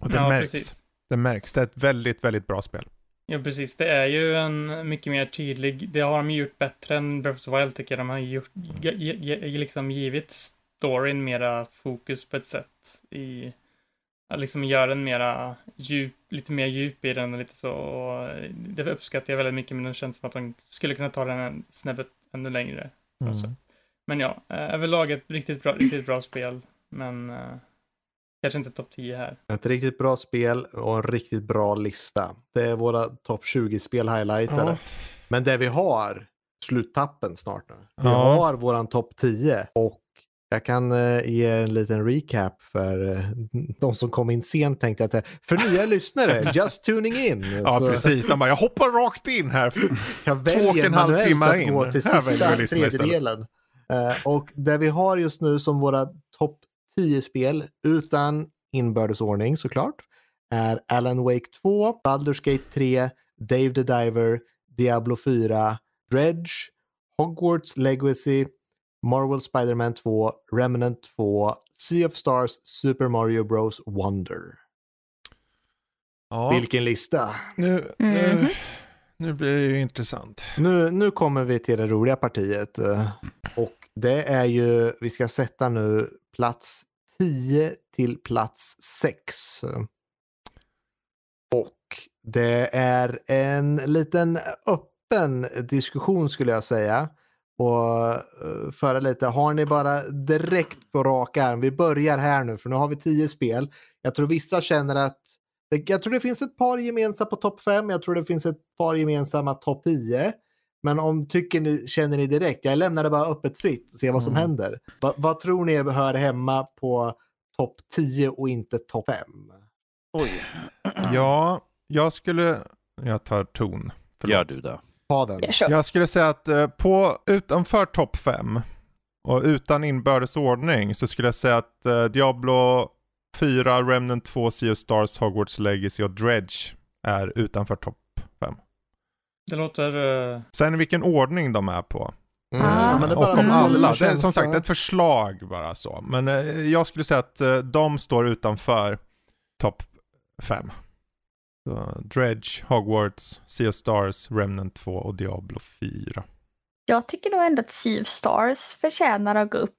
[SPEAKER 2] Och det ja, märks. Precis. Det märks. Det är ett väldigt, väldigt bra spel.
[SPEAKER 4] Ja, precis. Det är ju en mycket mer tydlig, det har de gjort bättre än Breath of the Wild tycker jag. De har gjort, liksom givit storyn mera fokus på ett sätt i, att liksom göra den mera djup, lite mer djup i den och lite så. Och det uppskattar jag väldigt mycket, men det känns som att de skulle kunna ta den en snäppet ännu längre. Mm. Alltså. Men ja, eh, överlag ett riktigt bra, riktigt bra spel, men uh, Kanske inte topp 10 här.
[SPEAKER 1] Ett riktigt bra spel och en riktigt bra lista. Det är våra topp 20-spel highlightade. Ja. Men det vi har, sluttappen snart nu. Vi ja. har våran topp 10 och jag kan uh, ge en liten recap för uh, de som kom in sent tänkte jag att för nya <laughs> lyssnare, just tuning in.
[SPEAKER 2] Ja, så. precis. De bara, jag hoppar rakt in här. Jag Två och en halv timme in.
[SPEAKER 1] Gå till sista tredjedelen. Eh, och det vi har just nu som våra topp 10-spel utan inbördesordning såklart är Alan Wake 2, Baldur's Gate 3, Dave the Diver, Diablo 4, Dredge, Hogwarts Legacy, Marvel Spider-Man 2, Remnant 2, Sea of Stars, Super Mario Bros Wonder.
[SPEAKER 2] Ja,
[SPEAKER 1] Vilken lista!
[SPEAKER 2] nu, nu,
[SPEAKER 5] Mhm.
[SPEAKER 2] nu blir det ju intressant.
[SPEAKER 1] Nu, nu kommer vi till det roliga partiet. Och det är ju, vi ska sätta nu plats 10 till plats 6. Och det är en liten öppen diskussion skulle jag säga. Och eh, föra lite, har ni bara direkt på rak arm, vi börjar här nu för nu har vi 10 spel. Jag tror vissa känner att jag tror det finns ett par gemensamma på topp 5. Jag tror det finns ett par gemensamma topp 10. Men om tycker ni, känner ni direkt, jag lämnar det bara öppet fritt och ser vad som
[SPEAKER 2] Mm.
[SPEAKER 1] händer. Va, vad tror ni hör hemma på topp 10 och inte topp 5?
[SPEAKER 3] Oj.
[SPEAKER 2] Ja, jag skulle... Jag tar ton. Förlåt.
[SPEAKER 3] Gör du det?
[SPEAKER 1] Ta den.
[SPEAKER 5] Jag
[SPEAKER 2] skulle säga att eh, på, utanför topp 5 och utan inbördes ordning så skulle jag säga att eh, Diablo 4, Remnant 2, Sea of Stars, Hogwarts Legacy och Dredge är utanför topp 5.
[SPEAKER 4] Det låter... eh,
[SPEAKER 2] Sen i vilken ordning de är på.
[SPEAKER 1] Mm.
[SPEAKER 5] Ah.
[SPEAKER 1] Ja, men det är
[SPEAKER 2] och
[SPEAKER 1] bara
[SPEAKER 2] om alla. Det är som sagt ett förslag bara så. Men eh, jag skulle säga att eh, de står utanför topp 5. Dredge, Hogwarts, Sea of Stars, Remnant 2 och Diablo 4.
[SPEAKER 5] Jag tycker nog ändå att Sea of Stars förtjänar att gå upp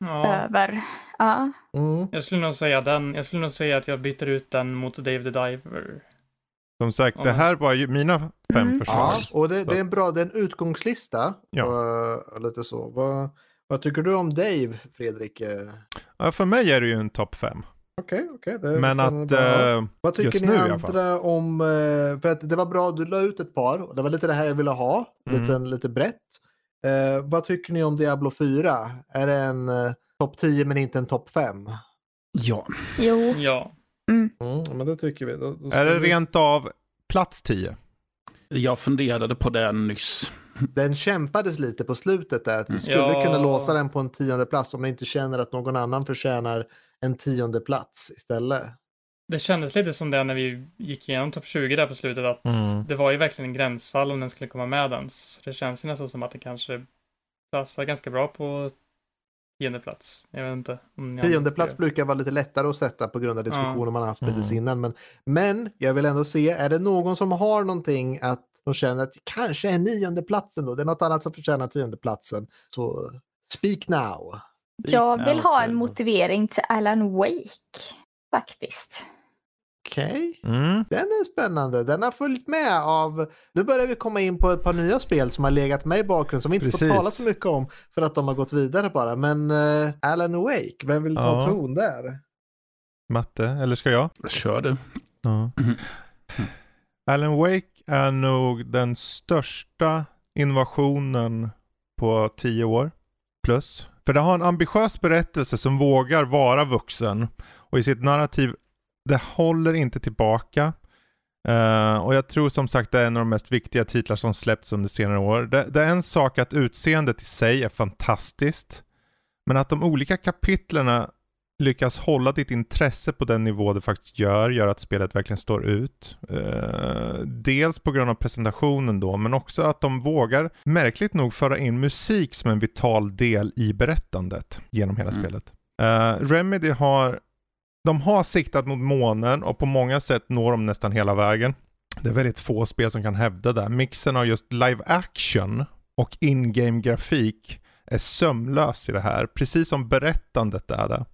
[SPEAKER 4] ja,
[SPEAKER 5] över. Ja.
[SPEAKER 1] Mm.
[SPEAKER 4] jag skulle nog säga den. Jag skulle nog säga att jag byter ut den mot Dave the Diver.
[SPEAKER 2] Som sagt,
[SPEAKER 4] Ja,
[SPEAKER 2] det här var ju mina fem
[SPEAKER 5] Mm.
[SPEAKER 2] förslag.
[SPEAKER 1] Ja, och det, det är en bra, det är en utgångslista.
[SPEAKER 2] Ja.
[SPEAKER 1] Och, lite så. Vad, vad tycker du om Dave, Fredrik?
[SPEAKER 2] Ja, för mig är det ju en topp fem.
[SPEAKER 1] Okej, okej. det
[SPEAKER 2] Men att...
[SPEAKER 1] vara-
[SPEAKER 2] Eh,
[SPEAKER 1] Vad tycker ni
[SPEAKER 2] nu
[SPEAKER 1] andra om, eh, för att det var bra, du la ut ett par och det var lite det här jag ville ha,
[SPEAKER 2] Mm.
[SPEAKER 1] lite, lite brett. Eh, vad tycker ni om Diablo 4? Är det en eh, topp 10 men inte en topp 5?
[SPEAKER 6] Ja,
[SPEAKER 5] Jo.
[SPEAKER 4] Ja.
[SPEAKER 1] Mm, men det tycker vi. Då, då
[SPEAKER 2] är det
[SPEAKER 1] vi-
[SPEAKER 2] rent av plats 10?
[SPEAKER 6] jag funderade på det nyss. <laughs>
[SPEAKER 1] Den kämpades lite på slutet där, att vi
[SPEAKER 6] Mm.
[SPEAKER 1] skulle
[SPEAKER 4] Ja.
[SPEAKER 1] kunna låsa den på en tionde plats om ni inte känner att någon annan förtjänar en tionde plats istället.
[SPEAKER 4] Det kändes lite som det när vi gick igenom topp 20 där på slutet att
[SPEAKER 2] Mm.
[SPEAKER 4] det var ju verkligen en gränsfall om den skulle komma med ens. Så det känns ju nästan som att det kanske platsar ganska bra på tionde plats. Jag vet inte.
[SPEAKER 1] Tionde plats brukar vara lite lättare att sätta på grund av diskussioner man har haft precis
[SPEAKER 2] Mm.
[SPEAKER 1] innan. Men, men jag vill ändå se, är det någon som har någonting att de känner att kanske är nionde platsen då, det är något annat som förtjänar tionde platsen. Så speak now.
[SPEAKER 5] Jag vill ha en
[SPEAKER 3] Ja,
[SPEAKER 5] motivering till Alan Wake. Faktiskt.
[SPEAKER 1] Okej,
[SPEAKER 2] Mm.
[SPEAKER 1] den är spännande. Den har följt med av... Nu börjar vi komma in på ett par nya spel som har legat mig i bakgrund som vi inte
[SPEAKER 2] Precis.
[SPEAKER 1] får tala så mycket om för att de har gått vidare bara. Men uh, Alan Wake, vem vill ta
[SPEAKER 2] Ja.
[SPEAKER 1] ton där?
[SPEAKER 2] Matte, eller ska jag?
[SPEAKER 6] Kör du.
[SPEAKER 2] Ja.
[SPEAKER 6] Mhm.
[SPEAKER 2] Alan Wake är nog den största innovationen på tio år plus. För det har en ambitiös berättelse som vågar vara vuxen och i sitt narrativ, det håller inte tillbaka. Eh, och jag tror som sagt det är en av de mest viktiga titlar som släppts under senare år. Det, det är en sak att utseendet i sig är fantastiskt. Men att de olika kapitlerna lyckas hålla ditt intresse på den nivå det faktiskt gör, gör att spelet verkligen står ut. Eh, dels på grund av presentationen då, men också att de vågar, märkligt nog, föra in musik som en vital del i berättandet genom hela
[SPEAKER 6] Mm.
[SPEAKER 2] spelet. Eh, Remedy har, de har siktat mot månen och på många sätt når de nästan hela vägen. Det är väldigt få spel som kan hävda det. Mixen av just live action och in-game grafik är sömlös i det här, precis som berättandet är det.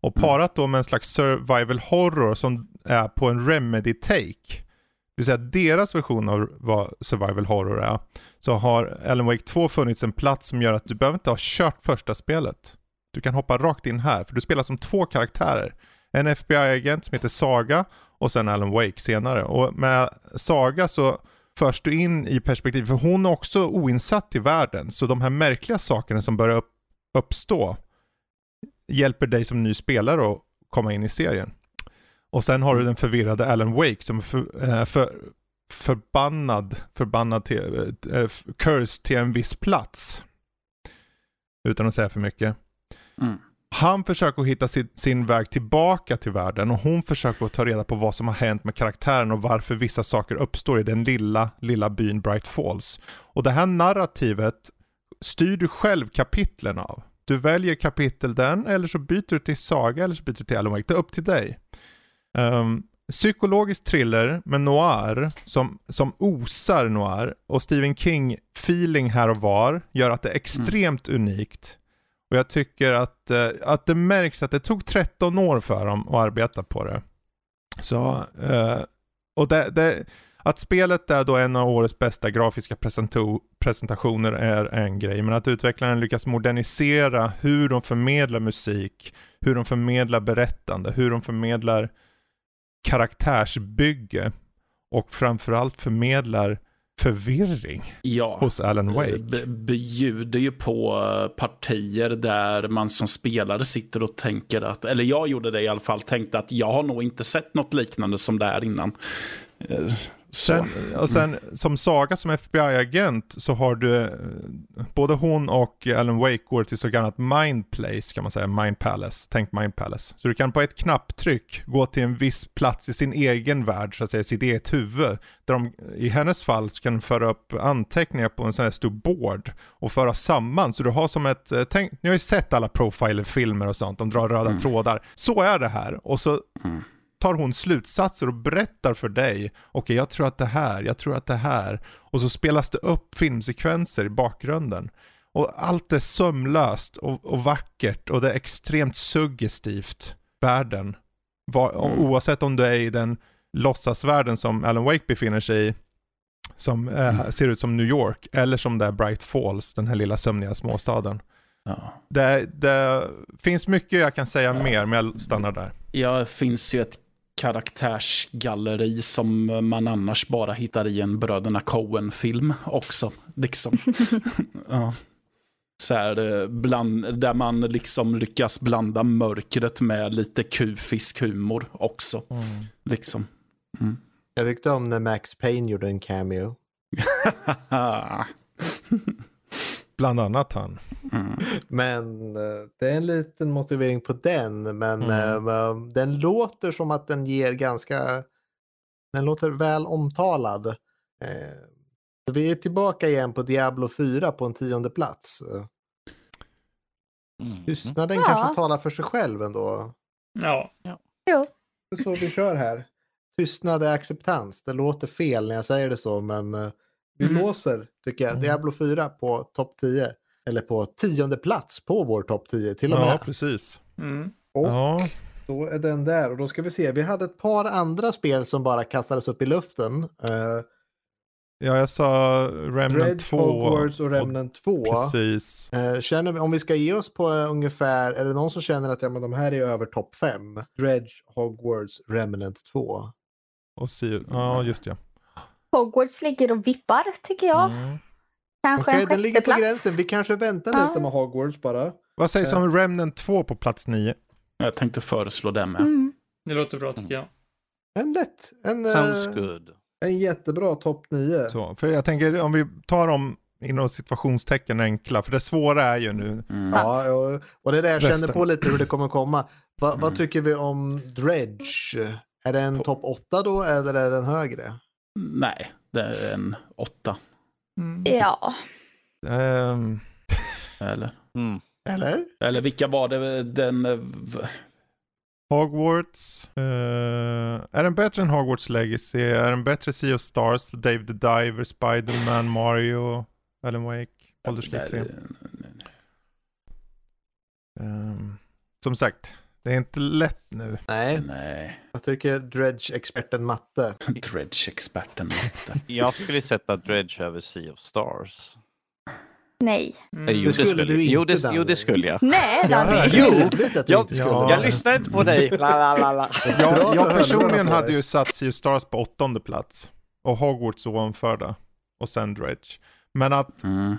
[SPEAKER 2] Och parat då med en slags survival horror som är på en remedy take, det vill säga deras version av vad survival horror är, så har Alan Wake 2 funnits en plats som gör att du behöver inte ha kört första spelet. Du kan hoppa rakt in här, för du spelar som två karaktärer. En FBI-agent som heter Saga och sen Alan Wake senare. Och med Saga så förs du in i perspektiv, för hon är också oinsatt i världen, så de här märkliga sakerna som börjar upp, uppstå hjälper dig som ny spelare att komma in i serien. Och sen har du den förvirrade Alan Wake som är för, eh, för, förbannad, förbannad till, eh, cursed till en viss plats. utan att säga för mycket.
[SPEAKER 6] Mm.
[SPEAKER 2] Han försöker hitta sin, sin väg tillbaka till världen och hon försöker ta reda på vad som har hänt med karaktären och varför vissa saker uppstår i den lilla, lilla byn Bright Falls. Och det här narrativet styr du själv kapitlen av. Du väljer kapitel den, eller så byter du till saga, eller så byter du till Alan Wake. Det är upp till dig. Um, psykologisk thriller med noir, som, som osar noir, och Stephen King-feeling här och var, gör att det är extremt unikt. Och jag tycker att, eh, att det märks att det tog 13 år för dem att arbeta på det. Så, eh, och det, det, att spelet är då en av årets bästa grafiska presentationer är en grej, men att utvecklaren lyckas modernisera hur de förmedlar musik, hur de förmedlar berättande, hur de förmedlar karaktärsbygge och framförallt förmedlar förvirring
[SPEAKER 6] Ja.
[SPEAKER 2] hos Alan Wake.
[SPEAKER 6] Be- bjuder ju på eh, partier där man som spelare sitter och tänker att, eller jag gjorde det i alla fall, tänkte att jag har nog inte sett något liknande som det här innan.
[SPEAKER 2] Sen, och sen som Saga som FBI-agent så har du, eh, både hon och Alan Wake går till så kallat Mind Place kan man säga, Mind Palace, tänk Mind Palace. Så du kan på ett knapptryck gå till en viss plats i sin egen värld, så att säga sitt eget huvud. Där de, i hennes fall så kan du föra upp anteckningar på en sån här stor board och föra samman. Så du har som ett, eh, tänk, ni har ju sett alla profiler-filmer och sånt, de drar röda
[SPEAKER 6] Mm.
[SPEAKER 2] trådar. Så är det här. Och så
[SPEAKER 6] Mm.
[SPEAKER 2] Tar hon slutsatser och berättar för dig, okej jag tror att det här, jag tror att det här. Och så spelas det upp filmsekvenser i bakgrunden. Och allt är sömlöst och, och vackert och det är extremt suggestivt, världen. Va,
[SPEAKER 6] Mm.
[SPEAKER 2] Oavsett om du är i den låtsasvärlden som Alan Wake befinner sig i, som eh, ser ut som New York, eller som det är Bright Falls, den här lilla sömniga småstaden.
[SPEAKER 6] Ja.
[SPEAKER 2] Det, det finns mycket jag kan säga mer, men jag stannar där.
[SPEAKER 6] Ja, det finns ju ett karaktärsgalleri som man annars bara hittar i en Bröderna Coen-film också. Liksom. <laughs> ja. Så här, eh, bland, där man liksom lyckas blanda mörkret med lite kufisk humor också. Liksom.
[SPEAKER 1] Jag tyckte om när Max Payne gjorde en cameo. <laughs> <laughs>
[SPEAKER 2] Bland annat han.
[SPEAKER 6] mm.
[SPEAKER 1] Men eh, det är en liten motivering på den. Men
[SPEAKER 2] Mm.
[SPEAKER 1] eh, den låter som att den ger ganska... Den låter väl omtalad. Eh, vi är tillbaka igen på Diablo 4 på en tionde plats.
[SPEAKER 3] Mm.
[SPEAKER 1] Tystnaden
[SPEAKER 5] Ja.
[SPEAKER 1] kanske talar för sig själv ändå.
[SPEAKER 4] Ja.
[SPEAKER 5] Jo.
[SPEAKER 1] Det är så vi kör här. Tystnad är acceptans. Det låter fel när jag säger det så, men eh, vi
[SPEAKER 4] Mhm.
[SPEAKER 1] låser, tycker jag,
[SPEAKER 2] Mm.
[SPEAKER 1] Diablo 4 på topp 10. Eller på tionde plats på vår topp 10 till och
[SPEAKER 2] Ja,
[SPEAKER 1] med.
[SPEAKER 2] precis.
[SPEAKER 4] Mm.
[SPEAKER 1] Och
[SPEAKER 2] Ja,
[SPEAKER 1] då är den där. Och då ska vi se, vi hade ett par andra spel som bara kastades upp i luften. Uh,
[SPEAKER 2] ja jag sa Remnant
[SPEAKER 1] Dredge,
[SPEAKER 2] 2.
[SPEAKER 1] Hogwarts och Remnant 2.
[SPEAKER 2] Precis.
[SPEAKER 1] Eh, känner vi, om vi ska ge oss på eh, ungefär, är det någon som känner att ja, men de här är över topp 5? Dredge, Hogwarts, Remnant 2.
[SPEAKER 2] Och si ja, just det.
[SPEAKER 5] Hogwarts ligger och vippar tycker jag.
[SPEAKER 2] Mm.
[SPEAKER 5] Kanske
[SPEAKER 1] Okej,
[SPEAKER 5] en
[SPEAKER 1] den ligger på
[SPEAKER 5] sjätteplats.
[SPEAKER 1] gränsen. Vi kanske väntar
[SPEAKER 5] Ja.
[SPEAKER 1] lite med Hogwarts bara.
[SPEAKER 2] Vad sägs om Remnant 2 på plats 9?
[SPEAKER 6] Jag tänkte föreslå det med.
[SPEAKER 5] Mm.
[SPEAKER 4] Det låter bra tycker jag.
[SPEAKER 1] En lätt, en,
[SPEAKER 3] Sounds
[SPEAKER 1] eh,
[SPEAKER 3] good.
[SPEAKER 1] en jättebra topp 9.
[SPEAKER 2] Så, för jag tänker om vi tar dem inom situationstecken enkla, för det svåra är ju nu.
[SPEAKER 6] Mm.
[SPEAKER 1] Ja, och, och det är det jag känner på lite hur det kommer komma. Va, Vad
[SPEAKER 6] Mm.
[SPEAKER 1] tycker vi om Dredge? Är det en topp 8 då eller är den högre?
[SPEAKER 6] Nej, det är en åtta.
[SPEAKER 5] Ja.
[SPEAKER 2] Ehm,
[SPEAKER 6] Eller,
[SPEAKER 3] Mm.
[SPEAKER 1] Eller?
[SPEAKER 6] eller vilka var det den... eh,
[SPEAKER 2] Hogwarts. eh, är den bättre än Hogwarts Legacy? Är den bättre Sea of Stars, Dave the Diver, Spider-Man, Mario, Alan Wake, Baldur's Gate 3? Ehm, som sagt, det är inte lätt nu.
[SPEAKER 1] Nej,
[SPEAKER 6] Nej,
[SPEAKER 1] jag tycker Dredge-experten matte. <laughs>
[SPEAKER 6] Dredge-experten. inte.
[SPEAKER 3] Jag skulle sätta Dredge över Sea of Stars.
[SPEAKER 5] Nej.
[SPEAKER 4] Mm.
[SPEAKER 3] Jo,
[SPEAKER 1] Det skulle du
[SPEAKER 3] jo,
[SPEAKER 1] inte,
[SPEAKER 3] det, jo, det skulle jag.
[SPEAKER 5] Nej,
[SPEAKER 1] Jag
[SPEAKER 5] Danny.
[SPEAKER 3] Jo,
[SPEAKER 1] du
[SPEAKER 3] jag-
[SPEAKER 1] skulle
[SPEAKER 2] ja.
[SPEAKER 1] det.
[SPEAKER 3] Jag lyssnar inte på dig. La, la, la,
[SPEAKER 2] Jag, jag personligen hade ju satt Sea of Stars på åttonde plats. Och Hogwarts ovanförda. Och sen Dredge. Men att
[SPEAKER 6] Mm.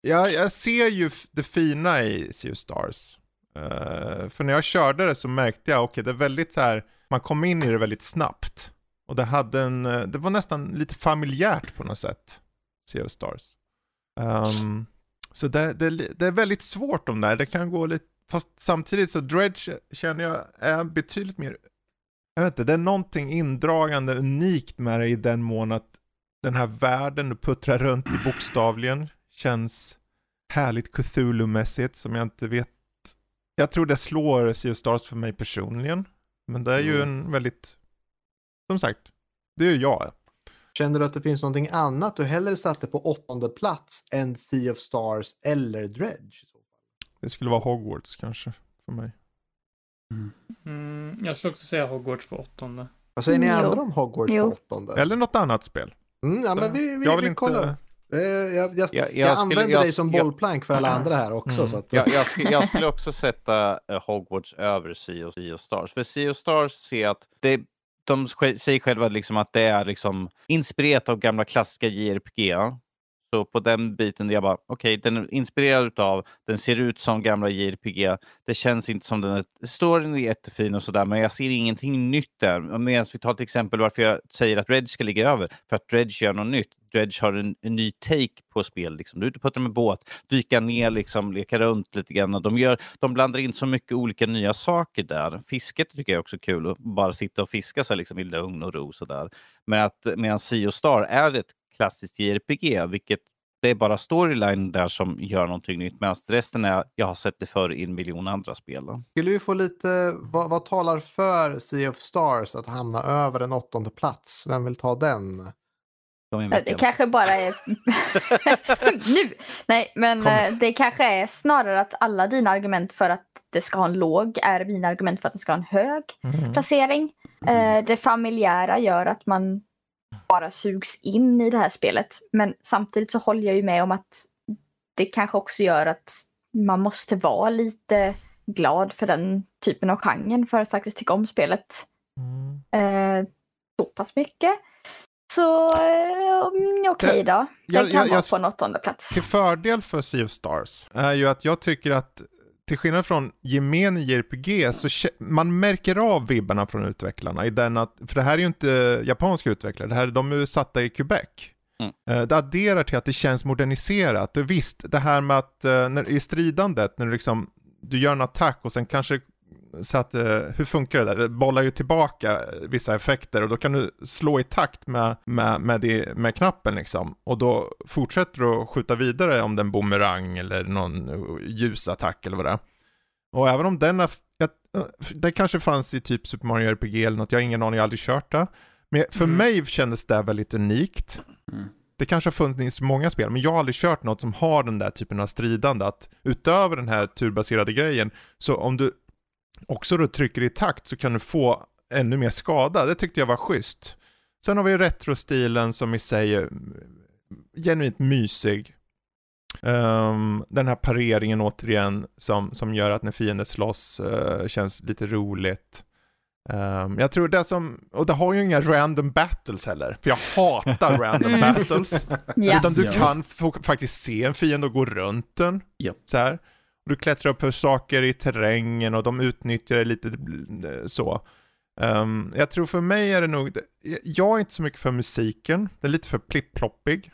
[SPEAKER 2] jag, jag ser ju det fina i Sea of Stars. Uh, för när jag körde det så märkte jag, okej det är väldigt så här, man kom in i det väldigt snabbt. Och det hade en, eh, det var nästan lite familjärt på något sätt. Sea of Stars. Um, Så det, det, det är väldigt svårt de där. Det kan gå lite, fast samtidigt så Dredge känner jag är betydligt mer, jag vet inte, det är någonting indragande, unikt med det i den mån att den här världen du puttrar runt i bokstavligen känns härligt Cthulhu-mässigt som jag inte vet. Jag tror det slår Sea of Stars för mig personligen. Men det är ju
[SPEAKER 1] Mm.
[SPEAKER 2] en väldigt, som sagt, det är ju jag.
[SPEAKER 1] Känner du att det finns någonting annat du hellre satte på åttonde plats än Sea of Stars eller Dredge?
[SPEAKER 2] Det skulle vara Hogwarts kanske för mig.
[SPEAKER 4] Mm, jag skulle också säga Hogwarts på åttonde.
[SPEAKER 1] Vad säger ni
[SPEAKER 5] Jo.
[SPEAKER 1] andra om Hogwarts
[SPEAKER 5] Jo.
[SPEAKER 1] på åttonde?
[SPEAKER 2] Eller något annat spel.
[SPEAKER 1] Mm, ja, men vi, vi,
[SPEAKER 2] jag vill
[SPEAKER 1] vi
[SPEAKER 2] inte...
[SPEAKER 1] kollar. Eh, jag, jag, jag,
[SPEAKER 3] Jag- skulle-
[SPEAKER 1] använder
[SPEAKER 3] jag-
[SPEAKER 1] dig som bollplank för alla andra här också.
[SPEAKER 2] Mm.
[SPEAKER 1] Så att,
[SPEAKER 3] Jag, skulle, skulle också sätta eh, Hogwarts över Sea of Stars. För Sea Stars ser att det, de säger själva liksom att det är liksom inspirerat av gamla klassiska JRPG. Så på den biten, jag bara, okej, den är inspirerad av, den ser ut som gamla JRPG. Det känns inte som den är, storyn är jättefin och sådär, men jag ser ingenting nytt där. Medan vi tar till exempel varför jag säger att Dredge ska ligga över, för att Dredge gör något nytt. Dredge har en, en ny take på spel. Liksom. Du är ute och puttar med båt, dyka ner, liksom, leka runt lite grann. Och de, gör, de blandar in så mycket olika nya saker där. Fisket tycker jag också är kul, att bara sitta och fiska sig liksom, i lugn och ro. Sådär. Men att medan Sea of Star är ett klassiskt JRPG, vilket det är bara storyline där som gör någonting nytt, medan resten är, jag har sett det förr i en miljon andra spel.
[SPEAKER 1] Skulle vi få lite, vad, vad talar för Sea of Stars att hamna över en åttonde plats? Vem vill ta den?
[SPEAKER 5] Ja, Det kanske bara är... <laughs> nu! Nej, men
[SPEAKER 2] Kom.
[SPEAKER 5] eh, det kanske är snarare att alla dina argument för att det ska ha en låg är mina argument för att det ska ha en hög
[SPEAKER 2] Mm.
[SPEAKER 5] placering. Eh, Det familjära gör att man bara sugs in i det här spelet. Men samtidigt så håller jag ju med om att det kanske också gör att man måste vara lite glad för den typen av genren för att faktiskt tycka om spelet
[SPEAKER 2] Mm.
[SPEAKER 5] eh, så pass mycket. Så eh, mm, okej då. Den
[SPEAKER 2] jag-
[SPEAKER 5] kan
[SPEAKER 2] jag-
[SPEAKER 5] vara
[SPEAKER 2] jag-
[SPEAKER 5] på en åttonde plats.
[SPEAKER 2] Till fördel för Sea of Stars är ju att jag tycker att till skillnad från gemene JRPG så man märker av vibbarna från utvecklarna i den att, för det här är ju inte japanska utvecklare, det här, de är ju satta i Quebec.
[SPEAKER 3] Mm.
[SPEAKER 2] Eh, Det adderar till att det känns moderniserat. Visst, det här med att eh, när, i stridandet, när du liksom, du gör en attack och sen kanske så att, eh, hur funkar det där? Det bollar ju tillbaka vissa effekter och då kan du slå i takt med, med, med, det, med knappen liksom. Och då fortsätter du att skjuta vidare om det är en boomerang eller någon eh, ljusattack eller vad det är. Och även om den, eh, det kanske fanns i typ Super Mario RPG eller något, jag har ingen aning, jag har aldrig kört det. Men för
[SPEAKER 4] Mm.
[SPEAKER 2] mig kändes det väldigt unikt.
[SPEAKER 6] Mm.
[SPEAKER 2] Det kanske har funnits många spel, men jag har aldrig kört något som har den där typen av stridande. Att utöver den här turbaserade grejen, så om du också då trycker i takt så kan du få ännu mer skada. Det tyckte jag var schysst. Sen har vi retrostilen som i sig är genuint mysig. Ehm, den här pareringen återigen som, som gör att när fiender slåss eh, känns lite roligt. Ehm, jag tror det som, och det har ju inga random battles heller, för jag hatar <laughs> random
[SPEAKER 5] Mm.
[SPEAKER 2] battles. Utan du kan få, faktiskt se en fiende och gå runt den.
[SPEAKER 6] Japp.
[SPEAKER 2] Så här. Du klättrar upp för saker i terrängen och de utnyttjar det lite eh, så. Ehm, jag tror för mig är det nog, jag är inte så mycket för musiken, den är lite för plipp-ploppig.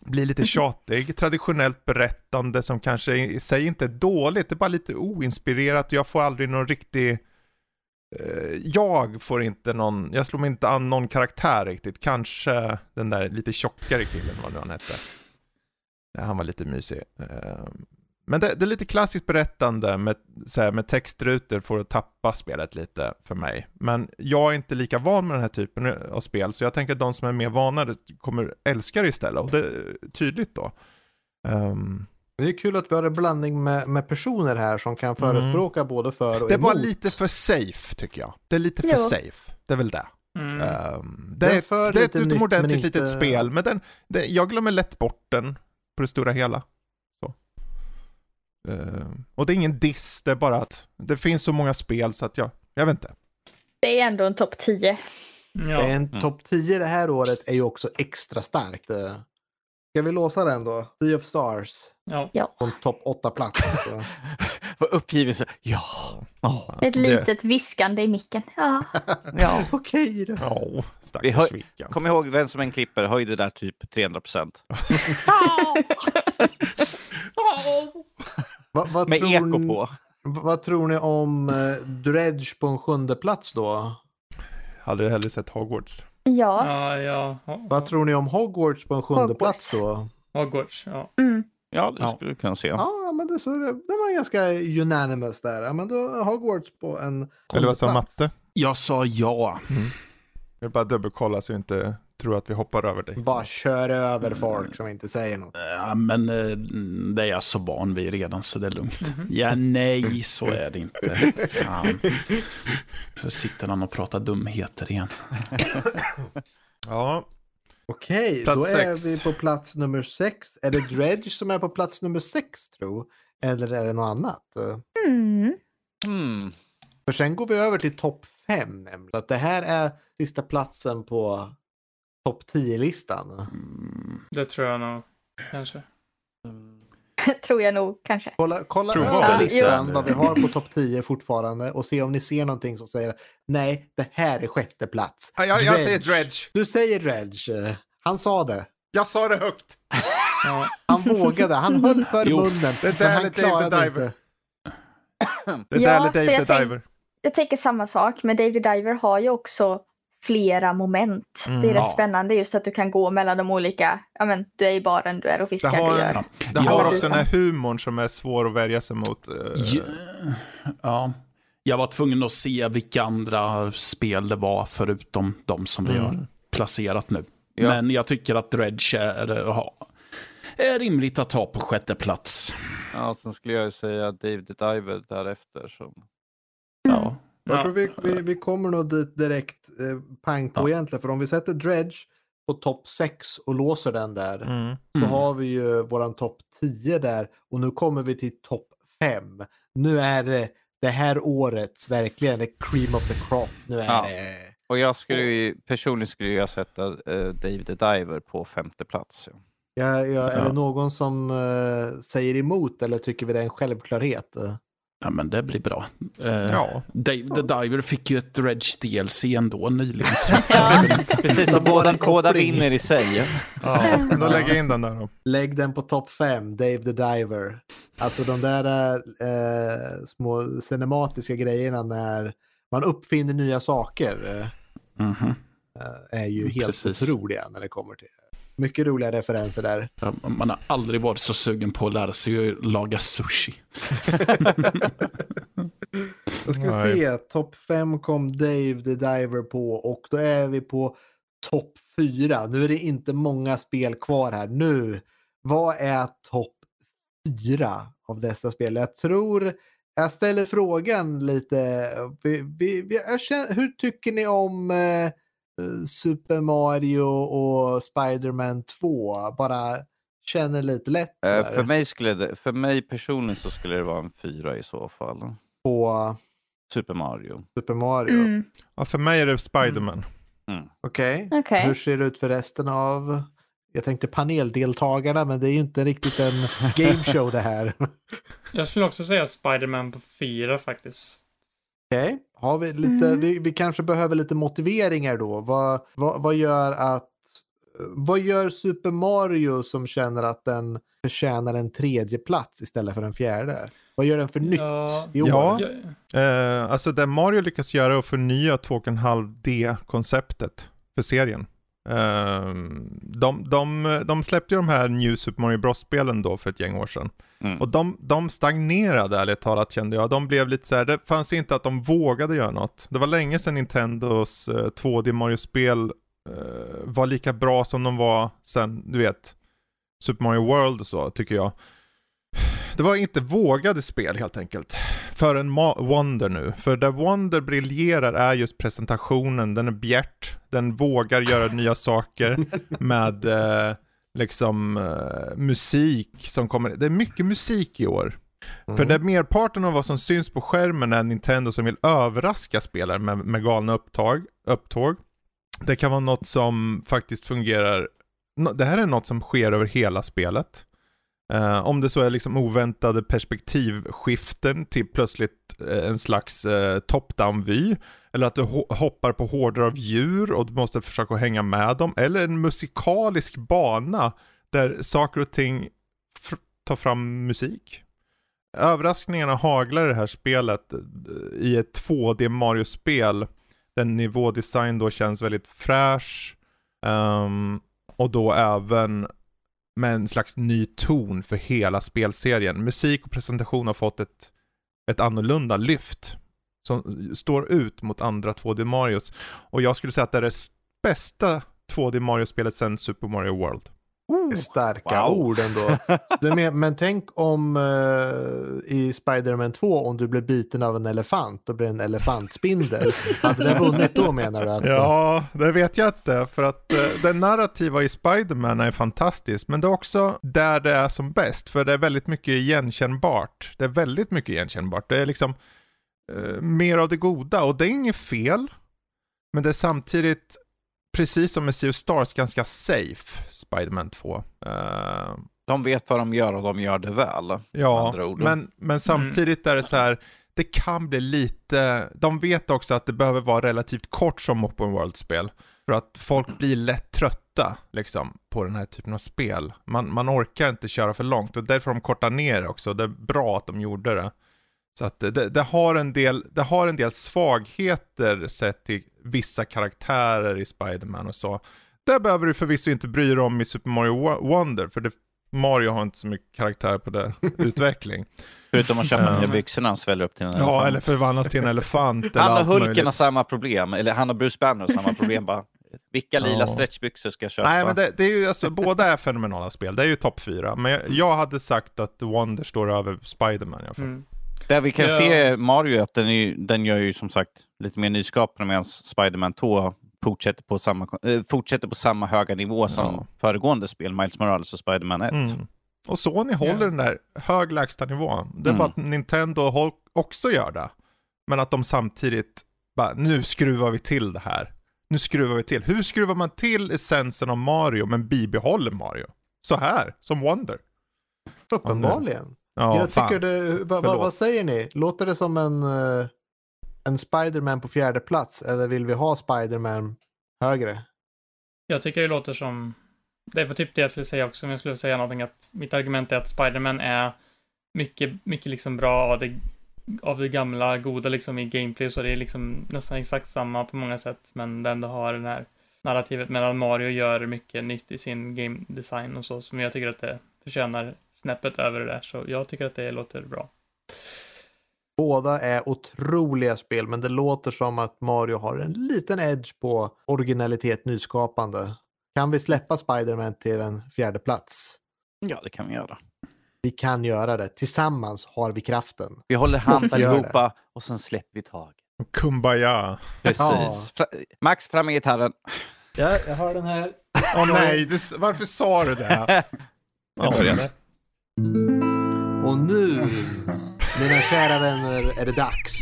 [SPEAKER 2] Blir lite tjatig, traditionellt berättande som kanske i sig inte är dåligt, det är bara lite oinspirerat jag får aldrig någon riktig eh, jag får inte någon, jag slår mig inte an någon karaktär riktigt. Kanske den där lite tjockare killen, vad nu han hette. Han var lite mysig. Men det, det är lite klassiskt berättande med, så här, med textrutor för att tappa spelet lite för mig. Men jag är inte lika van med den här typen av spel, så jag tänker att de som är mer vana kommer älska det istället. Och det är tydligt då. Ehm,
[SPEAKER 1] Det är kul att vi har en blandning med, med personer här som kan förespråka både för och
[SPEAKER 2] Mm. det är bara
[SPEAKER 1] emot.
[SPEAKER 2] lite för safe tycker jag. Det är lite för
[SPEAKER 5] Jo.
[SPEAKER 2] safe. Det är väl det.
[SPEAKER 4] Mm.
[SPEAKER 2] Ehm, det, är, det är ett
[SPEAKER 1] lite nytt,
[SPEAKER 2] utomordentligt
[SPEAKER 1] men inte-
[SPEAKER 2] litet spel, men den, det, jag glömmer lätt bort den på det stora hela. Ehm, och det är ingen diss, det är bara att det finns så många spel så att jag, jag vet inte.
[SPEAKER 5] Det är ändå en topp 10.
[SPEAKER 4] Ja.
[SPEAKER 1] En
[SPEAKER 3] Mm.
[SPEAKER 1] topp 10 det här året är ju också extra starkt. eh. Ska vi låsa den då? Sea of Stars
[SPEAKER 4] ja.
[SPEAKER 5] Ja.
[SPEAKER 1] på topp 8-plats. Så. <laughs>
[SPEAKER 3] Vad uppgiven så. Ja. Åh.
[SPEAKER 5] Ett
[SPEAKER 2] Det-
[SPEAKER 5] litet viskande i micken. Ja. <laughs>
[SPEAKER 3] ja. <laughs>
[SPEAKER 1] Okej då.
[SPEAKER 2] Ja,
[SPEAKER 3] Vi
[SPEAKER 2] stackars Vickan.
[SPEAKER 3] Kom ihåg, vem som än klipper, höj det där typ 300 procent.
[SPEAKER 1] Vad, vad,
[SPEAKER 3] Med
[SPEAKER 1] tror
[SPEAKER 3] eko
[SPEAKER 1] ni,
[SPEAKER 3] på.
[SPEAKER 1] vad tror ni om eh, Dredge på en sjunde plats då?
[SPEAKER 2] Hade hellre sett Hogwarts.
[SPEAKER 5] Ja.
[SPEAKER 4] Ja, ja. Ho-
[SPEAKER 1] Vad tror ni om Hogwarts på en sjunde
[SPEAKER 5] Hogwarts.
[SPEAKER 1] plats då?
[SPEAKER 4] Hogwarts, ja.
[SPEAKER 5] Mm.
[SPEAKER 3] Ja, det
[SPEAKER 6] Ja.
[SPEAKER 3] skulle du kunna se.
[SPEAKER 1] Ja, men det, så, det var ganska unanimous där. Ja, men då Hogwarts på en
[SPEAKER 2] Eller vad sa
[SPEAKER 1] plats.
[SPEAKER 2] Matte?
[SPEAKER 6] Jag sa ja.
[SPEAKER 2] Jag vill bara dubbelkolla så inte tror att vi hoppar över dig.
[SPEAKER 1] Bara kör över folk som inte säger något.
[SPEAKER 6] Ja, men eh, det är jag så van vid redan så det är lugnt. Ja, nej, så är det inte. Fan. Så sitter han och pratar dumheter igen.
[SPEAKER 2] Ja,
[SPEAKER 1] Okej,
[SPEAKER 2] Plats
[SPEAKER 1] då är
[SPEAKER 2] sex.
[SPEAKER 1] vi på plats nummer sex. Är det Dredge som är på plats nummer sex tro? Eller är det något annat?
[SPEAKER 5] Mm.
[SPEAKER 3] Hmm.
[SPEAKER 1] För sen går vi över till topp fem nämligen. Så att det här är sista platsen på topp 10-listan.
[SPEAKER 6] Mm.
[SPEAKER 4] Det tror jag nog. Kanske. <laughs>
[SPEAKER 5] Tror jag nog kanske.
[SPEAKER 1] Kolla, kolla
[SPEAKER 2] Tror
[SPEAKER 1] över
[SPEAKER 2] vad?
[SPEAKER 1] listan vad vi har på topp 10 fortfarande och se om ni ser någonting som säger nej, det här är sjätte plats.
[SPEAKER 2] Ja, jag, jag säger Dredge.
[SPEAKER 1] Du säger Dredge. Han sa det.
[SPEAKER 2] Jag sa det högt.
[SPEAKER 4] Ja,
[SPEAKER 1] Han vågade. Han höll för
[SPEAKER 6] Jo,
[SPEAKER 1] munnen.
[SPEAKER 2] det där är Dave the
[SPEAKER 1] klarade
[SPEAKER 2] Diver.
[SPEAKER 1] inte.
[SPEAKER 2] Det där är Dave the
[SPEAKER 5] tänk-
[SPEAKER 2] Diver.
[SPEAKER 5] Jag tänker samma sak, men David Diver har ju också flera moment.
[SPEAKER 2] Mm,
[SPEAKER 5] det är rätt
[SPEAKER 6] ja.
[SPEAKER 5] spännande just att du kan gå mellan de olika, ja men du är i baren, du är och fiskar,
[SPEAKER 2] Det har-
[SPEAKER 5] du gör.
[SPEAKER 6] Ja.
[SPEAKER 2] Det har
[SPEAKER 6] Ja.
[SPEAKER 2] också den här humorn som är svår att värja sig mot. eh,
[SPEAKER 6] Ja, ja. Jag var tvungen att se vilka andra spel det var förutom de som vi
[SPEAKER 2] Mm.
[SPEAKER 6] har placerat nu.
[SPEAKER 3] Ja.
[SPEAKER 6] Men jag tycker att Dredge är, är rimligt att ha på sjätte plats.
[SPEAKER 3] Ja, sen skulle jag ju säga Dave the Diver därefter. Som...
[SPEAKER 6] Ja.
[SPEAKER 1] Jag
[SPEAKER 4] Ja.
[SPEAKER 1] tror vi, vi, vi kommer nog dit direkt eh, pang på
[SPEAKER 6] Ja.
[SPEAKER 1] egentligen. För om vi sätter Dredge på topp 6 och låser den där.
[SPEAKER 2] Mm.
[SPEAKER 1] Så
[SPEAKER 6] Mm.
[SPEAKER 1] har vi ju våran topp 10 där. Och nu kommer vi till topp 5. Nu är det det här årets verkligen the cream of the crop. Nu är
[SPEAKER 3] Ja.
[SPEAKER 1] det...
[SPEAKER 3] Och jag skulle ju, personligen skulle jag sätta uh, Dave the Diver på femte plats. Ja.
[SPEAKER 1] Ja, ja, är
[SPEAKER 6] Ja.
[SPEAKER 1] det någon som eh, säger emot eller tycker vi det är en självklarhet?
[SPEAKER 6] Ja, men det blir bra. Eh,
[SPEAKER 2] Ja.
[SPEAKER 6] Dave the Diver fick ju ett Dredge DLC ändå nyligen. Så. <laughs>
[SPEAKER 5] Ja.
[SPEAKER 3] Precis, så båda,
[SPEAKER 1] koppling.
[SPEAKER 3] vinner i sig.
[SPEAKER 2] ja, då lägger jag in den där då.
[SPEAKER 1] Lägg den på topp 5, Dave the Diver. Alltså de där eh, små cinematiska grejerna när man uppfinner nya saker eh,
[SPEAKER 6] Mhm.
[SPEAKER 1] är ju helt
[SPEAKER 6] Precis.
[SPEAKER 1] otroliga när det kommer till mycket roliga referenser där.
[SPEAKER 6] Ja, Man har aldrig varit så sugen på att lära sig att laga sushi. <laughs>
[SPEAKER 1] Då ska vi se, topp 5 kom Dave the Diver på och då är vi på topp 4. Nu är det inte många spel kvar här. Nu, vad är topp 4 av dessa spel? Jag tror, jag ställer frågan lite, vi, vi, vi, jag känner, hur tycker ni om eh, Super Mario och Spider-Man 2? Bara känner lite lätt
[SPEAKER 3] Eh,
[SPEAKER 1] sådär
[SPEAKER 3] för, mig skulle det, för mig personligen så skulle det vara en fyra i så fall.
[SPEAKER 1] på
[SPEAKER 3] Super Mario.
[SPEAKER 1] Super Mario.
[SPEAKER 5] Mm.
[SPEAKER 2] Ja, för mig är det Spiderman.
[SPEAKER 1] Okej.
[SPEAKER 5] Okej.
[SPEAKER 1] Hur ser det ut för resten av, jag tänkte paneldeltagarna, men det är ju inte riktigt en <laughs> gameshow det här.
[SPEAKER 4] jag skulle också säga Spider-Man på fyra faktiskt.
[SPEAKER 1] Okej, har vi lite,
[SPEAKER 5] Mm.
[SPEAKER 1] vi, vi kanske behöver lite motiveringar då. Vad, vad, vad gör att, vad gör Super Mario som känner att den förtjänar en tredje plats istället för en fjärde? Vad gör den för nytt
[SPEAKER 4] Ja.
[SPEAKER 1] i år?
[SPEAKER 2] Ja. Eh, alltså det Mario lyckas göra är att förnya 2,5D-konceptet för serien. Eh, de, de, de släppte ju de här New Super Mario Bros-spelen då för ett gäng år sedan.
[SPEAKER 3] Mm.
[SPEAKER 2] Och de, de stagnerade ärligt talat kände jag. De blev lite så här, det fanns inte att de vågade göra något. Det var länge sedan Nintendos eh, 2D Mario-spel eh, var lika bra som de var sen, du vet, Super Mario World och så, tycker jag. Det var inte vågade spel helt enkelt. För en Ma- Wonder nu. För där Wonder briljerar är just presentationen, den är bjärt, den vågar göra nya saker <laughs> med eh, liksom eh, musik som kommer. Det är mycket musik i år.
[SPEAKER 1] Mm.
[SPEAKER 2] För det är merparten av vad som syns på skärmen är Nintendo som vill överraska spelare med, med galna upptag, upptåg. Det kan vara något som faktiskt fungerar. Det här är något som sker över hela spelet. Uh, om det så är liksom oväntade perspektivskiften till plötsligt uh, en slags eh, uh, top-down-vy. Eller att du ho- hoppar på horder av djur och du måste försöka hänga med dem. Eller en musikalisk bana där saker och ting fr- fram musik. Överraskningarna haglar i det här spelet i ett 2D Mario-spel. Den nivådesign då känns väldigt fräsch. Um, och då även med en slags ny ton för hela spelserien. Musik och presentation har fått ett, ett annorlunda lyft. Som står ut mot andra 2D Marios. Och jag skulle säga att det är det bästa 2D Mario-spelet sedan Super Mario World. <laughs>
[SPEAKER 1] Starka
[SPEAKER 3] Wow.
[SPEAKER 1] ord ändå. Med, men tänk om eh, i Spider-Man 2 om du blev biten av en elefant och blev en elefantspindel. Hade det vunnit då menar du? Att,
[SPEAKER 2] Ja, det vet jag inte. För att eh, det narrativa i Spider-Man är fantastiskt. Men det är också där det är som bäst. För det är väldigt mycket igenkännbart. Det är väldigt mycket igenkännbart. Det är liksom eh, mer av det goda. Och det är inget fel. Men det är samtidigt, precis som med Sea of Stars, ganska safe. Spider-Man 2. Eh,
[SPEAKER 3] De vet vad de gör och de gör det väl.
[SPEAKER 2] Ja,
[SPEAKER 3] andra ord.
[SPEAKER 2] men, men samtidigt är det så här, det kan bli lite, de vet också att det behöver vara relativt kort som open world-spel. För att folk blir lätt trötta liksom, på den här typen av spel. Man, man orkar inte köra för långt och därför de kortar ner det också. Det är bra att de gjorde det. Så att det, det, har en del, det har en del svagheter sett till vissa karaktärer i Spider-Man och så. Det behöver du förvisso inte bry dig om i Super Mario Wo- Wonder, för det, Mario har inte så mycket karaktär på det <laughs> utveckling.
[SPEAKER 3] Förutom att köpa
[SPEAKER 2] Ja.
[SPEAKER 3] ner byxorna och sväller upp till en
[SPEAKER 2] Ja,
[SPEAKER 3] elefant.
[SPEAKER 2] eller förvandlas till en elefant.
[SPEAKER 3] Han och Hulken
[SPEAKER 2] möjligt.
[SPEAKER 3] har samma problem, eller han och Bruce Banner har samma problem bara. Vilka lila
[SPEAKER 2] Ja.
[SPEAKER 3] stretchbyxor ska jag köpa?
[SPEAKER 2] Nej, men det, det är ju alltså, båda är fenomenala spel. Det är ju topp fyra. Men jag, jag hade sagt att Wonder står över Spider-Man i alla fall.
[SPEAKER 4] Mm.
[SPEAKER 3] Där vi kan
[SPEAKER 4] Ja.
[SPEAKER 3] se Mario, att den, är, ju- den gör ju som sagt lite mer nyskapande medan Spider-Man 2 fortsätter på samma, eh, fortsätter på samma höga nivå som
[SPEAKER 2] Ja.
[SPEAKER 3] föregående spel, Miles Morales och Spider-Man 1.
[SPEAKER 2] Mm. Och Sony håller
[SPEAKER 4] Ja.
[SPEAKER 2] den där hög lägstanivå. Det är
[SPEAKER 3] Mm.
[SPEAKER 2] bara att Nintendo också gör det. Men att de samtidigt bara, nu skruvar vi till det här. Nu skruvar vi till. Hur skruvar man till essensen av Mario men bibehåller Mario? Så här, som Wonder.
[SPEAKER 1] Uppenbarligen.
[SPEAKER 2] Ja,
[SPEAKER 1] jag
[SPEAKER 2] fan.
[SPEAKER 1] tycker det, vad, vad,
[SPEAKER 2] Förlåt.
[SPEAKER 1] vad säger ni? Låter det som en, eh, en Spider-Man på fjärde plats eller vill vi ha Spider-Man högre?
[SPEAKER 4] Jag tycker det låter som... Det var typ det jag skulle säga också, men jag skulle säga någonting att mitt argument är att Spider-Man är mycket, mycket liksom bra av det, av det gamla goda liksom i gameplay, så det är liksom nästan exakt samma på många sätt, men den ändå har den här narrativet medan Mario gör mycket nytt i sin game design och så, som jag tycker att det förtjänar snäppet över det där, så jag tycker att det låter bra.
[SPEAKER 1] Båda är otroliga spel men det låter som att Mario har en liten edge på originalitet, nyskapande. Kan vi släppa Spider-Man till en fjärde plats?
[SPEAKER 3] Ja, det kan vi göra.
[SPEAKER 1] Vi kan göra det. Tillsammans har vi kraften.
[SPEAKER 3] Vi håller hand <laughs> allihopa och sen släpper vi taget.
[SPEAKER 2] Kumbaya.
[SPEAKER 3] Precis. Fra Max, fram med gitarren.
[SPEAKER 1] Ja, jag har den här.
[SPEAKER 2] Åh nej, du, varför sa du det? <laughs>
[SPEAKER 3] Jag började.
[SPEAKER 1] Och nu, <laughs> mina kära vänner, är det dags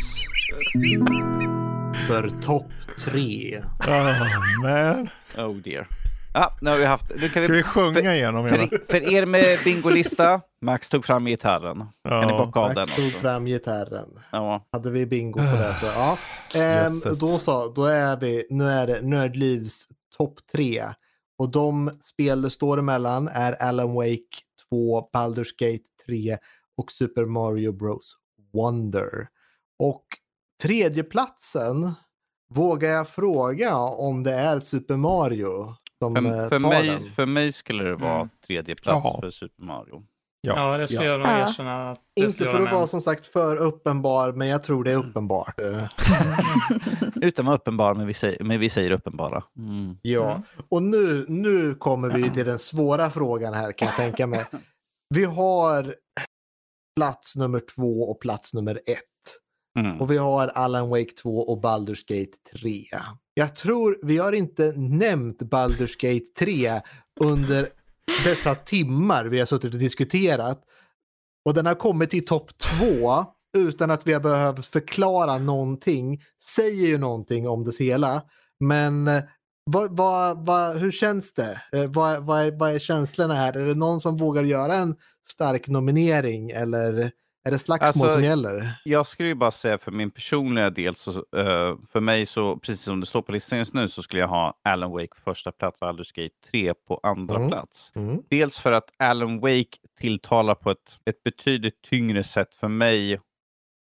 [SPEAKER 1] för topp tre.
[SPEAKER 2] Oh, man.
[SPEAKER 3] Oh dear. Ja, nu har vi haft... Nu kan
[SPEAKER 2] Ska
[SPEAKER 3] vi...
[SPEAKER 2] vi sjunga igenom hela?
[SPEAKER 3] För, för er med bingolista, Max tog fram gitarren. Kan ni
[SPEAKER 2] Ja.
[SPEAKER 3] bocka av den
[SPEAKER 1] Max tog fram gitarren.
[SPEAKER 3] Ja.
[SPEAKER 1] Hade vi bingo på det så ja. Ehm, då så, då är vi, nu är det Nördlivs topp tre. Och de spel det står emellan är Alan Wake 2, Baldur's Gate 3 och Super Mario Bros Wonder. Och tredjeplatsen vågar jag fråga om det är Super Mario som eh,
[SPEAKER 3] För, för,
[SPEAKER 1] tar
[SPEAKER 3] mig,
[SPEAKER 1] den.
[SPEAKER 3] för mig skulle det vara
[SPEAKER 4] Mm.
[SPEAKER 3] tredje plats
[SPEAKER 2] Jaha.
[SPEAKER 3] för Super Mario.
[SPEAKER 2] Ja.
[SPEAKER 4] Ja, det skulle
[SPEAKER 1] Ja.
[SPEAKER 4] jag nog
[SPEAKER 5] Ja.
[SPEAKER 4] erkänna. Att det
[SPEAKER 1] Inte för att vara som sagt för uppenbar, men jag tror det är uppenbart. Eh, <laughs>
[SPEAKER 3] Utan att vara uppenbar, men vi säger, men vi säger uppenbara. Mm.
[SPEAKER 1] Ja,
[SPEAKER 4] Mm.
[SPEAKER 1] och nu, nu kommer vi till den svåra frågan här kan jag tänka mig. Vi har plats nummer två och plats nummer ett.
[SPEAKER 3] Mm.
[SPEAKER 1] Och vi har Alan Wake 2 och Baldur's Gate 3. Jag tror vi har inte nämnt Baldur's Gate 3 under dessa timmar vi har suttit och diskuterat. Och den har kommit till topp två utan att vi har behövt förklara någonting. Säger ju någonting om det hela. Men va, va, va, hur känns det? Eh, vad, vad, är, vad är känslorna här? Är det någon som vågar göra en stark nominering eller är det slagsmål
[SPEAKER 3] Alltså,
[SPEAKER 1] som gäller?
[SPEAKER 3] Jag skulle ju bara säga för min personliga del, så, eh, för mig så, precis som det står på listan just nu, så skulle jag ha Alan Wake på första plats och Baldur's Gate 3 på andra
[SPEAKER 1] Mm.
[SPEAKER 3] plats.
[SPEAKER 1] Mm.
[SPEAKER 3] Dels för att Alan Wake tilltalar på ett, ett betydligt tyngre sätt för mig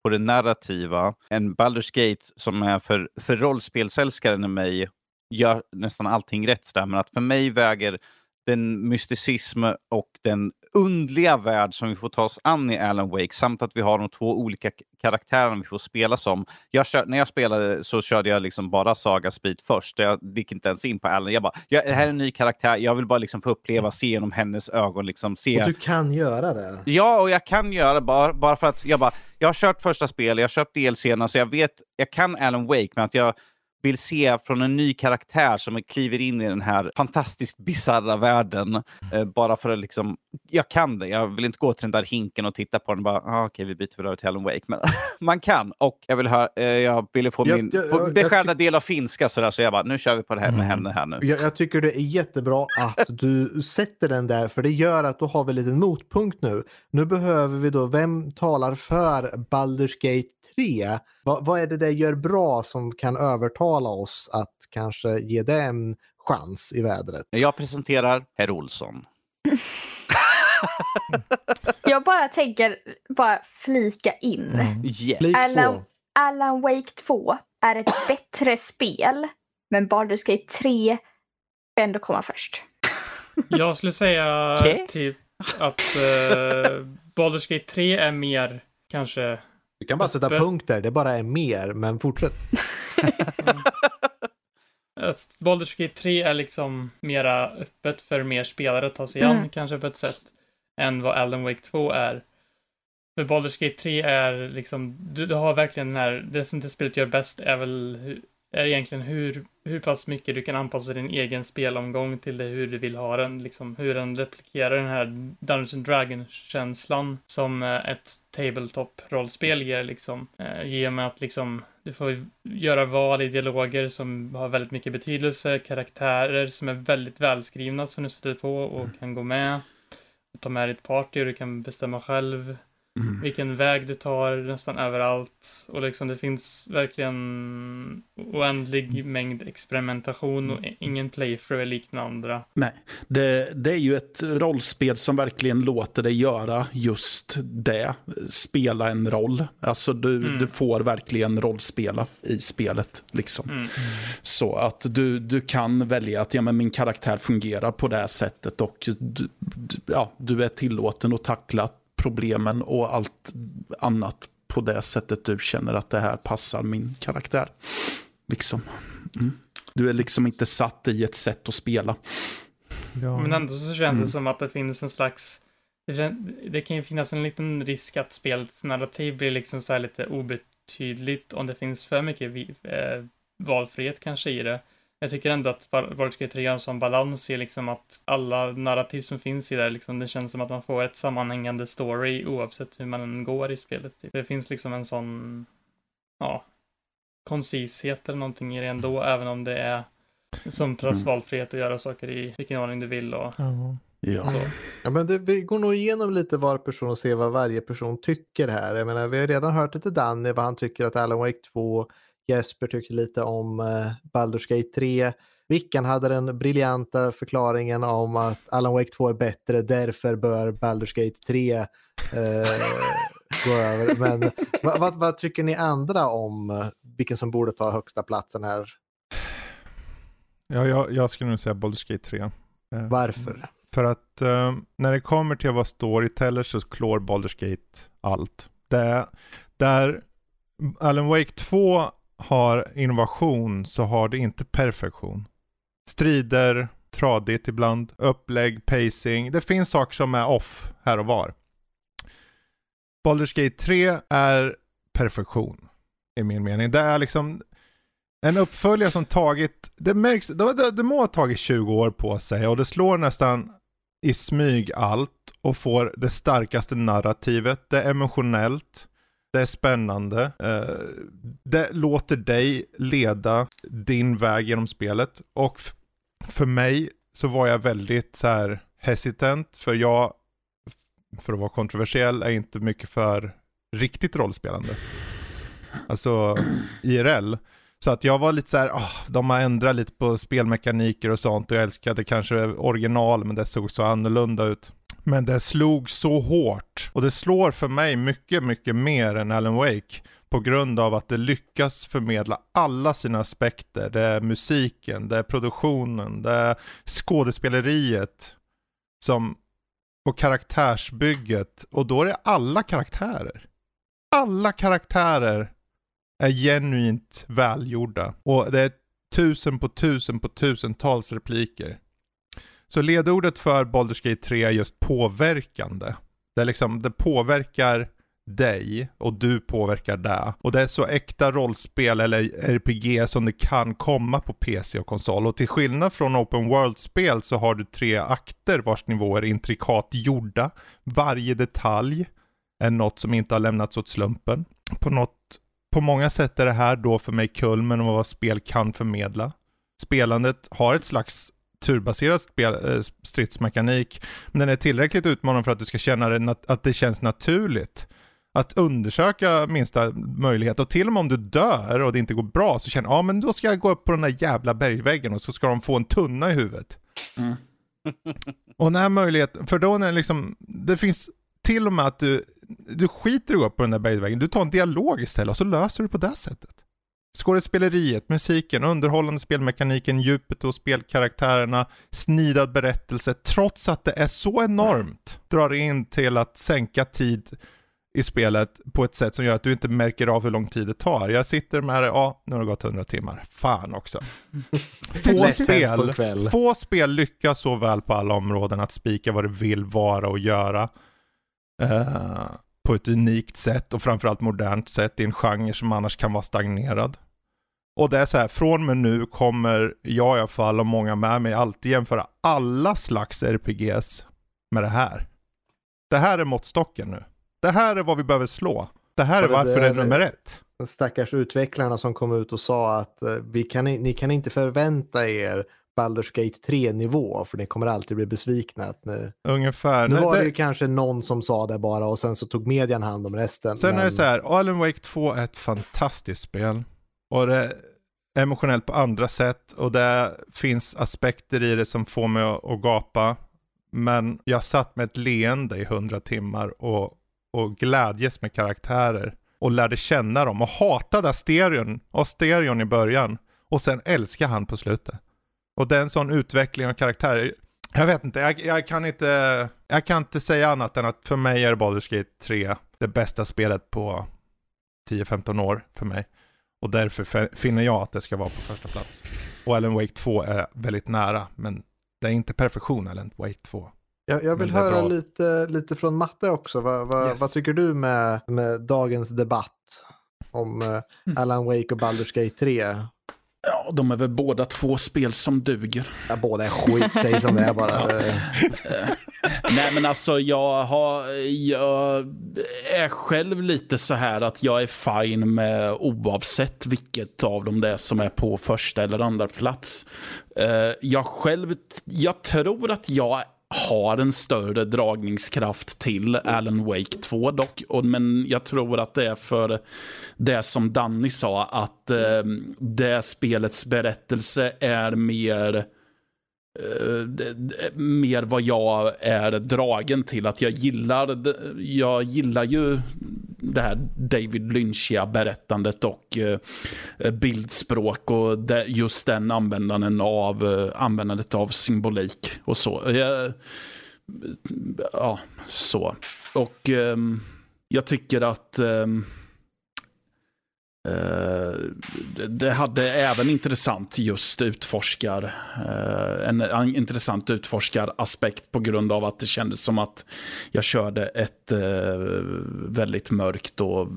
[SPEAKER 3] på det narrativa än Baldur's Gate som är för, för rollspelsälskaren i mig gör nästan allting rätt där. Men att för mig väger den mysticism och den undliga värld som vi får ta oss an i Alan Wake samt att vi har de två olika karaktärerna vi får spela som. Jag kör, när jag spelade så körde jag liksom bara Saga Speed först. Jag gick inte ens in på Alan. Jag bara, jag, det här är en ny karaktär. Jag vill bara liksom få uppleva, se genom hennes ögon. Liksom, se.
[SPEAKER 1] Och du kan göra det?
[SPEAKER 3] Ja, och jag kan göra bara, bara för att jag bara, jag har kört första spel, jag har köpt DLCerna, så jag vet, jag kan Alan Wake, men att jag vill se från en ny karaktär som kliver in i den här fantastiskt bisarra världen. Eh, bara för att liksom, jag kan det. Jag vill inte gå till den där hinken och titta på den och bara, ah, okej, vi byter väl över till Alan Wake. Men <laughs> man kan. Och jag vill ha, eh, jag ville få
[SPEAKER 1] Jag-
[SPEAKER 3] min
[SPEAKER 1] jag-
[SPEAKER 3] få
[SPEAKER 1] jag-
[SPEAKER 3] beskärda del av finska sådär, så jag bara, nu kör vi på det här med henne här nu.
[SPEAKER 1] Jag, jag tycker det är jättebra att du sätter den där för det gör att då har vi en liten motpunkt nu. Nu behöver vi då, vem talar för Baldur's Gate 3? Va, vad är det det gör bra som kan övertala oss att kanske ge det en chans i vädret?
[SPEAKER 3] Jag presenterar Herr Olsson. <laughs>
[SPEAKER 5] Jag bara tänker, bara flika in.
[SPEAKER 3] Yes.
[SPEAKER 1] Please
[SPEAKER 5] Alan. Alan Wake 2 är ett bättre spel, men Baldur's Gate 3 ska ändå komma först. <laughs>
[SPEAKER 4] Jag skulle säga
[SPEAKER 3] Okej.
[SPEAKER 4] typ att uh, Baldur's Gate 3 är mer kanske
[SPEAKER 1] Du kan bara sätta punkt där, det bara är mer, men fortsätt. <laughs>
[SPEAKER 4] Baldur's Gate 3 är liksom mera öppet för mer spelare att ta sig an
[SPEAKER 5] Mm.
[SPEAKER 4] kanske på ett sätt än vad Alan Wake 2 är. För Baldur's Gate 3 är liksom, du, du har verkligen den här, det som det spelet gör bäst är väl är egentligen hur, hur pass mycket du kan anpassa din egen spelomgång till det hur du vill ha den, liksom hur den replikerar den här Dungeons and Dragons-känslan som eh, ett tabletop-rollspel ger liksom. Eh, I och med att liksom du får göra val i dialoger som har väldigt mycket betydelse, karaktärer som är väldigt välskrivna som du sätter på och kan gå med. Ta med ditt party och du kan bestämma själv
[SPEAKER 6] Mm.
[SPEAKER 4] vilken väg du tar nästan överallt. Och liksom det finns verkligen oändlig mängd experimentation och ingen playthrough är lik den andra.
[SPEAKER 6] Nej, det, det är ju ett rollspel som verkligen låter dig göra just det. Spela en roll. Alltså du,
[SPEAKER 4] Mm.
[SPEAKER 6] du får verkligen rollspela i spelet. Liksom.
[SPEAKER 4] Mm.
[SPEAKER 6] Så att du, du kan välja att ja, men min karaktär fungerar på det här sättet och du, du- ja, du är tillåten att tackla problemen och allt annat på det sättet du känner att det här passar min karaktär. Liksom. Mm. Du är liksom inte satt i ett sätt att spela.
[SPEAKER 2] Ja.
[SPEAKER 4] Men ändå så känns det
[SPEAKER 6] Mm.
[SPEAKER 4] som att det finns en slags det, kän, det kan ju finnas en liten risk att spelets narrativ blir liksom så här lite obetydligt om det finns för mycket vi, eh, valfrihet kanske i det. Jag tycker ändå att Baldur's Gate 3 har en sån balans i liksom att alla narrativ som finns i det, liksom, det känns som att man får ett sammanhängande story oavsett hur man går i spelet. Typ. Det finns liksom en sån, ja, koncishet eller någonting i det ändå, även om det är som plats
[SPEAKER 6] Mm.
[SPEAKER 4] valfrihet att göra saker i vilken ordning du vill och
[SPEAKER 2] Ja.
[SPEAKER 6] Ja.
[SPEAKER 4] så.
[SPEAKER 1] Ja, men det, vi går nog igenom lite var person och ser vad varje person tycker här. Jag menar, vi har redan hört lite Danny vad han tycker att Alan Wake 2, Jesper tycker lite om eh, Baldur's Gate 3. Vickan hade den briljanta förklaringen om att Alan Wake 2 är bättre, därför bör Baldur's Gate 3 eh, gå <laughs> över. Men vad, vad, vad tycker ni andra om eh, vilken som borde ta högsta platsen här?
[SPEAKER 2] Ja, jag, jag skulle nog säga Baldur's Gate 3. Eh,
[SPEAKER 1] Varför?
[SPEAKER 2] För att eh, när det kommer till att vara storyteller så klår Baldur's Gate allt. Det, där Alan Wake 2 har innovation så har det inte perfektion. Strider, tradigt ibland, upplägg, pacing. Det finns saker som är off här och var. Baldur's Gate 3 är perfektion i min mening. Det är liksom en uppföljare som tagit, det märks, det, det, det må ha tagit 20 år på sig och det slår nästan i smyg allt och får det starkaste narrativet. Det är emotionellt, det är spännande, eh, det låter dig leda din väg genom spelet och för mig så var jag väldigt så här hesitant för jag, för att vara kontroversiell, är inte mycket för riktigt rollspelande. Alltså IRL. Så att jag var lite så här, oh, de har ändrat lite på spelmekaniker och sånt och jag älskade kanske original men det såg så annorlunda ut. Men det slog så hårt och det slår för mig mycket, mycket mer än Alan Wake på grund av att det lyckas förmedla alla sina aspekter. Det är musiken, det är produktionen, det är skådespeleriet som, och karaktärsbygget. Och då är det alla karaktärer. Alla karaktärer är genuint välgjorda. Och det är tusen på tusen på tusentals repliker. Så ledordet för Baldur's Gate 3 är just påverkande. Det, är liksom, det påverkar dig och du påverkar det. Och det är så äkta rollspel eller RPG som det kan komma på PC och konsol. Och till skillnad från Open World-spel så har du tre akter vars nivåer är intrikat gjorda. Varje detalj är något som inte har lämnats åt slumpen. På, något, på många sätt är det här då för mig kulmen av vad spel kan förmedla. Spelandet har ett slags turbaserad spel, äh, stridsmekanik, men den är tillräckligt utmanande för att du ska känna det, att det känns naturligt att undersöka minsta möjlighet och till och med om du dör och det inte går bra så känner jag, ja men då ska jag gå upp på den där jävla bergväggen och så ska de få en tunna i huvudet. Mm. <laughs> och när möjligheten, för då när liksom, det finns till och med att du, du skiter i att gå upp på den där bergväggen, du tar en dialog istället och så löser du på det sättet. Skådespeleriet, musiken, underhållande spelmekaniken, djupet och spelkaraktärerna, snidad berättelse, trots att det är så enormt, drar in till att sänka tid i spelet på ett sätt som gör att du inte märker av hur lång tid det tar. Jag sitter med det, ja, nu har det gått 100 timmar. Fan också. <laughs> Få spel, få spel lyckas så väl på alla områden att spika vad det vill vara och göra. Uh, på ett unikt sätt och framförallt modernt sätt i en genre som annars kan vara stagnerad. Och det är så här, från och med nu kommer jag i alla fall och många med mig alltid jämföra alla slags RPGs med det här. Det här är måttstocken nu. Det här är vad vi behöver slå. Det här är det varför det är nummer ett.
[SPEAKER 1] Stackars utvecklarna som kom ut och sa att eh, vi kan, ni kan inte förvänta er Baldur's Gate 3-nivå, för ni kommer alltid bli besvikna. Att ni...
[SPEAKER 2] Ungefär.
[SPEAKER 1] Nu var det, det ju kanske någon som sa det bara och sen så tog median hand om resten.
[SPEAKER 2] Sen men... är det så här, Alan Wake 2 är ett fantastiskt spel. Och det är emotionellt på andra sätt och det finns aspekter i det som får mig att, gapa. Men jag satt med ett leende i hundra timmar och och glädjes med karaktärer och lärde känna dem och hatade Asterion, Asterion i början och sen älskar han på slutet. Och det är en sån utveckling av karaktär. Jag vet inte, jag, jag, kan inte, jag kan inte säga annat än att för mig är Baldur's Gate 3 det bästa spelet på 10-15 år för mig. Och därför finner jag att det ska vara på första plats. Och Alan Wake 2 är väldigt nära, men det är inte perfektion Alan Wake 2.
[SPEAKER 1] Jag, jag vill höra lite, lite från Matte också. Va, va, yes. Vad tycker du med, med dagens debatt om uh, Alan Wake och Baldur's Gate 3?
[SPEAKER 6] Ja, de är väl båda två spel som duger.
[SPEAKER 1] Ja, båda är skit, säg som det är bara. <laughs>
[SPEAKER 6] Nej, men alltså jag har, jag är själv lite så här att jag är fine med oavsett vilket av dem det är som är på första eller andra plats. Uh, jag själv, jag tror att jag har en större dragningskraft till Alan Wake 2 dock. Och, men jag tror att det är för det som Danny sa, att eh, det spelets berättelse är mer eh, mer vad jag är dragen till. Att jag gillar, jag gillar ju det här David Lynchiga berättandet och eh, eh, bildspråk och just den användandet av, eh, användandet av symbolik och så. ja, så. Och ehm, jag tycker att ehm, Eh, det hade även intressant just utforskar, eh, en, intressant utforskaraspekt på grund av att det kändes som att jag körde ett eh, väldigt mörkt och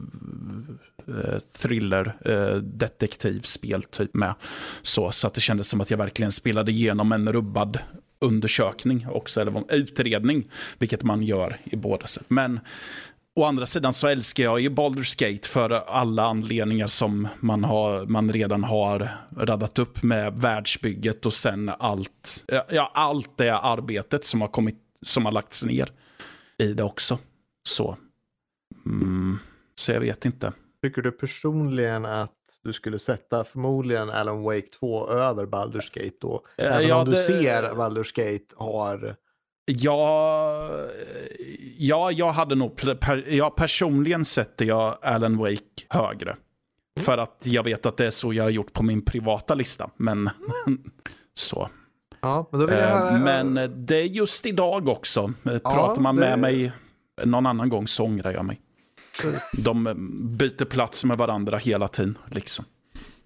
[SPEAKER 6] thriller detektivspel typ med. Så, så att det kändes som att jag verkligen spelade igenom en rubbad undersökning också, eller utredning, vilket man gör i båda sätt. Men Å andra sidan så älskar jag ju Baldur's Gate för alla anledningar som man, har, man redan har radat upp med världsbygget och sen allt, ja, allt det arbetet som har, kommit, som har lagts ner i det också. Så. Mm. Så jag vet inte.
[SPEAKER 1] Tycker du personligen att du skulle sätta förmodligen Alan Wake 2 över Baldur's Gate då?
[SPEAKER 6] Eh,
[SPEAKER 1] Även
[SPEAKER 6] ja,
[SPEAKER 1] om du
[SPEAKER 6] det-
[SPEAKER 1] ser Baldur's Gate har...
[SPEAKER 6] Ja, ja, jag hade nog... Per, per, ja, personligen sätter jag Alan Wake högre. För att jag vet att det är så jag har gjort på min privata lista. Men <laughs> så.
[SPEAKER 1] Ja, men jag
[SPEAKER 6] Eh,
[SPEAKER 1] höra...
[SPEAKER 6] Men det är just idag också. Eh, Pratar man
[SPEAKER 1] det-
[SPEAKER 6] med mig någon annan gång så ångrar jag mig. De eh, byter plats med varandra hela tiden. Liksom.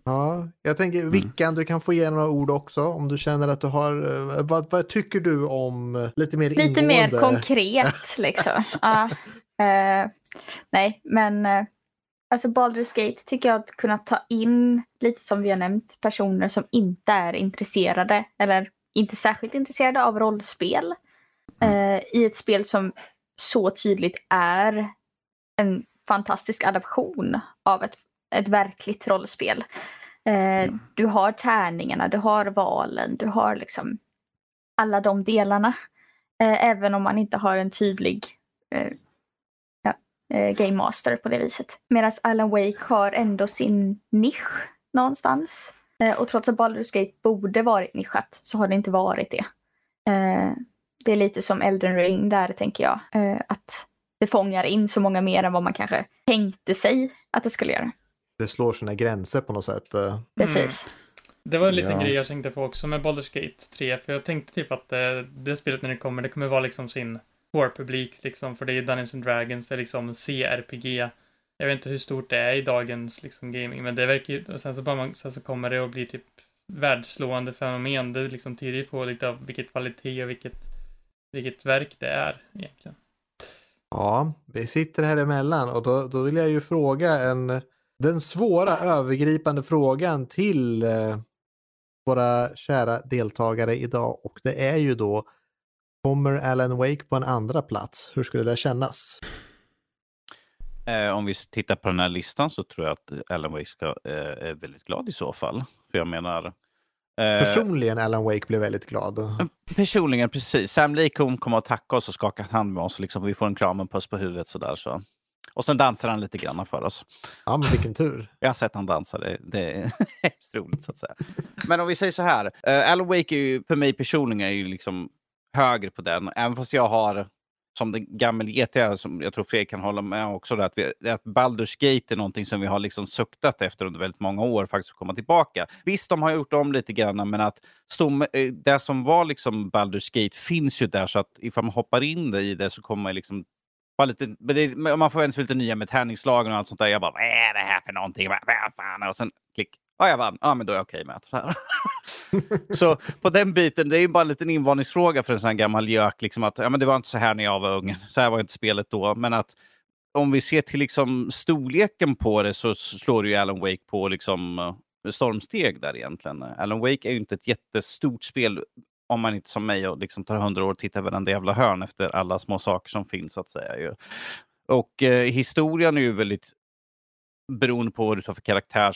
[SPEAKER 1] Ja, jag tänker
[SPEAKER 6] Mm.
[SPEAKER 1] Vickan, du kan få ge några ord också om du känner att du har... eh, Vad, vad tycker du om eh, lite mer
[SPEAKER 5] Lite
[SPEAKER 1] ingående?
[SPEAKER 5] mer konkret <laughs> liksom. ja. Eh, nej, men eh, alltså Baldur's Gate tycker jag att kunna ta in lite som vi har nämnt personer som inte är intresserade eller inte särskilt intresserade av rollspel eh, i ett spel som så tydligt är en fantastisk adaption av ett, ett verkligt rollspel. Eh, du har tärningarna, du har valen, du har liksom alla de delarna. Eh, även om man inte har en tydlig eh, ja, eh, Game Master på det viset. Medan Alan Wake har ändå sin nisch någonstans. Eh, och trots att Baldur's Gate borde varit nischat så har det inte varit det. Det är lite som Elden Ring där tänker jag. Att det fångar in så många mer än vad man kanske tänkte sig att det skulle göra.
[SPEAKER 1] Det slår sina gränser på något sätt. eh.
[SPEAKER 5] Precis.
[SPEAKER 4] Det var en liten
[SPEAKER 1] Ja.
[SPEAKER 4] grej jag tänkte på också med Baldur's Gate 3, för jag tänkte typ att det, det spelet när det kommer, det kommer vara liksom sin core-publik, liksom, för det är Dungeons and Dragons, det är liksom CRPG. Jag vet inte hur stort det är i dagens liksom, gaming, men det verkar ju, och sen så, bara man, sen så kommer det att bli typ världsslående fenomen. Det liksom tyder ju på lite av vilket kvalitet och vilket, vilket verk det är egentligen.
[SPEAKER 1] Ja, vi sitter här emellan och då, då vill jag ju fråga en, den svåra övergripande frågan till eh, våra kära deltagare idag och det är ju då Kommer Alan Wake på en andra plats? Hur skulle det kännas?
[SPEAKER 3] Eh, om vi tittar på den här listan så tror jag att Alan Wake ska, eh, är väldigt glad i så fall. För jag menar... eh,
[SPEAKER 1] Personligen Alan Wake blev väldigt glad.
[SPEAKER 3] Personligen, precis. Sam Lake kommer att tacka oss och skaka hand med oss. Liksom, vi får en kram och en puss på huvudet. Sådär, så. Och sen dansar han lite grann för oss.
[SPEAKER 1] Ja, men vilken tur. <laughs>
[SPEAKER 3] Jag har sett han dansa, det, det är <laughs> hemskt roligt så att säga. Men om vi säger så här, uh, Alan Wake är ju, för mig personligen är ju liksom högre på den. Även fast jag har, som den gammal GTA, som jag tror Fredrik kan hålla med också, att, vi, att Baldur's Gate är någonting som vi har liksom suktat efter under väldigt många år faktiskt att komma tillbaka. Visst, de har gjort om lite grann, men att stom, eh, det som var liksom Baldur's Gate finns ju där, så att ifall man hoppar in i det så kommer man liksom vara lite, det, man får ens lite nya med tärningslagen och allt sånt där. Jag bara, vad är det här för någonting? Vad, vad fan? Och sen klick. Ja, jag vann. Ja, men då är jag okej med det. <laughs> så på den biten, det är ju bara en liten invandringsfråga för en sån här gammal gök. Liksom att, ja, men det var inte så här när jag var ung. Så här var inte spelet då. Men att om vi ser till liksom storleken på det så slår ju Alan Wake på liksom eh, stormsteg där egentligen. Alan Wake är ju inte ett jättestort spel om man inte som mig och liksom tar hundra år och tittar varenda jävla hörn efter alla små saker som finns. så att säga. Ju. Och eh, historien är ju väldigt beroende på vad du tar för karaktär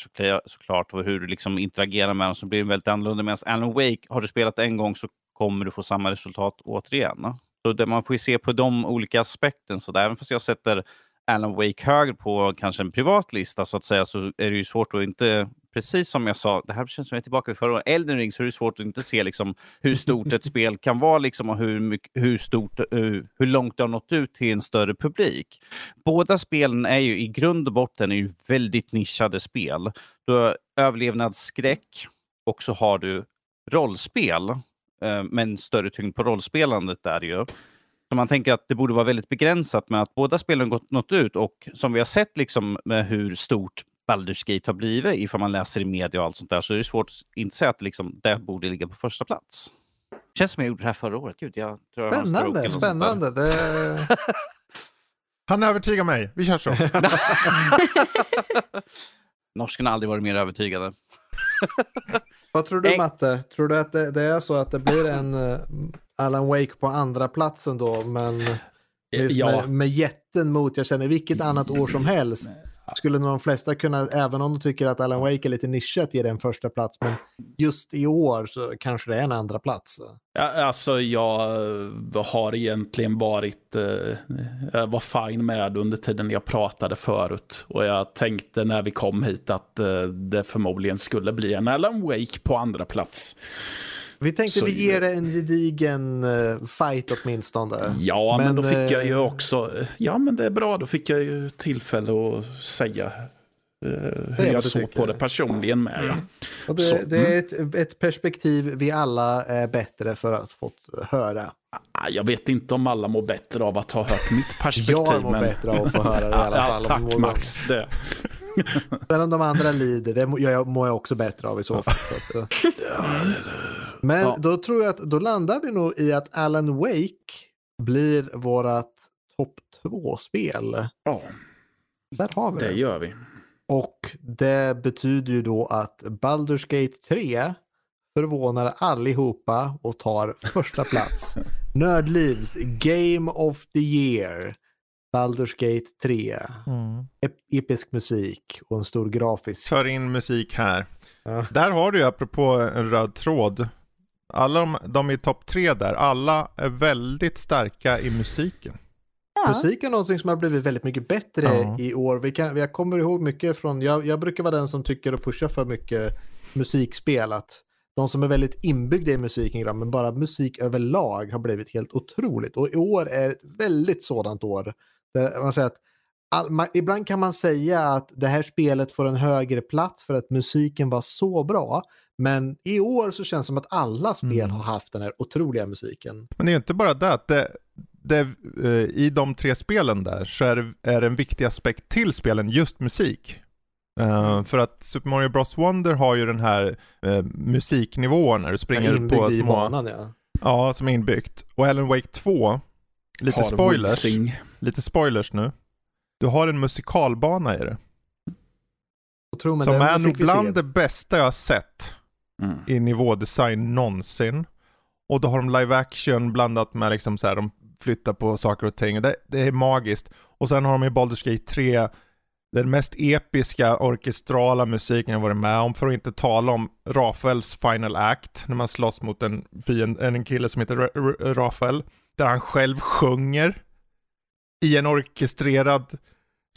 [SPEAKER 3] såklart och hur du liksom interagerar med den så blir den väldigt annorlunda. Medan Alan Wake, har du spelat en gång så kommer du få samma resultat återigen. Så det, man får ju se på de olika aspekterna. Så där, även fast jag sätter Alan Wake högre på kanske en privat lista så att säga så är det ju svårt att inte, precis som jag sa, det här känns som jag är tillbaka vid förra året, Elden Ring så är det svårt att inte se liksom hur stort ett spel kan vara liksom och hur, mycket, hur, stort, hur, hur långt det har nått ut till en större publik. Båda spelen är ju i grund och botten är ju väldigt nischade spel. Du har överlevnadsskräck och så har du rollspel, eh, men större tyngd på rollspelandet där ju. Så man tänker att det borde vara väldigt begränsat med att båda spelen gått nått ut och som vi har sett liksom med hur stort Baldur's Gate har blivit ifall man läser i media och allt sånt där så är det svårt att inte säga att liksom, det borde ligga på första plats. Känns som jag gjorde det här förra året. Gud, jag tror jag
[SPEAKER 1] Spännande,
[SPEAKER 3] där.
[SPEAKER 1] spännande. Det... <laughs>
[SPEAKER 2] Han övertygar mig. Vi kör så. <laughs>
[SPEAKER 3] Norsken har aldrig varit mer övertygade. <laughs>
[SPEAKER 1] Vad tror du. Matte? Tror du att det, det är så att det blir en eh, Alan Wake på andra platsen då, men just
[SPEAKER 6] Ja.
[SPEAKER 1] med, med jätten mot, jag känner vilket annat år som helst, skulle nog de flesta kunna, även om de tycker att Alan Wake är lite nischat, ge det en första plats. Men just i år så kanske det är en andra plats.
[SPEAKER 6] Ja, alltså jag eh, har egentligen varit, eh, jag var fine med under tiden jag pratade förut. Och jag tänkte när vi kom hit att eh, det förmodligen skulle bli en Alan Wake på andra plats.
[SPEAKER 1] Vi tänkte
[SPEAKER 6] Så-
[SPEAKER 1] vi ger det en gedigen eh, fight åtminstone.
[SPEAKER 6] Ja, men,
[SPEAKER 1] Men,
[SPEAKER 6] då fick jag ju
[SPEAKER 1] eh,
[SPEAKER 6] också, ja men det är bra, då fick jag ju tillfälle att säga eh, hur jag såg på det personligen med. Ja.
[SPEAKER 1] Och
[SPEAKER 6] Så,
[SPEAKER 1] det, det är ett, ett perspektiv vi alla är bättre för att fått höra.
[SPEAKER 6] Ah, Jag vet inte om alla mår bättre av att ha hört mitt <laughs> perspektiv.
[SPEAKER 1] Jag mår
[SPEAKER 6] men...
[SPEAKER 1] bättre av att få höra det i alla <laughs>
[SPEAKER 6] Ja,
[SPEAKER 1] fall.
[SPEAKER 6] tack Max. Det. <laughs>
[SPEAKER 1] Sen om de andra lider, det mår jag också bättre av i så fall. Så att, eh. <laughs> Men
[SPEAKER 6] Ja.
[SPEAKER 1] då tror jag att då landar vi nog i att Alan Wake blir vårat topp två-spel.
[SPEAKER 6] Ja,
[SPEAKER 1] Där har vi
[SPEAKER 6] det
[SPEAKER 1] det.
[SPEAKER 6] gör vi.
[SPEAKER 1] Och det betyder ju då att Baldur's Gate 3 förvånar allihopa och tar första plats. <laughs> Nördlivs Game of the Year. Baldur's Gate 3. Ep- episk musik och en stor grafisk.
[SPEAKER 2] För in musik här.
[SPEAKER 1] Ja.
[SPEAKER 2] Där har du ju apropå en röd tråd. Alla de, de i topp tre där, alla är väldigt starka i musiken.
[SPEAKER 5] Ja.
[SPEAKER 1] Musik är någonting som har blivit väldigt mycket bättre
[SPEAKER 2] Ja.
[SPEAKER 1] i år. Vi kan, jag kommer ihåg mycket från, jag, jag brukar vara den som tycker och pushar för mycket musikspel. Att de som är väldigt inbyggda i musiken, men bara musik överlag har blivit helt otroligt. Och i år är ett väldigt sådant år. Där man säger att all, man, ibland kan man säga att det här spelet får en högre plats för att musiken var så bra. Men i år så känns det som att alla spel
[SPEAKER 2] Mm.
[SPEAKER 1] har haft den här otroliga musiken.
[SPEAKER 2] Men det är ju inte bara det att det, det, eh, i de tre spelen där så är det, är det en viktig aspekt till spelen just musik. Eh, för att Super Mario Bros Wonder har ju den här uh, musiknivån när du springer på små,
[SPEAKER 1] banan ja.
[SPEAKER 2] ja som är inbyggt. Och Alan Wake 2, lite spoilers,
[SPEAKER 6] Sing.
[SPEAKER 2] lite spoilers nu. Du har en musikalbana i det. Som
[SPEAKER 1] den
[SPEAKER 2] är nog bland det bästa jag har sett
[SPEAKER 6] Mm.
[SPEAKER 2] i nivådesign någonsin. Och då har de live action blandat med liksom så här, de flyttar på saker och ting. Det, det är magiskt. Och sen har de i Baldur's Gate 3 den mest episka orkestrala musiken jag varit med om. För att inte tala om Rafaels final act. När man slåss mot en, fiend, en kille som heter Ra- Ra- Rafael. Där han själv sjunger i en orkestrerad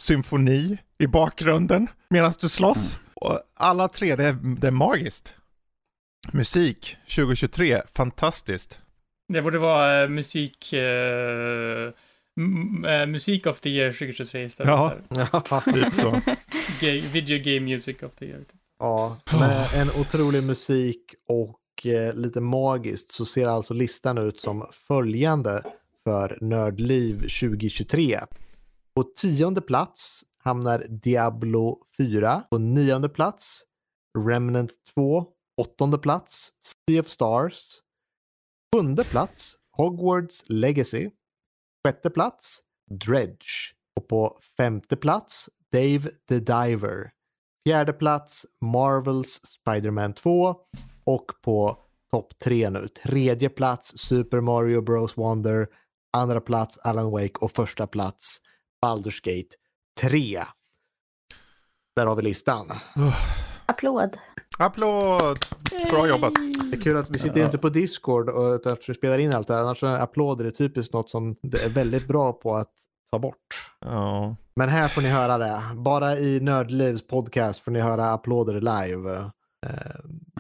[SPEAKER 2] symfoni i bakgrunden medan du slåss. Och alla tre, det är, det är magiskt. Musik 2023, fantastiskt.
[SPEAKER 4] Det borde vara eh, musik... m- eh, musik of the year 2023 istället.
[SPEAKER 2] Ja.
[SPEAKER 1] Ja, <laughs>
[SPEAKER 2] Typ så.
[SPEAKER 4] Ga- video game music of the year.
[SPEAKER 1] ja, med en otrolig musik och eh, lite magiskt så ser alltså listan ut som följande för Nördliv 2023. På tionde plats hamnar Diablo 4. På nionde plats Remnant 2. Åttonde plats Sea of Stars. Sjunde plats Hogwarts Legacy. Sjätte plats Dredge. Och på femte plats Dave the Diver. Fjärde plats Marvels Spider-Man 2 och på topp tre nu. Tredje plats Super Mario Bros Wonder, andra plats Alan Wake och första plats Baldur's Gate 3. Där har vi listan.
[SPEAKER 5] Applåd.
[SPEAKER 2] Applåd! Bra jobbat.
[SPEAKER 1] Det är kul att vi sitter inte på Discord och eftersom vi spelar in allt det här. Annars är applåder är typiskt något som det är väldigt bra på att ta bort.
[SPEAKER 2] Ja.
[SPEAKER 1] Men här får ni höra det. Bara i Nördlivs podcast får ni höra applåder live.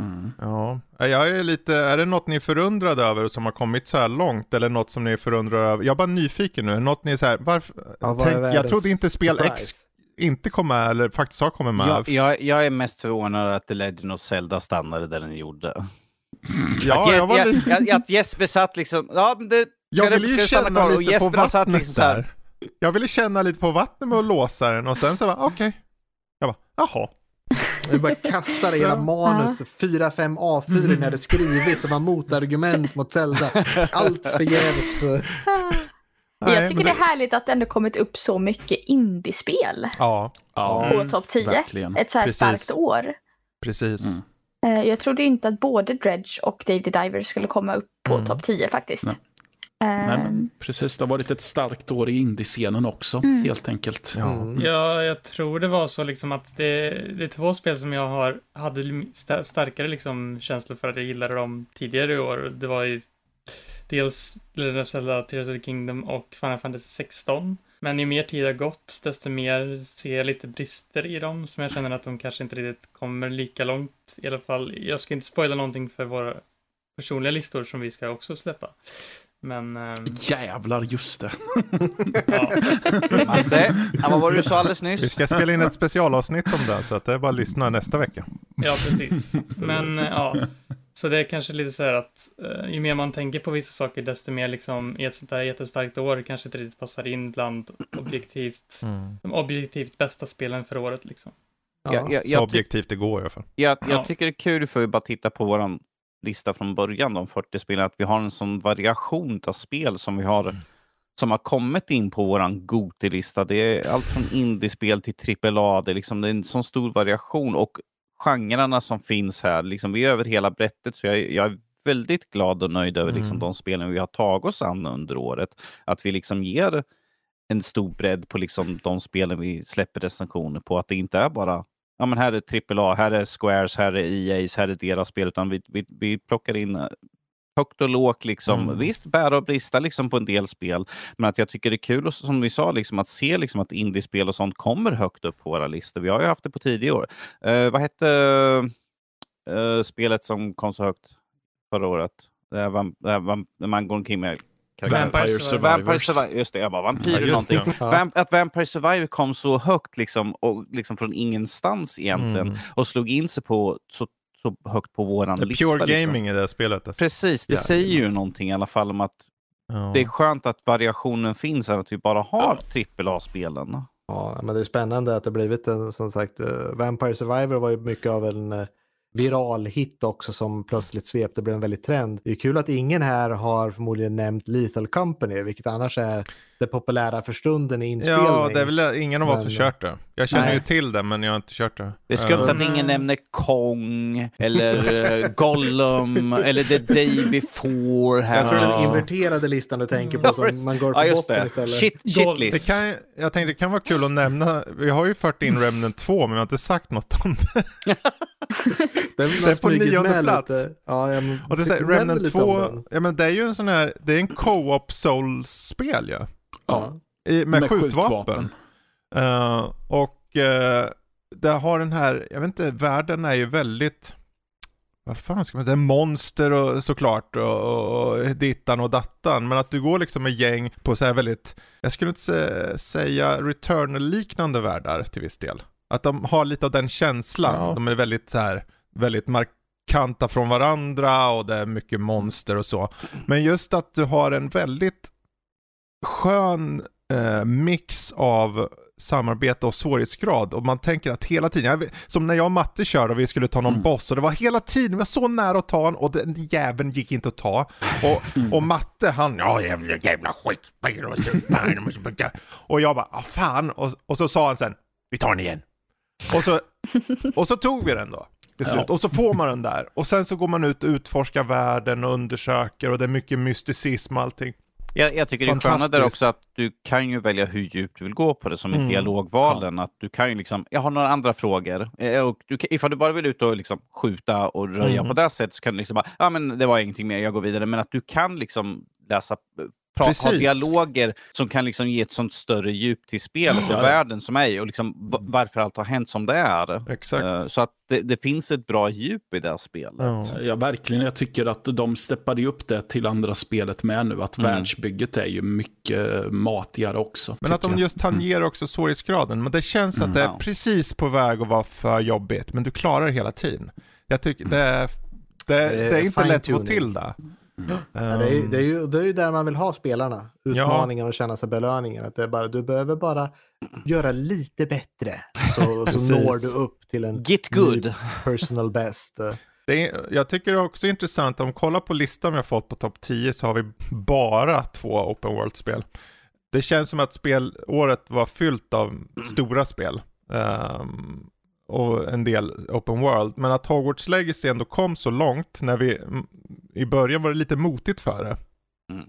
[SPEAKER 6] Mm.
[SPEAKER 2] ja. Jag är lite, är det något ni är förundrade över som har kommit så här långt? Eller något som ni är förundrade över? Jag är bara nyfiken nu. Något ni är så här, varför?
[SPEAKER 1] Ja,
[SPEAKER 2] Tänk, jag trodde inte spel X
[SPEAKER 1] surprise?
[SPEAKER 2] inte kom med, eller faktiskt har kommit med.
[SPEAKER 3] Jag, jag, jag är mest förvånad att The Legend of Zelda stannade där den gjorde.
[SPEAKER 2] ja,
[SPEAKER 3] att,
[SPEAKER 2] jag, var
[SPEAKER 3] Jag- jag- att Jesper satt liksom, ja men det, ska
[SPEAKER 2] Jag ville ju känna lite på
[SPEAKER 3] Jesper satt
[SPEAKER 2] vattnet
[SPEAKER 3] liksom så här,
[SPEAKER 2] där. Jag ville känna lite på vattnet med att låsa den och sen så bara, okej. Jag bara, jaha.
[SPEAKER 1] Vi bara kastar hela
[SPEAKER 2] Ja.
[SPEAKER 1] manus, fyra, fem A4 när det skrivit som var motargument mot Zelda. Allt förgäves.
[SPEAKER 5] Jag tycker det är härligt att det ändå kommit upp så mycket indiespel
[SPEAKER 2] Ja,
[SPEAKER 6] Ja,
[SPEAKER 5] på topp 10.
[SPEAKER 6] verkligen.
[SPEAKER 5] Ett så här
[SPEAKER 2] Precis.
[SPEAKER 5] starkt år.
[SPEAKER 2] precis.
[SPEAKER 6] Mm.
[SPEAKER 5] Eh, Jag trodde inte att både Dredge och Dave the Diver skulle komma upp på
[SPEAKER 2] Mm.
[SPEAKER 5] topp 10 faktiskt.
[SPEAKER 6] Nej. Nej,
[SPEAKER 5] Ehm,
[SPEAKER 6] men precis, det har varit ett starkt år i indiescenen också,
[SPEAKER 5] Mm.
[SPEAKER 6] helt enkelt.
[SPEAKER 2] Ja.
[SPEAKER 1] Mm.
[SPEAKER 4] Ja, jag tror det var så liksom att det, det är två spel som jag har, hade sta- starkare liksom känslor för att jag gillade dem tidigare i år. Det var ju dels Legend of Zelda, Tears of the Kingdom och Final Fantasy 16. Men ju mer tid har gått, desto mer ser jag lite brister i dem som jag känner att de kanske inte riktigt kommer lika långt. I alla fall, jag ska inte spoila någonting för våra personliga listor som vi ska också släppa. Men, ehm,
[SPEAKER 6] Jävlar, just det.
[SPEAKER 4] ja. <laughs>
[SPEAKER 3] Matte, ja, vad var det du sa alldeles
[SPEAKER 2] Vi
[SPEAKER 3] nyss?
[SPEAKER 2] ska spela in ett specialavsnitt om det, så att det är bara att lyssna nästa vecka.
[SPEAKER 4] Ja, precis. Men eh, ja, så det är kanske lite så här att eh, ju mer man tänker på vissa saker, desto mer liksom i ett sånt här jättestarkt år kanske inte riktigt passar in bland objektivt, de objektivt bästa spelen för året liksom.
[SPEAKER 1] Ja.
[SPEAKER 3] Jag, jag,
[SPEAKER 2] Så objektivt det går i alla fall.
[SPEAKER 3] jag,
[SPEAKER 4] Ja.
[SPEAKER 3] jag tycker det är kul för vi bara titta på vår lista från början, de 40 spelen, att vi har en sån variation av spel som vi har som har kommit in på våran Goti-lista. Det är allt från indiespel till AAA. Det är, liksom, det är en sån stor variation och genrerna som finns här, liksom, vi är över hela brättet. Så jag, jag är väldigt glad och nöjd över liksom,
[SPEAKER 2] Mm.
[SPEAKER 3] de spelen vi har tagit oss an under året. Att vi liksom ger en stor bredd på liksom, de spelen vi släpper recensioner på. Att det inte är bara ja, men här är AAA, här är Squares, här är EA's, här är deras spel, utan vi, vi, vi plockar in eh, högt och lågt. Liksom.
[SPEAKER 2] Mm.
[SPEAKER 3] Visst, bära och brista liksom, på en del spel, men att jag tycker det är kul, och, som vi sa, liksom, att se liksom, att indiespel och sånt kommer högt upp på våra listor. Vi har ju haft det på tidigare år. Eh, vad hette eh, spelet som kom så högt förra året? Det var, det var, man går omkring med.
[SPEAKER 6] Vampire
[SPEAKER 4] Survivors.
[SPEAKER 3] Vampire. Survivor, just det, jag bara vampyrer
[SPEAKER 2] Ja,
[SPEAKER 3] någonting.
[SPEAKER 2] det.
[SPEAKER 1] Ja.
[SPEAKER 3] Vamp- att Vampire Survivor kom så högt liksom, och liksom från ingenstans egentligen
[SPEAKER 2] Mm.
[SPEAKER 3] och slog in sig på så, så högt på våran
[SPEAKER 2] Det är
[SPEAKER 3] lista.
[SPEAKER 2] pure
[SPEAKER 3] liksom.
[SPEAKER 2] gaming i det spelet. Alltså.
[SPEAKER 3] Precis, det
[SPEAKER 2] Jävlar.
[SPEAKER 3] säger ju någonting i alla fall om att
[SPEAKER 2] Ja.
[SPEAKER 3] det är skönt att variationen finns, än att vi bara har AAA-spelen.
[SPEAKER 1] Ja, men det är spännande att det blivit en, som sagt, eh, Vampire Survivor var ju mycket av en eh, viral hit också som plötsligt svepte, blev en väldigt trend. Det är kul att ingen här har förmodligen nämnt Lethal Company, vilket annars är det populära för stunden i inspelning.
[SPEAKER 2] Ja, det är väl ingen av oss som kört det. Jag känner
[SPEAKER 1] Nej.
[SPEAKER 2] ju till det, men jag har inte kört det.
[SPEAKER 3] Det är skumt
[SPEAKER 2] Eh,
[SPEAKER 3] att ingen nämner Kong, eller eh, Gollum, eller The Day Before. Här.
[SPEAKER 1] Jag tror den inverterade listan du tänker på som man går på
[SPEAKER 3] Ja,
[SPEAKER 1] botten
[SPEAKER 3] det.
[SPEAKER 1] istället.
[SPEAKER 3] Shit,
[SPEAKER 4] Gold-
[SPEAKER 2] Det
[SPEAKER 3] shitlist.
[SPEAKER 2] kan, jag tänkte det kan vara kul att nämna, vi har ju fört in Remnant 2 men vi har inte sagt något om det. <laughs>
[SPEAKER 1] Den
[SPEAKER 2] är på nionde plats.
[SPEAKER 1] Lite. Ja, jag
[SPEAKER 2] Och det är så här,
[SPEAKER 1] nämner
[SPEAKER 2] Remnant
[SPEAKER 1] lite om
[SPEAKER 2] 2,
[SPEAKER 1] den.
[SPEAKER 2] ja men det är ju en sån här, det är en co-op soul-spel ju.
[SPEAKER 1] Ja.
[SPEAKER 2] I, med,
[SPEAKER 6] Med
[SPEAKER 2] skjutvapen.
[SPEAKER 6] skjutvapen.
[SPEAKER 2] Eh, och uh, det har den här, jag vet inte, världen är ju väldigt, vad fan ska man säga, det är monster och såklart och, och, och dittan och dattan. Men att du går liksom med gäng på så här väldigt, jag skulle inte sä- säga Returnal-liknande världar till viss del. Att de har lite av den känslan.
[SPEAKER 6] Ja.
[SPEAKER 2] De är väldigt så här, väldigt markanta från varandra och det är mycket monster och så. Men just att du har en väldigt skön eh, mix av samarbete och svårighetsgrad och man tänker att hela tiden, vet- som när jag och Matte körde och vi skulle ta någon
[SPEAKER 6] Mm.
[SPEAKER 2] boss och det var hela tiden, vi var så nära att ta honom och den jäveln gick inte att ta. Och, och Matte han, ja jävla, jävla skitspel och så fan, och så- och jag bara, ah, fan, och, och så sa han sen, vi tar den igen. Och så, och så tog vi den då. Till slut.
[SPEAKER 6] Ja.
[SPEAKER 2] Och så får man den där. Och sen så går man ut och utforskar världen och undersöker och det är mycket mysticism och allting.
[SPEAKER 3] Jag, jag tycker det är sköna där också att du kan ju välja hur djupt du vill gå på det som i
[SPEAKER 2] Mm.
[SPEAKER 3] dialogvalen. Att du kan ju liksom, jag har några andra frågor. Eh, Och du, kan- ifall du bara vill ut och liksom skjuta och röja
[SPEAKER 2] Mm.
[SPEAKER 3] på det sättet så kan du liksom bara, ja men det var ingenting mer, jag går vidare. Men att du kan liksom läsa, pra, ha
[SPEAKER 2] Precis.
[SPEAKER 3] dialoger som kan liksom ge ett sånt större djup till spelet och
[SPEAKER 6] Ja.
[SPEAKER 3] världen som är och liksom varför allt har hänt som det är.
[SPEAKER 2] Exakt.
[SPEAKER 3] Eh, Så att det, det finns ett bra djup i det här spelet.
[SPEAKER 2] Ja.
[SPEAKER 6] Ja, verkligen. Jag tycker att de steppade upp det till andra spelet med nu. Att
[SPEAKER 3] Mm.
[SPEAKER 6] världsbygget är ju mycket matigare också.
[SPEAKER 2] Men att de just tangerar också svårighetsgraden. Men det känns att det är
[SPEAKER 3] Ja.
[SPEAKER 2] precis på väg att vara för jobbigt, men du klarar det hela tiden. Jag tycker det är, det,
[SPEAKER 1] Det
[SPEAKER 2] det
[SPEAKER 1] är
[SPEAKER 2] inte lätt att få till det.
[SPEAKER 1] Ja, det, är, ju-
[SPEAKER 2] Um,
[SPEAKER 1] det, är ju, det är ju där man vill ha spelarna. Utmaningen och känna sig belöningen. Att det är bara, du behöver bara göra lite bättre. Så, så <laughs> når du upp till en
[SPEAKER 3] Get good.
[SPEAKER 1] personal best.
[SPEAKER 2] Det är, jag tycker det är också intressant, om vi kollar på listan vi har fått på topp 10 så har vi bara två open world-spel. Det känns som att spelåret var fyllt av stora spel. ehm, och en del open world. Men att Hogwarts Legacy ändå kom så långt när vi, i början var det lite motigt för det.
[SPEAKER 3] Mm.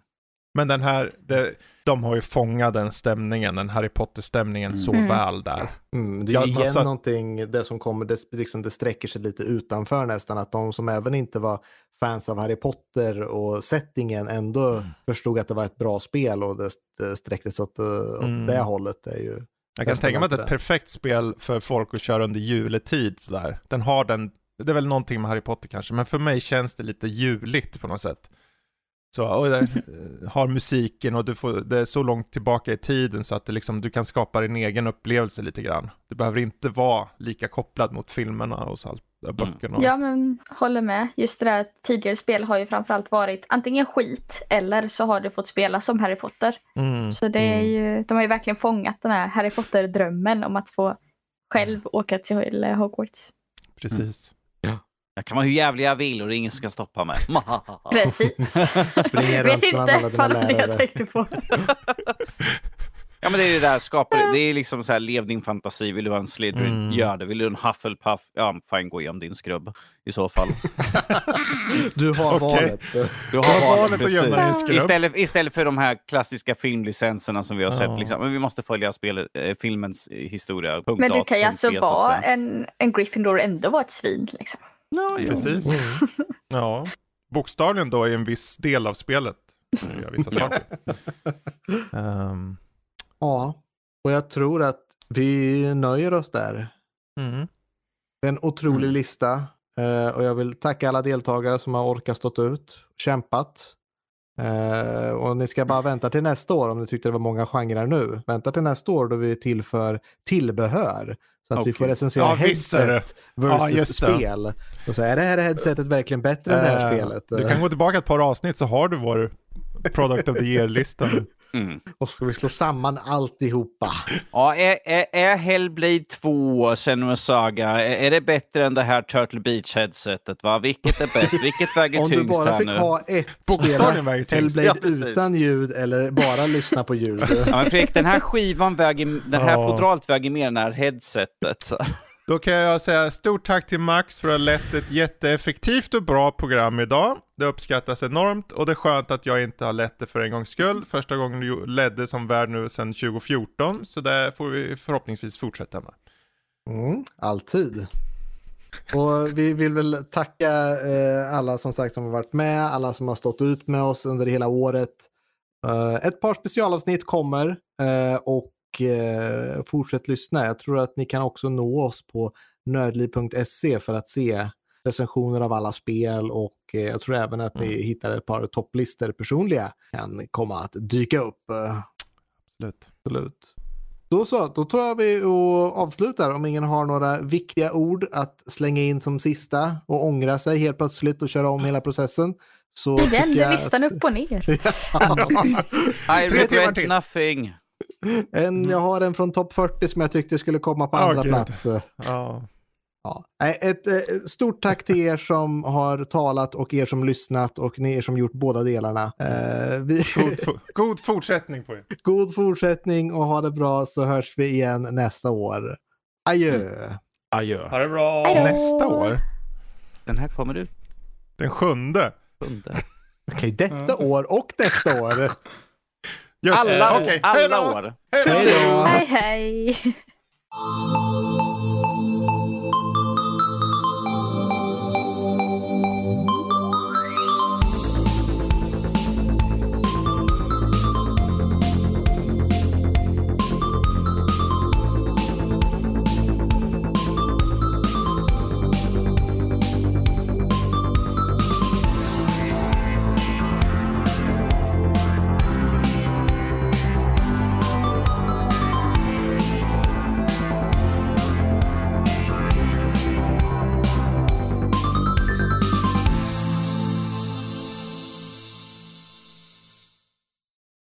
[SPEAKER 2] Men den här, det, de har ju fångat den stämningen, den Harry Potter-stämningen så
[SPEAKER 5] Mm.
[SPEAKER 2] väl där.
[SPEAKER 1] Mm, det är ju igen
[SPEAKER 2] satt-
[SPEAKER 1] någonting, det som kommer, det, liksom, det sträcker sig lite utanför nästan, att de som även inte var fans av Harry Potter och settingen ändå
[SPEAKER 2] Mm.
[SPEAKER 1] förstod att det var ett bra spel och det, det sträckte sig åt, åt
[SPEAKER 2] Mm.
[SPEAKER 1] det hållet. Det är ju,
[SPEAKER 2] Jag kan tänka mig att det är ett perfekt spel för folk att köra under juletid sådär. Den har den, det är väl någonting med Harry Potter kanske, men för mig känns det lite juligt på något sätt. Så, och det eh, <laughs> har musiken och du får, det är så långt tillbaka i tiden så att det liksom, du kan skapa din egen upplevelse lite grann. Du behöver inte vara lika kopplad mot filmerna och så allt. Böckerna. och-
[SPEAKER 5] Ja, men håller med. Just det där tidigare spel har ju framförallt varit antingen skit eller så har det fått spela som Harry Potter.
[SPEAKER 2] Mm.
[SPEAKER 5] Så det är ju, de har ju verkligen fångat den här Harry Potter-drömmen om att få själv åka till Hogwarts.
[SPEAKER 2] Precis.
[SPEAKER 3] Jag kan vara hur jävlig jag vill och det är ingen som kan stoppa mig. <laughs>
[SPEAKER 5] Precis.
[SPEAKER 1] Springer <laughs>
[SPEAKER 5] Vet inte vad det jag tänkte på. <laughs>
[SPEAKER 3] Ja men det är det där, skapar, det är liksom så här, lev din fantasi, vill du vara en Slytherin,
[SPEAKER 2] Mm.
[SPEAKER 3] gör det. Vill du en Hufflepuff, ja fine, gå igenom din skrubb i så fall. <laughs>
[SPEAKER 1] Du har
[SPEAKER 2] Okej.
[SPEAKER 1] valet.
[SPEAKER 3] Du har
[SPEAKER 2] har
[SPEAKER 3] valet,
[SPEAKER 2] att
[SPEAKER 3] precis.
[SPEAKER 2] skrubb.
[SPEAKER 3] Istället, istället för de här klassiska filmlicenserna som vi har
[SPEAKER 2] Ja.
[SPEAKER 3] sett, liksom, men vi måste följa spelet, eh, filmens eh, historia. punkt
[SPEAKER 5] Men du kan ju alltså
[SPEAKER 3] att
[SPEAKER 5] vara en, en Gryffindor och ändå vara ett svin. Liksom.
[SPEAKER 3] Ja, jo.
[SPEAKER 2] Precis.
[SPEAKER 1] Mm. <laughs>
[SPEAKER 2] Ja. Bokstavligen då i en viss del av spelet. du Gör vissa saker. <laughs> Ehm,
[SPEAKER 1] Ja, och jag tror att vi nöjer oss där.
[SPEAKER 2] mm.
[SPEAKER 1] En otrolig
[SPEAKER 3] Mm.
[SPEAKER 1] lista eh, och jag vill tacka alla deltagare som har orkat stått ut, kämpat. Eh, och ni ska bara vänta till nästa år om ni tyckte det var många genrer nu. Vänta till nästa år då vi tillför tillbehör. Så att vi
[SPEAKER 3] Okej.
[SPEAKER 1] får recensera
[SPEAKER 2] Ja,
[SPEAKER 1] headset
[SPEAKER 2] Ja,
[SPEAKER 1] versus
[SPEAKER 2] det.
[SPEAKER 1] spel. Och så är det här headsetet verkligen bättre än det här
[SPEAKER 2] Eh,
[SPEAKER 1] spelet?
[SPEAKER 2] Du kan gå tillbaka ett par avsnitt så har du vår Product of the Year-listan.
[SPEAKER 3] Mm.
[SPEAKER 1] Och så ska vi slå samman alltihopa.
[SPEAKER 3] Ja, är, är, är Hellblade 2 Senua Saga, är, är det bättre än det här Turtle Beach-headsetet? Va? Vilket är bäst? Vilket väger <laughs>
[SPEAKER 1] Om du
[SPEAKER 3] tyngst
[SPEAKER 1] bara fick
[SPEAKER 3] nu?
[SPEAKER 1] ha ett spela
[SPEAKER 2] tyngst.
[SPEAKER 1] Hellblade
[SPEAKER 3] Ja,
[SPEAKER 1] utan ljud eller bara lyssna på ljud.
[SPEAKER 3] Ja, men Fredrik, den här skivan väger, den här
[SPEAKER 2] Ja.
[SPEAKER 3] fodralet väger mer än det här headsetet. Så.
[SPEAKER 2] Då kan jag säga stort tack till Max för att ha lett ett jätteeffektivt och bra program idag. Det uppskattas enormt och det är skönt att jag inte har lett det för en gångs skull. Första gången du ledde som värd nu sedan 2014, så det får vi förhoppningsvis fortsätta med.
[SPEAKER 1] Mm, alltid. Och vi vill väl tacka eh, alla som sagt som har varit med, alla som har stått ut med oss under hela året. Eh, ett par specialavsnitt kommer eh, och eh, fortsätt lyssna. Jag tror att ni kan också nå oss på nördliv.se för att se recensioner av alla spel och eh, jag tror även att ni hittar ett par topplistor personliga kan komma att dyka upp.
[SPEAKER 2] Slut.
[SPEAKER 1] Absolut. Då så, då tror jag vi och avslutar om ingen har några viktiga ord att slänga in som sista och ångra sig helt plötsligt och köra om hela processen. Så tycker
[SPEAKER 5] vänder
[SPEAKER 1] jag
[SPEAKER 5] listan upp och ner. <laughs>
[SPEAKER 3] I <laughs>
[SPEAKER 2] Tre timmar
[SPEAKER 3] regret nothing.
[SPEAKER 1] En, jag har en från topp 40 som jag tyckte skulle komma på andra
[SPEAKER 2] gud.
[SPEAKER 1] plats.
[SPEAKER 2] Ja.
[SPEAKER 1] Ja. Nej, Ett eh, stort tack till er som har talat och er som lyssnat och ni er som gjort båda delarna. Eh, vi,
[SPEAKER 2] God, fo- god fortsättning på er. <laughs>
[SPEAKER 1] god fortsättning och ha det bra så hörs vi igen nästa år. Adjö!
[SPEAKER 6] Adjö.
[SPEAKER 4] Ha det bra.
[SPEAKER 5] Då.
[SPEAKER 2] Nästa år,
[SPEAKER 3] Den här kommer ut
[SPEAKER 2] den sjunde.
[SPEAKER 3] under.
[SPEAKER 1] Okej, detta
[SPEAKER 4] Mm.
[SPEAKER 1] år och nästa år. <laughs>
[SPEAKER 2] Just,
[SPEAKER 3] Alla,
[SPEAKER 2] eh. Hej
[SPEAKER 3] alla år.
[SPEAKER 2] Hej då!
[SPEAKER 1] Hej då!
[SPEAKER 5] Hej hej!